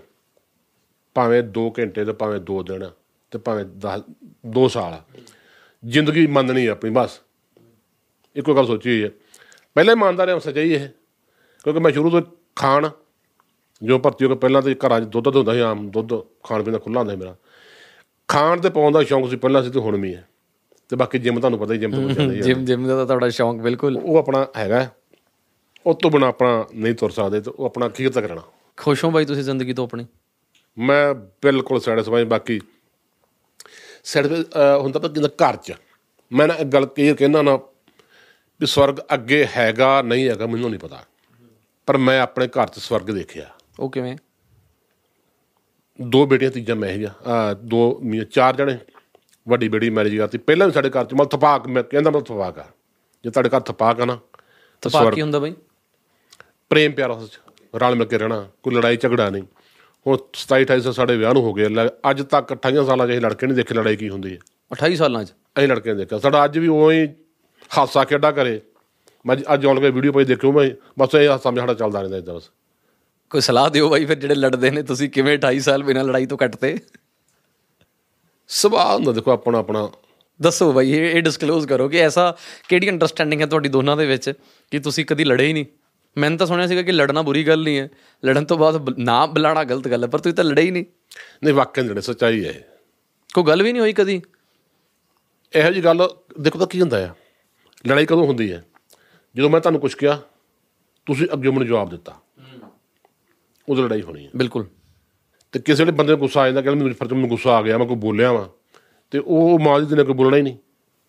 ਭਾਵੇਂ 2 ਘੰਟੇ ਤੇ ਭਾਵੇਂ 2 ਦਿਨ ਤੇ ਭਾਵੇਂ 10 2 ਸਾਲ। ਜ਼ਿੰਦਗੀ ਮੰਨਣੀ ਹੈ ਆਪਣੀ ਬਸ। ਇੱਕੋ ਗੱਲ ਸੋਚੀ ਹੋਈ ਹੈ। ਪਹਿਲਾਂ ਹੀ ਮੰਨਦਾ ਰਿਹਾ ਸੱਚਾਈ ਇਹ ਕਿਉਂਕਿ ਮੈਂ ਸ਼ੁਰੂ ਤੋਂ ਖਾਣ ਜੋ ਭਰਤੀ ਹੋ ਕੇ ਪਹਿਲਾਂ ਤੇ ਘਰਾਂ 'ਚ ਦੁੱਧ ਹੁੰਦਾ ਸੀ ਆਮ ਦੁੱਧ ਖਾਣ ਪੀਣ ਦਾ ਖੁੱਲਾ ਹੁੰਦਾ ਸੀ ਮੇਰਾ। ਖਾਣ ਤੇ ਪਾਉਣ ਦਾ ਸ਼ੌਂਕ ਸੀ ਪਹਿਲਾਂ ਸੀ ਤੇ ਹੁਣ ਵੀ ਹੈ। ਤੇ ਬਾਕੀ ਜਿਮ ਤੁਹਾਨੂੰ ਪਤਾ ਹੀ ਜਿਮ ਤੋਂ ਬਚਿਆ ਨਹੀਂ ਜਿਮ ਜਿਮ ਦਾ ਤਾਂ ਤੁਹਾਡਾ ਸ਼ੌਂਕ ਬਿਲਕੁਲ। ਉਹ ਆਪਣਾ ਹੈਗਾ ਉਹ ਤੋਂ ਬਿਨਾਂ ਆਪਣਾ ਨਹੀਂ ਤੁਰ ਸਕਦੇ ਤੇ ਉਹ ਆਪਣਾ ਕੀ ਕਿਤਾ ਕਰਨਾ। ਖੁਸ਼ ਹੋ ਬਾਈ ਤੁਸੀਂ ਜ਼ਿੰਦਗੀ ਤੋਂ ਆਪਣੀ? ਮੈਂ ਬਿਲਕੁਲ ਸੈਟੀਸਫਾਈ ਬਾਕੀ ਸੈਟੀਸਫਾਈ ਹੁੰਦਾ ਤਾਂ ਜਿੰਦਾ ਘਰ 'ਚ। ਮੈਂ ਨਾ ਗੱਲ ਕਲੀਅਰ ਕਹਿੰਦਾ ਨਾ ਵੀ ਸਵਰਗ ਅੱਗੇ ਹੈਗਾ ਨਹੀਂ ਹੈਗਾ ਮੈਨੂੰ ਨਹੀਂ ਪਤਾ। ਪਰ ਮੈਂ ਆਪਣੇ ਘਰ 'ਚ ਸਵਰਗ ਦੇਖਿਆ। ਉਹ ਕਿਵੇਂ? ਦੋ ਬੇਟੀਆਂ ਤੀਜਾ ਮੈਂ ਹੈਗਾ ਆ ਦੋ ਮੀਆਂ ਚਾਰ ਜਣੇ। ਵੱਡੀ ਬੇਟੀ ਮੈਰਿਜ ਕਰਤੀ। ਪਹਿਲਾਂ ਵੀ ਸਾਡੇ ਘਰ 'ਚ ਮਤਲਬ ਥਪਾਕ ਮੈਂ ਕਹਿੰਦਾ ਮਤਲਬ ਥਪਾਕ ਆ। ਜੇ ਤੁਹਾਡੇ ਘਰ ਥਪਾਕ ਆ ਨਾ ਤਾਂ ਸਵਰਗ ਕੀ ਹੁੰਦਾ ਬਾਈ? ਪ੍ਰੇਮ ਪਿਆਰ ਉਸ 'ਚ। ਰਲ ਮਿਲ ਕੇ ਰਹਿਣਾ ਕੋਈ ਲੜਾਈ ਝਗੜਾ ਨਹੀਂ। ਹੁਣ 27 28 ਸਾਲ ਸਾਡੇ ਵਿਆਹ ਨੂੰ ਹੋ ਗਏ ਅੱਜ ਤੱਕ 28 ਸਾਲਾਂ 'ਚ ਅਸੀਂ ਲੜਕੇ ਨਹੀਂ ਦੇਖੇ ਲੜਾਈ ਕੀ ਹੁੰਦੀ ਹੈ। 28 ਸਾਲਾਂ 'ਚ? ਅਸੀਂ ਲੜਕੇ ਦੇਖਿਆ। ਸਾਡਾ ਅੱਜ ਵੀ ਉਵੇਂ ਹੀ ਹਾਸਾ ਖੇਡਾ ਕਰੇ। ਮੈਂ ਅੱਜ- ਆਉਣ ਕੇ ਵੀਡੀਓ ਪਈ ਦੇਖਿਓ ਮੈਂ ਬਸ ਇਹ ਹਾਸਾ ਸਾਡਾ ਚੱਲਦਾ ਰਹਿੰਦਾ ਇਦਾਂ ਬਸ। ਕੋਈ ਸਲਾਹ ਦਿਓ ਬਾਈ ਫਿਰ ਜਿਹੜੇ ਲੜਦੇ ਨੇ ਤੁਸੀਂ ਕਿਵੇਂ 28 ਸਾਲ ਬਿਨਾਂ ਲੜਾਈ ਤੋਂ ਕੱਟਦੇ? ਸੁਭਾਅ ਹੁੰਦਾ ਦੇਖੋ ਆਪਣਾ ਆਪਣਾ। ਦੱਸੋ ਬਾਈ ਇਹ ਡਿਸਕਲੋਜ਼ ਕਰੋ ਕਿ ਐਸਾ ਕਿਹੜੀ ਅੰਡਰਸਟੈਂਡਿੰਗ ਹੈ ਤੁਹਾਡੀ ਦੋਨਾਂ ਦੇ ਵਿੱਚ ਕਿ ਤੁਸੀਂ ਕਦੀ ਲੜੇ ਹੀ ਨਹੀਂ? ਮੈਂ ਤਾਂ ਸੁਣਿਆ ਸੀਗਾ ਕਿ ਲੜਨਾ ਬੁਰੀ ਗੱਲ ਨਹੀਂ ਹੈ। ਲੜਨ ਤੋਂ ਬਾਅਦ ਨਾ ਬੁਲਾਣਾ ਗਲਤ ਗੱਲ ਹੈ ਪਰ ਤੁਸੀਂ ਤਾਂ ਲੜੇ ਹੀ ਨਹੀਂ। ਨਹੀਂ ਵਾਕਿਆ ਜਿਹੜੇ ਸੱਚਾਈ ਹੈ। ਕੋਈ ਗੱਲ ਵੀ ਨਹੀਂ ਹੋਈ ਕਦੀ? ਇਹੋ ਜੀ ਗੱਲ ਦੇਖੋ ਤਾਂ ਕੀ ਹੁੰਦਾ ਆ। ਲੜਾਈ ਕਦੋਂ ਹੁੰਦੀ ਹੈ? ਜਦੋਂ ਮੈਂ ਤੁਹਾਨੂੰ ਕੁਝ ਕਿਹਾ ਤੁਸੀਂ ਅੱਗੇ ਮੈਨੂੰ ਜਵਾਬ ਦਿੱਤਾ। ਉਦੋਂ ਲੜਾਈ ਹੋਣੀ ਹੈ। ਬਿਲਕੁਲ। ਤੇ ਕਿਸੇ ਵੇਲੇ ਬੰਦੇ ਨੂੰ ਗੁੱਸਾ ਆ ਜਾਂਦਾ ਕਿ ਮੈਨੂੰ ਫਰਜ਼ ਮੈਨੂੰ ਗੁੱਸਾ ਆ ਗਿਆ ਮੈਂ ਕੋਈ ਬੋਲਿਆ ਵਾਂ। ਤੇ ਉਹ ਮਾਂ ਦੀ ਨੇ ਕੋਈ ਬੋਲਣਾ ਹੀ ਨਹੀਂ।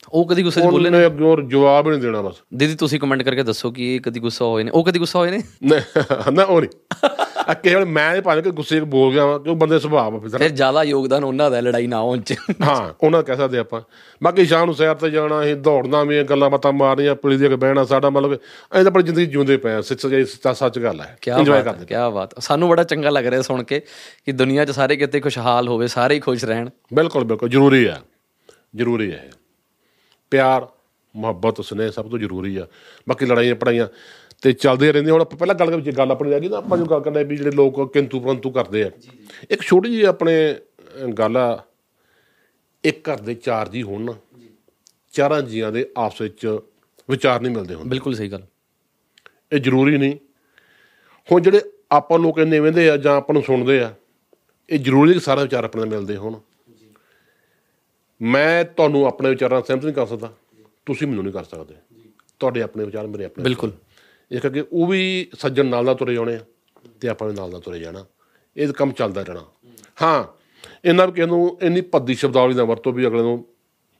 ਉਹ ਕਦੀ ਗੁੱਸੇ 'ਚ ਬੋਲੇ ਉਹਨੇ ਅੱਗੇ ਜਵਾਬ ਨਹੀਂ ਦੇਣਾ ਬਸ। ਦੀਦੀ ਤੁਸੀਂ ਕਮੈਂਟ ਕਰਕੇ ਦੱਸੋ ਕਿ ਇਹ ਕਦੀ ਗੁੱਸਾ ਹੋਏ ਨੇ। ਉਹ ਕਦੀ ਗੁੱਸਾ ਹੋਏ ਨੇ? ਨਾ ਨਾ ਉਹ ਨਹੀਂ। ਆ ਕਿਸੇ ਵੇਲੇ ਮੈਂ ਇਹ ਭਾਵੇਂ ਕਿ ਗੁੱਸੇ 'ਚ ਬੋਲ ਗਿਆ ਕਿ ਉਹ ਬੰਦੇ ਸੁਭਾਅ ਆ ਫਿਰ ਜ਼ਿਆਦਾ ਯੋਗਦਾਨ ਉਹਨਾਂ ਦਾ ਲੜਾਈ ਨਾ ਹੋਣ 'ਚ। ਹਾਂ ਉਹਨਾਂ ਕਹਿ ਸਕਦੇ ਆਪਾਂ। ਬਾਕੀ ਸ਼ਾਮ ਨੂੰ ਸੈਰ ਤੇ ਜਾਣਾ ਅਸੀਂ ਦੌੜਨਾ ਵੀ ਗੱਲਾਂ ਬਾਤਾਂ ਮਾਰਨੀਆਂ ਪੁਲੀ ਦੇ ਕੇ ਬਹਿਣਾ ਸਾਡਾ ਮਤਲਬ ਅਸੀਂ ਤਾਂ ਆਪਣੀ ਜ਼ਿੰਦਗੀ ਜਿਉਂਦੇ ਪਏ ਆ ਸੱਚ ਸੱਚ ਸੱਚ ਗੱਲ ਹੈ। ਇੰਜੋਏ ਕਰਦੇ ਕੀ ਬਾਤ। ਸਾਨੂੰ ਬੜਾ ਚੰਗਾ ਲੱਗ ਰਿਹਾ ਸੁਣ ਕੇ ਕਿ ਦੁਨੀਆ 'ਚ ਸਾਰੇ ਕਿਤੇ ਖੁਸ਼ਹਾਲ ਹੋਵੇ ਸਾਰੇ ਹੀ ਖੁਸ਼ ਰਹਿਣ। ਬਿਲਕੁਲ ਬਿਲਕੁਲ। ਜ਼ਰੂਰੀ ਹੈ। ਜ਼ਰੂਰੀ ਹੈ। ਪਿਆਰ ਮੁਹੱਬਤ ਸਨੇਹ ਸਭ ਤੋਂ ਜ਼ਰੂਰੀ ਆ। ਬਾਕੀ ਲੜਾਈਆਂ ਪੜਾਈਆਂ ਤੇ ਚੱਲਦੀਆਂ ਰਹਿੰਦੀਆਂ ਹੁਣ ਆਪਾਂ ਪਹਿਲਾਂ ਗੱਲ ਵਿੱਚ ਗੱਲ ਆਪਣੀ ਰਹਿ ਗਈ ਨਾ ਆਪਾਂ ਜੋ ਗੱਲ ਕਰਨੇ ਵੀ ਜਿਹੜੇ ਲੋਕ ਕਿੰਤੂ ਪਰੰਤੂ ਕਰਦੇ ਆ। ਇੱਕ ਛੋਟੀ ਜਿਹੀ ਆਪਣੇ ਗੱਲ ਆ ਇੱਕ ਘਰ ਦੇ ਚਾਰ ਜੀ ਹੋਣ ਨਾ ਚਾਰਾਂ ਜੀਆਂ ਦੇ ਆਪਸ ਵਿੱਚ ਵਿਚਾਰ ਨਹੀਂ ਮਿਲਦੇ ਹੁੰਦੇ। ਬਿਲਕੁਲ ਸਹੀ ਗੱਲ। ਇਹ ਜ਼ਰੂਰੀ ਨਹੀਂ। ਹੁਣ ਜਿਹੜੇ ਆਪਾਂ ਲੋਕ ਇੰਨੇ ਵਹਿੰਦੇ ਆ ਜਾਂ ਆਪਾਂ ਨੂੰ ਸੁਣਦੇ ਆ ਇਹ ਜ਼ਰੂਰੀ ਨਹੀਂ ਕਿ ਸਾਰੇ ਵਿਚਾਰ ਆਪਣੇ ਨਾਲ ਮਿਲਦੇ ਹੋਣ। ਮੈਂ ਤੁਹਾਨੂੰ ਆਪਣੇ ਵਿਚਾਰਾਂ ਨਾਲ ਸਹਿਮਤ ਨਹੀਂ ਕਰ ਸਕਦਾ। ਤੁਸੀਂ ਮੈਨੂੰ ਨਹੀਂ ਕਰ ਸਕਦੇ। ਤੁਹਾਡੇ ਆਪਣੇ ਵਿਚਾਰ ਮੇਰੇ ਆਪਣੇ ਬਿਲਕੁਲ। ਇਸ ਕਰਕੇ ਉਹ ਵੀ ਸੱਜਣ ਨਾਲ ਨਾਲ ਤੁਰੇ ਜਾਣੇ ਆ ਤੇ ਆਪਾਂ ਵੀ ਨਾਲ ਨਾਲ ਤੁਰੇ ਜਾਣਾ। ਇਹ ਕੰਮ ਚੱਲਦਾ ਰਹਿਣਾ। ਹਾਂ ਇਹਨਾਂ ਵੀ ਨੂੰ ਇੰਨੀ ਭੱਦੀ ਸ਼ਬਦਾਵਲੀ ਨਾ ਵਰਤੋ ਵੀ ਅਗਲੇ ਨੂੰ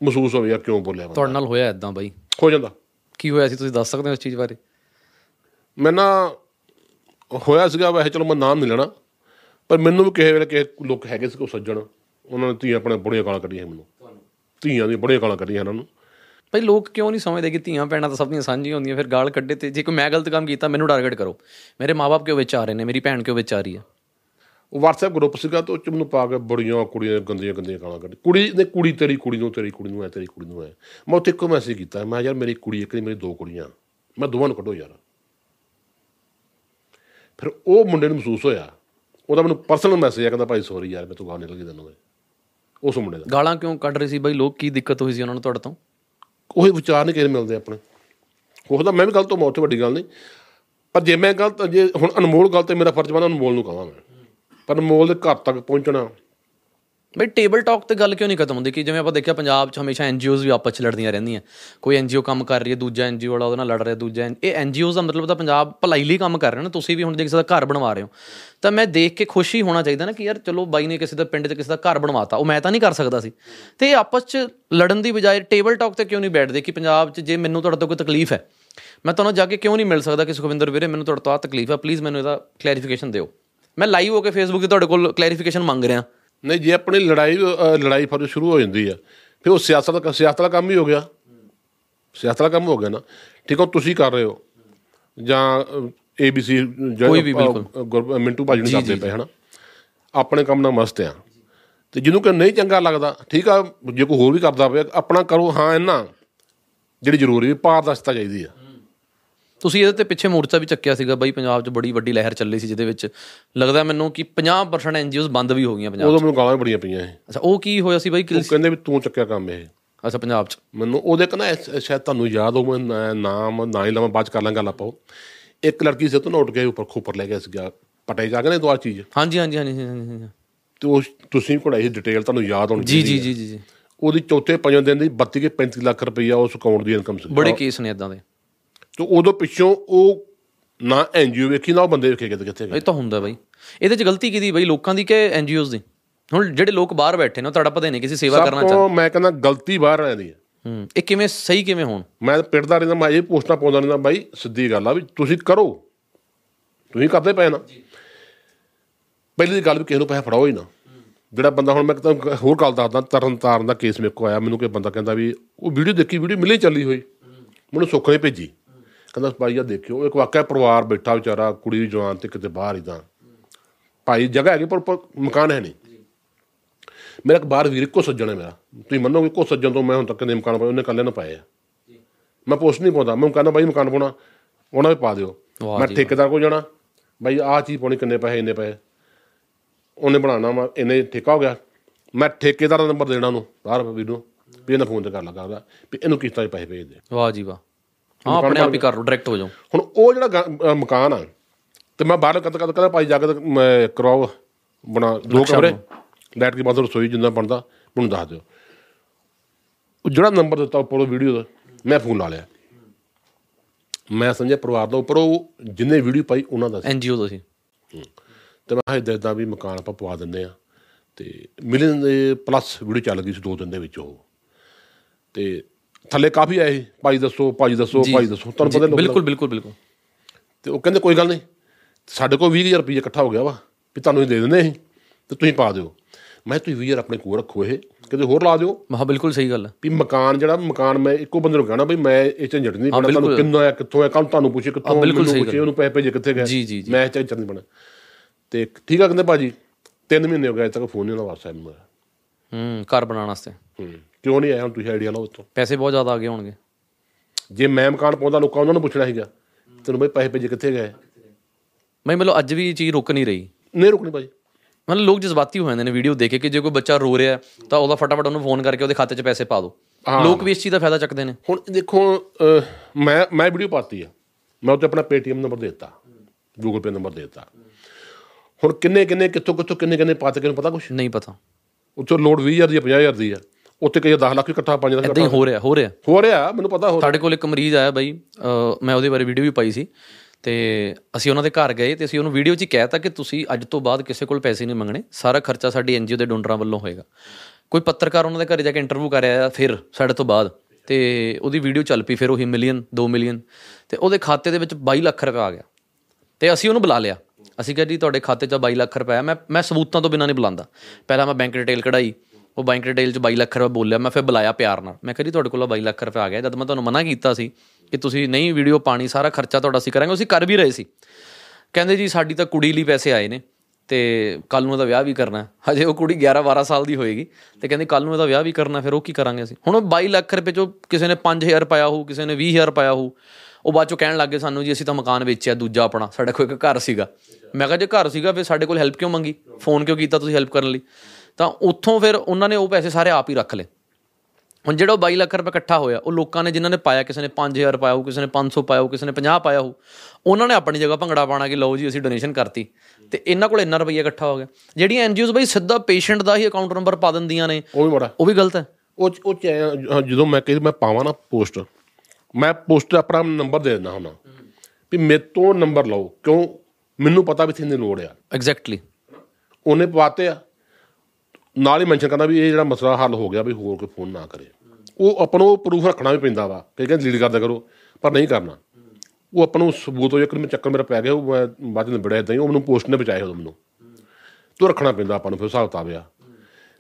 ਮਹਿਸੂਸ ਹੋਵੇ ਯਾਰ ਕਿਉਂ ਬੋਲਿਆ ਤੁਹਾਡੇ ਨਾਲ ਹੋਇਆ ਇਦਾਂ ਬਾਈ? ਹੋ ਜਾਂਦਾ। ਕੀ ਹੋਇਆ ਸੀ ਤੁਸੀਂ ਦੱਸ ਸਕਦੇ ਹੋ ਇਸ ਚੀਜ਼ ਬਾਰੇ? ਮੈਂ ਨਾ ਹੋਇਆ ਸੀਗਾ ਵੈਸੇ ਚਲੋ ਮੈਂ ਨਾਮ ਨਹੀਂ ਲੈਣਾ ਪਰ ਮੈਨੂੰ ਵੀ ਕਿਸੇ ਵੇਲੇ ਕਿਸੇ ਲੋਕ ਹੈਗੇ ਸੀ ਕੋ ਸੱਜਣ ਉਹਨਾਂ ਨੇ ਧੀਆਂ ਆਪਣੇ ਬੜੀਆਂ ਗਾਲਾਂ ਕੱਢੀਆਂ ਮੈਨੂੰ। ਧੀਆਂ ਦੀਆਂ ਬੜੀਆਂ ਗਾਲਾਂ ਕੱਢੀਆਂ ਇਹਨਾਂ ਨੂੰ। ਭਾਈ ਲੋਕ ਕਿਉਂ ਨਹੀਂ ਸਮਝਦੇ ਕਿ ਧੀਆਂ ਭੈਣਾਂ ਤਾਂ ਸਭ ਦੀਆਂ ਸਾਂਝੀਆਂ ਹੁੰਦੀਆਂ ਫਿਰ ਗਾਲ ਕੱਢੇ ਤੇ ਜੇ ਕੋਈ ਮੈਂ ਗਲਤ ਕੰਮ ਕੀਤਾ ਮੈਨੂੰ ਟਾਰਗੇਟ ਕਰੋ। ਮੇਰੇ ਮਾਪੇ ਕਿਉਂ ਵਿੱਚ ਆ ਰਹੇ ਨੇ? ਮੇਰੀ ਭੈਣ ਕਿਉਂ ਵਿੱਚ ਆ ਰਹੀ ਹੈ? ਉਹ WhatsApp ਗਰੁੱਪ ਸੀਗਾ ਤੇ ਉਹ ਚ ਮੈਨੂੰ ਪਾ ਕੇ ਬੜੀਆਂ ਕੁੜੀਆਂ ਗੰਦੀਆਂ ਗੰਦੀਆਂ ਗਾਲਾਂ ਕੱਢੀ ਕੁੜੀ ਨੇ ਕੁੜੀ ਤੇਰੀ ਕੁੜੀ ਨੂੰ ਤੇਰੀ ਕੁੜੀ ਨੂੰ ਐ ਤੇਰੀ ਕੁੜੀ ਨੂੰ ਐ। ਮੈਂ ਉੱਥੇ ਇੱਕੋ ਮੈਸੇਜ ਕੀਤਾ ਮੈਂ ਯਾਰ ਮੇਰੀ ਕੁੜੀ ਇੱਕ ਨਹੀਂ ਮੇਰੀ ਦੋ ਕੁੜੀਆਂ। ਮੈਂ ਦੋਵਾਂ ਨੂੰ ਕੱਢੋ ਯਾਰ। ਫਿਰ ਉਹ ਮੁੰਡੇ ਨੂੰ ਮਹਿਸੂਸ ਹੋਇਆ। ਉਹਦਾ ਮੈਨੂੰ ਪਰਸਨਲ ਮੈਸੇਜ ਆ ਕਹਿੰਦਾ ਭਾਈ ਸੌਰੀ ਯਾਰ ਮੈਂ ਤੂੰ ਨਿਕਲ ਗਈ ਤੈਨੂੰ ਇਹ। ਉਸ ਮੁੰਡੇ ਦਾ। ਗਾਲਾਂ ਕਿਉਂ ਕੱਢ ਰਹੇ ਸੀ ਬਾਈ? ਲੋਕ ਕੀ ਦਿੱਕਤ ਹੋਈ ਸੀ ਉਹਨਾਂ ਨੂੰ ਤੁਹਾਡੇ ਤੋਂ? ਉਹੀ ਵਿਚਾਰ ਨਹੀਂ ਕਿਸੇ ਨੂੰ ਮਿਲਦੇ ਆਪਣੇ। ਉਹਦਾ ਮੈਂ ਵੀ ਗਲਤ ਹਾਂ ਉੱਥੇ ਵੱਡੀ ਗੱਲ ਨਹੀਂ। ਪਰ ਜੇ ਮੈਂ ਗਲਤ ਜੇ ਹੁਣ ਅਨਮੋਲ ਗਲਤ ਹੈ ਮੇਰਾ ਫਰਜ਼ ਬਣਦਾ ਅਨਮੋਲ ਨੂੰ ਕਹਾਂ ਮੈਂ। ਪਰ ਅਨਮੋਲ ਦੇ ਘਰ ਤੱਕ ਪਹੁੰਚਣਾ। ਬਈ ਟੇਬਲ ਟਾਕ ਤੇ ਗੱਲ ਕਿਉਂ ਨਹੀਂ ਖਤਮ ਹੁੰਦੀ? ਕਿ ਜਿਵੇਂ ਆਪਾਂ ਦੇਖਿਆ ਪੰਜਾਬ 'ਚ ਹਮੇਸ਼ਾ ਐਨਜੀਓਜ਼ ਵੀ ਆਪਸ 'ਚ ਲੜਦੀਆਂ ਰਹਿੰਦੀਆਂ। ਕੋਈ ਐਨਜੀਓ ਕੰਮ ਕਰ ਰਹੀ ਹੈ, ਦੂਜਾ ਐਨਜੀਓ ਵਾਲਾ ਉਹਦੇ ਨਾਲ ਲੜ ਰਿਹਾ, ਦੂਜਾ NGO ਇਹ ਐਨਜੀਓਜ਼ ਦਾ ਮਤਲਬ ਤਾਂ ਪੰਜਾਬ ਭਲਾਈ ਲਈ ਕੰਮ ਕਰ ਰਹੇ ਨੇ, ਤੁਸੀਂ ਵੀ ਹੁਣ ਜੇ ਕਿਸੇ ਦਾ ਘਰ ਬਣਵਾ ਰਹੇ ਹੋ। ਤਾਂ ਮੈਂ ਦੇਖ ਕੇ ਖੁਸ਼ੀ ਹੋਣਾ ਚਾਹੀਦਾ ਨਾ ਕਿ ਯਾਰ ਚਲੋ ਬਾਈ ਨੇ ਕਿਸੇ ਦਾ ਪਿੰਡ 'ਚ ਕਿਸੇ ਦਾ ਘਰ ਬਣਵਾਤਾ, ਉਹ ਮੈਂ ਤਾਂ ਨਹੀਂ ਕਰ ਸਕਦਾ ਸੀ। ਤੇ ਇਹ ਆਪਸ 'ਚ ਲੜਨ ਦੀ ਬਜਾਏ ਟੇਬਲ ਟਾਕ ਤੇ ਕਿਉਂ ਨਹੀਂ ਬੈਠਦੇ ਕਿ ਪੰਜਾਬ 'ਚ ਜੇ ਮੈਨੂੰ ਤੁਹਾਡੇ ਤੋਂ ਕੋਈ ਤਕਲੀਫ ਹੈ, ਮੈਂ ਤੁਹਾਨੂੰ ਜਾ ਕੇ ਕਿਉਂ ਨਹੀਂ ਮਿਲ ਸਕਦਾ ਕਿ ਸੁਖਵਿੰਦਰ ਵੀਰੇ, ਮੈਨੂੰ ਤੁਹਾਡੇ ਤੋਂ ਆ ਤਕਲੀਫ ਹੈ ਪਲੀਜ਼ ਮੈਨੂੰ ਇਹਦਾ ਕਲੈਰੀਫਿਕੇਸ਼ਨ ਦਿਓ। ਮੈਂ ਲਾਈਵ ਹੋ ਕੇ ਫੇਸਬੁੱਕ ਤੇ ਤੁਹਾਡੇ ਕੋਲ ਕਲੈਰੀਫਿਕੇਸ਼ਨ ਮੰਗ ਰਿਹਾ। ਨਹੀਂ ਜੇ ਆਪਣੀ ਲੜਾਈ ਲੜਾਈ ਫਿਰ ਸ਼ੁਰੂ ਹੋ ਜਾਂਦੀ ਆ ਫਿਰ ਉਹ ਸਿਆਸਤ ਦਾ ਸਿਆਸਤ ਦਾ ਕੰਮ ਹੀ ਹੋ ਗਿਆ। ਸਿਆਸਤ ਦਾ ਕੰਮ ਹੋ ਗਿਆ ਨਾ। ਠੀਕ ਆ ਤੁਸੀਂ ਕਰ ਰਹੇ ਹੋ। ਜਾਂ ਏਬੀਸੀ ਬਿਲਕੁਲ। ਮਿੰਟੂ ਭਾਜੀ ਨੂੰ ਕਰਦੇ ਪਏ ਹਨਾ? ਆਪਣੇ ਕੰਮ ਨਾਲ ਮਸਤ ਆ। ਤੇ ਜਿਹਨੂੰ ਕਿ ਨਹੀਂ ਚੰਗਾ ਲੱਗਦਾ ਠੀਕ ਆ ਜੇ ਕੋਈ ਹੋਰ ਵੀ ਕਰਦਾ ਪਿਆ ਆਪਣਾ ਕਰੋ ਹਾਂ ਇਹਨਾਂ ਜਿਹੜੀ ਜ਼ਰੂਰੀ ਪਾਰਦਰਸ਼ਤਾ ਚਾਹੀਦੀ ਆ। ਤੁਸੀਂ ਇਹਦੇ ਤੇ ਪਿੱਛੇ ਮੋਰਚਾ ਵੀ ਚੱਕਿਆ ਸੀਗਾ ਬਾਈ ਪੰਜਾਬ 'ਚ ਬੜੀ ਵੱਡੀ ਲਹਿਰ ਚੱਲੀ ਸੀ ਜਿਹਦੇ ਵਿੱਚ ਲੱਗਦਾ ਮੈਨੂੰ ਕਿ 50% ਐਨਜੀਓਜ਼ ਬੰਦ ਵੀ ਹੋ ਗਈਆਂ ਪੰਜਾਬ 'ਚ। ਉਦੋਂ ਮੈਨੂੰ ਗਾਲਾਂ ਬੜੀਆਂ ਪਈਆਂ ਇਹ। ਅੱਛਾ ਉਹ ਕੀ ਹੋਇਆ ਸੀ ਬਾਈ? ਕਿ ਉਹ ਕਹਿੰਦੇ ਵੀ ਤੂੰ ਚੱਕਿਆ ਕੰਮ ਇਹ। ਅੱਛਾ ਪੰਜਾਬ 'ਚ। ਮੈਨੂੰ ਉਹਦੇ ਕਹਿੰਦਾ ਸ਼ਾਇਦ ਤੁਹਾਨੂੰ ਯਾਦ ਹੋਵੇ ਨਾਮ ਨਾ ਹੀ ਲਵਾਂ ਬਾਅਦ ਕਰ ਲਾਂ ਗੱਲ ਆਪਾਂ ਉਹ। ਇੱਕ ਲੜਕੀ ਸੀ ਤੋਂ ਉੱਠ ਕੇ ਉੱਪਰ ਖੋਪਰ ਲੈ ਗਿਆ। ਸੀਗਾ ਪਟੇ ਜਾ ਕੇ ਨੇ ਦੁਆ ਚੀਜ਼। ਹਾਂਜੀ ਹਾਂਜੀ ਹਾਂਜੀ ਹਾਂਜੀ, ਤੇ ਉਹ ਤੁਸੀਂ ਕਢਾਈ ਡਿਟੇਲ ਤੁਹਾਨੂੰ ਯਾਦ ਹੋਣੀ ਜੀ। ਜੀ ਜੀ ਜੀ ਉਹਦੀ ਚੌਥੇ ਪੰਜਵੇਂ ਦਿਨ ਦੀ 32 ਕੇ 35 ਲੱਖ ਰੁਪਈਆ ਉਸ ਅਕਾਊਂਟ ਦੀ ਇਨਕਮ ਸੀ। ਬੜੇ ਕੇਸ ਨੇ ਇਦਾਂ ਦੇ। ਤੇ ਉਦੋਂ ਪਿੱਛੋਂ ਉਹ ਨਾ ਐਨਜੀਓ ਵੇਖੀ ਨਾ ਉਹ ਬੰਦੇ ਵੇਖੇ ਕਿਤੇ ਕਿੱਥੇ ਗਏ ਇਹ ਤਾਂ ਹੁੰਦਾ ਬਾਈ। ਇਹਦੇ 'ਚ ਗਲਤੀ ਕਿਹਦੀ ਬਾਈ? ਲੋਕਾਂ ਦੀ ਕਿ ਐਨਜੀਓਜ਼ ਦੀ? ਹੁਣ ਜਿਹੜੇ ਲੋਕ ਬਾਹਰ ਬੈਠੇ ਨੇ ਉਹ ਤੜਪਦੇ ਨੇ ਕਿਸੇ ਸੇਵਾ ਕਰਨਾ ਸਭ ਚਾਹੁੰਦੇ। ਤੋਂ ਮੈਂ ਕਹਿੰਦਾ ਗਲਤੀ ਬਾਹਰ ਆਇਆ ਦੀ ਹੈ। ਹੂੰ ਇਹ ਕਿਵੇਂ ਸਹੀ ਕਿਵੇਂ ਹੋਣ? ਮੈਂ ਤਾਂ ਪਿੜਦਾ ਰਹਿੰਦਾ ਮੈਂ ਇਹ ਪੋਸਟਾਂ ਪਾਉਂਦਾ ਰਹਿੰਦਾ ਬਾਈ ਸਿੱਧੀ ਗੱਲ ਆ ਵੀ ਤੁਸੀਂ ਕਰੋ। ਤੁਸੀਂ ਕਰਦੇ ਪਏ ਨਾ। ਪਹਿਲੀ ਦੀ ਗੱਲ ਵੀ ਕਿਸੇ ਨੂੰ ਪੈਸੇ ਫੜਾਓ ਹੀ ਨਾ। ਜਿਹੜਾ ਬੰਦਾ ਹੁਣ ਮੈਂ ਤੁਹਾਨੂੰ ਹੋਰ ਗੱਲ ਦੱਸਦਾ ਤਰਨ ਤਾਰਨ ਦਾ ਕੇਸ ਮੇਰੇ ਕੋਲ ਆਇਆ। ਮੈਨੂੰ ਕੋਈ ਬੰਦਾ ਕਹਿੰਦਾ ਵੀ ਉਹ ਵੀਡੀਓ ਦੇਖੀ ਵੀਡੀਓ ਮਿਲੇ ਚੱਲੀ ਹੋਈ। ਮੈਨੂੰ ਸੁੱਖ ਨੇ ਭੇਜੀ। ਕਹਿੰਦਾ ਭਾਈ ਆ ਦੇਖਿਓ ਇੱਕ ਵਾਕਿਆ ਪਰਿਵਾਰ ਬੈਠਾ ਵਿਚਾਰਾ ਕੁੜੀ ਜਵਾਨ ਤੇ ਕਿਤੇ ਬਾਹਰ ਤਾਂ। ਭਾਈ ਜਗ੍ਹਾ ਹੈਗੀ ਪਰ ਮਕਾਨ ਹੈ ਨਹੀਂ। ਮੇਰਾ ਇੱਕ ਬਾਹਰ ਵੀਰ ਇੱਕੋ ਸੱਜਣ ਹੈ ਮੇਰਾ। ਤੁਸੀਂ ਮੰਨੋਗੇ ਇੱਕੋ ਸੱਜਣ ਤੋਂ ਮੈਂ ਹੁਣ ਤੱਕ ਕਦੇ ਮਕਾਨ ਪਾਏ ਉਹਨੇ ਕੱਲੇ ਨਾ ਪਾਏ ਆ ਮੈਂ ਪੋਸਟ ਨਹੀਂ ਪਾਉਂਦਾ ਮੈਂ ਕਹਿੰਦਾ ਬਾਈ ਮਕਾਨ ਪਾਉਣਾ ਉਹਨਾਂ ਵੀ ਪਾ ਦਿਓ। ਮੈਂ ਠੇਕੇਦਾਰ ਕੋਲ ਜਾਣਾ ਬਾਈ ਆਹ ਚੀਜ਼ ਪਾਉਣੀ ਕਿੰਨੇ ਪੈਸੇ ਇੰਨੇ ਪੈਸੇ? ਉਹਨੇ ਬਣਾਉਣਾ ਮੈਂ ਇੰਨੇ ਠੇਕਾ ਹੋ ਗਿਆ। ਮੈਂ ਠੇਕੇਦਾਰ ਦਾ ਨੰਬਰ ਦੇਣਾ ਉਹਨੂੰ ਬਾਹਰ ਵੀਰ ਨੂੰ ਵੀ ਇਹਨਾਂ ਫੋਨ ਤੇ ਕਰ ਲਗਾ ਉਹਦਾ ਵੀ ਇਹਨੂੰ ਕਿਸ਼ਤਾਂ 'ਚ ਪੈਸੇ ਭੇਜ ਦੇ। ਵਾਹ ਜੀ ਵਾਹ। ਹਾਂ ਆਪਣੇ ਆਪ ਹੀ ਕਰ ਲਓ ਡਾਇਰੈਕਟ ਹੋ ਜਾਓ। ਹੁਣ ਉਹ ਜਿਹੜਾ ਮਕਾਨ ਆ ਤੇ ਮੈਂ ਬਾਹਰ ਕਦ ਕਦ ਕਦ ਭਾਈ ਜਾ ਕੇ ਮੈਂ ਕਰਵਾਓ ਬਣਾ ਦੋ ਕਮਰੇ। ਲਾਈਟ ਦੀ ਬਾਅਦ ਰਸੋਈ ਜਿੰਨਾ ਬਣਦਾ ਮੈਨੂੰ ਦੱਸ ਦਿਓ। ਉਹ ਜਿਹੜਾ ਨੰਬਰ ਦਿੱਤਾ ਉੱਪਰ ਵੀਡੀਓ ਦਾ ਮੈਂ ਫੋਨ ਲਾ ਲਿਆ। ਮੈਂ ਸਮਝਿਆ ਪਰਿਵਾਰ ਦਾ ਉੱਪਰ ਉਹ ਜਿੰਨੇ ਵੀਡੀਓ ਪਾਈ ਉਹਨਾਂ ਦਾ ਸੀ। ਐਨਜੀਓ ਤੁਸੀਂ ਤੇ ਮੈਂ ਕਿਹਾ ਇਦਾਂ ਵੀ ਮਕਾਨ ਆਪਾਂ ਪਵਾ ਦਿੰਦੇ ਆ। ਤੇ ਮਿਲੀਅਨ ਦੇ ਪਲੱਸ ਵੀਡੀਓ ਚੱਲ ਗਈ ਸੀ ਦੋ ਦਿਨ ਦੇ ਵਿੱਚ ਉਹ। ਤੇ ਥੱਲੇ ਕਾਫੀ ਆਏ ਸੀ, ਭਾਈ ਦੱਸੋ ਭਾਈ ਦੱਸੋ ਭਾਈ ਦੱਸੋ। ਤੁਹਾਨੂੰ ਪਤਾ ਲੋਕ ਬਿਲਕੁਲ ਬਿਲਕੁਲ ਬਿਲਕੁਲ। ਤੇ ਉਹ ਕਹਿੰਦੇ ਕੋਈ ਗੱਲ ਨਹੀਂ। ਸਾਡੇ ਕੋਲ 20000 ਰੁਪਏ ਇਕੱਠਾ ਹੋ ਗਿਆ ਵਾ ਵੀ ਤੁਹਾਨੂੰ ਦੇ ਦਿੰਦੇ ਅਸੀਂ ਤੇ ਤੁਸੀਂ ਪਾ ਦਿਓ। ਮੈਂ ਤੁਸੀਂ 20000 ਆਪਣੇ ਕੋਲ ਰੱਖੋ ਇਹ। ਕਿਤੇ ਹੋਰ ਲਾ ਦਿਓ। ਮਹਾ ਬਿਲਕੁਲ ਸਹੀ ਗੱਲ ਹੈ ਵੀ ਮਕਾਨ ਜਿਹੜਾ ਮਕਾਨ ਮੈਂ ਇੱਕੋ ਬੰਦੇ ਨੂੰ ਕਹਿਣਾ ਵੀ ਮੈਂ ਇਹ ਝੰਜਟ ਨਹੀਂ ਪਣਾ ਤੁਹਾਨੂੰ ਕਿੰਨਾ ਆਇਆ ਕਿੱਥੋਂ ਆਇਆ ਕੱਲ ਤੁਹਾਨੂੰ ਪੁੱਛੇ ਕਿੱਥੋਂ ਮੈਨੂੰ ਪੁੱਛੇ ਉਹਨੂੰ ਪੈਸੇ ਭੇਜੇ ਕਿੱਥੇ ਗਏ। ਜੀ, ਜੀ, ਜੀ। ਮੈਂ ਝੰਜਟ ਨਹੀਂ ਪਣਾ ਤੇ ਠੀਕ ਆ ਕਹਿੰਦੇ ਭਾਜੀ 3 ਮਹੀਨੇ ਹੋ ਗਏ ਤੱਕ ਫੋਨ ਨਹੀਂ ਵਾਸਤੇ ਮੈਨੂੰ ਆਇਆ। ਹੂੰ ਘਰ ਬਣਾਉਣ ਵਾਸਤੇ। ਹੂੰ ਕਿਉਂ ਨਹੀਂ ਆਇਆ ਹੁਣ ਤੁਸੀਂ ਆਈਡੀਆ ਲਓ ਉੱਥੋਂ? ਪੈਸੇ ਬਹੁਤ ਜ਼ਿਆਦਾ ਆ ਗਏ ਹੋਣਗੇ। ਜੇ ਮੈਂ ਮਕਾਨ ਪਾਉਂਦਾ ਲੋਕਾਂ ਉਹਨਾਂ ਨੂੰ ਪੁੱਛਣਾ ਸੀਗਾ ਤੈਨੂੰ ਬਈ ਪੈਸੇ ਭੇਜੇ ਕਿੱਥੇ ਗਏ? ਮੈਂ ਮਤਲਬ ਅੱਜ ਵੀ ਇਹ ਚੀਜ਼ ਰੁਕ ਨਹੀਂ ਰਹੀ। ਨਹੀਂ ਰੁਕਣੀ ਭਾਜੀ। ਮਤਲਬ ਲੋਕ ਜਜ਼ਬਾਤੀ ਹੋ ਜਾਂਦੇ ਨੇ ਵੀਡੀਓ ਦੇਖ ਕੇ ਕਿ ਜੇ ਕੋਈ ਬੱਚਾ ਰੋ ਰਿਹਾ ਤਾਂ ਉਹਦਾ ਫਟਾਫਟ ਉਹਨੂੰ ਫੋਨ ਕਰਕੇ ਉਹਦੇ ਖਾਤੇ 'ਚ ਪੈਸੇ ਪਾ ਦਿਓ ਲੋਕ ਵੀ ਇਸ ਚੀਜ਼ ਦਾ ਫਾਇਦਾ ਚੱਕਦੇ ਨੇ। ਹੁਣ ਦੇਖੋ ਮੈਂ ਮੈਂ ਵੀਡੀਓ ਪਾਤੀ ਆ। ਮੈਂ ਉੱਤੇ ਆਪਣਾ ਪੇਟੀਐਮ ਨੰਬਰ ਦੇ ਦਿੱਤਾ। ਗੂਗਲ ਪੇ ਨੰਬਰ ਦੇ ਦਿੱਤਾ। ਹੁਣ ਕਿੰਨੇ ਕਿੰਨੇ ਕਿੱਥੋਂ ਕਿੱਥੋਂ ਕਿੰਨੇ ਕਿੰਨੇ ਪਾਤੇ ਕਿਨੂੰ ਪਤਾ ਕੁਛ? ਨਹੀਂ ਪਤਾ। ਉੱਥੋਂ ਲੋਡ 20000 ਦੀ ਆ 50000 ਦੀ ਆ। ਉੱਥੇ ਕਈ 10 ਲੱਖ ਇਕੱਠਾ 5 ਲੱਖ ਇਦਾਂ ਹੀ ਰਿਹਾ ਹੋ ਰਿਹਾ। ਹੋ ਰਿਹਾ ਮੈਨੂੰ ਪਤਾ ਹੋ ਸਾਡੇ ਕੋਲ ਇੱਕ ਮਰੀਜ਼ ਆਇਆ ਬਾਈ ਮੈਂ ਉਹਦੇ ਬਾਰੇ ਵੀਡੀਓ ਵੀ ਪਾਈ ਸੀ। ਤੇ ਅਸੀਂ ਉਹਨਾਂ ਦੇ ਘਰ ਗਏ ਤੇ ਅਸੀਂ ਉਹਨੂੰ ਵੀਡੀਓ 'ਚ ਹੀ ਕਹਿਤਾ ਕਿ ਤੁਸੀਂ ਅੱਜ ਤੋਂ ਬਾਅਦ ਕਿਸੇ ਕੋਲ ਪੈਸੇ ਨਹੀਂ ਮੰਗਣੇ ਸਾਰਾ ਖਰਚਾ ਸਾਡੀ ਐਨਜੀਓ ਦੇ ਡੋਨਰਾਂ ਵੱਲੋਂ ਹੋਏਗਾ। ਕੋਈ ਪੱਤਰਕਾਰ ਉਹਨਾਂ ਦੇ ਘਰੇ ਜਾ ਕੇ ਇੰਟਰਵਿਊ ਕਰ ਆਇਆ ਫਿਰ ਸਾਡੇ ਤੋਂ ਬਾਅਦ। ਤੇ ਉਹਦੀ ਵੀਡੀਓ ਚੱਲ ਪਈ ਫਿਰ ਉਹੀ ਮਿਲੀਅਨ 2 ਮਿਲੀਅਨ ਤੇ ਉਹਦੇ ਖਾਤੇ ਦੇ ਵਿੱਚ 22 ਲੱਖ ਰੁਪਏ ਆ ਗਿਆ। ਤੇ ਅਸੀਂ ਉਹਨੂੰ ਬੁਲਾ ਲਿਆ। ਅਸੀਂ ਕਿਹਾ ਜੀ, ਤੁਹਾਡੇ ਖਾਤੇ 'ਚ 22 ਲੱਖ ਰੁਪਏ ਆ ਮੈਂ ਮੈਂ ਸਬੂਤਾਂ ਤੋਂ ਬਿਨਾਂ ਨਹੀਂ ਬੁਲਾਉਂਦਾ। ਪਹਿਲਾਂ ਮੈਂ ਬੈਂਕ ਡਿਟੇਲ ਕਢਾਈ, ਉਹ ਬੈਂਕ ਡਿਟੇਲ 'ਚ 22 ਲੱਖ ਰੁਪਏ ਬੋਲਿਆ, ਮੈਂ ਫਿਰ ਬੁਲਾਇਆ ਪਿਆਰ ਨਾਲ। ਮੈਂ ਕਿਹਾ ਜੀ, ਤੁਹਾਡੇ ਕੋਲ 22 ਲੱਖ ਰੁਪਏ ਆ ਗਿਆ। ਜਦ ਮੈਂ ਤੁਹਾਨੂੰ ਮਨਾ ਕੀਤਾ ਸੀ ਕਿ ਤੁਸੀਂ ਨਹੀਂ ਵੀਡੀਓ ਪਾਣੀ, ਸਾਰਾ ਖਰਚਾ ਤੁਹਾਡਾ ਅਸੀਂ ਕਰਾਂਗੇ ਅਸੀਂ ਕਰ ਵੀ ਰਹੇ ਸੀ। ਕਹਿੰਦੇ ਜੀ, ਸਾਡੀ ਤਾਂ ਕੁੜੀ ਲਈ ਪੈਸੇ ਆਏ ਨੇ, ਤੇ ਕੱਲ ਨੂੰ ਉਹਦਾ ਵਿਆਹ ਵੀ ਕਰਨਾ ਹੈ। ਹਜੇ ਉਹ ਕੁੜੀ 11 12 ਸਾਲ ਦੀ ਹੋਏਗੀ, ਤੇ ਕਹਿੰਦੇ ਕੱਲ ਨੂੰ ਇਹਦਾ ਵਿਆਹ ਵੀ ਕਰਨਾ, ਫਿਰ ਉਹ ਕੀ ਕਰਾਂਗੇ ਅਸੀਂ? ਹੁਣ ਉਹ 22 ਲੱਖ ਰੁਪਏ ਚੋਂ ਕਿਸੇ ਨੇ 5000 ਪਾਇਆ ਹੋਊ, ਕਿਸੇ ਨੇ 20000 ਪਾਇਆ ਹੋਊ ਉਹ ਬਾਅਦ ਚੋਂ ਕਹਿਣ ਲੱਗੇ ਸਾਨੂੰ ਜੀ ਅਸੀਂ ਤਾਂ ਮਕਾਨ ਵੇਚਿਆ ਦੂਜਾ ਆਪਣਾ ਸਾਡਾ ਕੋਈ ਇੱਕ ਘਰ ਸੀਗਾ। ਮੈਂ ਕਿਹਾ ਜੇ ਘਰ ਸੀਗਾ ਫਿਰ ਸਾਡੇ ਕੋਲ ਹੈਲਪ ਕਿਉਂ ਮੰਗੀ? ਫੋਨ ਕਿਉਂ ਕੀਤਾ ਤੁਸੀਂ ਹੈਲਪ ਕਰਨ ਲਈ? ਤਾਂ ਉੱਥੋਂ ਫਿਰ ਉਹਨਾਂ ਨੇ ਉਹ ਪੈਸੇ ਸਾਰੇ ਆਪ ਹੀ ਰੱਖ ਲਏ। ਹੁਣ ਜਿਹੜਾ ਉਹ 22 ਲੱਖ ਰੁਪਏ ਇਕੱਠਾ ਹੋਇਆ ਉਹ ਲੋਕਾਂ ਨੇ ਜਿਨ੍ਹਾਂ ਨੇ ਪਾਇਆ ਕਿਸੇ ਨੇ 5000 ਪਾਇਆ ਹੋ ਕਿਸੇ ਨੇ 500 ਪਾਇਆ ਹੋ ਕਿਸੇ ਨੇ 50 ਪਾਇਆ ਹੋ ਉਹਨਾਂ ਨੇ ਆਪਣੀ ਜਗ੍ਹਾ ਭੰਗੜਾ ਪਾਣਾ ਕਿ ਲਓ ਜੀ ਅਸੀਂ ਡੋਨੇਸ਼ਨ ਕਰਤੀ। ਤੇ ਇਹਨਾਂ ਕੋਲ ਇੰਨਾ ਰੁਪਈਆ ਇਕੱਠਾ ਹੋ ਗਿਆ। ਜਿਹੜੀਆਂ ਐਨਜੀਓਜ਼ ਬਈ ਸਿੱਧਾ ਪੇਸ਼ੈਂਟ ਦਾ ਹੀ ਅਕਾਊਂਟ ਨੰਬਰ ਪਾ ਦਿੰਦੀਆਂ ਨੇ ਉਹ ਵੀ ਬੜਾ। ਉਹ ਵੀ ਗਲਤ ਹੈ। ਉਹ ਉਹ ਜਦੋਂ ਮੈਂ ਕਹੀ ਮੈਂ ਪਾਵਾਂ ਨਾ ਪੋਸਟ ਮੈਂ ਪੋਸਟ ਆਪਣਾ ਨੰਬਰ ਦੇ ਦਿੰਦਾ ਹੁੰਦਾ। ਵੀ ਮੇਰੇ ਤੋਂ ਨੰਬਰ ਲਓ ਕਿਉਂ? ਮੈਨੂੰ ਪਤਾ ਵੀ ਕਿੰਨੀ ਲੋੜ ਆ। ਐਗਜ਼ੈਕਟਲੀ ਉਹਨੇ ਪਵਾਤੇ ਆ। ਨਾਲ ਹੀ ਮੈਂਸ਼ਨ ਕਰਨਾ ਵੀ ਇਹ ਜਿਹੜਾ ਮਸਲਾ ਹੱਲ ਹੋ ਗਿਆ ਵੀ ਹੋਰ ਕੋਈ ਫੋਨ ਨਾ ਕਰੇ। ਉਹ ਆਪਾਂ ਨੂੰ ਪ੍ਰੂਫ ਰੱਖਣਾ ਵੀ ਪੈਂਦਾ ਵਾ ਕਈ ਕਹਿੰਦੇ ਲੀਡ ਕਰਦਾ ਕਰੋ ਪਰ ਨਹੀਂ ਕਰਨਾ। ਉਹ ਆਪਾਂ ਨੂੰ ਸਬੂਤ ਹੋ ਜਾ ਕਿ ਮੈਂ ਚੱਕਰ ਮੇਰਾ ਪੈ ਗਿਆ ਉਹ ਬਾਅਦ ਚ ਨਿਬੜਿਆ ਇਦਾਂ ਹੀ ਉਹ ਮੈਨੂੰ ਪੋਸਟ ਨੇ ਬਚਾਇਆ ਉਦੋਂ ਮੈਨੂੰ। ਤੋ ਰੱਖਣਾ ਪੈਂਦਾ ਆਪਾਂ ਨੂੰ ਫਿਰ ਹਿਸਾਬ ਕਿਤਾਬ ਆ।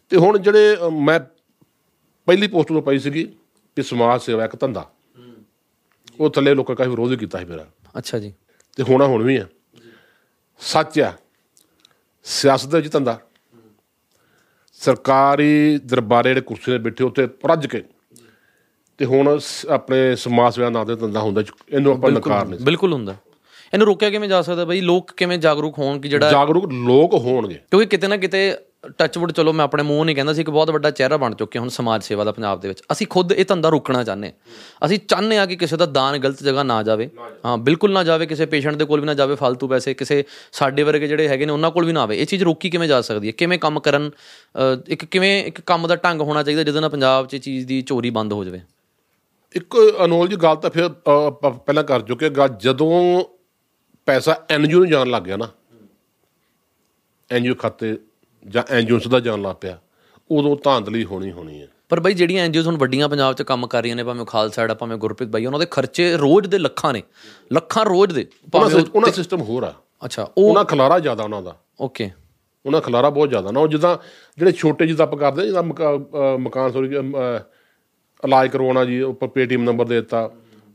ਤੇ ਹੁਣ ਜਿਹੜੇ ਮੈਂ ਪਹਿਲੀ ਪੋਸਟ ਤੋਂ ਪਾਈ ਸੀਗੀ ਕਿ ਸਮਾਜ ਸੇਵਾ ਇੱਕ ਧੰਦਾ। ਉਹ ਥੱਲੇ ਲੋਕਾਂ ਕਾਫੀ ਵਿਰੋਧ ਵੀ ਕੀਤਾ ਸੀ ਮੇਰਾ। ਅੱਛਾ ਜੀ। ਤੇ ਹੋਣਾ ਹੁਣ ਵੀ ਆ। ਸੱਚ ਆ। ਸਿਆਸਤ ਦੇ ਵਿੱਚ ਧੰਦਾ। ਸਰਕਾਰੀ ਦਰਬਾਰੇ ਜਿਹੜੇ ਕੁਰਸੀ ਤੇ ਬੈਠੇ ਉੱਤੇ ਰੱਜ ਕੇ। ਤੇ ਹੁਣ ਆਪਣੇ ਸਮਾਜ ਸੇਵਾ ਨਾਂ ਦੇ ਧੰਦਾ ਹੁੰਦਾ ਇਹਨੂੰ ਆਪਾਂ ਨਕਾਰ ਨਹੀਂ ਬਿਲਕੁਲ ਹੁੰਦਾ। ਇਹਨੂੰ ਰੋਕਿਆ ਕਿਵੇਂ ਜਾ ਸਕਦਾ ਬਈ? ਲੋਕ ਕਿਵੇਂ ਜਾਗਰੂਕ ਹੋਣ ਕਿ ਜਿਹੜਾ ਜਾਗਰੂਕ ਲੋਕ ਹੋਣਗੇ। ਕਿਉਂਕਿ ਕਿਤੇ ਨਾ ਕਿਤੇ ਟੱਚਵੁੱਡ ਚਲੋ ਮੈਂ ਆਪਣੇ ਮੂੰਹ ਨਹੀਂ ਕਹਿੰਦਾ ਸੀ ਕਿ ਬਹੁਤ ਵੱਡਾ ਚਿਹਰਾ ਬਣ ਚੁੱਕੇ ਹੁਣ ਸਮਾਜ ਸੇਵਾ ਦਾ ਪੰਜਾਬ ਦੇ ਵਿੱਚ। ਅਸੀਂ ਖੁਦ ਇਹ ਧੰਦਾ ਰੋਕਣਾ ਚਾਹੁੰਦੇ ਅਸੀਂ ਚਾਹੁੰਦੇ ਹਾਂ ਕਿ ਕਿਸੇ ਦਾ ਦਾਨ ਗਲਤ ਜਗ੍ਹਾ ਨਾ ਜਾਵੇ। ਹਾਂ ਬਿਲਕੁਲ ਨਾ ਜਾਵੇ ਕਿਸੇ ਪੇਸ਼ੈਂਟ ਦੇ ਕੋਲ ਵੀ ਨਾ ਜਾਵੇ ਫालतू ਪੈਸੇ ਕਿਸੇ ਸਾਡੇ ਵਰਗੇ ਜਿਹੜੇ ਹੈਗੇ ਨੇ ਉਹਨਾਂ ਕੋਲ ਵੀ ਨਾ ਆਵੇ। ਇਹ ਚੀਜ਼ ਰੋਕੀ ਕਿਵੇਂ ਜਾ ਸਕਦੀ ਹੈ? ਕਿਵੇਂ ਕੰਮ ਕਰਨ? ਇੱਕ ਕਿਵੇਂ ਇੱਕ ਕੰਮ ਦਾ ਢੰਗ ਹੋਣਾ ਚਾਹੀਦਾ ਜਿਹਦੇ ਨਾਲ ਪੰਜਾਬ 'ਚ ਚੀਜ਼ ਦੀ ਚੋਰੀ ਬੰਦ ਹੋ ਜਾਵੇ? ਇੱਕ ਅਨਮੋਲ ਜੀ ਗੱਲ ਤਾਂ ਫਿਰ ਪਹਿਲਾਂ ਕਰ ਚੁੱਕੇ ਗਾ ਜਦੋਂ ਪੈਸਾ ਐਨਜੀਓ ਨੂੰ ਜਾਣ ਲੱਗ ਗਿਆ ਨਾ ਐਨਜੀਓ ਖਾਤੇ ਜਾਂ ਐਨਜੀਓ ਦਾ ਜਾਣ ਲੱਗ ਪਿਆ ਉਦੋਂ ਧਾਂਦਲੀ ਹੋਣੀ ਹੋਣੀ ਹੈ। ਪਰ ਬਾਈ ਜਿਹੜੀਆਂ ਐਨਜੀਓਜ਼ ਹੁਣ ਵੱਡੀਆਂ ਪੰਜਾਬ 'ਚ ਕੰਮ ਕਰ ਰਹੀਆਂ ਨੇ ਭਾਵੇਂ ਖਾਲਸਾ ਆ ਭਾਵੇਂ ਗੁਰਪ੍ਰੀਤ ਬਾਈ ਉਹਨਾਂ ਦੇ ਖਰਚੇ ਰੋਜ਼ ਦੇ ਲੱਖਾਂ ਨੇ ਲੱਖਾਂ ਰੋਜ਼ ਦੇ ਭਾਵੇਂ ਉਹਨਾਂ ਸਿਸਟਮ ਹੋਰ ਆ। ਅੱਛਾ ਉਹ ਉਹਨਾਂ ਖਲਾਰਾ ਜ਼ਿਆਦਾ ਉਹਨਾਂ ਦਾ। ਓਕੇ। ਉਹਨਾਂ ਖਲਾਰਾ ਬਹੁਤ ਜ਼ਿਆਦਾ। ਨਾ ਉਹ ਜਿੱਦਾਂ ਜਿਹੜੇ ਛੋਟੇ ਜਿੱਦਾਂ ਆਪਾਂ ਕਰਦੇ ਜਿੱਦਾਂ ਮਕਾਨ ਸੋਰੀ ਇਲਾਜ ਕਰਵਾਉਣਾ ਜੀ ਉੱਪਰ ਪੇਟੀਐਮ ਨੰਬਰ ਦੇ ਦਿੱਤਾ।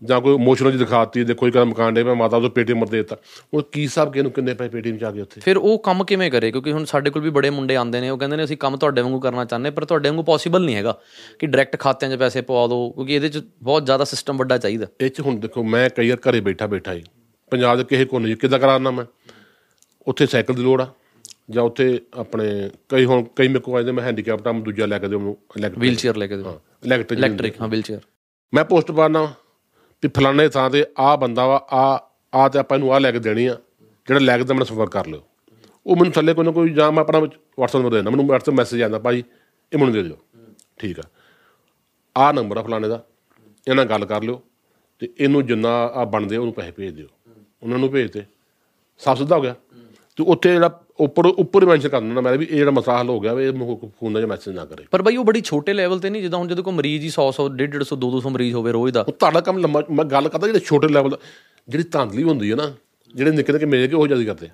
ਜਾਂ ਕੋਈ ਇਮੋਸ਼ਨਲ ਜੀ ਦਿਖਾਤੀ ਦੇਖੋ ਇੱਕ ਮਕਾਨ ਦੇ ਮੈਂ ਮਾਤਾ ਤੋਂ ਪੇਟੀਐਮ ਦੇ ਦਿੱਤਾ। ਉਹ ਕੀ ਹਿਸਾਬ ਕਿਹਨੂੰ ਕਿੰਨੇ ਪੈਸੇ ਪੇਟੀਐਮ ਚ ਆ ਗਏ ਉੱਥੇ? ਫਿਰ ਉਹ ਕੰਮ ਕਿਵੇਂ ਕਰੇ? ਕਿਉਂਕਿ ਹੁਣ ਸਾਡੇ ਕੋਲ ਵੀ ਬੜੇ ਮੁੰਡੇ ਆਉਂਦੇ ਨੇ ਉਹ ਕਹਿੰਦੇ ਨੇ ਅਸੀਂ ਕੰਮ ਤੁਹਾਡੇ ਵਾਂਗੂ ਕਰਨਾ ਚਾਹੁੰਦੇ ਪਰ ਤੁਹਾਡੇ ਵਾਂਗੂ ਪੋਸੀਬਲ ਨਹੀਂ ਹੈਗਾ ਕਿ ਡਾਇਰੈਕਟ ਖਾਤਿਆਂ 'ਚ ਪੈਸੇ ਪਵਾ ਦਿਓ ਕਿਉਂਕਿ ਇਹਦੇ 'ਚ ਬਹੁਤ ਜ਼ਿਆਦਾ ਸਿਸਟਮ ਵੱਡਾ ਚਾਹੀਦਾ। ਇਹ ਚ ਹੁਣ ਦੇਖੋ ਮੈਂ ਕਈ ਵਾਰ ਘਰੇ ਬੈਠਾ ਬੈਠਾ ਹੀ ਪੰਜਾਬ ਦੇ ਕਿਸੇ ਕੋਨੇ ਚ ਕਿੱਦਾਂ ਕਰਾਉਣਾ ਮੈਂ? ਉੱਥੇ ਸਾਈਕਲ ਦੀ ਲੋੜ ਆ ਜਾਂ ਉੱਥੇ ਆਪਣੇ ਕਈ ਹੁਣ ਕਈ ਮੇਰੇ ਕੋਲ ਆਏ ਮੈਂ ਹੈਂਡੀਕੈਪਟ ਆ ਮੈਂ ਦੂਜਾ ਲੈ ਕੇ ਦਿਓ ਮੈਨੂੰ ਇਲੈਕਟ੍ਰਿਕ ਵੀਲ ਚੇਅਰ ਲੈ ਕੇ ਦਿਓ। ਇਲੈਕਟ੍ਰਿਕ ਇਲੈਕਟ੍ਰਿਕ ਹਾਂ ਵੀਲ ਚੇਅਰ ਮੈਂ ਪੋਸਟ ਪਾਣਾ ਵੀ ਫਲਾਣੇ ਥਾਂ ਤੇ ਆਹ ਬੰਦਾ ਵਾ ਆ ਆ ਤੇ ਆਪਾਂ ਇਹਨੂੰ ਆ ਲੈ ਕੇ ਦੇਣੀ ਆ, ਜਿਹੜਾ ਲੈ ਕੇ ਤਾਂ ਮੈਨੂੰ ਸੰਪਰਕ ਕਰ ਲਿਓ। ਉਹ ਮੈਨੂੰ ਥੱਲੇ ਕੋਈ ਨਾ ਕੋਈ ਜਾਂ ਮੈਂ ਆਪਣਾ WhatsApp ਨੰਬਰ ਦੇ ਦਿੰਦਾ, ਮੈਨੂੰ WhatsApp ਮੈਸੇਜ ਆਉਂਦਾ ਭਾਈ, ਇਹ ਮੈਨੂੰ ਦੇ ਦਿਓ। ਠੀਕ ਆ। ਆਹ ਨੰਬਰ ਆ ਫਲਾਣੇ ਦਾ, ਇਹਨਾਂ ਨਾਲ ਗੱਲ ਕਰ ਲਿਓ ਤੇ ਇਹਨੂੰ ਜਿੰਨਾ ਆ ਬਣਦੇ ਆ, ਉਹਨੂੰ ਪੈਸੇ ਭੇਜ ਦਿਓ। ਉਹਨਾਂ ਨੂੰ ਭੇਜ ਤੇ, ਸਾਫ਼ ਸਿੱਧਾ ਹੋ ਗਿਆ। ਤੇ ਉੱਥੇ ਜਿਹੜਾ ਉੱਪਰ ਉੱਪਰ ਮੈਂਸ਼ਨ ਕਰ ਦਿੰਦਾ ਮੈਂ ਵੀ ਇਹ ਜਿਹੜਾ ਮਸਲਾ ਹੱਲ ਹੋ ਗਿਆ ਵੀ ਇਹ ਫੋਨ ਦਾ ਮੈਸੇਜ ਨਾ ਕਰੇ। ਪਰ ਬਾਈ ਉਹ ਬੜੀ ਛੋਟੇ ਲੈਵਲ ਤੇ ਨਹੀਂ ਜਿੱਦਾਂ ਹੁਣ ਜਦੋਂ ਕੋਈ ਮਰੀਜ਼ ਹੀ 100 100 150 150 200 ਮਰੀਜ਼ ਹੋਵੇ ਰੋਜ਼ ਦਾ। ਉਹ ਤੁਹਾਡਾ ਕੰਮ ਲੰਮਾ ਮੈਂ ਗੱਲ ਕਰਦਾ ਜਿਹੜੇ ਛੋਟੇ ਲੈਵਲ ਜਿਹੜੀ ਧਾਂਦਲੀ ਹੁੰਦੀ ਹੈ ਨਾ ਜਿਹੜੇ ਨਿੱਕੇ ਨਿੱਕੇ ਮੇਰੇ ਕੇ ਉਹ ਜ਼ਿਆਦਾ ਕਰਦੇ?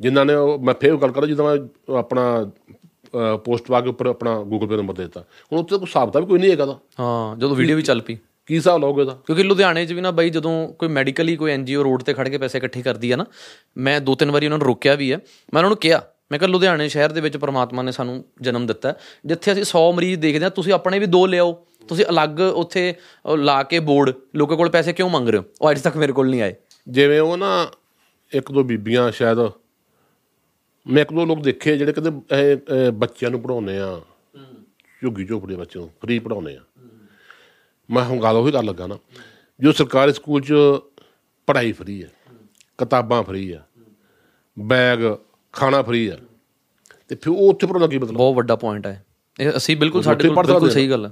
ਜਿਨ੍ਹਾਂ ਨੇ ਮੈਂ ਫੇਰ ਗੱਲ ਕਰਦਾ ਜਿੱਦਾਂ ਮੈਂ ਆਪਣਾ ਪੋਸਟ ਪਾ ਕੇ ਉੱਪਰ ਆਪਣਾ ਗੂਗਲ ਪੇ ਨੰਬਰ ਦੇ ਦਿੱਤਾ। ਹੁਣ ਉੱਥੇ ਕੋਈ ਹਿਸਾਬ ਵੀ ਕੋਈ ਨਹੀਂ ਹੈਗਾ ਦਾ ਹਾਂ ਜਦੋਂ ਵੀਡੀਓ ਵੀ ਚੱਲ ਪਈ। ਕੀ ਹਿਸਾਬ ਲਾਓਗੇ ਉਹਦਾ? ਕਿਉਂਕਿ ਲੁਧਿਆਣੇ 'ਚ ਵੀ ਨਾ ਬਾਈ ਜਦੋਂ ਕੋਈ ਮੈਡੀਕਲੀ ਕੋਈ ਐਨਜੀਓ ਰੋਡ ਤੇ ਖੜ ਕੇ ਪੈਸੇ ਇਕੱਠੇ ਕਰਦੀ ਆ ਨਾ ਮੈਂ ਦੋ ਤਿੰਨ ਵਾਰੀ ਉਹਨਾਂ ਨੂੰ ਰੋਕਿਆ ਵੀ ਹੈ ਮੈਂ ਉਹਨਾਂ ਨੂੰ ਕਿਹਾ ਮੈਂ ਕਿਹਾ ਲੁਧਿਆਣੇ ਸ਼ਹਿਰ ਦੇ ਵਿੱਚ ਪ੍ਰਮਾਤਮਾ ਨੇ ਸਾਨੂੰ ਜਨਮ ਦਿੱਤਾ ਹੈ। ਜਿੱਥੇ ਅਸੀਂ 100 ਮਰੀਜ਼ ਦੇਖਦੇ ਹਾਂ ਤੁਸੀਂ ਆਪਣੇ ਵੀ ਦੋ ਲਿਆਓ ਤੁਸੀਂ ਅਲੱਗ ਉੱਥੇ ਲਾ ਕੇ ਬੋਰਡ ਲੋਕਾਂ ਕੋਲ ਪੈਸੇ ਕਿਉਂ ਮੰਗ ਰਹੇ ਹੋ? ਉਹ ਅੱਜ ਤੱਕ ਮੇਰੇ ਕੋਲ ਨਹੀਂ ਆਏ। ਜਿਵੇਂ ਉਹ ਨਾ ਇੱਕ ਦੋ ਬੀਬੀਆਂ ਸ਼ਾਇਦ ਮੈਂ ਇੱਕ ਦੋ ਲੋਕ ਦੇਖੇ ਜਿਹੜੇ ਕਹਿੰਦੇ ਬੱਚਿਆਂ ਨੂੰ ਪੜਾਉਂਦੇ ਆ ਝੁੱਗੀ ਝੋਪੜੀ ਬੱਚਿਆਂ ਨੂੰ ਫ੍ਰੀ ਪੜਾਉਂਦੇ ਆ। ਮੈਂ ਹੁਣ ਗੱਲ ਉਹੀ ਕਰ ਲੱਗਾ ਨਾ ਜੋ ਸਰਕਾਰੀ ਸਕੂਲ 'ਚ ਪੜ੍ਹਾਈ ਫ੍ਰੀ ਹੈ ਕਿਤਾਬਾਂ ਫ੍ਰੀ ਆ ਬੈਗ ਖਾਣਾ ਫ੍ਰੀ ਆ ਤੇ ਫਿਰ ਉਹ ਉੱਥੇ ਪੜਾਉਣਾ ਕੀ ਮਤਲਬ? ਬਹੁਤ ਵੱਡਾ ਪੁਆਇੰਟ ਹੈ ਇਹ। ਅਸੀਂ ਬਿਲਕੁਲ ਸਾਡੇ ਕੋਲ ਬਿਲਕੁਲ ਸਹੀ ਗੱਲ ਹੈ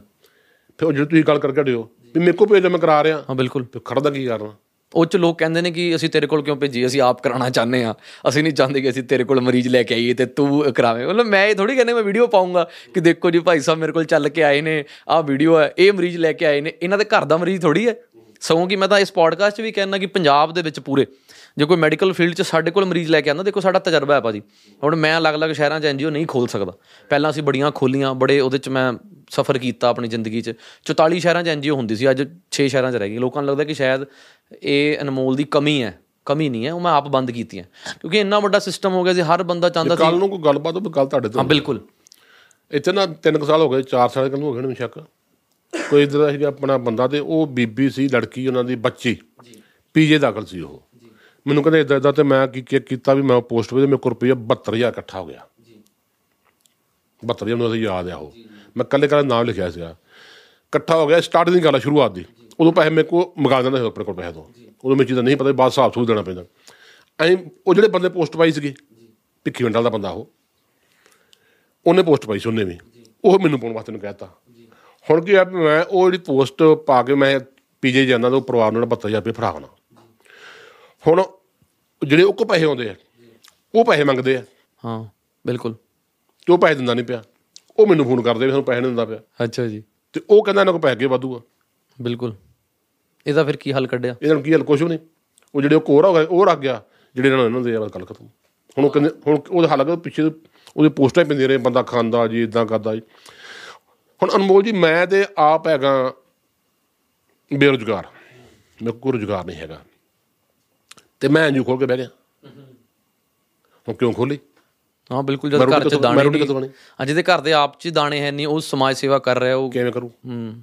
ਫਿਰ ਉਹ ਜਿਹੜੀ ਤੁਸੀਂ ਗੱਲ ਕਰਕੇ ਹਟਿਓ ਵੀ ਮੇਰੇ ਕੋਲ ਭੇਜ ਮੈਂ ਕਰਾ ਰਿਹਾ। ਹਾਂ ਬਿਲਕੁਲ। ਫਿਰ ਖੜਦਾ ਕੀ ਕਰਨਾ ਉਹ ਚ ਲੋਕ ਕਹਿੰਦੇ ਨੇ ਕਿ ਅਸੀਂ ਤੇਰੇ ਕੋਲ ਕਿਉਂ ਭੇਜੀ? ਅਸੀਂ ਆਪ ਕਰਾਉਣਾ ਚਾਹੁੰਦੇ ਆ ਅਸੀਂ ਨਹੀਂ ਚਾਹੁੰਦੇ ਕਿ ਅਸੀਂ ਤੇਰੇ ਕੋਲ ਮਰੀਜ਼ ਲੈ ਕੇ ਆਈਏ ਤੇ ਤੂੰ ਕਰਾਵੇਂ। ਮਤਲਬ ਮੈਂ ਇਹ ਥੋੜੀ ਕਹਿੰਦੇ, ਮੈਂ ਵੀਡੀਓ ਪਾਉਂਗਾ ਕਿ ਦੇਖੋ ਜੀ ਭਾਈ ਸਾਹਿਬ ਮੇਰੇ ਕੋਲ ਚੱਲ ਕੇ ਆਏ ਨੇ, ਆਹ ਵੀਡੀਓ ਹੈ, ਇਹ ਮਰੀਜ਼ ਲੈ ਕੇ ਆਏ ਨੇ, ਇਹਨਾਂ ਦੇ ਘਰ ਦਾ ਮਰੀਜ਼ ਥੋੜੀ ਹੈ। ਸਗੋਂ ਕਿ ਮੈਂ ਤਾਂ ਇਸ ਪੋਡਕਾਸਟ 'ਚ ਵੀ ਕਹਿਣਾ ਕਿ ਪੰਜਾਬ ਦੇ ਵਿੱਚ ਪੂਰੇ, ਜੇ ਕੋਈ ਮੈਡੀਕਲ ਫੀਲਡ 'ਚ ਸਾਡੇ ਕੋਲ ਮਰੀਜ਼ ਲੈ ਕੇ ਆਉਂਦਾ, ਦੇਖੋ ਸਾਡਾ ਤਜਰਬਾ ਹੈ ਭਾਜੀ। ਹੁਣ ਮੈਂ ਅਲੱਗ-ਅਲੱਗ ਸ਼ਹਿਰਾਂ 'ਚ ਐਨਜੀਓ ਨਹੀਂ ਖੋਲ ਸਕਦਾ। ਪਹਿਲਾਂ ਅਸੀਂ ਬੜੀਆਂ ਖੋਲੀਆਂ, ਬੜੇ ਉਹਦੇ 'ਚ ਮੈਂ ਸਫ਼ਰ ਕੀਤਾ ਆਪਣੀ ਜ਼ਿੰਦਗੀ 'ਚ। 44 ਸ਼ਹਿਰਾਂ 'ਚ ਐਨਜੀਓ ਹੁੰਦੀ ਸੀ, ਅੱਜ 6 ਸ਼ਹਿਰਾਂ 'ਚ ਰਹਿ ਗਈ। ਲੋਕਾਂ ਨੂੰ ਲੱਗਦਾ ਕਿ ਸ਼ਾਇਦ ਇਹ ਅਨਮੋਲ ਦੀ ਕਮੀ ਹੈ ਕਮੀ ਨਹੀਂ ਹੈ ਉਹ ਮੈਂ ਆਪ ਬੰਦ ਕੀਤੀਆਂ ਕਿਉਂਕਿ ਇੰਨਾ ਵੱਡਾ ਸਿਸਟਮ ਹੋ ਗਿਆ ਸੀ ਹਰ ਬੰਦਾ ਚਾਹੁੰਦਾ ਸੀ ਕੱਲ ਨੂੰ ਕੋਈ ਗੱਲਬਾਤ ਹੋਵੇ ਕੱਲ ਤੁਹਾਡੇ ਤੋਂ ਹਾਂ ਬਿਲਕੁਲ। ਇੱਥੇ ਨਾ 3 ਸਾਲ ਹੋ ਗਏ 4 ਸਾਲ ਕੱਲ ਹੋ ਗਏ ਨੇ ਸ਼ੱਕ ਕੋਈ ਇਧਰ ਦਾ ਸੀਗਾ ਆਪਣਾ ਬੰਦਾ ਤੇ ਉਹ ਬੀਬੀ ਸੀ ਲੜਕੀ ਉਹਨਾਂ ਦੀ ਬੱਚੀ। ਪੀਜੇ ਦਾਖਲ ਸੀ ਉਹ। ਮੈਨੂੰ ਕਹਿੰਦੇ ਇਦਾਂ ਇਦਾਂ ਤੇ ਮੈਂ ਕੀ ਕੀਤਾ ਵੀ ਮੈਂ ਪੋਸਟ ਵੇ ਮੇਰੇ ਕੋਲ ਰੁਪਈਆ 72000 ਇਕੱਠਾ ਹੋ ਗਿਆ। 72000 ਮੈਨੂੰ ਅਸੀਂ ਯਾਦ ਆ ਉਹ। ਮੈਂ ਕੱਲੇ ਕੱਲੇ ਨਾਮ ਲਿਖਿਆ ਸੀਗਾ। ਇਕੱਠਾ ਹੋ ਗਿਆ ਸਟਾਰਟ ਦੀ ਗੱਲ ਸ਼ੁਰੂਆਤ ਦੀ। ਉਦੋਂ ਪੈਸੇ ਮੇਰੇ ਕੋਲ ਮੰਗਾ ਦਿੰਦਾ ਸੀ ਆਪਣੇ ਕੋਲ ਪੈਸੇ ਤੋਂ। ਉਦੋਂ ਮੈਨੂੰ ਚੀਜ਼ਾਂ ਨਹੀਂ ਪਤਾ ਬਾਅਦ ਹਿਸਾਬ ਸੂਲ ਦੇਣਾ ਪੈਂਦਾ। ਐਂ ਉਹ ਜਿਹੜੇ ਬੰਦੇ ਪੋਸਟ ਪਾਈ ਸੀਗੀ ਭਿੱਖੀ ਵੰਡਲ ਦਾ ਬੰਦਾ ਉਹ ਉਹਨੇ ਪੋਸਟ ਪਾਈ ਸੀ ਉਹਨੇ ਵੀ। ਉਹ ਮੈਨੂੰ ਪਾਉਣ ਵਾਸਤੇ ਨੂੰ ਕਹਿਤਾ ਹੁਣ ਕੀ ਆ ਮੈਂ ਉਹ ਜਿਹੜੀ ਪੋਸਟ ਪਾ ਕੇ ਮੈਂ ਪੀਜੇ ਜਾਂਦਾ ਤਾਂ ਉਹ ਪਰਿਵਾਰ ਨੂੰ 72000 ਰੁਪਏ ਫੜਾਉਣਾ ਹੁਣ ਜਿਹੜੇ ਉਹ ਕੋ ਪੈਸੇ ਆਉਂਦੇ ਆ ਉਹ ਪੈਸੇ ਮੰਗਦੇ ਆ। ਹਾਂ ਬਿਲਕੁਲ। ਤੇ ਉਹ ਪੈਸੇ ਦਿੰਦਾ ਨਹੀਂ ਪਿਆ। ਉਹ ਮੈਨੂੰ ਫੋਨ ਕਰਦੇ ਵੀ ਸਾਨੂੰ ਪੈਸੇ ਨਹੀਂ ਦਿੰਦਾ ਪਿਆ। ਅੱਛਾ ਜੀ। ਤੇ ਉਹ ਕਹਿੰਦਾ ਇਹਨਾਂ ਕੋਲ ਪੈਸੇ ਅੱਗੇ ਵਾਧੂ ਆ। ਬਿਲਕੁਲ। ਇਹਦਾ ਫਿਰ ਕੀ ਹੱਲ ਕੱਢਿਆ? ਇਹਨਾਂ ਨੂੰ ਕੀ ਹਲ? ਕੁਛ ਵੀ ਨਹੀਂ। ਉਹ ਜਿਹੜੇ ਉਹ ਕੋਰ ਹੋ ਗਏ ਉਹ ਰੱਖ ਗਿਆ। ਜਿਹੜੇ ਇਹਨਾਂ ਨੂੰ ਇਹਨਾਂ ਦੇ ਗੱਲ ਖਤਮ। ਹੁਣ ਉਹ ਕਹਿੰਦੇ ਹੁਣ ਉਹਦੇ ਹੱਲ ਕਰ ਪਿੱਛੇ ਉਹਦੇ ਪੋਸਟਾਂ ਹੀ ਪੈਂਦੀਆਂ ਰਹੇ ਬੰਦਾ ਖਾਂਦਾ ਜੀ ਇਦਾਂ ਕਰਦਾ ਜੀ। ਹੁਣ ਅਨਮੋਲ ਜੀ ਮੈਂ ਤੇ ਆਪ ਹੈਗਾ ਬੇਰੁਜ਼ਗਾਰ। ਮੇਰੇ ਕੋਲ ਰੁਜ਼ਗਾਰ ਨਹੀਂ ਹੈਗਾ। ਤੇ ਮੈਂ ਐਨਜੀਓ ਖੋਲ ਕੇ ਬਹਿ ਗਿਆ। ਹੁਣ ਕਿਉਂ ਖੋਲੀ ਹਾਂ ਬਿਲਕੁਲ ਜਦ ਮੈਂ ਘਰ 'ਚ ਦਾਣੇ ਮੈਂ? ਹਾਂ ਜਿਹਦੇ ਘਰ ਦੇ ਆਪ 'ਚ ਦਾਣੇ ਹੈ ਨਹੀਂ ਉਹ ਸਮਾਜ ਸੇਵਾ ਕਰ ਰਿਹਾ ਉਹ ਕਿਵੇਂ ਕਰੂ? ਹੂੰ।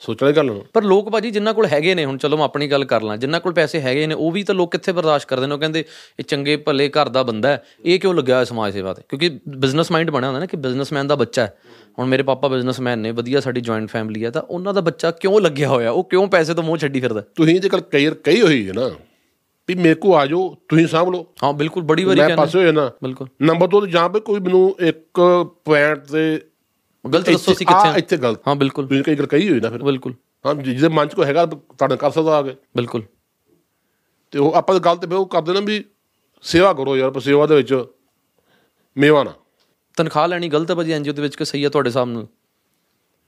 ਸੋਚਣ ਦੀ ਗੱਲ ਨਾ ਪਰ ਲੋਕ ਭਾਜੀ ਜਿਨ੍ਹਾਂ ਕੋਲ ਹੈਗੇ ਨੇ ਹੁਣ ਚਲੋ ਮੈਂ ਆਪਣੀ ਗੱਲ ਕਰ ਲਾਂ ਜਿਨ੍ਹਾਂ ਕੋਲ ਪੈਸੇ ਹੈਗੇ ਨੇ ਉਹ ਵੀ ਤਾਂ ਲੋਕ ਕਿੱਥੇ ਬਰਦਾਸ਼ਤ ਕਰਦੇ ਨੇ? ਉਹ ਕਹਿੰਦੇ ਇਹ ਚੰਗੇ ਭਲੇ ਘਰ ਦਾ ਬੰਦਾ ਹੈ। ਇਹ ਕਿਉਂ ਲੱਗਿਆ ਹੋਇਆ ਸਮਾਜ ਸੇਵਾ ਤੇ? ਕਿਉਂਕਿ ਬਿਜ਼ਨਸ ਮਾਈਂਡ ਬਣਿਆ ਹੁੰਦਾ ਨਾ ਕਿ ਬਿਜ਼ਨਸਮੈਨ ਦਾ ਬੱਚਾ ਹੈ। ਹੁਣ ਮੇਰੇ ਪਾਪਾ ਬਿਜ਼ਨਸਮੈਨ ਨੇ ਵਧੀਆ ਸਾਡੀ ਜੁਆਇੰਟ ਫੈਮਿਲੀ ਹੈ ਤਾਂ ਉਹਨਾਂ ਦਾ ਬੱਚਾ ਕਿਉਂ ਲੱਗਿਆ ਹੋਇਆ? ਉਹ ਕਿਉਂ ਪੈਸੇ ਤੋਂ ਮੂੰਹ ਛੱਡੀ ਫਿਰਦਾ? ਤੁਸੀਂ ਜੇ ਕੱਲ ਕਈ ਕਹੀ ਹੋਈ ਹੈ ਨਾ ਵੀ ਮੇਰੇ ਕੋ ਆ ਜਾਓ ਤੁਸੀਂ ਸਾਂਭ ਲਓ। ਹਾਂ ਬਿਲਕੁਲ ਬੜੀ ਵਾਰੀ ਮੈਂ ਕਹਿੰਦੇ ਪਾਸੇ ਹੋ ਜਾਣਾ ਬਿਲਕੁਲ। ਨੰਬਰ 2 ਤੇ ਜਾਂ ਕੋਈ ਮੈਨੂੰ ਇੱਕ ਪੁਆਇੰਟ ਤੇ ਗਲਤ ਦੱਸੋ ਸੀ ਕਿੱਥੇ ਇੱਥੇ ਗਲਤ। ਹਾਂ ਬਿਲਕੁਲ। ਤੁਸੀਂ ਕਈ ਗੱਲ ਕਹੀ ਹੋਈ ਨਾ ਫਿਰ। ਬਿਲਕੁਲ। ਹਾਂ ਜਿਹਦੇ ਮਨ ਚ ਕੋਈ ਹੈਗਾ ਤੁਹਾਡਾ ਕਰ ਸਕਦਾ ਆ ਕੇ। ਬਿਲਕੁਲ। ਤੇ ਉਹ ਆਪਾਂ ਤਾਂ ਗਲਤ ਫਿਰ ਉਹ ਕਰਦੇ ਨਾ ਵੀ ਸੇਵਾ ਕਰੋ ਯਾਰ ਪਰ ਸੇਵਾ ਦੇ ਵਿੱਚ ਮੇਵਾ ਨਾ। ਤਨਖਾਹ ਲੈਣੀ ਗਲਤ ਹੈ ਭਾਜੀ ਐਨਜੀਓ ਦੇ ਵਿੱਚ ਕਿ ਸਹੀ ਹੈ ਤੁਹਾਡੇ ਸਾਹਮਣੇ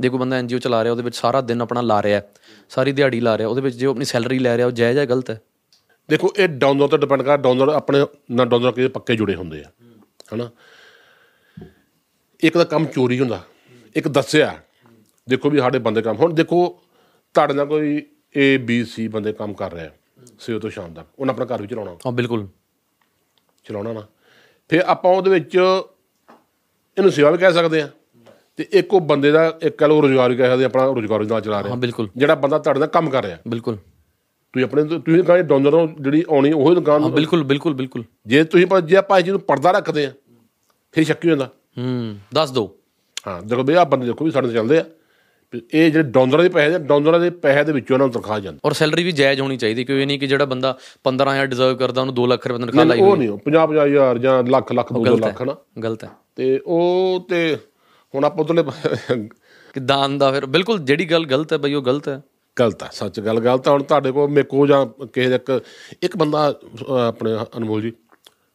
ਜੇ ਕੋਈ ਬੰਦਾ ਐਨਜੀਓ ਚਲਾ ਰਿਹਾ ਉਹਦੇ ਵਿੱਚ ਸਾਰਾ ਦਿਨ ਆਪਣਾ ਲਾ ਰਿਹਾ ਸਾਰੀ ਦਿਹਾੜੀ ਲਾ ਰਿਹਾ ਉਹਦੇ ਵਿੱਚ ਜੇ ਉਹ ਆਪਣੀ ਸੈਲਰੀ ਲੈ ਰਿਹਾ ਉਹ ਜਾਇਜ਼ ਹੈ ਗਲਤ ਹੈ? ਦੇਖੋ ਇਹ ਡਾਊਨਲੋਡ ਤੇ ਡਿਪੈਂਡ ਕਰਦਾ ਡਾਊਨਲੋਡ ਆਪਣੇ ਨਾਲ ਡਾਊਨਲੋਡ ਕਿਤੇ ਪੱਕੇ ਜੁੜੇ ਹੁੰਦੇ ਆ। ਹਨਾ? ਇੱਕ ਦਾ ਕੰਮ ਚੋਰੀ ਹੁੰਦਾ। ਇੱਕ ਦੱਸਿਆ ਦੇਖੋ ਵੀ ਸਾਡੇ ਬੰਦੇ ਕੰਮ ਹੁਣ ਦੇਖੋ ਤੁਹਾਡੇ ਨਾਲ ਕੋਈ ਏ ਬੀ ਸੀ ਬੰਦੇ ਕੰਮ ਕਰ ਰਿਹਾ ਸਵੇਰ ਤੋਂ ਸ਼ਾਮ ਤੱਕ ਉਹਨਾਂ ਆਪਣਾ ਘਰ ਵੀ ਚਲਾਉਣਾ। ਹਾਂ ਬਿਲਕੁਲ। ਚਲਾਉਣਾ ਨਾ। ਫਿਰ ਆਪਾਂ ਉਹਦੇ ਵਿੱਚ ਇਹਨੂੰ ਸੇਵਾ ਵੀ ਕਹਿ ਸਕਦੇ ਆ ਤੇ ਇੱਕ ਉਹ ਬੰਦੇ ਦਾ ਇੱਕ ਕਹ ਲਓ ਰੋਜ਼ਗਾਰ ਵੀ ਕਹਿ ਸਕਦੇ ਆ, ਆਪਣਾ ਰੋਜ਼ਗਾਰ ਨਾਲ ਚਲਾ ਹਾਂ ਰਿਹਾ ਬਿਲਕੁਲ। ਜਿਹੜਾ ਬੰਦਾ ਤੁਹਾਡੇ ਨਾਲ ਕੰਮ ਕਰ ਰਿਹਾ। ਬਿਲਕੁਲ। ਤੁਸੀਂ ਆਪਣੇ ਤੁਸੀਂ ਕਹਿੰਦੇ ਡਾਊਨਲੋਡ ਜਿਹੜੀ ਆਉਣੀ ਉਹ ਦੁਕਾਨ ਹਾਂ ਬਿਲਕੁਲ ਬਿਲਕੁਲ ਬਿਲਕੁਲ। ਜੇ ਤੁਸੀਂ ਜੇ ਆਪਾਂ ਇਹ ਚੀਜ਼ ਨੂੰ ਪਰਦਾ ਰੱਖਦੇ ਆ ਫਿਰ ਸ਼ੱਕੀ ਹੁੰਦਾ ਹੂੰ ਦੱਸ ਦਿਓ ਹਾਂ ਦੇਖੋ ਵੀ ਆਹ ਬੰਦੇ ਦੇਖੋ ਵੀ ਸਾਡੇ ਨਾਲ ਚੱਲਦੇ ਆ ਇਹ ਜਿਹੜੇ ਡਾਊਨਲਰਾਂ ਦੇ ਪੈਸੇ ਡਾਊਨਲਰਾਂ ਦੇ ਪੈਸੇ ਦੇ ਵਿੱਚੋਂ ਉਹਨਾਂ ਨੂੰ ਤਨਖਾਹ ਜਾਂਦੀ। ਔਰ ਸੈਲਰੀ ਵੀ ਜਾਇਜ਼ ਹੋਣੀ ਚਾਹੀਦੀ ਕਿਉਂ ਇਹ ਨਹੀਂ ਕਿ ਜਿਹੜਾ ਬੰਦਾ 15000 ਡਿਜ਼ਰਵ ਕਰਦਾ ਉਹਨੂੰ 2 ਲੱਖ ਰੁਪਏ ਤਨਖਾਹ ਲਾਈ ਉਹ ਨਹੀਂ 50 50 ਹਜ਼ਾਰ ਜਾਂ ਲੱਖ ਲੱਖ ਦੋ ਦੋ ਲੱਖ ਨਾ ਗਲਤ ਹੈ। ਤੇ ਉਹ ਤੇ ਹੁਣ ਆਪਾਂ ਉਧਰਲੇ ਕਿ ਦਾਨ ਦਾ ਫਿਰ ਬਿਲਕੁਲ ਜਿਹੜੀ ਗੱਲ ਗਲਤ ਹੈ ਬਈ ਉਹ ਗਲਤ ਹੈ। ਗਲਤ ਆ ਸੱਚ ਗੱਲ ਗਲਤ ਆ ਹੁਣ ਤੁਹਾਡੇ ਕੋਲ ਮੇਰੇ ਕੋਲ ਜਾਂ ਕਿਸੇ ਇੱਕ ਇੱਕ ਬੰਦਾ ਆਪਣੇ ਅਨਮੋਲ ਜੀ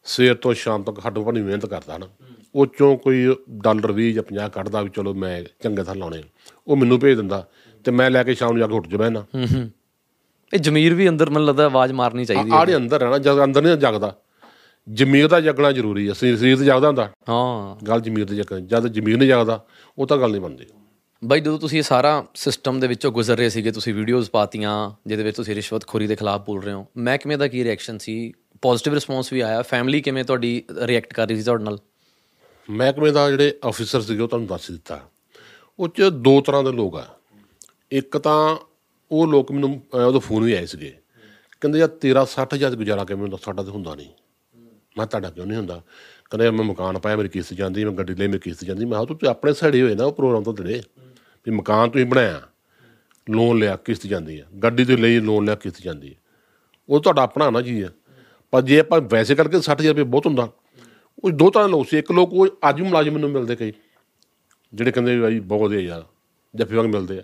ਸਵੇਰ ਤੋਂ ਸ਼ਾਮ ਤੱਕ ਹੱਡੋ ਭੰਨੀ ਮਿਹਨਤ ਕਰਦਾ ਨਾ ਉਹ ਚੋਂ ਕੋਈ ਡਾਲਰ 20 ਜਾਂ 50 ਕੱਢਦਾ ਵੀ ਚਲੋ ਮੈਂ ਚੰਗੇ ਥਾਂ ਲਾਉਣੇ। ਉਹ ਮੈਨੂੰ ਭੇਜ ਦਿੰਦਾ ਤੇ ਮੈਂ ਲੈ ਕੇ ਸ਼ਾਮ ਨੂੰ ਜਾ ਕੇ ਉੱਠ ਜਾ ਬਹਿਣਾ ਹੂੰ ਹੂੰ। ਇਹ ਜ਼ਮੀਰ ਵੀ ਅੰਦਰ ਮੈਨੂੰ ਲੱਗਦਾ ਆਵਾਜ਼ ਮਾਰਨੀ ਚਾਹੀਦੀ ਹੈ। ਆੜੇ ਅੰਦਰ ਰਹਿਣਾ ਜਦ ਅੰਦਰ ਨਹੀਂ ਜਗਦਾ। ਜ਼ਮੀਰ ਦਾ ਜਗਣਾ ਜ਼ਰੂਰੀ ਆ ਸਰੀਰ ਸਰੀਰ ਤੇ ਜਗਦਾ ਹੁੰਦਾ। ਹਾਂ। ਗੱਲ ਜ਼ਮੀਰ ਤੇ ਜਗਣਾ ਜਦ ਜ਼ਮੀਰ ਨਹੀਂ ਜਗਦਾ ਉਹ ਤਾਂ ਗੱਲ ਨਹੀਂ ਬਣਦੀ। ਬਾਈ ਜਦੋਂ ਤੁਸੀਂ ਇਹ ਸਾਰਾ ਸਿਸਟਮ ਦੇ ਵਿੱਚੋਂ ਗੁਜ਼ਰ ਰਹੇ ਸੀਗੇ ਤੁਸੀਂ ਵੀਡੀਓਜ਼ ਪਾਤੀਆਂ ਜਿਹਦੇ ਵਿੱਚ ਤੁਸੀਂ ਰਿਸ਼ਵਤਖੋਰੀ ਦੇ ਖਿਲਾਫ ਬੋਲ ਰਹੇ ਹੋ ਮਹਿਕਮੇ ਦਾ ਕੀ ਰਿਐਕਸ਼ਨ ਸੀ? ਪੋਜ਼ਿਟਿਵ ਰਿਸਪੌਂਸ ਵੀ ਆਇਆ। ਫੈਮਿਲੀ ਕਿਵੇਂ ਤੁਹਾਡੀ ਰਿਐਕਟ ਕਰ ਰਹੀ ਸੀ ਤੁਹਾਡੇ ਨਾਲ? ਮਹਿਕਮੇ ਦਾ ਜਿਹੜੇ ਅਫੀਸਰ ਸੀਗੇ ਉਹ ਤੁਹਾਨੂੰ ਦੱਸ ਦਿੱਤਾ। ਉਹ ਚ ਦੋ ਤਰ੍ਹਾਂ ਦੇ ਲੋਕ ਆ। ਇੱਕ ਤਾਂ ਉਹ ਲੋਕ ਮੈਨੂੰ ਅਹ, ਉਹਦੇ ਫੋਨ ਵੀ ਆਏ ਸੀਗੇ। ਕਹਿੰਦੇ ਯਾਰ ਤੇਰਾ 60000 ਗੁਜ਼ਾਰਾ ਕਿਵੇਂ ਹੁੰਦਾ? ਸਾਡਾ ਤੇ ਹੁੰਦਾ ਨਹੀਂ। ਮੈਂ ਕਿਹਾ, ਤੁਹਾਡਾ ਕਿਉਂ ਨਹੀਂ ਹੁੰਦਾ? ਕਹਿੰਦੇ ਯਾਰ ਮੈਂ ਮਕਾਨ ਪਾਇਆ ਮੇਰੀ ਕਿਸ਼ਤ ਜਾਂਦੀ ਮੈਂ ਗੱਡੀ ਲਈ ਮੇਰੀ ਕਿਸ਼ਤ ਜਾਂਦੀ। ਮੈਂ ਕਿਹਾ ਤੂੰ ਆਪਣੇ ਸੜੇ ਹੋਏ ਨਾ ਉਹ ਪ੍ਰੋਗਰਾਮ ਤੋਂ ਤੇਰੇ। ਵੀ ਮਕਾਨ ਤੁਸੀਂ ਬਣਾਇਆ। ਲੋਨ ਲਿਆ ਕਿਸ਼ਤ ਜਾਂਦੀ ਹੈ ਗੱਡੀ ਤੇ ਲਈ ਲੋਨ ਲਿਆ ਕਿਸ਼ਤ ਜਾਂਦੀ ਹੈ ਉਹ ਤੁਹਾਡਾ ਆਪਣਾ ਨਾ ਜੀ ਹੈ ਪਰ ਜੇ ਆਪਾਂ ਵੈਸੇ ਕਰਕੇ 60000 ਰੁਪਏ ਬਹੁਤ ਹੁੰਦਾ। ਉਹ ਦੋ ਤਰ੍ਹਾਂ ਲੋਕ ਸੀ। ਇੱਕ ਲੋਕ ਉਹ ਅੱਜ ਵੀ ਮੁਲਾਜ਼ਮ ਮੈਨੂੰ ਮਿਲਦੇ ਕਈ ਜਿਹੜੇ ਕਹਿੰਦੇ ਵੀ ਭਾਈ ਬਹੁਤ ਵਧੀਆ ਯਾਰ ਜੱਫੀ ਵਾਂਗ ਮਿਲਦੇ ਆ।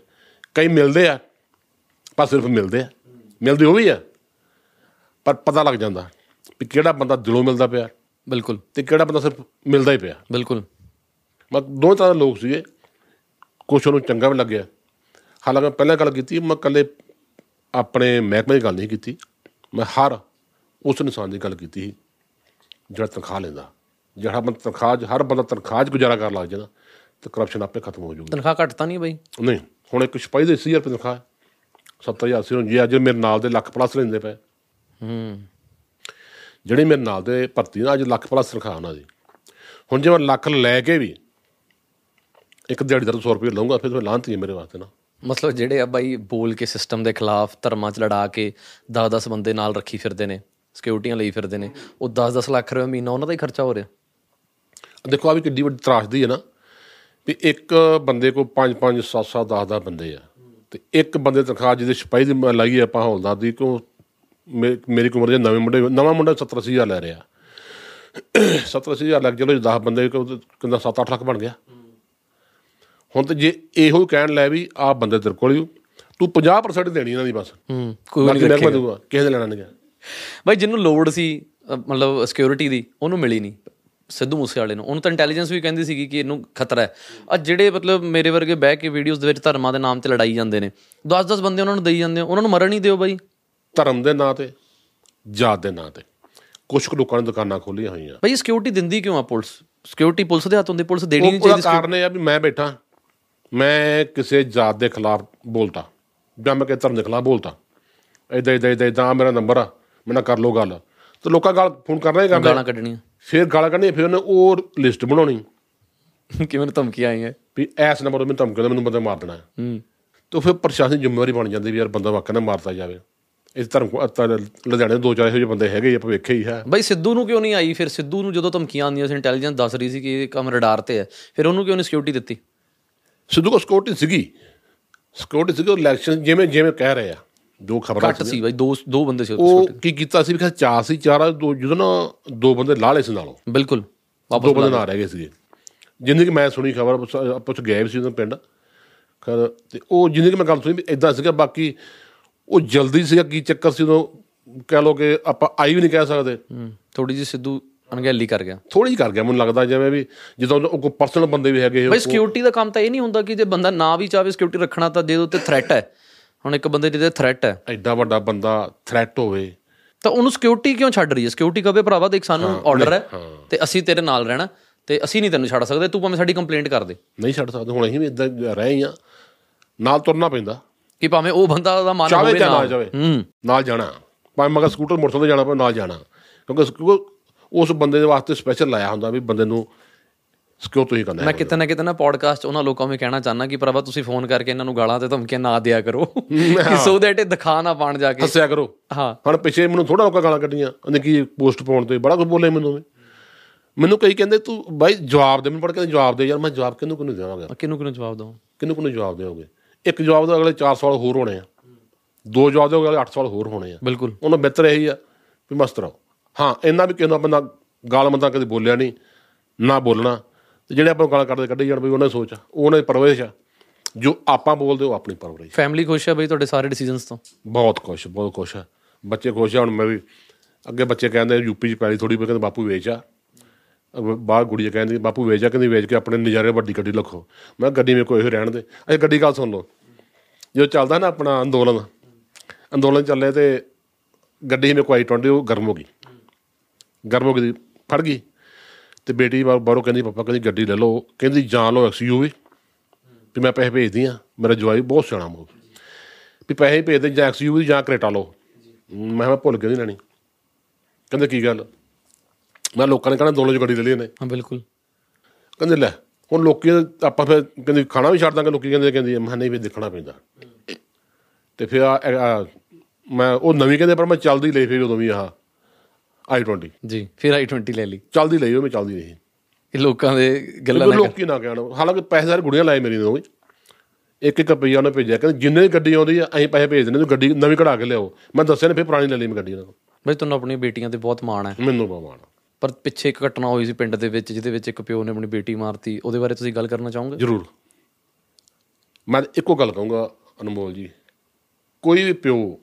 ਕਈ ਮਿਲਦੇ ਆ ਪਰ ਸਿਰਫ ਮਿਲਦੇ ਆ। ਮਿਲਦੇ ਉਹ ਵੀ ਆ ਪਰ ਪਤਾ ਲੱਗ ਜਾਂਦਾ ਵੀ ਕਿਹੜਾ ਬੰਦਾ ਦਿਲੋਂ ਮਿਲਦਾ ਪਿਆ ਬਿਲਕੁਲ। ਤੇ ਕਿਹੜਾ ਬੰਦਾ ਸਿਰਫ ਮਿਲਦਾ ਹੀ ਪਿਆ। ਬਿਲਕੁਲ। ਮੈਂ ਦੋ ਤਰ੍ਹਾਂ ਦੇ ਲੋਕ ਸੀਗੇ। ਕੁਛ ਉਹਨੂੰ ਚੰਗਾ ਵੀ ਲੱਗਿਆ। ਹਾਲਾਂਕਿ ਮੈਂ ਪਹਿਲਾਂ ਗੱਲ ਕੀਤੀ ਮੈਂ ਇਕੱਲੇ ਆਪਣੇ ਮਹਿਕਮੇ ਦੀ ਗੱਲ ਨਹੀਂ ਕੀਤੀ। ਮੈਂ ਹਰ ਉਸ ਇਨਸਾਨ ਦੀ ਗੱਲ ਕੀਤੀ ਸੀ ਜਿਹੜਾ ਤਨਖਾਹ ਲੈਂਦਾ ਜਿਹੜਾ ਬੰਦਾ ਤਨਖਾਹ ਹਰ ਬੰਦਾ ਤਨਖਾਹ 'ਚ ਗੁਜ਼ਾਰਾ ਕਰਨ ਲੱਗ ਜਾਣਾ ਤੇ ਕਰਪਸ਼ਨ ਆਪੇ ਖਤਮ ਹੋ ਜਾਊਗੀ। ਤਨਖਾਹ ਘੱਟ ਤਾਂ ਨਹੀਂ ਬਾਈ। ਨਹੀਂ ਹੁਣ ਇੱਕ ਸਿਪਾਹੀ ਦੇ 80000 ਰੁਪਏ ਤਨਖਾਹ ਹੈ। 70000 ਸੀ ਹੁਣ ਜੇ ਅੱਜ ਮੇਰੇ ਨਾਲ ਦੇ ਲੱਖ ਪਲੱਸ ਲੈਂਦੇ ਪਏ। ਹੂੰ। ਜਿਹੜੇ ਮੇਰੇ ਨਾਲ ਦੇ ਭਰਤੀ ਨੇ ਅੱਜ ਲੱਖ ਪਲੱਸ ਤਨਖਾਹ ਉਹਨਾਂ ਦੀ। ਹੁਣ ਜੇ ਮੈਂ ਲੱਖ ਲੈ ਕੇ ਵੀ ਇੱਕ ਦਿਹਾੜੀ ਦਾ 100 ਰੁਪਏ ਲਵਾਂਗਾ ਫਿਰ ਤਾਂ ਲਾਂਤੀ ਹੈ ਮੇਰੇ ਵਾਸਤੇ ਨਾ। ਮਤਲਬ ਜਿਹੜੇ ਆ ਬਾਈ ਬੋਲ ਕੇ ਸਿਸਟਮ ਦੇ ਖਿਲਾਫ ਧਰਮਾਂ 'ਚ ਲੜਾ ਕੇ 10-10 ਬੰਦੇ ਨਾਲ ਰੱਖੀ ਫਿਰਦੇ ਨੇ ਸਿਕਿਉਰਟੀਆਂ ਲਈ ਫਿਰਦੇ ਨੇ। ਉਹ 10-10 ਲੱਖ ਰੁਪਏ ਮਹੀਨਾ ਉਹਨਾਂ ਦਾ ਹੀ ਖਰਚਾ ਹੋ ਰਿਹਾ। ਦੇਖੋ ਆ ਵੀ ਕਿੱਡੀ ਵੱਡੀ ਤਰਾਸਦੀ ਹੈ ਨਾ ਵੀ ਇੱਕ ਬੰਦੇ ਕੋਲ 5 5 7 7 10 10 ਬੰਦੇ ਆ। ਤੇ ਇੱਕ ਬੰਦੇ ਤਨਖਾਹ ਜਿਹਦੇ ਸਿਪਾਹੀ ਦੀ ਮੈਂ ਲਾਈ ਆਪਾਂ ਹੌਲਦਾਰ ਦੀ ਕੋ ਮੇਰੀ ਕੁ ਉਮਰ ਦੇ ਨਵੇਂ ਮੁੰਡੇ ਨਵਾਂ ਮੁੰਡਾ 70 ਅੱਸੀ ਹਜ਼ਾਰ ਲੈ ਰਿਹਾ। 70 ਅੱਸੀ ਹਜ਼ਾਰ ਲੱਗ ਚਲੋ 10 ਬੰਦੇ ਕੋ ਕਿੰਨਾ 7 8 ਲੱਖ ਬਣ ਗਿਆ। ਹੁਣ ਤੇ ਜੇ ਇਹੋ ਕਹਿਣ ਲੈ ਵੀ ਆ ਬੰਦੇ ਤੇਰੇ ਕੋਲ ਹੀ ਤੂੰ 50% ਦੇਣੀ ਇਹਨਾਂ ਦੀ ਬਸ। ਹੂੰ ਕੋਈ ਨਹੀਂ ਰੱਖੇਗਾ। ਕਿਸੇ ਨੇ ਲੈਣਾ ਨਹੀਂ। ਬਾਈ ਜਿਹਨੂੰ ਲੋੜ ਸੀ ਮਤਲਬ ਸਿਕਿਉਰਿਟੀ ਦੀ ਉਹਨੂੰ ਮਿਲੀ ਨਹੀਂ ਸਿੱਧੂ ਮੂਸੇ ਵਾਲੇ ਨੂੰ। ਉਹਨੂੰ ਤਾਂ ਇੰਟੈਲੀਜੈਂਸ ਵੀ ਕਹਿੰਦੀ ਸੀਗੀ ਕਿ ਇਹਨੂੰ ਖਤਰਾ ਹੈ। ਆ ਜਿਹੜੇ ਮਤਲਬ ਮੇਰੇ ਵਰਗੇ ਬਹਿ ਕੇ ਵੀਡੀਓਜ਼ ਦੇ ਵਿੱਚ ਧਰਮਾਂ ਦੇ ਨਾਮ ਤੇ ਲੜਾਈ ਜਾਂਦੇ ਨੇ 10-10 ਬੰਦੇ ਉਹਨਾਂ ਨੂੰ ਦੇਈ ਜਾਂਦੇ ਹੋ। ਉਹਨਾਂ ਨੂੰ ਮਰਨ ਨਹੀਂ ਦਿਓ ਬਾਈ। ਧਰਮ ਦੇ ਨਾਂ ਤੇ ਜਾਤ ਦੇ ਨਾਂ ਤੇ। ਕੁਝ ਕੁ ਲੋਕਾਂ ਨੇ ਦੁਕਾਨਾਂ ਖੋਲੀਆਂ ਹੋਈਆਂ। ਬਾਈ ਸਿਕਿਉਰਿਟੀ ਦਿੰਦੀ ਕਿਉਂ ਆ ਪੁਲਿਸ? ਸਿਕਿਉਰਿਟੀ ਪੁਲਿਸ ਦੇ ਹੱਥ ਹੁੰਦੀ ਪੁਲਿਸ ਦੇਣੀ ਨਹੀਂ ਚਾਹੀਦੀ ਕਾਰਨ ਇਹ ਆ ਵੀ ਮੈਂ ਬੈਠਾ ਮੈਂ ਕਿਸੇ ਜਾਤ ਦੇ ਖਿਲਾਫ ਬੋਲਤਾ। ਜਾਂ ਮੈਂ ਕਿਸੇ ਧਰਮ ਦੇ ਖਿਲਾਫ ਬੋਲਤਾ। ਇਦਾਂ ਇਦਾਂ ਇਦਾਂ ਇਦਾਂ ਮੇਰਾ ਨੰਬਰ ਆ। ਮੈਂ ਕਰ ਲੋ ਗੱਲ। ਤੇ ਲੋਕਾਂ ਗਾਲ ਫੋਨ ਕਰਨਾ ਹੀ ਕਰਨਾ। ਗਾਲਾਂ ਕੱਢਣੀਆਂ। ਫਿਰ ਗਾਲਾਂ ਕੱਢਣੀਆਂ ਫਿਰ ਉਹਨੇ ਉਹ ਲਿਸਟ ਬਣਾਉਣੀ। ਕਿਵੇਂ ਧਮਕੀਆਂ ਆਈਆਂ? ਵੀ ਐਸ ਨੰਬਰ ਤੋਂ ਮੈਨੂੰ ਧਮਕੀ ਦੇ ਮੈਨੂੰ ਬੰਦਾ ਮਾਰ ਦੇਣਾ। ਹੈ। ਤੇ ਫਿਰ ਪ੍ਰਸ਼ਾਸਨ ਦੀ ਜ਼ਿੰਮੇਵਾਰੀ ਬਣ ਜਾਂਦੀ ਵੀ ਯਾਰ ਬੰਦਾ ਵਾਕਿਆ ਨਾ ਮਾਰਤਾ ਜਾਵੇ। ਇਸ ਧਰਮ ਕੋ ਲੁਧਿਆਣੇ ਦੇ ਦੋ ਚਾਰ ਇਹੋ ਜਿਹੇ ਬੰਦੇ ਹੈਗੇ ਆਪਾਂ ਵੇਖੇ ਹੀ ਹੈ। ਬਾਈ ਸਿੱਧੂ ਨੂੰ ਕਿਉਂ ਨਹੀਂ ਆਈ? ਫਿਰ ਸਿੱਧੂ ਨੂੰ ਜਦੋਂ ਧਮਕੀਆਂ ਆਉਂਦੀਆਂ ਸੀ ਇੰਟੈਲੀਜੈਂਸ ਦੱਸ ਰਹੀ ਸੀ ਕਿ ਇਹ ਕੰਮ ਰਡਾਰ ਤੇ ਹੈ। ਫਿਰ ਉਹਨੂੰ ਕਿਉਂ ਨਹੀਂ ਸਿਕਿਉਰਿਟੀ ਦਿੱਤੀ? ਸਿੱਧੂ ਕੋ ਸਿਕਿਉਰਿਟੀ ਸੀਗੀ। ਸਿਕਿਉਰਿਟੀ ਸੀਗੀ ਇਲੈਕਸ਼ਨ ਜਿਵੇਂ ਜਿਵੇਂ ਕਹਿ ਰਹੇ। ਆ ਜੋ ਖਬਰਾਂ ਘੱਟ ਸੀ ਬਾਈ ਦੋ ਦੋ ਬੰਦੇ ਸੀ ਉਹ ਕੀ ਕੀਤਾ ਸੀ? ਵੀ ਖਾ ਚਾਰ ਸੀ ਚਾਰ ਦੋ ਜਦੋਂ ਨਾ ਦੋ ਬੰਦੇ ਲਾਲੇ ਸੀ ਨਾਲੋਂ। ਬਿਲਕੁਲ ਵਾਪਸ ਦੋ ਬੰਦੇ ਨਾਲ ਰਹਿ ਗਏ ਸੀਗੇ। ਜਿੰਨੀ ਕਿ ਮੈਂ ਸੁਣੀ ਖਬਰ ਪੁੱਛ ਗਏ ਸੀ ਉਹਨਾਂ ਪਿੰਡ। ਖੈਰ ਤੇ ਉਹ ਜਿੰਨੀ ਕਿ ਮੈਂ ਗੱਲ ਸੁਣੀ ਵੀ ਇਦਾਂ ਸੀਗਾ ਬਾਕੀ ਉਹ ਜਲਦੀ ਸੀਗਾ ਕੀ ਚੱਕਰ ਸੀ ਉਦੋਂ ਕਹਿ ਲੋ ਕਿ ਆਪਾਂ ਆਈ ਵੀ ਨਹੀਂ ਕਹਿ ਸਕਦੇ। ਥੋੜੀ ਜਿਹੀ ਸਿੱਧੂ ਅਣਗਹਿਲੀ ਕਰ ਗਿਆ। ਥੋੜੀ ਜਿਹੀ ਕਰ ਗਿਆ ਮੈਨੂੰ ਲੱਗਦਾ ਜਿਵੇਂ ਵੀ ਜਦੋਂ ਉਹ ਕੋਈ ਪਰਸਨਲ ਬੰਦੇ ਵੀ ਹੈਗੇ ਬਈ ਸਿਕਿਉਰਿਟੀ ਦਾ ਕੰਮ ਤਾਂ ਇਹ ਨਹੀਂ ਹੁੰਦਾ ਕਿ ਜੇ ਬੰਦਾ ਨਾ ਵੀ ਚਾਹੇ ਸਿਕਿਉਰਿਟੀ ਰੱਖਣਾ ਤਾਂ ਜੇ ਉੱਤੇ ਥ੍ਰੈਟ ਹੈ। ਹੁਣ ਇੱਕ ਬੰਦੇ ਜਿਹਦੇ ਥ੍ਰੈਟ ਹੈ। ਐਡਾ ਵੱਡਾ ਬੰਦਾ ਥ੍ਰੈਟ ਹੋਵੇ। ਤਾਂ ਉਹਨੂੰ ਸਿਕਿਉਰਿਟੀ ਕਿਉਂ ਛੱਡ ਰਹੀ ਹੈ? ਸਿਕਿਉਰਿਟੀ ਕਹੇ ਭਰਾਵਾ ਦੇਖ ਸਾਨੂੰ ਆਰਡਰ ਹੈ ਤੇ ਅਸੀਂ ਤੇਰੇ ਨਾਲ ਰਹਿਣਾ ਤੇ ਅਸੀਂ ਨਹੀਂ ਤੈਨੂੰ ਛੱਡ ਸਕਦੇ ਤੂੰ ਭਾਵੇਂ ਸਾਡੀ ਕੰਪਲੇਂਟ ਕਰ ਦੇ। ਨਹੀਂ ਛੱਡ ਸਕਦੇ ਹੁਣ ਅਸੀਂ ਵੀ ਇਦਾਂ ਰਹੇ ਹੀ ਨਾਲ ਤੁਰਨਾ ਪੈਂਦਾ। ਕਿ ਭਾਵੇਂ ਉਹ ਬੰਦਾ ਦਾ ਮਨ ਹੋਵੇ ਨਾ ਜਾਵੇ। ਹੂੰ। ਨਾਲ ਜਾਣਾ। ਭਾਵੇਂ ਮਗਰ ਸਕੂਟਰ ਮੋਟਰਸਾਈਕਲ ਤੇ ਜਾਣਾ ਪਵੇ ਨਾਲ ਜਾਣਾ। ਕਿਉਂਕਿ ਉਸ ਬੰਦੇ ਦੇ ਵਾਸਤੇ ਸਪੈਸ਼ਲ ਲਾਇਆ ਹੁੰਦਾ ਵੀ ਬੰਦੇ ਨੂੰ ਸਿਕਿਉਰ ਤੁਸੀਂ ਕਰਨਾ ਮੈਂ ਕਿਤੇ ਨਾ ਕਿਤੇ ਨਾ ਪੋਡਕਾਸਟ ਉਹਨਾਂ ਲੋਕਾਂ ਨੂੰ ਕਹਿਣਾ ਚਾਹਨਾ ਕਿ ਭਰਾਵਾ ਤੁਸੀਂ ਫੋਨ ਕਰਕੇ ਇਹਨਾਂ ਨੂੰ ਗਾਲਾਂ ਤੇ ਧਮਕੀਆਂ ਨਾ ਦਿਆ ਕਰੋ। ਕਿ ਸੋ ਦੈਟ ਇਹ ਦਿਖਾ ਨਾ ਪਾਣ ਜਾ ਕੇ। ਹੱਸਿਆ ਕਰੋ। ਹਾਂ। ਹੁਣ ਪਿੱਛੇ ਮੈਨੂੰ ਥੋੜਾ ਲੋਕਾਂ ਗਾਲਾਂ ਕੱਢੀਆਂ ਉਹਨੇ ਕੀ ਪੋਸਟ ਪਾਉਣ ਤੇ ਬੜਾ ਕੁਝ ਬੋਲੇ ਮੈਨੂੰ ਮੈਨੂੰ ਕਈ ਕਹਿੰਦੇ ਤੂੰ ਬਾਈ ਜਵਾਬ ਦੇ ਮੈਨੂੰ ਪੜ ਕੇ ਜਵਾਬ ਦੇ ਯਾਰ ਮੈਂ ਜਵਾਬ ਕਿਹਨੂੰ ਕਿਹਨੂੰ ਦੇਵਾਂਗਾ? ਕਿਹਨੂੰ ਕਿਹਨੂੰ ਜਵਾਬ ਦਵਾਂ? ਕਿਹਨੂੰ ਕਿਹਨੂੰ ਜਵਾਬ ਦੇਵੋਗੇ? ਇੱਕ ਜਵਾਬ ਦੇ ਅਗਲੇ 4 ਸਵਾਲ ਹੋਰ ਹੋਣੇ ਆ। ਦੋ ਜਵਾਬ ਦੇ ਅਗਲੇ 8 ਸਵਾਲ ਹੋਰ ਹੋਣੇ ਆ। ਬਿਲਕੁਲ। ਉਹਨਾਂ ਬਿਹਤਰ ਇਹੀ ਆ ਵੀ ਮਸਤ ਰਹੋ। ਹਾਂ ਇੰਨਾ ਵੀ ਕਿਸੇ ਨੂੰ ਬੰਦਾ ਗਾਲ ਮੰਦਾ ਕਦੇ ਬੋਲਿਆ ਨਹੀਂ ਨਾ ਬੋਲਣਾ। ਤੇ ਜਿਹੜੇ ਆਪਾਂ ਨੂੰ ਗਾਲਾਂ ਕੱਢਦੇ ਕੱਢੀ ਜਾਣ ਵੀ ਉਹਨਾਂ ਦੀ ਸੋਚ ਆ ਉਹ ਉਹਨਾਂ ਦੀ ਪਰਵਰਿਸ਼ ਆ। ਜੋ ਆਪਾਂ ਬੋਲਦੇ ਉਹ ਆਪਣੀ ਪਰਵਰਿਸ਼ ਫੈਮਿਲੀ ਖੁਸ਼ ਹੈ ਬਈ ਤੁਹਾਡੇ ਸਾਰੇ ਡਿਸੀਜਨਸ ਤੋਂ? ਬਹੁਤ ਖੁਸ਼ ਬਹੁਤ ਖੁਸ਼ ਆ। ਬੱਚੇ ਖੁਸ਼ ਆ ਹੁਣ ਮੈਂ ਵੀ ਅੱਗੇ ਬੱਚੇ ਕਹਿੰਦੇ ਯੂਪੀ ਚ ਪੈਲੀ ਥੋੜੀ ਕਹਿੰਦੇ ਬਾਪੂ ਵੇਚ ਆ। ਬਾਹਰ ਗੁੜੀਆ ਕਹਿੰਦੀ ਬਾਪੂ ਵੇਚ ਆ ਕਹਿੰਦੀ ਵੇਚ ਕੇ ਆਪਣੇ ਨਜ਼ਾਰੇ ਵੱਡੀ ਗੱਡੀ ਲਖੋ। ਮੈਂ ਗੱਡੀ ਮੇਰੇ ਕੋਲ ਇਹੋ ਰਹਿਣ ਦੇ। ਇਹ ਗੱਡੀ ਗੱਲ ਸੁਣ ਲਓ। ਜੋ ਚੱਲਦਾ ਨਾ ਆਪਣਾ ਅੰਦੋਲਨ ਅੰਦੋਲਨ ਚੱਲੇ ਤੇ ਗੱਡੀ ਮੇਰੇ ਕੋਲ ਆਈ 20 ਉਹ ਗਰਮ ਹੋ ਗਈ। ਗਰਮ ਹੋ ਗਈ ਫੜ ਗਈ। ਤੇ ਬੇਟੀ ਬਾਹਰੋਂ ਕਹਿੰਦੀ ਪਾਪਾ ਕਹਿੰਦੀ ਗੱਡੀ ਲੈ ਲਓ। ਕਹਿੰਦੀ ਜਾਨ ਲਓ ਐਕਸਯੂਵੀ ਵੀ ਮੈਂ ਪੈਸੇ ਭੇਜਦੀ ਆ ਮੇਰਾ ਜਵਾਈ ਬਹੁਤ ਸਿਆਣਾ ਮੋ ਵੀ ਪੈਸੇ ਭੇਜ ਦੇ ਜਾਂ ਐਕਸਯੂਵੀ ਜਾਂ ਕਰੇਟਾ ਲਓ। ਮੈਂ ਮੈਂ ਭੁੱਲ ਕੇ ਨਹੀਂ ਲੈਣੀ। ਕਹਿੰਦੇ ਕੀ ਗੱਲ? ਮੈਂ ਲੋਕਾਂ ਨੇ ਕਹਿਣਾ ਦੋਨੋਂ ਚ ਗੱਡੀ ਲੈ ਲਈ ਇਹਨੇ। ਹਾਂ ਬਿਲਕੁਲ। ਕਹਿੰਦੇ ਲੈ ਹੁਣ ਲੋਕੀ ਆਪਾਂ ਫਿਰ ਕਹਿੰਦੇ ਖਾਣਾ ਵੀ ਛੱਡ ਦਾਂਗੇ। ਲੋਕੀ ਕਹਿੰਦੇ ਕਹਿੰਦੀ ਮੈਂ ਨਹੀਂ ਵੀ ਦੇਖਣਾ ਪੈਂਦਾ। ਤੇ ਫਿਰ ਮੈਂ ਉਹ ਨਵੀਂ ਕਹਿੰਦੇ ਪਰ ਮੈਂ ਚੱਲਦੀ ਲਈ ਫਿਰ ਉਦੋਂ ਵੀ ਆਹ। ਆਈ 20 ਜੀ ਫਿਰ i20 ਲੈ ਲਈ। ਚੱਲਦੀ ਲਈ ਉਹ ਮੈਂ ਚੱਲਦੀ ਨਹੀਂ ਇਹ ਲੋਕਾਂ ਦੇ ਗੱਲਾਂ ਨਾ। ਲੋਕੀ ਨਾ ਕਹਿਣ। ਹਾਲਾਂਕਿ ਪੈਸੇ ਸਾਰੇ ਗੁੜੀਆਂ ਲਾਏ ਮੇਰੀ ਨੂੰ ਇੱਕ ਇੱਕ ਰੁਪਈਆ ਉਹਨੇ ਭੇਜਿਆ। ਕਹਿੰਦੇ ਜਿੰਨੇ ਗੱਡੀ ਆਉਂਦੀ ਆ ਅਸੀਂ ਪੈਸੇ ਭੇਜ ਦਿੰਦੇ ਤੂੰ ਗੱਡੀ ਨਵੀਂ ਕਢਾ ਕੇ ਲਿਆਓ। ਮੈਂ ਦੱਸਿਆ ਨੇ ਫਿਰ ਪੁਰਾਣੀ ਲੈ ਲਈ ਮੈਂ ਗੱਡੀ ਉਹਨਾਂ ਕੋਲ ਬਈ ਤੁਹਾਨੂੰ ਆਪਣੀ ਬੇਟੀਆਂ ਤੇ ਬਹੁਤ ਮਾਣ ਹੈ। ਮੈਨੂੰ ਬਮਾਨ ਪਰ ਪਿੱਛੇ ਇੱਕ ਘਟਨਾ ਹੋਈ ਸੀ ਪਿੰਡ ਦੇ ਵਿੱਚ ਜਿਹਦੇ ਵਿੱਚ ਇੱਕ ਪਿਓ ਨੇ ਆਪਣੀ ਬੇਟੀ ਮਾਰਤੀ। ਉਹਦੇ ਬਾਰੇ ਤੁਸੀਂ ਗੱਲ ਕਰਨਾ ਚਾਹੋਗੇ? ਜ਼ਰੂਰ। ਮੈਂ ਇੱਕੋ ਗੱਲ ਕਹੂੰਗਾ ਅਨਮੋਲ ਜੀ। ਕੋਈ ਵੀ ਪਿਓ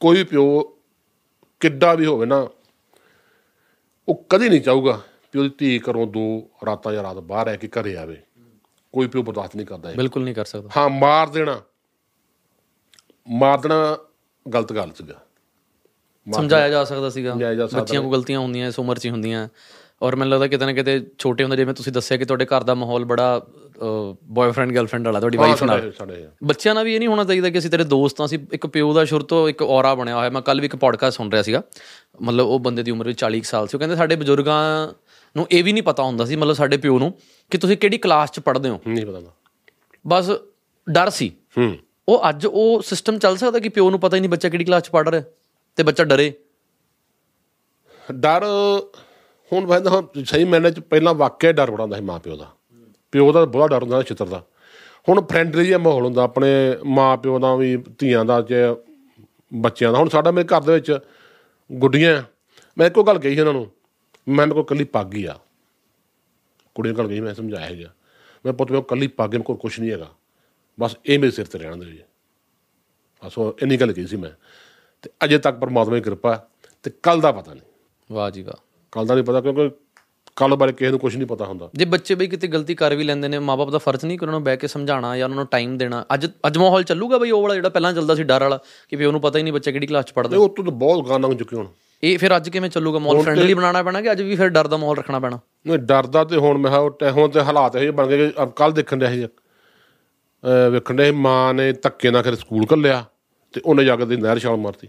ਕੋਈ ਵੀ ਪਿਓ ਕਿੱਡਾ ਵੀ ਹੋਵੇ ਨਾ ਉਹ ਕਦੀ ਨਹੀਂ ਚਾਹੂਗਾ ਕਿ ਉਹਦੀ ਧੀ ਘਰੋਂ ਦੋ ਰਾਤਾਂ ਜਾਂ ਰਾਤ ਬਾਹਰ ਹੈ ਕਿ ਘਰੇ ਆਵੇ। ਕੋਈ ਪਿਓ ਬਰਦਾਸ਼ਤ ਨਹੀਂ ਕਰਦਾ ਇਹ। ਬਿਲਕੁਲ ਨਹੀਂ ਕਰ ਸਕਦਾ। ਹਾਂ ਮਾਰ ਦੇਣਾ। ਮਾਰ ਦੇਣਾ ਗਲਤ ਗੱਲ ਸੀਗਾ। ਸਮਝਾਇਆ ਜਾ ਸਕਦਾ ਸੀਗਾ। ਬੱਚਿਆਂ ਕੋਲ ਗਲਤੀਆਂ ਹੁੰਦੀਆਂ ਇਸ ਉਮਰ 'ਚ ਹੀ ਹੁੰਦੀਆਂ। ਔਰ ਮੈਨੂੰ ਲੱਗਦਾ ਕਿਤੇ ਨਾ ਕਿਤੇ ਛੋਟੇ ਹੁੰਦੇ ਜਿਵੇਂ ਤੁਸੀਂ ਦੱਸਿਆ ਕਿ ਤੁਹਾਡੇ ਘਰ ਦਾ ਮਾਹੌਲ ਬੜਾ ਬॉयਫ੍ਰੈਂਡ ਗਰਲਫ੍ਰੈਂਡ ਵਾਲਾ ਤੁਹਾਡੀ ਵਾਈਫ ਨਾਲ। ਬੱਚਿਆਂ ਨਾਲ ਵੀ ਇਹ ਨਹੀਂ ਹੋਣਾ ਚਾਹੀਦਾ ਕਿ ਅਸੀਂ ਤੇਰੇ ਦੋਸਤ ਹਾਂ ਅਸੀਂ ਇੱਕ ਪਿਓ ਦਾ ਸ਼ੁਰੂ ਤੋਂ ਇੱਕ ਔਰਾ ਬਣਿਆ ਹੋਇਆ। ਮੈਂ ਕੱਲ ਵੀ ਇੱਕ ਪੋਡਕਾਸਟ ਸੁਣ ਰਿਹਾ ਸੀਗਾ। ਮਤਲਬ ਉਹ ਬੰਦੇ ਦੀ ਉਮਰ ਵੀ 40 ਕੁ ਸਾਲ ਸੀ। ਉਹ ਕਹਿੰਦੇ ਸਾਡੇ ਬਜ਼ੁਰਗਾਂ ਨੂੰ ਇਹ ਵੀ ਨਹੀਂ ਪਤਾ ਹੁੰਦਾ ਸੀ ਮਤਲਬ ਸਾਡੇ ਪਿਓ ਨੂੰ ਕਿ ਤੁਸੀਂ ਕਿਹੜੀ ਕਲਾਸ 'ਚ ਪੜ੍ਹਦੇ ਹੋ। ਨਹੀਂ ਪਤਾ ਬਸ ਡਰ ਸੀ। ਹੂੰ। ਉਹ ਅੱਜ ਉਹ ਸਿਸਟਮ ਚੱਲ ਸਕਦਾ ਕਿ ਪਿਓ ਨੂੰ ਪਤਾ ਹੀ ਨਹੀਂ ਬੱਚਾ ਕਿਹੜੀ ਕਲਾਸ 'ਚ ਪੜ੍ਹ ਰਿਹਾ ਤੇ ਬੱਚਾ ਡਰੇ। ਡਰ ਹੁਣ ਵੈਸੇ ਤਾਂ ਸਹੀ ਮੈਨੇ ਚ ਪਹਿਲਾਂ ਵਾਕਿਆ ਡਰ ਬੜਾ ਹੁੰਦਾ ਸੀ ਮਾਂ ਪਿਓ ਦਾ। ਪਿਓ ਦਾ ਬੜਾ ਡਰ ਹੁੰਦਾ ਸੀ ਛਿੱਤਰ ਦਾ। ਹੁਣ ਫਰੈਂਡਲੀ ਜਿਹਾ ਮਾਹੌਲ ਹੁੰਦਾ ਆਪਣੇ ਮਾਂ ਪਿਓ ਦਾ ਵੀ ਧੀਆਂ ਦਾ ਚ ਬੱਚਿਆਂ ਦਾ। ਹੁਣ ਸਾਡਾ ਮੇਰੇ ਘਰ ਦੇ ਵਿੱਚ ਗੁੱਡੀਆਂ ਮੈਂ ਇੱਕੋ ਗੱਲ ਕਹੀ ਸੀ ਉਹਨਾਂ ਨੂੰ ਮੈਂ ਮੇਰੇ ਕੋਲ ਕੱਲੀ ਪੱਗ ਹੀ ਆ। ਕੁੜੀ ਨੂੰ ਗੱਲ ਕਹੀ ਮੈਂ ਸਮਝਾਇਆ ਗਿਆ ਮੈਂ ਪੁੱਤ ਮੇਰੇ ਕੋਲ ਕੱਲੀ ਪੱਗ ਹੈ, ਮੇਰੇ ਕੋਲ ਕੁਝ ਨਹੀਂ ਹੈਗਾ। ਬਸ ਇਹ ਮੇਰੇ ਸਿਰ ਤੇ ਰਹਿਣ ਦੇ ਜੀ। ਬਸ ਉਹ ਇੰਨੀ ਗੱਲ ਕਹੀ ਸੀ ਮੈਂ। ਤੇ ਅਜੇ ਤੱਕ ਪਰਮਾਤਮਾ ਦੀ ਕਿਰਪਾ ਹੈ ਤੇ ਕੱਲ ਦਾ ਪਤਾ ਨਹੀਂ। ਵਾਹ ਜੀ ਵਾਹ। ਕੱਲ ਦਾ ਨਹੀਂ ਪਤਾ ਕਿਉਂਕਿ ਕੱਲ ਬਾਰੇ ਕਿਸੇ ਨੂੰ ਕੁਝ ਨਹੀਂ ਪਤਾ ਹੁੰਦਾ। ਜੇ ਬੱਚੇ ਬਈ ਕਿਤੇ ਗਲਤੀ ਕਰ ਵੀ ਲੈਂਦੇ ਨੇ ਮਾਪੇ ਦਾ ਫਰਜ਼ ਨਹੀਂ ਕਿ ਉਹਨਾਂ ਨੂੰ ਬਹਿ ਕੇ ਸਮਝਾਉਣਾ ਜਾਂ ਉਹਨਾਂ ਨੂੰ ਟਾਈਮ ਦੇਣਾ। ਅੱਜ ਅੱਜ ਮਾਹੌਲ ਚੱਲੂਗਾ ਬਈ ਉਹ ਵਾਲਾ ਜਿਹੜਾ ਪਹਿਲਾਂ ਚੱਲਦਾ ਸੀ ਡਰ ਵਾਲਾ ਕਿ ਵੀ ਉਹਨੂੰ ਪਤਾ ਹੀ ਨਹੀਂ ਬੱਚਾ ਕਿਹੜੀ ਕਲਾਸ 'ਚ ਪੜ੍ਹਦਾ। ਤੇ ਉਹ ਤੋਂ ਤਾਂ ਬਹੁਤ ਗਾਨਾਂ ਲੰਘ ਚੁੱਕੇ ਹੁਣ। ਇਹ ਫਿਰ ਅੱਜ ਕਿਵੇਂ ਚੱਲੂਗਾ? ਮਾਹੌਲ ਫ੍ਰੈਂਡਲੀ ਬਣਾਉਣਾ ਪੈਣਾ ਕਿ ਅੱਜ ਵੀ ਫਿਰ ਡਰ ਦਾ ਮਾਹੌਲ ਰੱਖਣਾ ਪੈਣਾ? ਨਹੀਂ ਡਰਦਾ ਤੇ ਹੁਣ ਮੈਂ ਹੁਣ ਤੇ ਹਾਲਾਤ ਇਹੋ ਬਣ ਗਏ ਕਿ ਕੱਲ ਦੇਖਣ ਸੀ ਅਹ ਵੇਖਣ ਦੇ ਮਾਂ ਨੇ ਧੱਕੇ ਨਾਲ ਫਿਰ ਸਕੂਲ ਘੱਲਿਆ ਤੇ ਉਹਨੇ ਜਾ ਕੇ ਦੀ ਨਹਿਰ ਛਾਲ ਮਾਰਤੀ।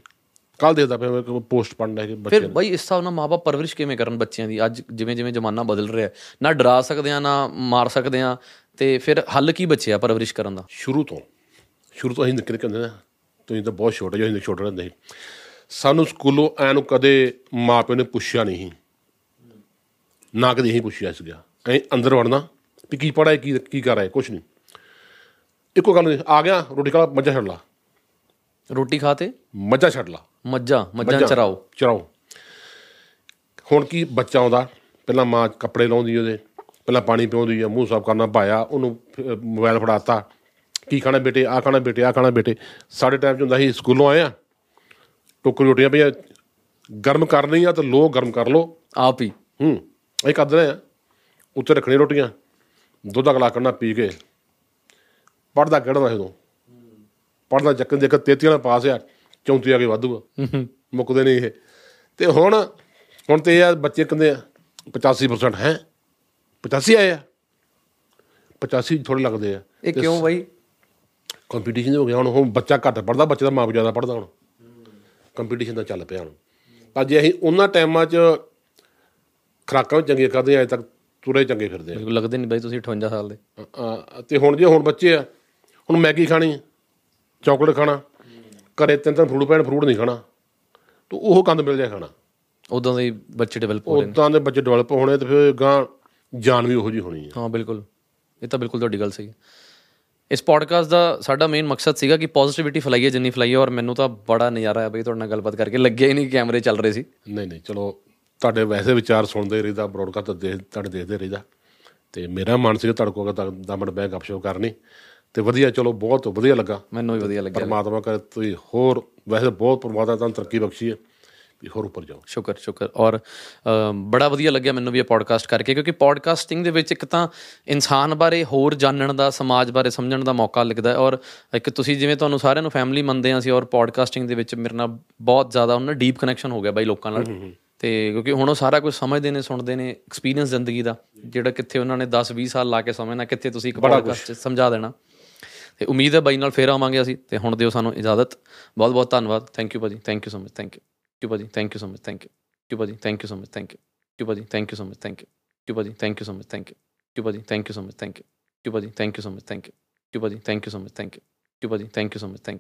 ਕੱਲ ਦੇਖਦਾ ਪਿਆ ਮੈਂ ਪੋਸਟ ਪੜਨ ਹੈ ਕਿ ਬੱਚੇ ਫਿਰ ਬਈ ਇਸ ਹਿਸਾਬ ਨਾਲ ਮਾਪੇ ਪਰਵਰਿਸ਼ ਕਿਵੇਂ ਕਰਨ ਬੱਚਿਆਂ ਦੀ? ਅੱਜ ਜਿਵੇਂ ਜਿਵੇਂ ਜ਼ਮਾਨਾ ਬਦਲ ਰਿਹਾ ਨਾ ਡਰਾ ਸਕਦੇ ਆ ਨਾ ਮਾਰ ਸਕਦੇ ਆ ਤੇ ਫਿਰ ਹੱਲ ਕੀ ਬਚਿਆ ਪਰਵਰਿਸ਼ ਕਰਨ ਦਾ? ਸ਼ੁਰੂ ਤੋਂ ਸ਼ੁਰੂ ਤੋਂ ਅਸੀਂ ਨਿੱਕੇ ਨਿੱਕੇ ਹੁੰਦੇ ਨਾ ਤੁਸੀਂ ਤਾਂ ਬਹੁਤ ਛੋਟੇ ਜਿਹੇ ਛੋਟੇ ਰਹਿੰਦੇ ਸਾਨੂੰ ਸਕੂਲੋਂ ਐਂ ਨੂੰ ਕਦੇ ਮਾਪਿਓ ਨੇ ਪੁੱਛਿਆ ਨਹੀਂ ਨਾ ਕਦੇ ਹੀ ਪੁੱਛਿਆ ਸੀਗਾ। ਐਂ ਅੰਦਰ ਵੜਨਾ ਵੀ ਕੀ ਪੜਾਏ ਕੀ ਕੀ ਕਰ ਰਿਹਾ ਕੁਛ ਨਹੀਂ। ਇੱਕੋ ਗੱਲ ਆ ਗਿਆ ਰੋਟੀ ਖਾ ਮੱਝਾਂ ਛੱਡ ਲਾ। ਰੋਟੀ ਖਾਤੇ ਮੱਝਾਂ ਛੱਡ ਲਾ। ਮੱਝਾਂ ਮੱਝਾਂ ਚਰਾਓ। ਚਰਾਓ। ਹੁਣ ਕੀ ਬੱਚਾ ਆਉਂਦਾ? ਪਹਿਲਾਂ ਮਾਂ ਕੱਪੜੇ ਲਾਉਂਦੀ ਉਹਦੇ ਪਹਿਲਾਂ ਪਾਣੀ ਪਿਆਉਂਦੀ ਆ ਮੂੰਹ ਸਾਫ਼ ਕਰਨਾ ਭਾਇਆ ਉਹਨੂੰ ਮੋਬਾਈਲ ਫੜਾਤਾ। ਕੀ ਖਾਣਾ ਬੇਟੇ? ਆ ਖਾਣਾ ਬੇਟੇ ਆ ਖਾਣਾ ਬੇਟੇ। ਸਾਡੇ ਟਾਈਮ 'ਚ ਹੁੰਦਾ ਸੀ ਸਕੂਲੋਂ ਆਏ ਆ ਟੋਕਰੀ ਰੋਟੀਆਂ ਪਈਆਂ ਗਰਮ ਕਰਨੀ ਆ ਤਾਂ ਲੋ ਗਰਮ ਕਰ ਲੋ। ਆਪ ਹੀ। ਹੂੰ ਇਹ ਕਰਦੇ ਆ ਉੱਤੇ ਰੱਖਣੀ ਰੋਟੀਆਂ ਦੁੱਧ ਦਾ ਗਲਾ ਕਰਨਾ ਪੀ ਕੇ। ਪੜਦਾ ਕਿਹੜਾ ਉਦੋਂ? ਪੜਦਾ ਚੱਕਣ ਦੇ ਤੇਤੀ ਵਾਲਾ ਪਾਸ ਆ। 34 ਆ ਕੇ ਵਾਧੂਗਾ ਮੁੱਕਦੇ ਨਹੀਂ ਇਹ। ਤੇ ਹੁਣ ਹੁਣ ਤੇ ਇਹ ਬੱਚੇ ਕਹਿੰਦੇ ਆ 85% ਹੈ। 85 ਆਏ ਆ। 85 ਥੋੜੇ ਲੱਗਦੇ ਆ। ਇਹ ਕਿਉਂ ਬਾਈ? ਕੰਪੀਟੀਸ਼ਨ ਹੋ ਗਿਆ ਹੁਣ ਹੁਣ ਬੱਚਾ ਘੱਟ ਪੜਦਾ ਬੱਚੇ ਦਾ ਮਾਪ ਜ਼ਿਆਦਾ ਪੜਦਾ ਹੁਣ। ਕੰਪੀਟੀਸ਼ਨ ਦਾ ਚੱਲ ਪਿਆ ਹੁਣ। ਪਰ ਜੇ ਅਸੀਂ ਉਹਨਾਂ ਟਾਈਮਾਂ 'ਚ ਖੁਰਾਕਾਂ ਵੀ ਚੰਗੀਆਂ ਕਰਦੇ ਆ ਅਜੇ ਤੱਕ ਤੁਰੇ ਚੰਗੇ ਫਿਰਦੇ ਆ। ਬਿਲਕੁਲ ਲੱਗਦੇ ਨਹੀਂ ਬਾਈ ਤੁਸੀਂ 58 ਸਾਲ ਦੇ। ਤੇ ਹੁਣ ਜੇ ਹੁਣ ਬੱਚੇ ਆ ਹੁਣ ਮੈਗੀ ਖਾਣੀ ਚਾਕਲੇਟ ਖਾਣਾ। ਘਰੇ ਤਿੰਨ ਤਿੰਨ ਫਰੂਟ ਪੈਣ ਫਰੂਟ ਨਹੀਂ ਖਾਣਾ। ਤੂੰ ਉਹ ਕੰਦ ਮਿਲ ਜਾਏ ਖਾਣਾ। ਉਦੋਂ ਦੇ ਬੱਚੇ ਡਿਵੈਲਪ ਹੋ ਰਹੇ ਨੇ। ਉਦਾਂ ਦੇ ਬੱਚੇ ਡਿਵੈਲਪ ਹੋਣੇ ਤੇ ਫਿਰ ਗਾਂ ਜਾਨ ਵੀ ਉਹੋ ਜੀ ਹੋਣੀ ਹੈ ਹਾਂ ਬਿਲਕੁਲ। ਇਹ ਤਾਂ ਬਿਲਕੁਲ ਤੁਹਾਡੀ ਗੱਲ ਸਹੀ ਹੈ। ਇਸ ਪੋਡਕਾਸਟ ਦਾ ਸਾਡਾ ਮੇਨ ਮਕਸਦ ਸੀਗਾ ਕਿ ਪੋਜ਼ਿਟਿਵਿਟੀ ਫੈਲਾਈਏ ਜਿੰਨੀ ਫੈਲਾਈਏ ਔਰ ਮੈਨੂੰ ਤਾਂ ਬੜਾ ਨਜ਼ਾਰਾ ਆਇਆ ਬਈ ਤੁਹਾਡੇ ਨਾਲ ਗੱਲਬਾਤ ਕਰਕੇ। ਲੱਗਿਆ ਹੀ ਨਹੀਂ ਕੈਮਰੇ ਚੱਲ ਰਹੇ ਸੀ। ਨਹੀਂ ਨਹੀਂ ਚਲੋ ਤੁਹਾਡੇ ਵੈਸੇ ਵਿਚਾਰ ਸੁਣਦੇ ਰਹੀਦਾ ਬ੍ਰੋਡਕਾਸਟ ਦੇਖ ਤੁਹਾਡੇ ਦੇਖਦੇ ਰਹੀਦਾ। ਤੇ ਮੇਰਾ ਮਨ ਸੀਗਾ ਤੁਹਾਡੇ ਕੋਲ ਤਾਂ ਦਮਨ ਬੈਗ ਅਪਸ਼ੋ ਕਰਨੀ। ਤੇ ਵਧੀਆ ਚਲੋ ਬਹੁਤ ਵਧੀਆ ਲੱਗਾ। ਮੈਨੂੰ ਵੀ ਵਧੀਆ ਲੱਗਿਆ। ਪਰਮਾਤਮਾ ਕਰੇ ਤੁਸੀਂ ਹੋਰ ਵੈਸੇ ਬਹੁਤ ਪਰਮਾਤਮਾ ਤੁਹਾਨੂੰ ਤਰੱਕੀ ਬਖਸ਼ੀ ਹੈ ਵੀ ਹੋਰ ਉੱਪਰ ਜਾਓ। ਸ਼ੁਕਰ ਸ਼ੁਕਰ। ਔਰ ਬੜਾ ਵਧੀਆ ਲੱਗਿਆ ਮੈਨੂੰ ਵੀ ਇਹ ਪੋਡਕਾਸਟ ਕਰਕੇ ਕਿਉਂਕਿ ਪੋਡਕਾਸਟਿੰਗ ਦੇ ਵਿੱਚ ਇੱਕ ਤਾਂ ਇਨਸਾਨ ਬਾਰੇ ਹੋਰ ਜਾਣਨ ਦਾ ਸਮਾਜ ਬਾਰੇ ਸਮਝਣ ਦਾ ਮੌਕਾ ਲੱਗਦਾ ਹੈ। ਔਰ ਇੱਕ ਤੁਸੀਂ ਜਿਵੇਂ ਤੁਹਾਨੂੰ ਸਾਰਿਆਂ ਨੂੰ ਫੈਮਿਲੀ ਮੰਨਦੇ ਆ ਸੀ ਔਰ ਪੋਡਕਾਸਟਿੰਗ ਦੇ ਵਿੱਚ ਮੇਰੇ ਨਾਲ ਬਹੁਤ ਜ਼ਿਆਦਾ ਉਹਨਾਂ ਡੀਪ ਕਨੈਕਸ਼ਨ ਹੋ ਗਿਆ ਬਾਈ ਲੋਕਾਂ ਨਾਲ। ਤੇ ਕਿਉਂਕਿ ਹੁਣ ਉਹ ਸਾਰਾ ਕੁਝ ਸਮਝਦੇ ਨੇ ਸੁਣਦੇ ਨੇ ਐਕਸਪੀਰੀਅੰਸ ਜ਼ਿੰਦਗੀ ਦਾ ਜਿਹੜਾ ਕਿੱਥੇ ਉਹਨਾਂ ਨੇ 10 20 ਸਾਲ ਲਾ ਕੇ ਸਮਝਣਾ ਕਿੱਥੇ ਤੁਸੀਂ ਇੱਕ ਪੋਡਕਾਸਟ ਸਮਝਾ ਦੇਣਾ। ਤੇ ਉਮੀਦ ਹੈ ਬਾਈ ਨਾਲ ਫੇਰ ਆਵਾਂਗੇ ਅਸੀਂ ਤੇ ਹੁਣ ਦਿਓ ਸਾਨੂੰ ਇਜਾਜ਼ਤ ਬਹੁਤ ਬਹੁਤ ਧੰਨਵਾਦ ਥੈਂਕ ਯੂ ਭਾਜੀ thank you so much thank you you ਭਾਜੀ thank you so much thank you ਭਾਜੀ thank you so much thank you ਭਾਜੀ thank you so much thank you ਭਾਜੀ thank you so much thank you ਭਾਜੀ thank you so much thank you ਭਾਜੀ thank you so much thank you ਭਾਜੀ thank you so much thank you ਭਾਜੀ thank you so much thank